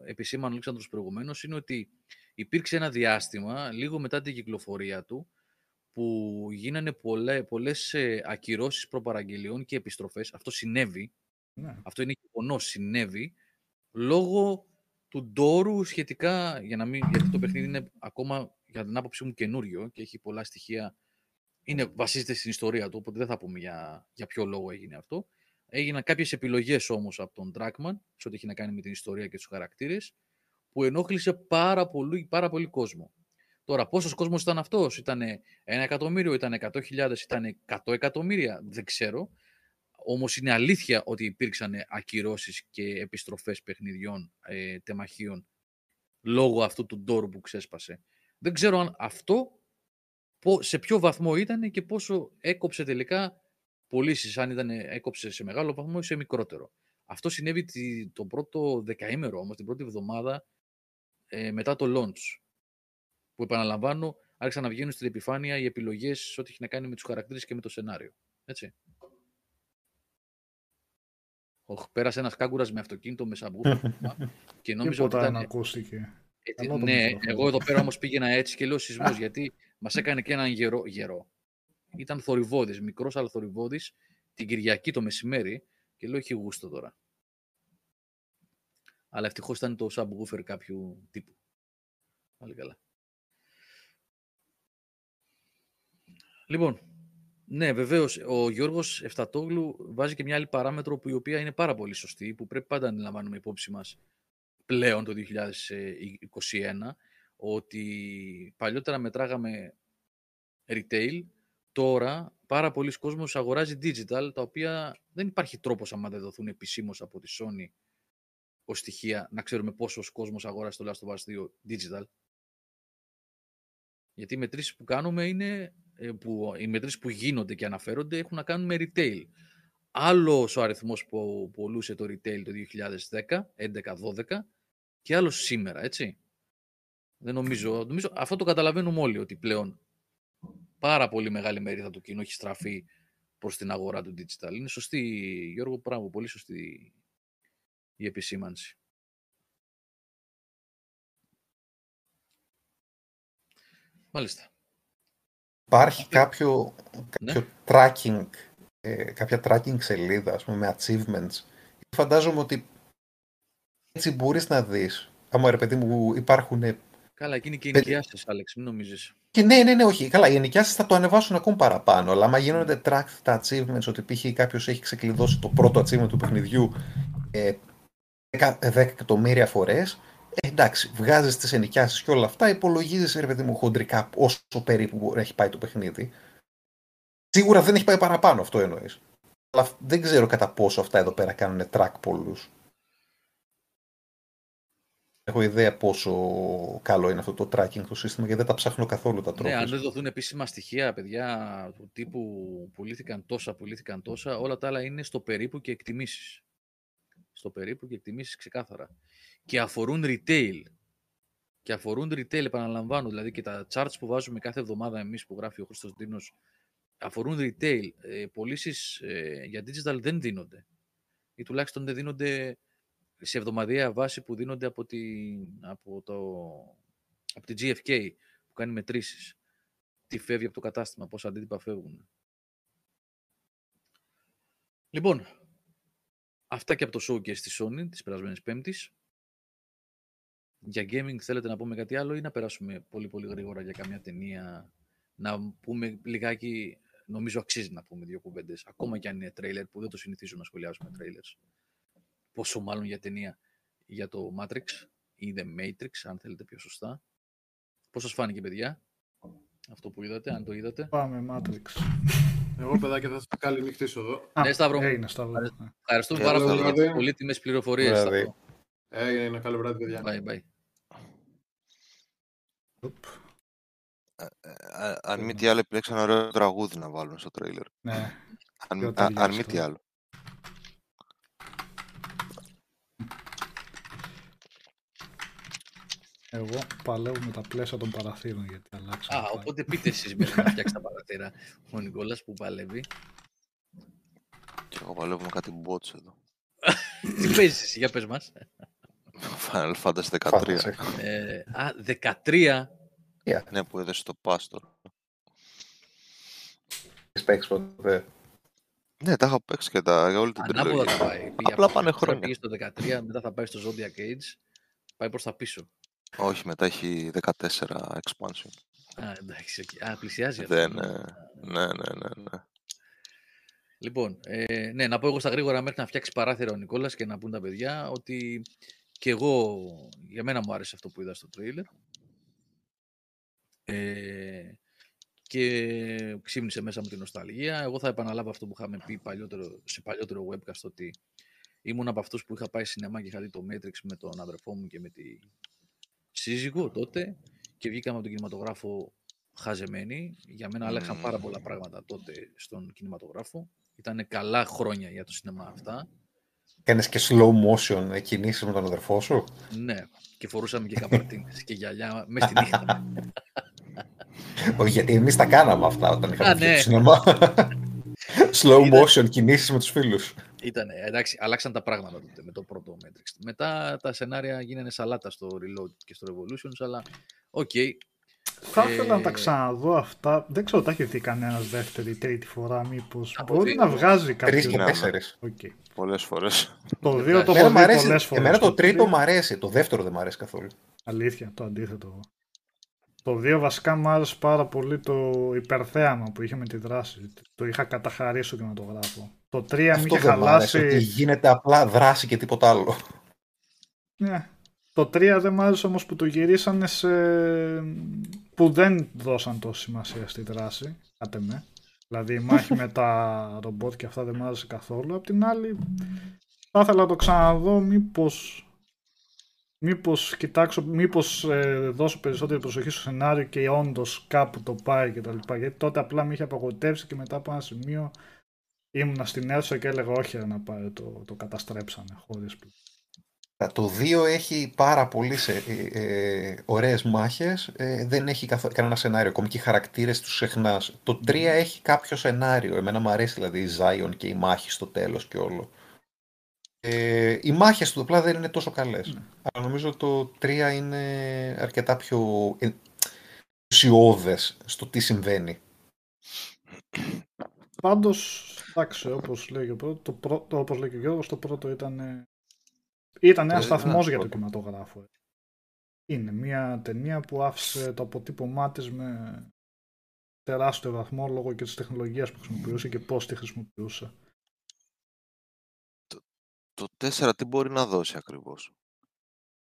επισήμανε ο Αλέξανδρος προηγουμένως, είναι ότι υπήρξε ένα διάστημα, λίγο μετά την κυκλοφορία του, που γίνανε πολλέ, πολλές ε, ακυρώσεις προπαραγγελιών και επιστροφές. Αυτό συνέβη. Ναι. Αυτό είναι γεγονός, συνέβη. Λόγω του ντόρου σχετικά, για να μην, γιατί το παιχνίδι είναι ακόμα για την άποψή μου καινούριο και έχει πολλά στοιχεία. Είναι, βασίζεται στην ιστορία του, οπότε δεν θα πούμε για, για ποιο λόγο έγινε αυτό. Έγιναν κάποιες επιλογές όμως από τον Dragman, σε ό,τι έχει να κάνει με την ιστορία και τους χαρακτήρες, που ενόχλησε πάρα πολύ, πάρα πολύ κόσμο. Τώρα, πόσος κόσμος ήταν αυτός, ήταν ένα εκατομμύριο, ήταν 100.000, ήταν 100 εκατομμύρια, δεν ξέρω. Όμως είναι αλήθεια ότι υπήρξαν ακυρώσεις και επιστροφές παιχνιδιών ε, τεμαχίων λόγω αυτού του ντόρου που ξέσπασε. Δεν ξέρω αν αυτό σε ποιο βαθμό ήταν και πόσο έκοψε τελικά πωλήσεις, αν ήταν, έκοψε σε μεγάλο βαθμό ή σε μικρότερο. Αυτό συνέβη το πρώτο δεκαήμερο όμως, την πρώτη εβδομάδα ε, μετά το launch. Που επαναλαμβάνω, άρχισαν να βγαίνουν στην επιφάνεια οι επιλογές ό,τι έχει να κάνει με τους χαρακτήρες και με το σενάριο. Έτσι. Οχ, πέρασε ένας κάγκουρας με αυτοκίνητο με σαμπούφα και νόμιζα ότι ήταν... ακούστηκε. Ε, ναι, εγώ εδώ πέρα όμως πήγαινα έτσι και λέω σεισμός, γιατί μας έκανε και έναν γερό, γερό. Ήταν θορυβόδης, μικρός αλλά θορυβόδης, την Κυριακή το μεσημέρι και λέω έχει γούστο τώρα αλλά ευτυχώς ήταν το subwoofer κάποιου τύπου. Πολύ καλά. Λοιπόν, ναι, βεβαίως, ο Γιώργος Εφτατόγλου βάζει και μια άλλη παράμετρο που η οποία είναι πάρα πολύ σωστή, που πρέπει πάντα να λαμβάνουμε υπόψη μας πλέον το 2021, ότι παλιότερα μετράγαμε retail τώρα πάρα πολλοί κόσμος αγοράζει digital, τα οποία δεν υπάρχει τρόπος άμα δεν δοθούν επισήμως από τη Sony ως στοιχεία να ξέρουμε πόσος κόσμος αγοράζει το Last of Us 2 digital. Γιατί οι μετρήσεις που κάνουμε είναι, ε, που, οι μετρήσεις που γίνονται και αναφέρονται έχουν να κάνουν με retail. Άλλος ο αριθμός που πουλούσε το retail το 2010, 11-12 και άλλος σήμερα, έτσι. Δεν νομίζω, νομίζω, αυτό το καταλαβαίνουμε όλοι ότι πλέον πάρα πολύ μεγάλη μερίδα του κοινού έχει στραφεί προς την αγορά του digital. Είναι σωστή, Γιώργο, πράγμα, πολύ σωστή η επισήμανση. Μάλιστα. Υπάρχει κάποιο, κάποιο ναι. tracking, ε, κάποια tracking σελίδα, ας πούμε, με achievements. Φαντάζομαι ότι έτσι μπορείς να δεις. Άμα ρε παιδί μου υπάρχουν... Καλά, εκείνη και οι νοικιάσεις, Άλεξ, μην νομίζεις. Και ναι, ναι, ναι, όχι. Καλά, οι ενοικιάσεις θα το ανεβάσουν ακόμη παραπάνω. Αλλά άμα γίνονται track τα achievements, ότι π.χ. κάποιος έχει ξεκλειδώσει το πρώτο achievement του παιχνιδιού ε, 10, εκατομμύρια φορές, ε, εντάξει, βγάζεις τις ενοικιάσεις και όλα αυτά, υπολογίζεις, ρε παιδί μου, χοντρικά όσο περίπου έχει πάει το παιχνίδι. Σίγουρα δεν έχει πάει παραπάνω, αυτό εννοείς. Αλλά δεν ξέρω κατά πόσο αυτά εδώ πέρα κάνουν track πολλούς έχω ιδέα πόσο καλό είναι αυτό το tracking το σύστημα γιατί δεν τα ψάχνω καθόλου τα τρόπια. Ναι, αν δεν δοθούν επίσημα στοιχεία, παιδιά, του τύπου πουλήθηκαν τόσα, πουλήθηκαν τόσα, όλα τα άλλα είναι στο περίπου και εκτιμήσεις. Στο περίπου και εκτιμήσεις ξεκάθαρα. Και αφορούν retail. Και αφορούν retail, επαναλαμβάνω, δηλαδή και τα charts που βάζουμε κάθε εβδομάδα εμείς που γράφει ο Χρήστος Δίνος, αφορούν retail. Ε, πωλήσεις ε, για digital δεν δίνονται. Ή τουλάχιστον δεν δίνονται σε εβδομαδιαία βάση που δίνονται από, τη, από, το, από τη GFK που κάνει μετρήσεις. Τι φεύγει από το κατάστημα, πόσα αντίτυπα φεύγουν. Λοιπόν, αυτά και από το showcase στη Sony της περασμένης Πέμπτης. Για gaming θέλετε να πούμε κάτι άλλο ή να περάσουμε πολύ πολύ γρήγορα για καμιά ταινία να πούμε λιγάκι, νομίζω αξίζει να πούμε δύο κουβέντες, ακόμα και αν είναι τρέιλερ που δεν το συνηθίζω να σχολιάζουμε trailers πόσο μάλλον για ταινία για το Matrix ή The Matrix, αν θέλετε πιο σωστά. Πώς σας φάνηκε, παιδιά, αυτό που είδατε, αν το είδατε; Πάμε, Matrix. Εγώ, παιδάκια, θα σας καληνυχτήσω εδώ. ναι, Σταύρο. Έγινε, Σταύρο. Ευχαριστούμε πάρα πολύ για τις πολύτιμες πληροφορίες. Έγινε, ένα καλό βράδυ, παιδιά. Bye, bye. Ε, ε, αν μη τι άλλο, επιλέξαν ωραίο τραγούδι να βάλουν στο τρέιλερ. Ναι. Αν μη τι άλλο. Εγώ παλεύω με τα πλαίσια των παραθύρων γιατί αλλάξα. Α, οπότε πείτε εσείς μέχρι να φτιάξει τα παραθύρα. Ο Νικόλας που παλεύει. Και εγώ παλεύω με κάτι bots εδώ. Τι παίζεις εσύ, για πες μας. Final Fantasy 13. Ε, α, 13. Yeah. Ναι, που έδωσε το Pastor. Έχεις παίξει ποτέ; Ναι, τα έχω παίξει και τα, για όλη την τριλογία. θα πάει. Απλά πάνε χρόνια. Θα πήγε στο 13, μετά θα πάει στο Zodiac Age. Πάει προς τα πίσω. Όχι, μετά έχει 14 expansion. Α, εντάξει. Α, πλησιάζει αυτό. Δεν, ναι, ναι, ναι, ναι. ναι. Λοιπόν, ε, ναι, να πω εγώ στα γρήγορα μέχρι να φτιάξει παράθυρα ο Νικόλας και να πούν τα παιδιά ότι και εγώ, για μένα μου άρεσε αυτό που είδα στο τρέιλερ. Ε, και ξύμνησε μέσα μου την νοσταλγία. Εγώ θα επαναλάβω αυτό που είχαμε πει παλιότερο, σε παλιότερο webcast ότι ήμουν από αυτούς που είχα πάει σινεμά και είχα δει το Matrix με τον αδερφό μου και με τη σύζυγο τότε και βγήκαμε από τον κινηματογράφο χαζεμένοι. Για μένα άλλαξαν πάρα πολλά πράγματα τότε στον κινηματογράφο. Ήταν καλά χρόνια για το σινεμά αυτά. Κάνεις και slow motion κινήσεις με τον αδερφό σου; Ναι, και φορούσαμε και καπαρτίνες και γυαλιά μέσα στη νύχτα. Όχι, γιατί εμείς τα κάναμε αυτά όταν είχαμε βγει ναι. στο σινεμά. slow motion κινήσεις με τους φίλους. Ήταν, εντάξει, αλλάξαν τα πράγματα τότε με το πρώτο Matrix. Μετά τα σενάρια γίνανε σαλάτα στο Reloaded και στο Revolutions, αλλά OK. Okay. Θα ήθελα ε... να τα ξαναδώ αυτά. Δεν ξέρω, τα έχει δει κανένας δεύτερη, τρίτη φορά, μήπως. Μπορεί να βγάζει κάποιος. Τρεις και τέσσερις. Okay. Πολλές φορές. Το δύο το έχω δει πολλές φορές. Εμένα το τρίτο μου αρέσει. Το δεύτερο δεν μου αρέσει καθόλου. Αλήθεια, το αντίθετο. Το 2 βασικά μου άρεσε πάρα πολύ το υπερθέαμα που είχε με τη δράση. Το είχα καταχαρεί στο κινηματογράφο. Το 3 μου είχε χαλάσει. Ότι γίνεται απλά δράση και τίποτα άλλο. Ναι. Το 3 δεν μου άρεσε όμως που το γυρίσανε σε... που δεν δώσαν τόση σημασία στη δράση, κάτε με. Δηλαδή η μάχη με τα ρομπότ και αυτά δεν μου άρεσε καθόλου. Απ' την άλλη, θα ήθελα να το ξαναδώ μήπως μήπως κοιτάξω, μήπως ε, δώσω περισσότερη προσοχή στο σενάριο και όντως κάπου το πάει και τα λοιπά. Γιατί τότε απλά με είχε απογοητεύσει και μετά από ένα σημείο ήμουνα στην αίθουσα και έλεγα όχι να πάει, το, το καταστρέψανε χωρίς το 2 έχει πάρα πολύ σε, ε, ε, ωραίες μάχες, ε, δεν έχει καθ, κανένα σενάριο, ακόμη και οι χαρακτήρες τους ξεχνάς. Το 3 έχει κάποιο σενάριο, εμένα μου αρέσει δηλαδή η Zion και η μάχη στο τέλος και όλο. Ε, οι μάχες του απλά δεν είναι τόσο καλές. Ναι. Αλλά νομίζω το 3 είναι αρκετά πιο ουσιώδες στο τι συμβαίνει. Πάντως, εντάξει, όπως λέει και ο, πρώτο, το πρώτο, όπως λέει και ο Γιώργος, το πρώτο ήταν, ήταν ένα σταθμό για το κινηματογράφο. Είναι μια ταινία που άφησε το αποτύπωμά της με τεράστιο βαθμό λόγω και της τεχνολογίας που χρησιμοποιούσε και πώς τη χρησιμοποιούσε. Το 4 τι μπορεί να δώσει ακριβώς;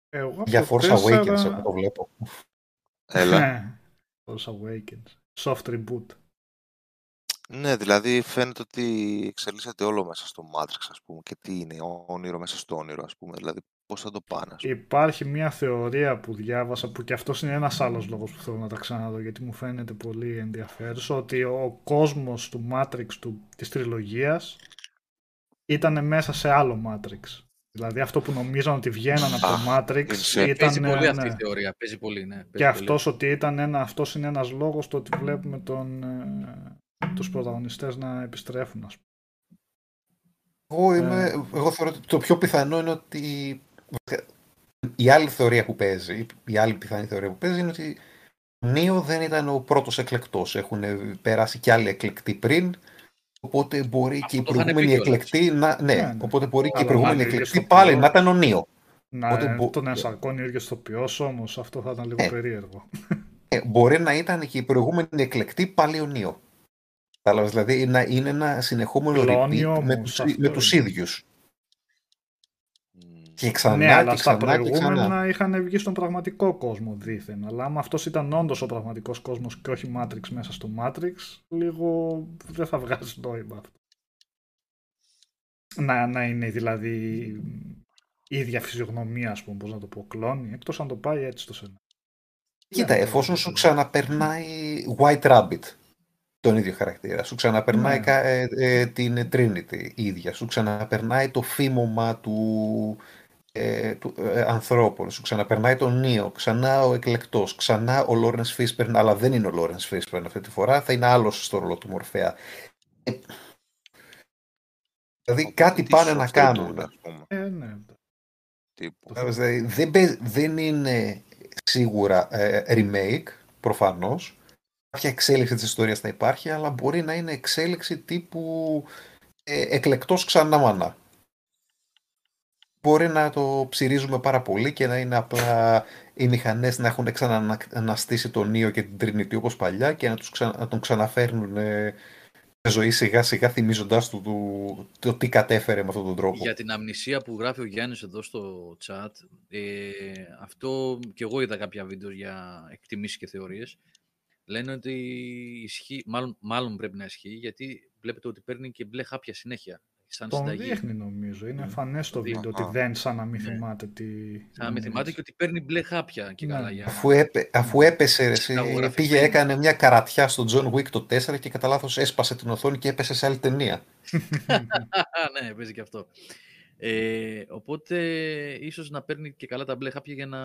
Εγώ Για Force 4... Awakens εγώ το βλέπω. Έλα. Ναι. Force Awakens. Soft reboot. Ναι, δηλαδή φαίνεται ότι εξελίσσεται όλο μέσα στο Matrix, ας πούμε, και τι είναι όνειρο μέσα στο όνειρο, ας πούμε, δηλαδή πώς θα το πάνε. Ας πούμε. Υπάρχει μια θεωρία που διάβασα, που και αυτός είναι ένας άλλος λόγος που θέλω να τα ξαναδώ, γιατί μου φαίνεται πολύ ενδιαφέρουσα, ότι ο κόσμος του Matrix του, της τριλογίας ήταν μέσα σε άλλο Matrix. Δηλαδή αυτό που νομίζαν ότι βγαίναν από το Matrix ήταν... Παίζει πολύ αυτή η θεωρία, παίζει πολύ, ναι. Παίζει και αυτός, ότι ήταν ένα, αυτός είναι ένας λόγος το ότι βλέπουμε τον, ε, τους πρωταγωνιστές να επιστρέφουν, ας πούμε. Εγώ, είμαι, ε... εγώ θεωρώ ότι το πιο πιθανό είναι ότι η άλλη θεωρία που παίζει, η άλλη πιθανή θεωρία που παίζει είναι ότι ο Νίο δεν ήταν ο πρώτος εκλεκτός. Έχουν περάσει και άλλοι εκλεκτοί πριν Οπότε μπορεί και η προηγούμενη εκλεκτή να. Ναι, ναι, οπότε μπορεί και η προηγούμενη εκλεκτή πάλι να ήταν ο Νίο. Να οπότε, μπο... τον ενσαρκώνει ο ίδιος όμως, αυτό θα ήταν λίγο ε, περίεργο. Ε, μπορεί να ήταν και η προηγούμενη εκλεκτή πάλι ο Νίο. Δηλαδή να είναι ένα συνεχόμενο repeat με, τους, με τους ίδιους. Και ξανά ναι, αλλά και ξανά, τα προηγούμενα ξανά. είχαν βγει στον πραγματικό κόσμο δίθεν. Αλλά άμα αυτός ήταν όντως ο πραγματικός κόσμος και όχι Matrix μέσα στο Matrix, λίγο δεν θα βγάζει νόημα αυτό. Να, να είναι δηλαδή η ίδια φυσιογνωμία, ας πούμε, πώς να το πω, κλόνη, εκτός αν το πάει έτσι στο σενάριο. Κοίτα, εφόσον σου ξαναπερνάει White Rabbit, τον ίδιο χαρακτήρα. Σου ξαναπερνάει ναι. ε, ε, την Trinity ίδια. Σου ξαναπερνάει το φήμωμα του ε, του, ε, ανθρώπων. Σου ξαναπερνάει τον Νίο, ξανά ο εκλεκτός, ξανά ο Λόρενς Φίσπερν, αλλά δεν είναι ο Λόρενς Φίσπερν αυτή τη φορά, θα είναι άλλος στο ρόλο του Μορφέα. Ε, δηλαδή κάτι πάνε να κάνουν. Ε, ναι. Δηλαδή, δεν, δεν είναι σίγουρα ε, remake, προφανώς. Κάποια εξέλιξη της ιστορίας θα υπάρχει, αλλά μπορεί να είναι εξέλιξη τύπου ε, εκλεκτός ξανά μανά μπορεί να το ψυρίζουμε πάρα πολύ και να είναι απλά οι μηχανές να έχουν ξαναναστήσει τον Νίο και την Τρινιτή όπως παλιά και να, τους να τον ξαναφέρνουν ε, σε ζωή σιγά σιγά θυμίζοντάς του το, το, τι κατέφερε με αυτόν τον τρόπο. Για την αμνησία που γράφει ο Γιάννης εδώ στο chat, ε, αυτό και εγώ είδα κάποια βίντεο για εκτιμήσεις και θεωρίες. Λένε ότι ισχύει, μάλλον, μάλλον πρέπει να ισχύει, γιατί βλέπετε ότι παίρνει και μπλε χάπια συνέχεια σαν Τον συνταγή. δείχνει νομίζω. Είναι ναι. το βίντεο ότι δεν σαν να μην ναι. θυμάται τι. Σαν να μην θυμάται και ότι παίρνει μπλε χάπια και ναι. καλά. Για... Αφού, έπε, αφού έπεσε, εσύ, πήγε, έκανε μια καρατιά στο John Wick το 4 και κατά λάθος έσπασε την οθόνη και έπεσε σε άλλη ταινία. ναι, παίζει και αυτό. Ε, οπότε ίσως να παίρνει και καλά τα μπλε χάπια για να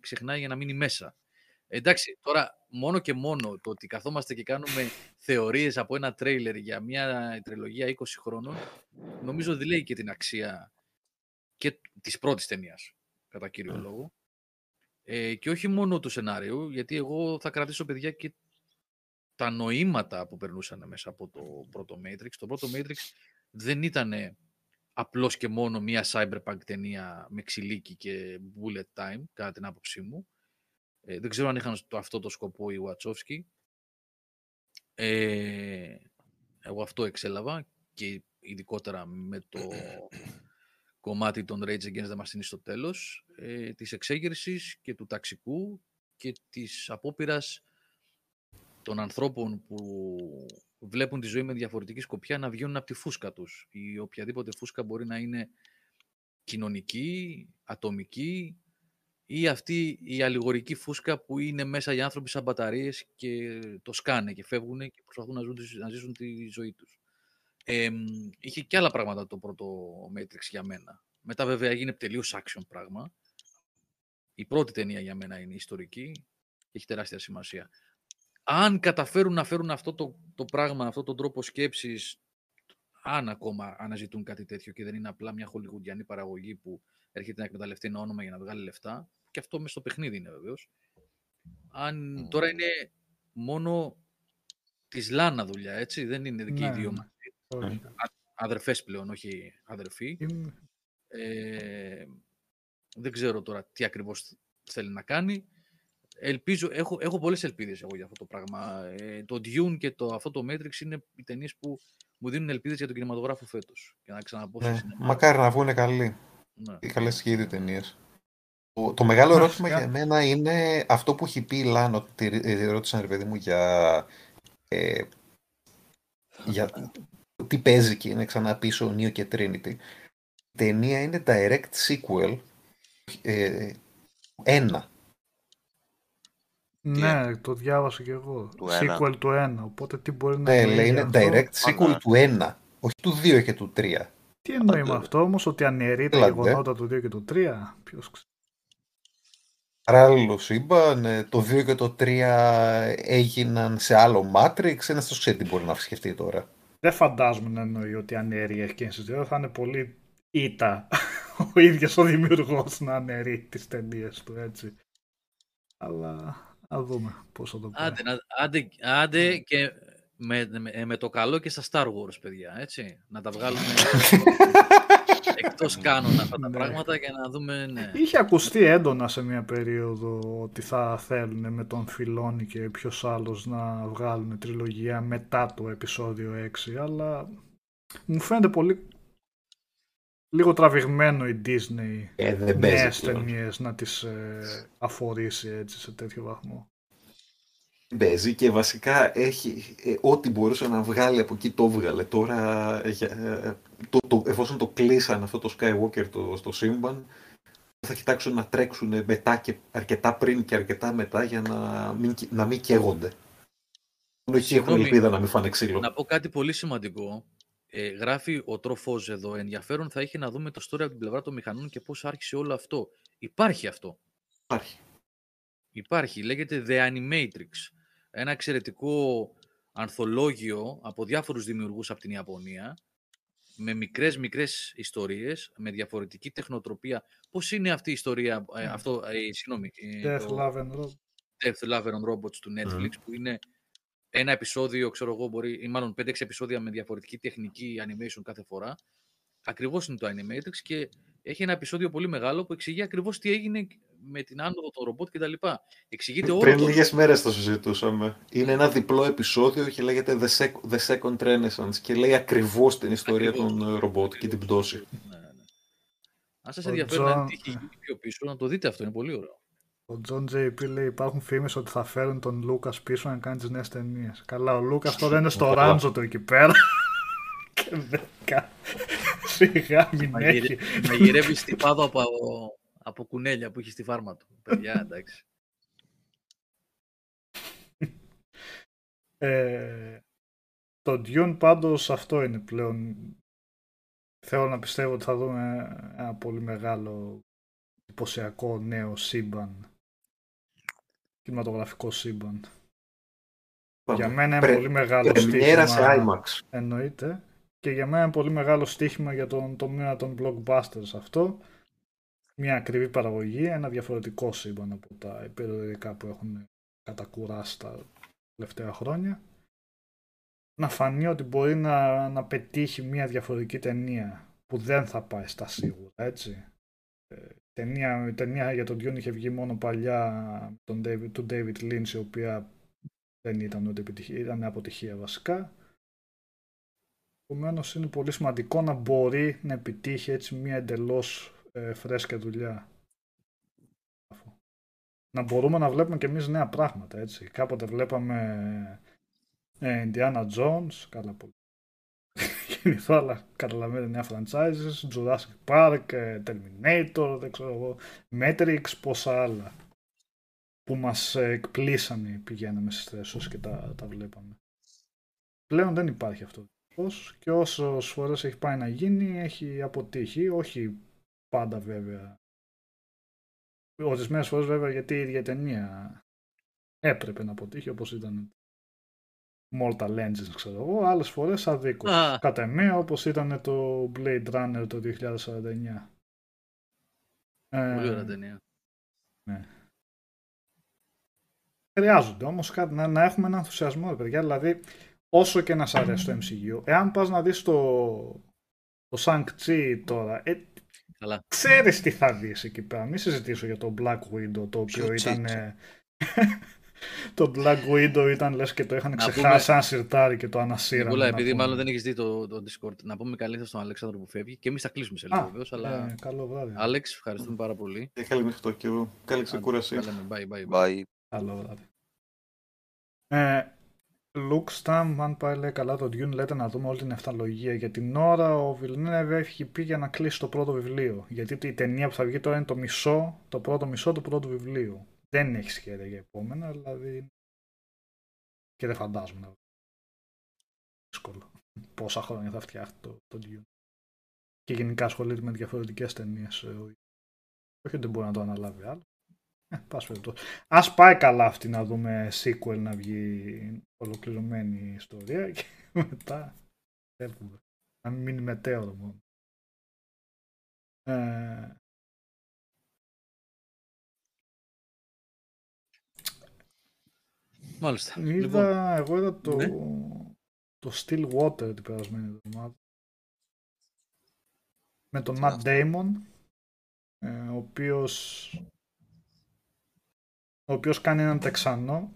ξεχνάει για να μείνει μέσα. Εντάξει, τώρα μόνο και μόνο το ότι καθόμαστε και κάνουμε θεωρίες από ένα τρέιλερ για μια τριλογία 20 χρόνων, νομίζω λέει και την αξία και της πρώτης ταινίας, κατά κύριο λόγο. Ε, και όχι μόνο του σενάριου, γιατί εγώ θα κρατήσω, παιδιά, και τα νοήματα που περνούσαν μέσα από το πρώτο Matrix. Το πρώτο Matrix δεν ήταν απλώς και μόνο μια cyberpunk ταινία με ξυλίκι και bullet time, κατά την άποψή μου. Ε, δεν ξέρω αν είχαν το, αυτό το σκοπό οι Βατσόφσκι. Ε, εγώ αυτό εξέλαβα και ειδικότερα με το κομμάτι των Rage Against the Machine στο τέλος, ε, της εξέγερσης και του ταξικού και της απόπειρας των ανθρώπων που βλέπουν τη ζωή με διαφορετική σκοπιά να βγαίνουν από τη φούσκα τους. Η οποιαδήποτε φούσκα μπορεί να είναι κοινωνική, ατομική ή αυτή η αλληγορική φούσκα που είναι μέσα οι άνθρωποι σαν μπαταρίες και το σκάνε και φεύγουν και προσπαθούν να, ζουν, να ζήσουν τη ζωή τους. Ε, είχε και άλλα πράγματα το πρώτο Matrix για μένα. Μετά βέβαια έγινε τελείως action πράγμα. Η πρώτη ταινία για μένα είναι ιστορική και έχει τεράστια σημασία. Αν καταφέρουν να φέρουν αυτό το, το πράγμα, αυτόν τον τρόπο σκέψης, αν ακόμα αναζητούν κάτι τέτοιο και δεν είναι απλά μια χολιγουντιανή παραγωγή που έρχεται να εκμεταλλευτεί ένα όνομα για να βγάλει λεφτά, και αυτό μέσα στο παιχνίδι είναι βεβαίως. Αν τώρα είναι μόνο της Λάνα δουλειά, έτσι, δεν είναι δική ναι, δύο μαζί. Αδερφές πλέον, όχι αδερφοί. Ε, δεν ξέρω τώρα τι ακριβώς θέλει να κάνει. Ελπίζω, έχω, έχω πολλές ελπίδες εγώ για αυτό το πράγμα. Ε, το Dune και το, αυτό το Matrix είναι οι ταινίες που μου δίνουν ελπίδες για τον κινηματογράφο φέτος. Για να ξαναπώ ναι, μακάρι να βγουν καλοί. Ναι. Οι καλές και ήδη ταινίες. Το, το μεγάλο ερώτημα για μένα είναι αυτό που έχει πει η Λάνο, τη ερώτησαν ρε παιδί μου για, ε, για τι παίζει και είναι ξανά πίσω ο Νίο και Trinity. Η ταινία είναι direct sequel ε, ένα. Ναι, το διάβασα και εγώ. Του sequel του 1. Οπότε τι μπορεί να ναι, λέει είναι direct sequel του 1. Όχι του 2 και του 3. Τι εννοεί με αυτό όμως, ότι αναιρεί τα γεγονότα του 2 και του 3. Ποιος ξέρει. Παράλληλο σύμπαν, ε, το 2 και το 3 έγιναν σε άλλο Matrix. Ένα το ξέρει τι μπορεί να σκεφτεί τώρα. Δεν φαντάζομαι να εννοεί ότι αναιρεί έχει και θα είναι πολύ ήττα ο ίδιος ο δημιουργός να αναιρεί τις ταινίες του, έτσι. Αλλά να δούμε πώς θα το πάει. Άντε, άντε, άντε και με, με, με, το καλό και στα Star Wars, παιδιά, έτσι. Να τα βγάλουμε εκτός κάνουν αυτά τα ναι. πράγματα και να δούμε, ναι. Είχε ακουστεί έντονα σε μια περίοδο ότι θα θέλουν με τον Φιλόνι και ποιος άλλος να βγάλουν τριλογία μετά το επεισόδιο 6, αλλά μου φαίνεται πολύ λίγο τραβηγμένο η Disney ε, δεν νέες ταινίες να τις ε, αφορήσει έτσι σε τέτοιο βαθμό. Παίζει και βασικά έχει ε, ό,τι μπορούσε να βγάλει από εκεί το βγάλε. Τώρα ε, ε, το, το, εφόσον το κλείσαν αυτό το Skywalker το, στο σύμπαν θα κοιτάξουν να τρέξουν μετά και αρκετά πριν και αρκετά μετά για να μην, να μην καίγονται. Όχι έχουν ελπίδα να μην φάνε ξύλο. Να πω κάτι πολύ σημαντικό ε, γράφει ο τροφός εδώ. Ενδιαφέρον θα είχε να δούμε το story από την πλευρά των μηχανών και πώς άρχισε όλο αυτό. Υπάρχει αυτό. Υπάρχει. Υπάρχει. Λέγεται The Animatrix. Ένα εξαιρετικό ανθολόγιο από διάφορους δημιουργούς από την Ιαπωνία με μικρές μικρές ιστορίες, με διαφορετική τεχνοτροπία. Πώς είναι αυτή η ιστορία, ε, ναι. αυτό, ε, συγγνώμη. Ε, Death, Love and Robots. Death, Love and Robots του Netflix, που είναι ένα επεισόδιο, ξέρω εγώ, μπορεί, ή μάλλον 5-6 επεισόδια με διαφορετική τεχνική animation κάθε φορά. Ακριβώς είναι το Animatrix και έχει ένα επεισόδιο πολύ μεγάλο που εξηγεί ακριβώς τι έγινε με την άνοδο των ρομπότ κτλ. Εξηγείται όλο. Πριν λίγες μέρες το συζητούσαμε. Είναι ένα διπλό επεισόδιο και λέγεται The, Second Renaissance και λέει ακριβώς την ιστορία των ρομπότ και την πτώση. Ναι, ναι. ναι. Αν σας ενδιαφέρει να τύχει πιο πίσω, να το δείτε αυτό, είναι πολύ ωραίο. Ο Τζον Τζέι λέει υπάρχουν φήμες ότι θα φέρουν τον Λούκας πίσω να κάνει τις νέες ταινίες. Καλά, ο Λούκας τώρα είναι στο ράντζο του εκεί πέρα. και δεν Σιγά μην έχει. Μαγειρεύει στη πάδο από, από κουνέλια που έχει στη φάρμα του. Παιδιά, εντάξει. Ε, το Dune πάντως αυτό είναι πλέον. Θέλω να πιστεύω ότι θα δούμε ένα πολύ μεγάλο εντυπωσιακό νέο σύμπαν κινηματογραφικό σύμπαν. Για μένα είναι πολύ μεγάλο στοίχημα. σε IMAX. Εννοείται. Και για μένα είναι πολύ μεγάλο στοίχημα για τον τομέα των blockbusters αυτό. Μια ακριβή παραγωγή, ένα διαφορετικό σύμπαν από τα περιοδικά που έχουν κατακουράσει τα τελευταία χρόνια. Να φανεί ότι μπορεί να, να πετύχει μια διαφορετική ταινία που δεν θα πάει στα σίγουρα, έτσι. Ε, ταινία, η ταινία για τον Dune είχε βγει μόνο παλιά τον David, του David Lynch, η οποία δεν ήταν ούτε επιτυχία, ήταν αποτυχία βασικά. Επομένως είναι πολύ σημαντικό να μπορεί να επιτύχει έτσι μια εντελώς ε, φρέσκια δουλειά. Να μπορούμε να βλέπουμε και εμείς νέα πράγματα, έτσι. Κάποτε βλέπαμε Ε, Indiana Jones, καλά πολύ. Γεννηθώ, αλλά καταλαβαίνετε νέα franchises, Jurassic Park, ε, Terminator, δεν ξέρω εγώ, Matrix, πόσα άλλα που μας εκπλήσανε πηγαίναμε στις θέσεις και τα, τα βλέπαμε. Πλέον δεν υπάρχει αυτό και όσο φορές έχει πάει να γίνει έχει αποτύχει, όχι πάντα βέβαια. Ορισμένες φορές βέβαια γιατί η ίδια ταινία έπρεπε να αποτύχει όπως ήταν Mortal Engines ξέρω εγώ, άλλες φορές αδίκως. Ah. Κατά εμέ όπως ήταν το Blade Runner το 2049. Πολύ ωραία ταινία. Ναι. Χρειάζονται όμως κάτι, να, να έχουμε ένα ενθουσιασμό, παιδιά. Δηλαδή, όσο και να σ' αρέσει το MCU, εάν πας να δεις το, το Shang-Chi τώρα, ε, Καλά. ξέρεις τι θα δεις εκεί πέρα. Μην συζητήσω για το Black Widow, το οποίο ήταν... το Black Widow ήταν λες και το είχαν ξεχάσει πούμε... σαν σιρτάρι και το ανασύραν. Νικούλα, επειδή μάλλον δεν έχεις δει το, το Discord, να πούμε καλύτερα στον Αλέξανδρο που φεύγει και εμείς θα κλείσουμε σε λίγο βεβαίως, αλλά... Ε, καλό βράδυ. Άλεξ, ευχαριστούμε πάρα πολύ. Και καλή μέχρι το και εγώ. Καλή ξεκούραση. Bye, bye, bye. Καλό βράδυ. Ε, Luke Stam, αν πάει λέει καλά το Dune, λέτε να δούμε όλη την εφταλογία. Για την ώρα ο Villeneuve έχει πει για να κλείσει το πρώτο βιβλίο. Γιατί η ταινία που θα βγει τώρα είναι το μισό, το πρώτο μισό του πρώτου βιβλίου. Δεν έχει σχέδια για επόμενα, δηλαδή. Και δεν φαντάζομαι να δύσκολο. Πόσα χρόνια θα φτιάχνει το, το Dune. Και γενικά ασχολείται με διαφορετικές ταινίες. Ε, όχι ότι δεν μπορεί να το αναλάβει άλλο. Ε, Ας πάει καλά αυτή να δούμε sequel να βγει ολοκληρωμένη ιστορία και μετά φεύγουμε. Να μην μείνει μετέωρο μόνο. Ε... Μάλιστα. Είδα, λοιπόν, εγώ είδα το, ναι. το Still Water την περασμένη εβδομάδα. Με τον Matt Damon, ε, ο οποίος ο οποίος κάνει έναν Τεξανό,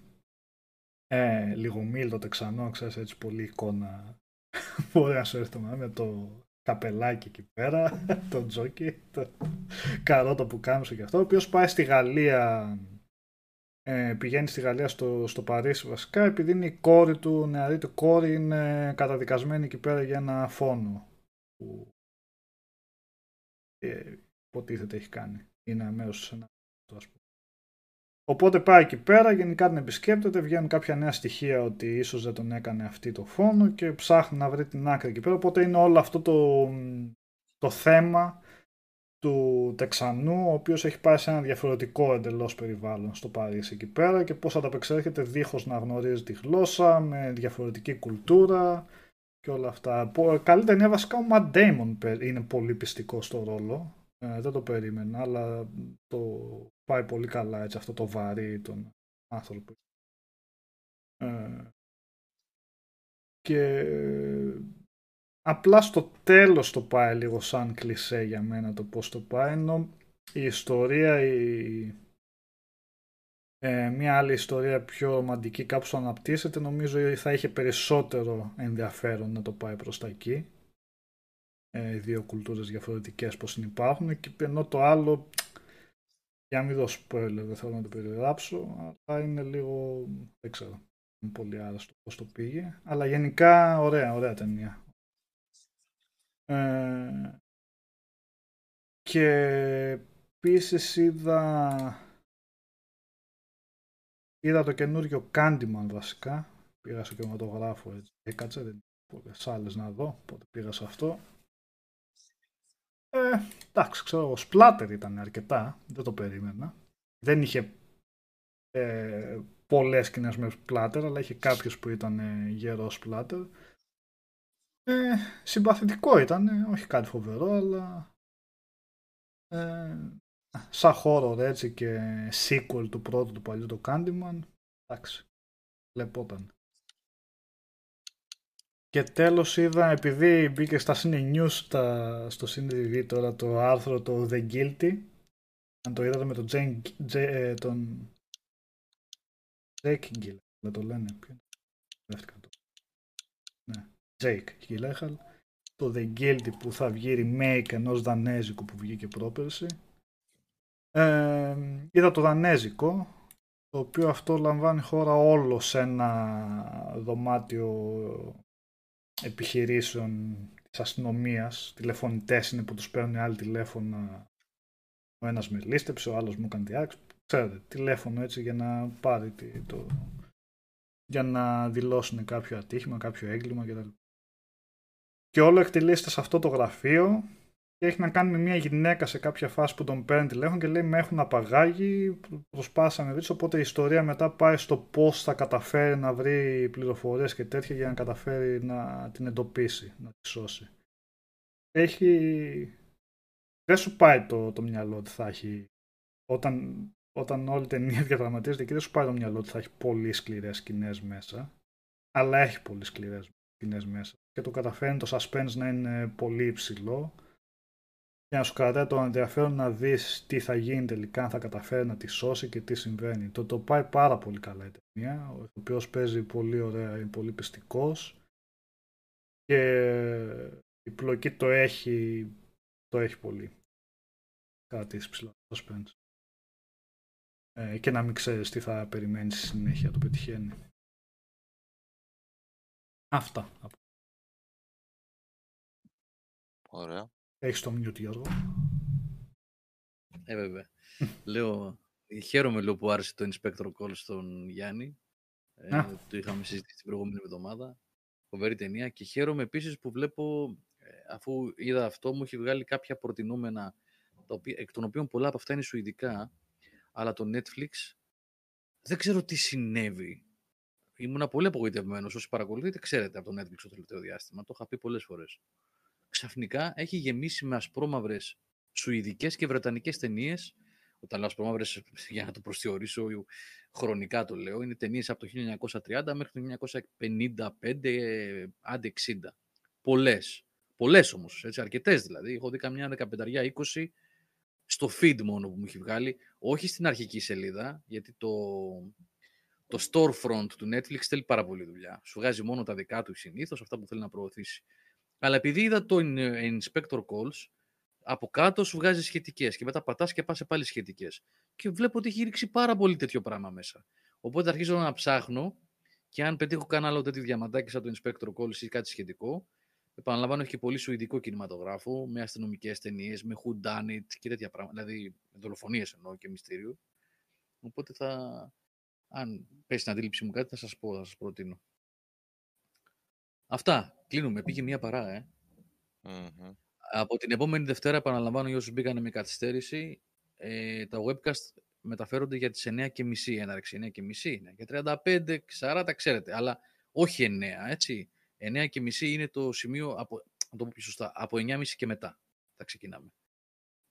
ε, λίγο μίλτο Τεξανό, ξέρεις έτσι πολύ εικόνα, μπορεί να σου έρθει με το καπελάκι εκεί πέρα, το τζόκι, το καρότο που κάμισε και αυτό, ο οποίος πάει στη Γαλλία, ε, πηγαίνει στη Γαλλία στο, στο Παρίσι βασικά, επειδή είναι η κόρη του, νεαρή του κόρη, είναι καταδικασμένη εκεί πέρα για ένα φόνο που ε, υποτίθεται έχει κάνει. Είναι μέρος σε ένα ας πούμε. Οπότε πάει εκεί πέρα, γενικά την επισκέπτεται, βγαίνουν κάποια νέα στοιχεία ότι ίσως δεν τον έκανε αυτή το φόνο και ψάχνει να βρει την άκρη εκεί πέρα. Οπότε είναι όλο αυτό το, το θέμα του Τεξανού, ο οποίος έχει πάει σε ένα διαφορετικό εντελώς περιβάλλον στο Παρίσι εκεί πέρα και πώς ανταπεξέρχεται δίχως να γνωρίζει τη γλώσσα, με διαφορετική κουλτούρα και όλα αυτά. Καλή ταινία βασικά ο Matt Damon είναι πολύ πιστικός στο ρόλο. Ε, δεν το περίμενα, αλλά το πάει πολύ καλά έτσι αυτό το βαρύ τον άνθρωπο. Ε, και απλά στο τέλος το πάει λίγο σαν κλισέ για μένα το πώς το πάει, ενώ η ιστορία, η, ε, μια άλλη ιστορία πιο ρομαντική κάπως αναπτύσσεται, νομίζω θα είχε περισσότερο ενδιαφέρον να το πάει προς τα εκεί. Ε, δύο κουλτούρες διαφορετικές πως υπάρχουν και ενώ το άλλο για να μην δώσω spoiler, δεν θέλω να το περιγράψω, αλλά είναι λίγο, δεν ξέρω, είναι πολύ άρρωστο πώς το πήγε. Αλλά γενικά ωραία, ωραία ταινία. Ε, και επίσης είδα, είδα το καινούριο Candyman βασικά. Πήγα στο κινηματογράφο έτσι. Έκατσα, δεν πολλές άλλες να δω, οπότε πήγα σε αυτό. Ε, εντάξει, ξέρω, σπλάτερ ήταν αρκετά, δεν το περίμενα. Δεν είχε ε, πολλές σκηνές με σπλάτερ, αλλά είχε κάποιους που ήταν ε, γερό σπλάτερ. Ε, συμπαθητικό ήταν, όχι κάτι φοβερό, αλλά ε, σαν χώρο έτσι και sequel του πρώτου του παλιού το Candyman, εντάξει, λεπόταν. Και τέλος είδα, επειδή μπήκε στα Cine News, στα, στο Cine τώρα το άρθρο το The Guilty, αν το είδατε με τον Jane, J, ε, τον Jake Gyllenhaal, το λένε, ποιο το. Ναι, Jake Gyllenhaal, το The Guilty που θα βγει remake ενός δανέζικου που βγήκε πρόπερση. Ε, είδα το δανέζικο, το οποίο αυτό λαμβάνει χώρα όλο σε ένα δωμάτιο επιχειρήσεων της αστυνομίας. Τηλεφωνητές είναι που τους παίρνουν άλλοι τηλέφωνα. Ο ένας με λίστεψε, ο άλλος μου έκανε διάρκεια. Ξέρετε, τηλέφωνο έτσι για να πάρει το... για να δηλώσουν κάποιο ατύχημα, κάποιο έγκλημα κτλ. Και όλο εκτελήσεται σε αυτό το γραφείο και έχει να κάνει με μια γυναίκα σε κάποια φάση που τον παίρνει τηλέφωνο και λέει με έχουν απαγάγει, προσπάσαμε βρεις, οπότε η ιστορία μετά πάει στο πώς θα καταφέρει να βρει πληροφορίες και τέτοια για να καταφέρει να την εντοπίσει, να τη σώσει. Έχει... Δεν σου πάει το, το μυαλό ότι θα έχει, όταν, όταν όλη η ταινία διαδραματίζεται και δεν σου πάει το μυαλό ότι θα έχει πολύ σκληρές σκηνές μέσα, αλλά έχει πολύ σκληρές σκηνές μέσα και το καταφέρνει το suspense να είναι πολύ υψηλό για να σου κρατάει το ενδιαφέρον να δεις τι θα γίνει τελικά, αν θα καταφέρει να τη σώσει και τι συμβαίνει. Το το πάει πάρα πολύ καλά η ταινία, ο οποίος παίζει πολύ ωραία, είναι πολύ πιστικός και η πλοκή το έχει, το έχει πολύ. Κάτι ψηλό suspense. Ε, και να μην ξέρεις τι θα περιμένεις στη συνέχεια, το πετυχαίνει. Αυτά. Ωραία. Έχεις το mute, Γιώργο. Ε, βέβαια. λέω, χαίρομαι λέω, που άρεσε το Inspector Call στον Γιάννη. Ε, το είχαμε συζητήσει την προηγούμενη εβδομάδα. Φοβερή ταινία. Και χαίρομαι επίσης που βλέπω, ε, αφού είδα αυτό, μου έχει βγάλει κάποια προτινόμενα, εκ των οποίων πολλά από αυτά είναι σουηδικά, αλλά το Netflix δεν ξέρω τι συνέβη. Ήμουν πολύ απογοητευμένος. Όσοι παρακολουθείτε, ξέρετε από το Netflix το τελευταίο διάστημα. Το είχα πει πολλές φορές ξαφνικά έχει γεμίσει με ασπρόμαυρες σουηδικές και βρετανικές ταινίες. Όταν λέω ασπρόμαυρες, για να το προσδιορίσω χρονικά το λέω, είναι ταινίες από το 1930 μέχρι το 1955, άντε 60. Πολλές. Πολλές όμως, έτσι, αρκετές δηλαδή. Έχω δει καμιά 15 20 στο feed μόνο που μου έχει βγάλει, όχι στην αρχική σελίδα, γιατί το, το storefront του Netflix θέλει πάρα πολύ δουλειά. Σου βγάζει μόνο τα δικά του συνήθως, αυτά που θέλει να προωθήσει. Αλλά επειδή είδα το Inspector Calls, από κάτω σου βγάζει σχετικές και μετά πατάς και πας πάλι σχετικές. Και βλέπω ότι έχει ρίξει πάρα πολύ τέτοιο πράγμα μέσα. Οπότε αρχίζω να ψάχνω και αν πετύχω κανένα άλλο τέτοιο διαμαντάκι σαν το Inspector Calls ή κάτι σχετικό, επαναλαμβάνω έχει και πολύ σουηδικό κινηματογράφο με αστυνομικές ταινίες, με who done it και τέτοια πράγματα. Δηλαδή δολοφονίες εννοώ και μυστήριο. Οπότε θα. Αν πέσει την αντίληψή μου κάτι, θα σας πω, θα σας προτείνω. Αυτά. Κλείνουμε. Πήγε μία παρά, ε. Από την επόμενη Δευτέρα, επαναλαμβάνω για όσους μπήκαν με καθυστέρηση, ε, τα webcast μεταφέρονται για τις 9.30 έναρξη. 9.30 είναι. Για 35, 40 ξέρετε, αλλά όχι 9, έτσι. 9.30 είναι το σημείο, από, να το πω πιο σωστά, από 9.30 και μετά θα ξεκινάμε.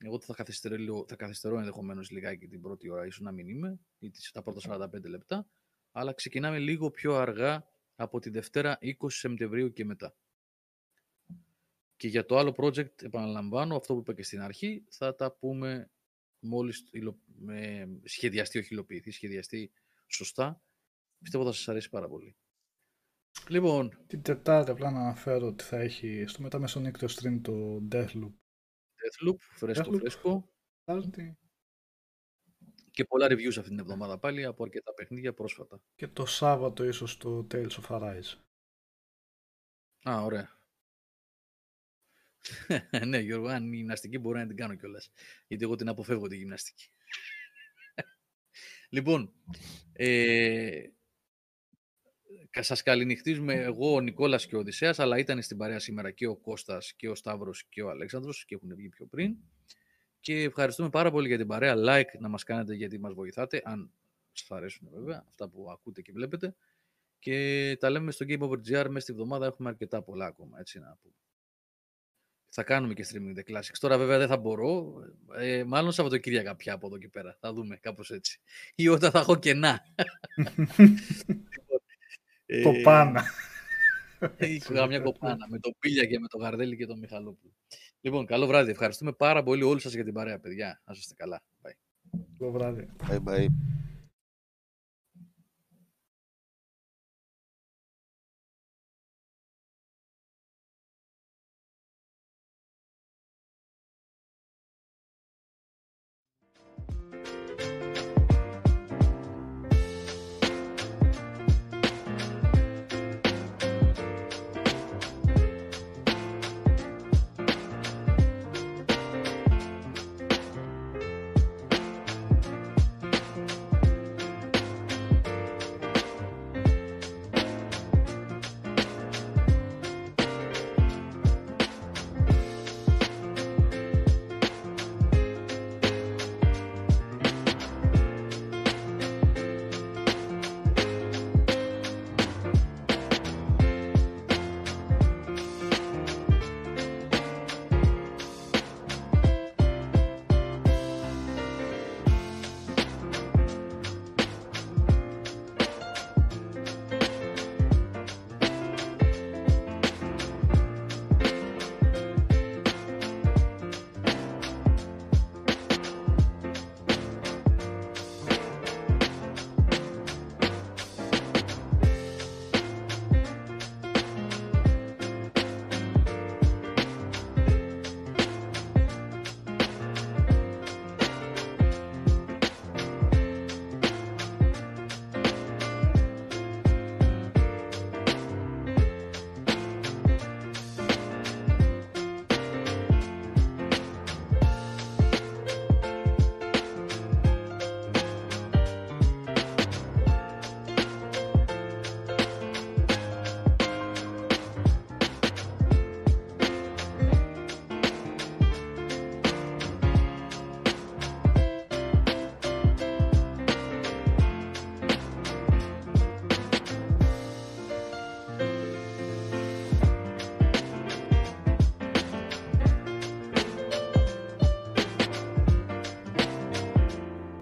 Εγώ θα καθυστερώ, θα καθυστερώ ενδεχομένως λιγάκι την πρώτη ώρα, ίσως να μην είμαι, ή τα πρώτα 45 λεπτά, αλλά ξεκινάμε λίγο πιο αργά από τη Δευτέρα 20 Σεπτεμβρίου και μετά. Και για το άλλο project, επαναλαμβάνω, αυτό που είπα και στην αρχή, θα τα πούμε μόλις με σχεδιαστεί, όχι υλοποιηθεί, σχεδιαστεί σωστά. Πιστεύω θα σας αρέσει πάρα πολύ. Λοιπόν... Την Τετάρτη απλά να αναφέρω ότι θα έχει στο μεταμεσονύκτιο stream το Deathloop. Deathloop, φρέσκο, Deathloop. φρέσκο και πολλά reviews αυτή την εβδομάδα πάλι από αρκετά παιχνίδια πρόσφατα. Και το Σάββατο ίσως το Tales of Arise. Α, ωραία. ναι, Γιώργο, αν η γυμναστική μπορεί να την κάνω κιόλας. Γιατί εγώ την αποφεύγω τη γυμναστική. λοιπόν, ε, σας καληνυχτίζουμε εγώ, ο Νικόλας και ο Οδυσσέας, αλλά ήταν στην παρέα σήμερα και ο Κώστας και ο Σταύρος και ο Αλέξανδρος και έχουν βγει πιο πριν. Και ευχαριστούμε πάρα πολύ για την παρέα. Like να μας κάνετε γιατί μας βοηθάτε, αν σας αρέσουν βέβαια αυτά που ακούτε και βλέπετε. Και τα λέμε στο Game Over GR μέσα στη βδομάδα. Έχουμε αρκετά πολλά ακόμα, έτσι να πούμε. Θα κάνουμε και streaming the classics. Τώρα βέβαια δεν θα μπορώ. Ε, μάλλον Σαββατοκύριακα πια από εδώ και πέρα. Θα δούμε κάπως έτσι. Ή όταν θα έχω κενά. Κοπάνα. Είχα μια κοπάνα με το Πίλια και με το Γαρδέλη και τον Μιχαλόπουλο. Λοιπόν, καλό βράδυ. Ευχαριστούμε πάρα πολύ όλους σας για την παρέα, παιδιά. Να είστε καλά. Bye. Καλό βράδυ. Bye bye.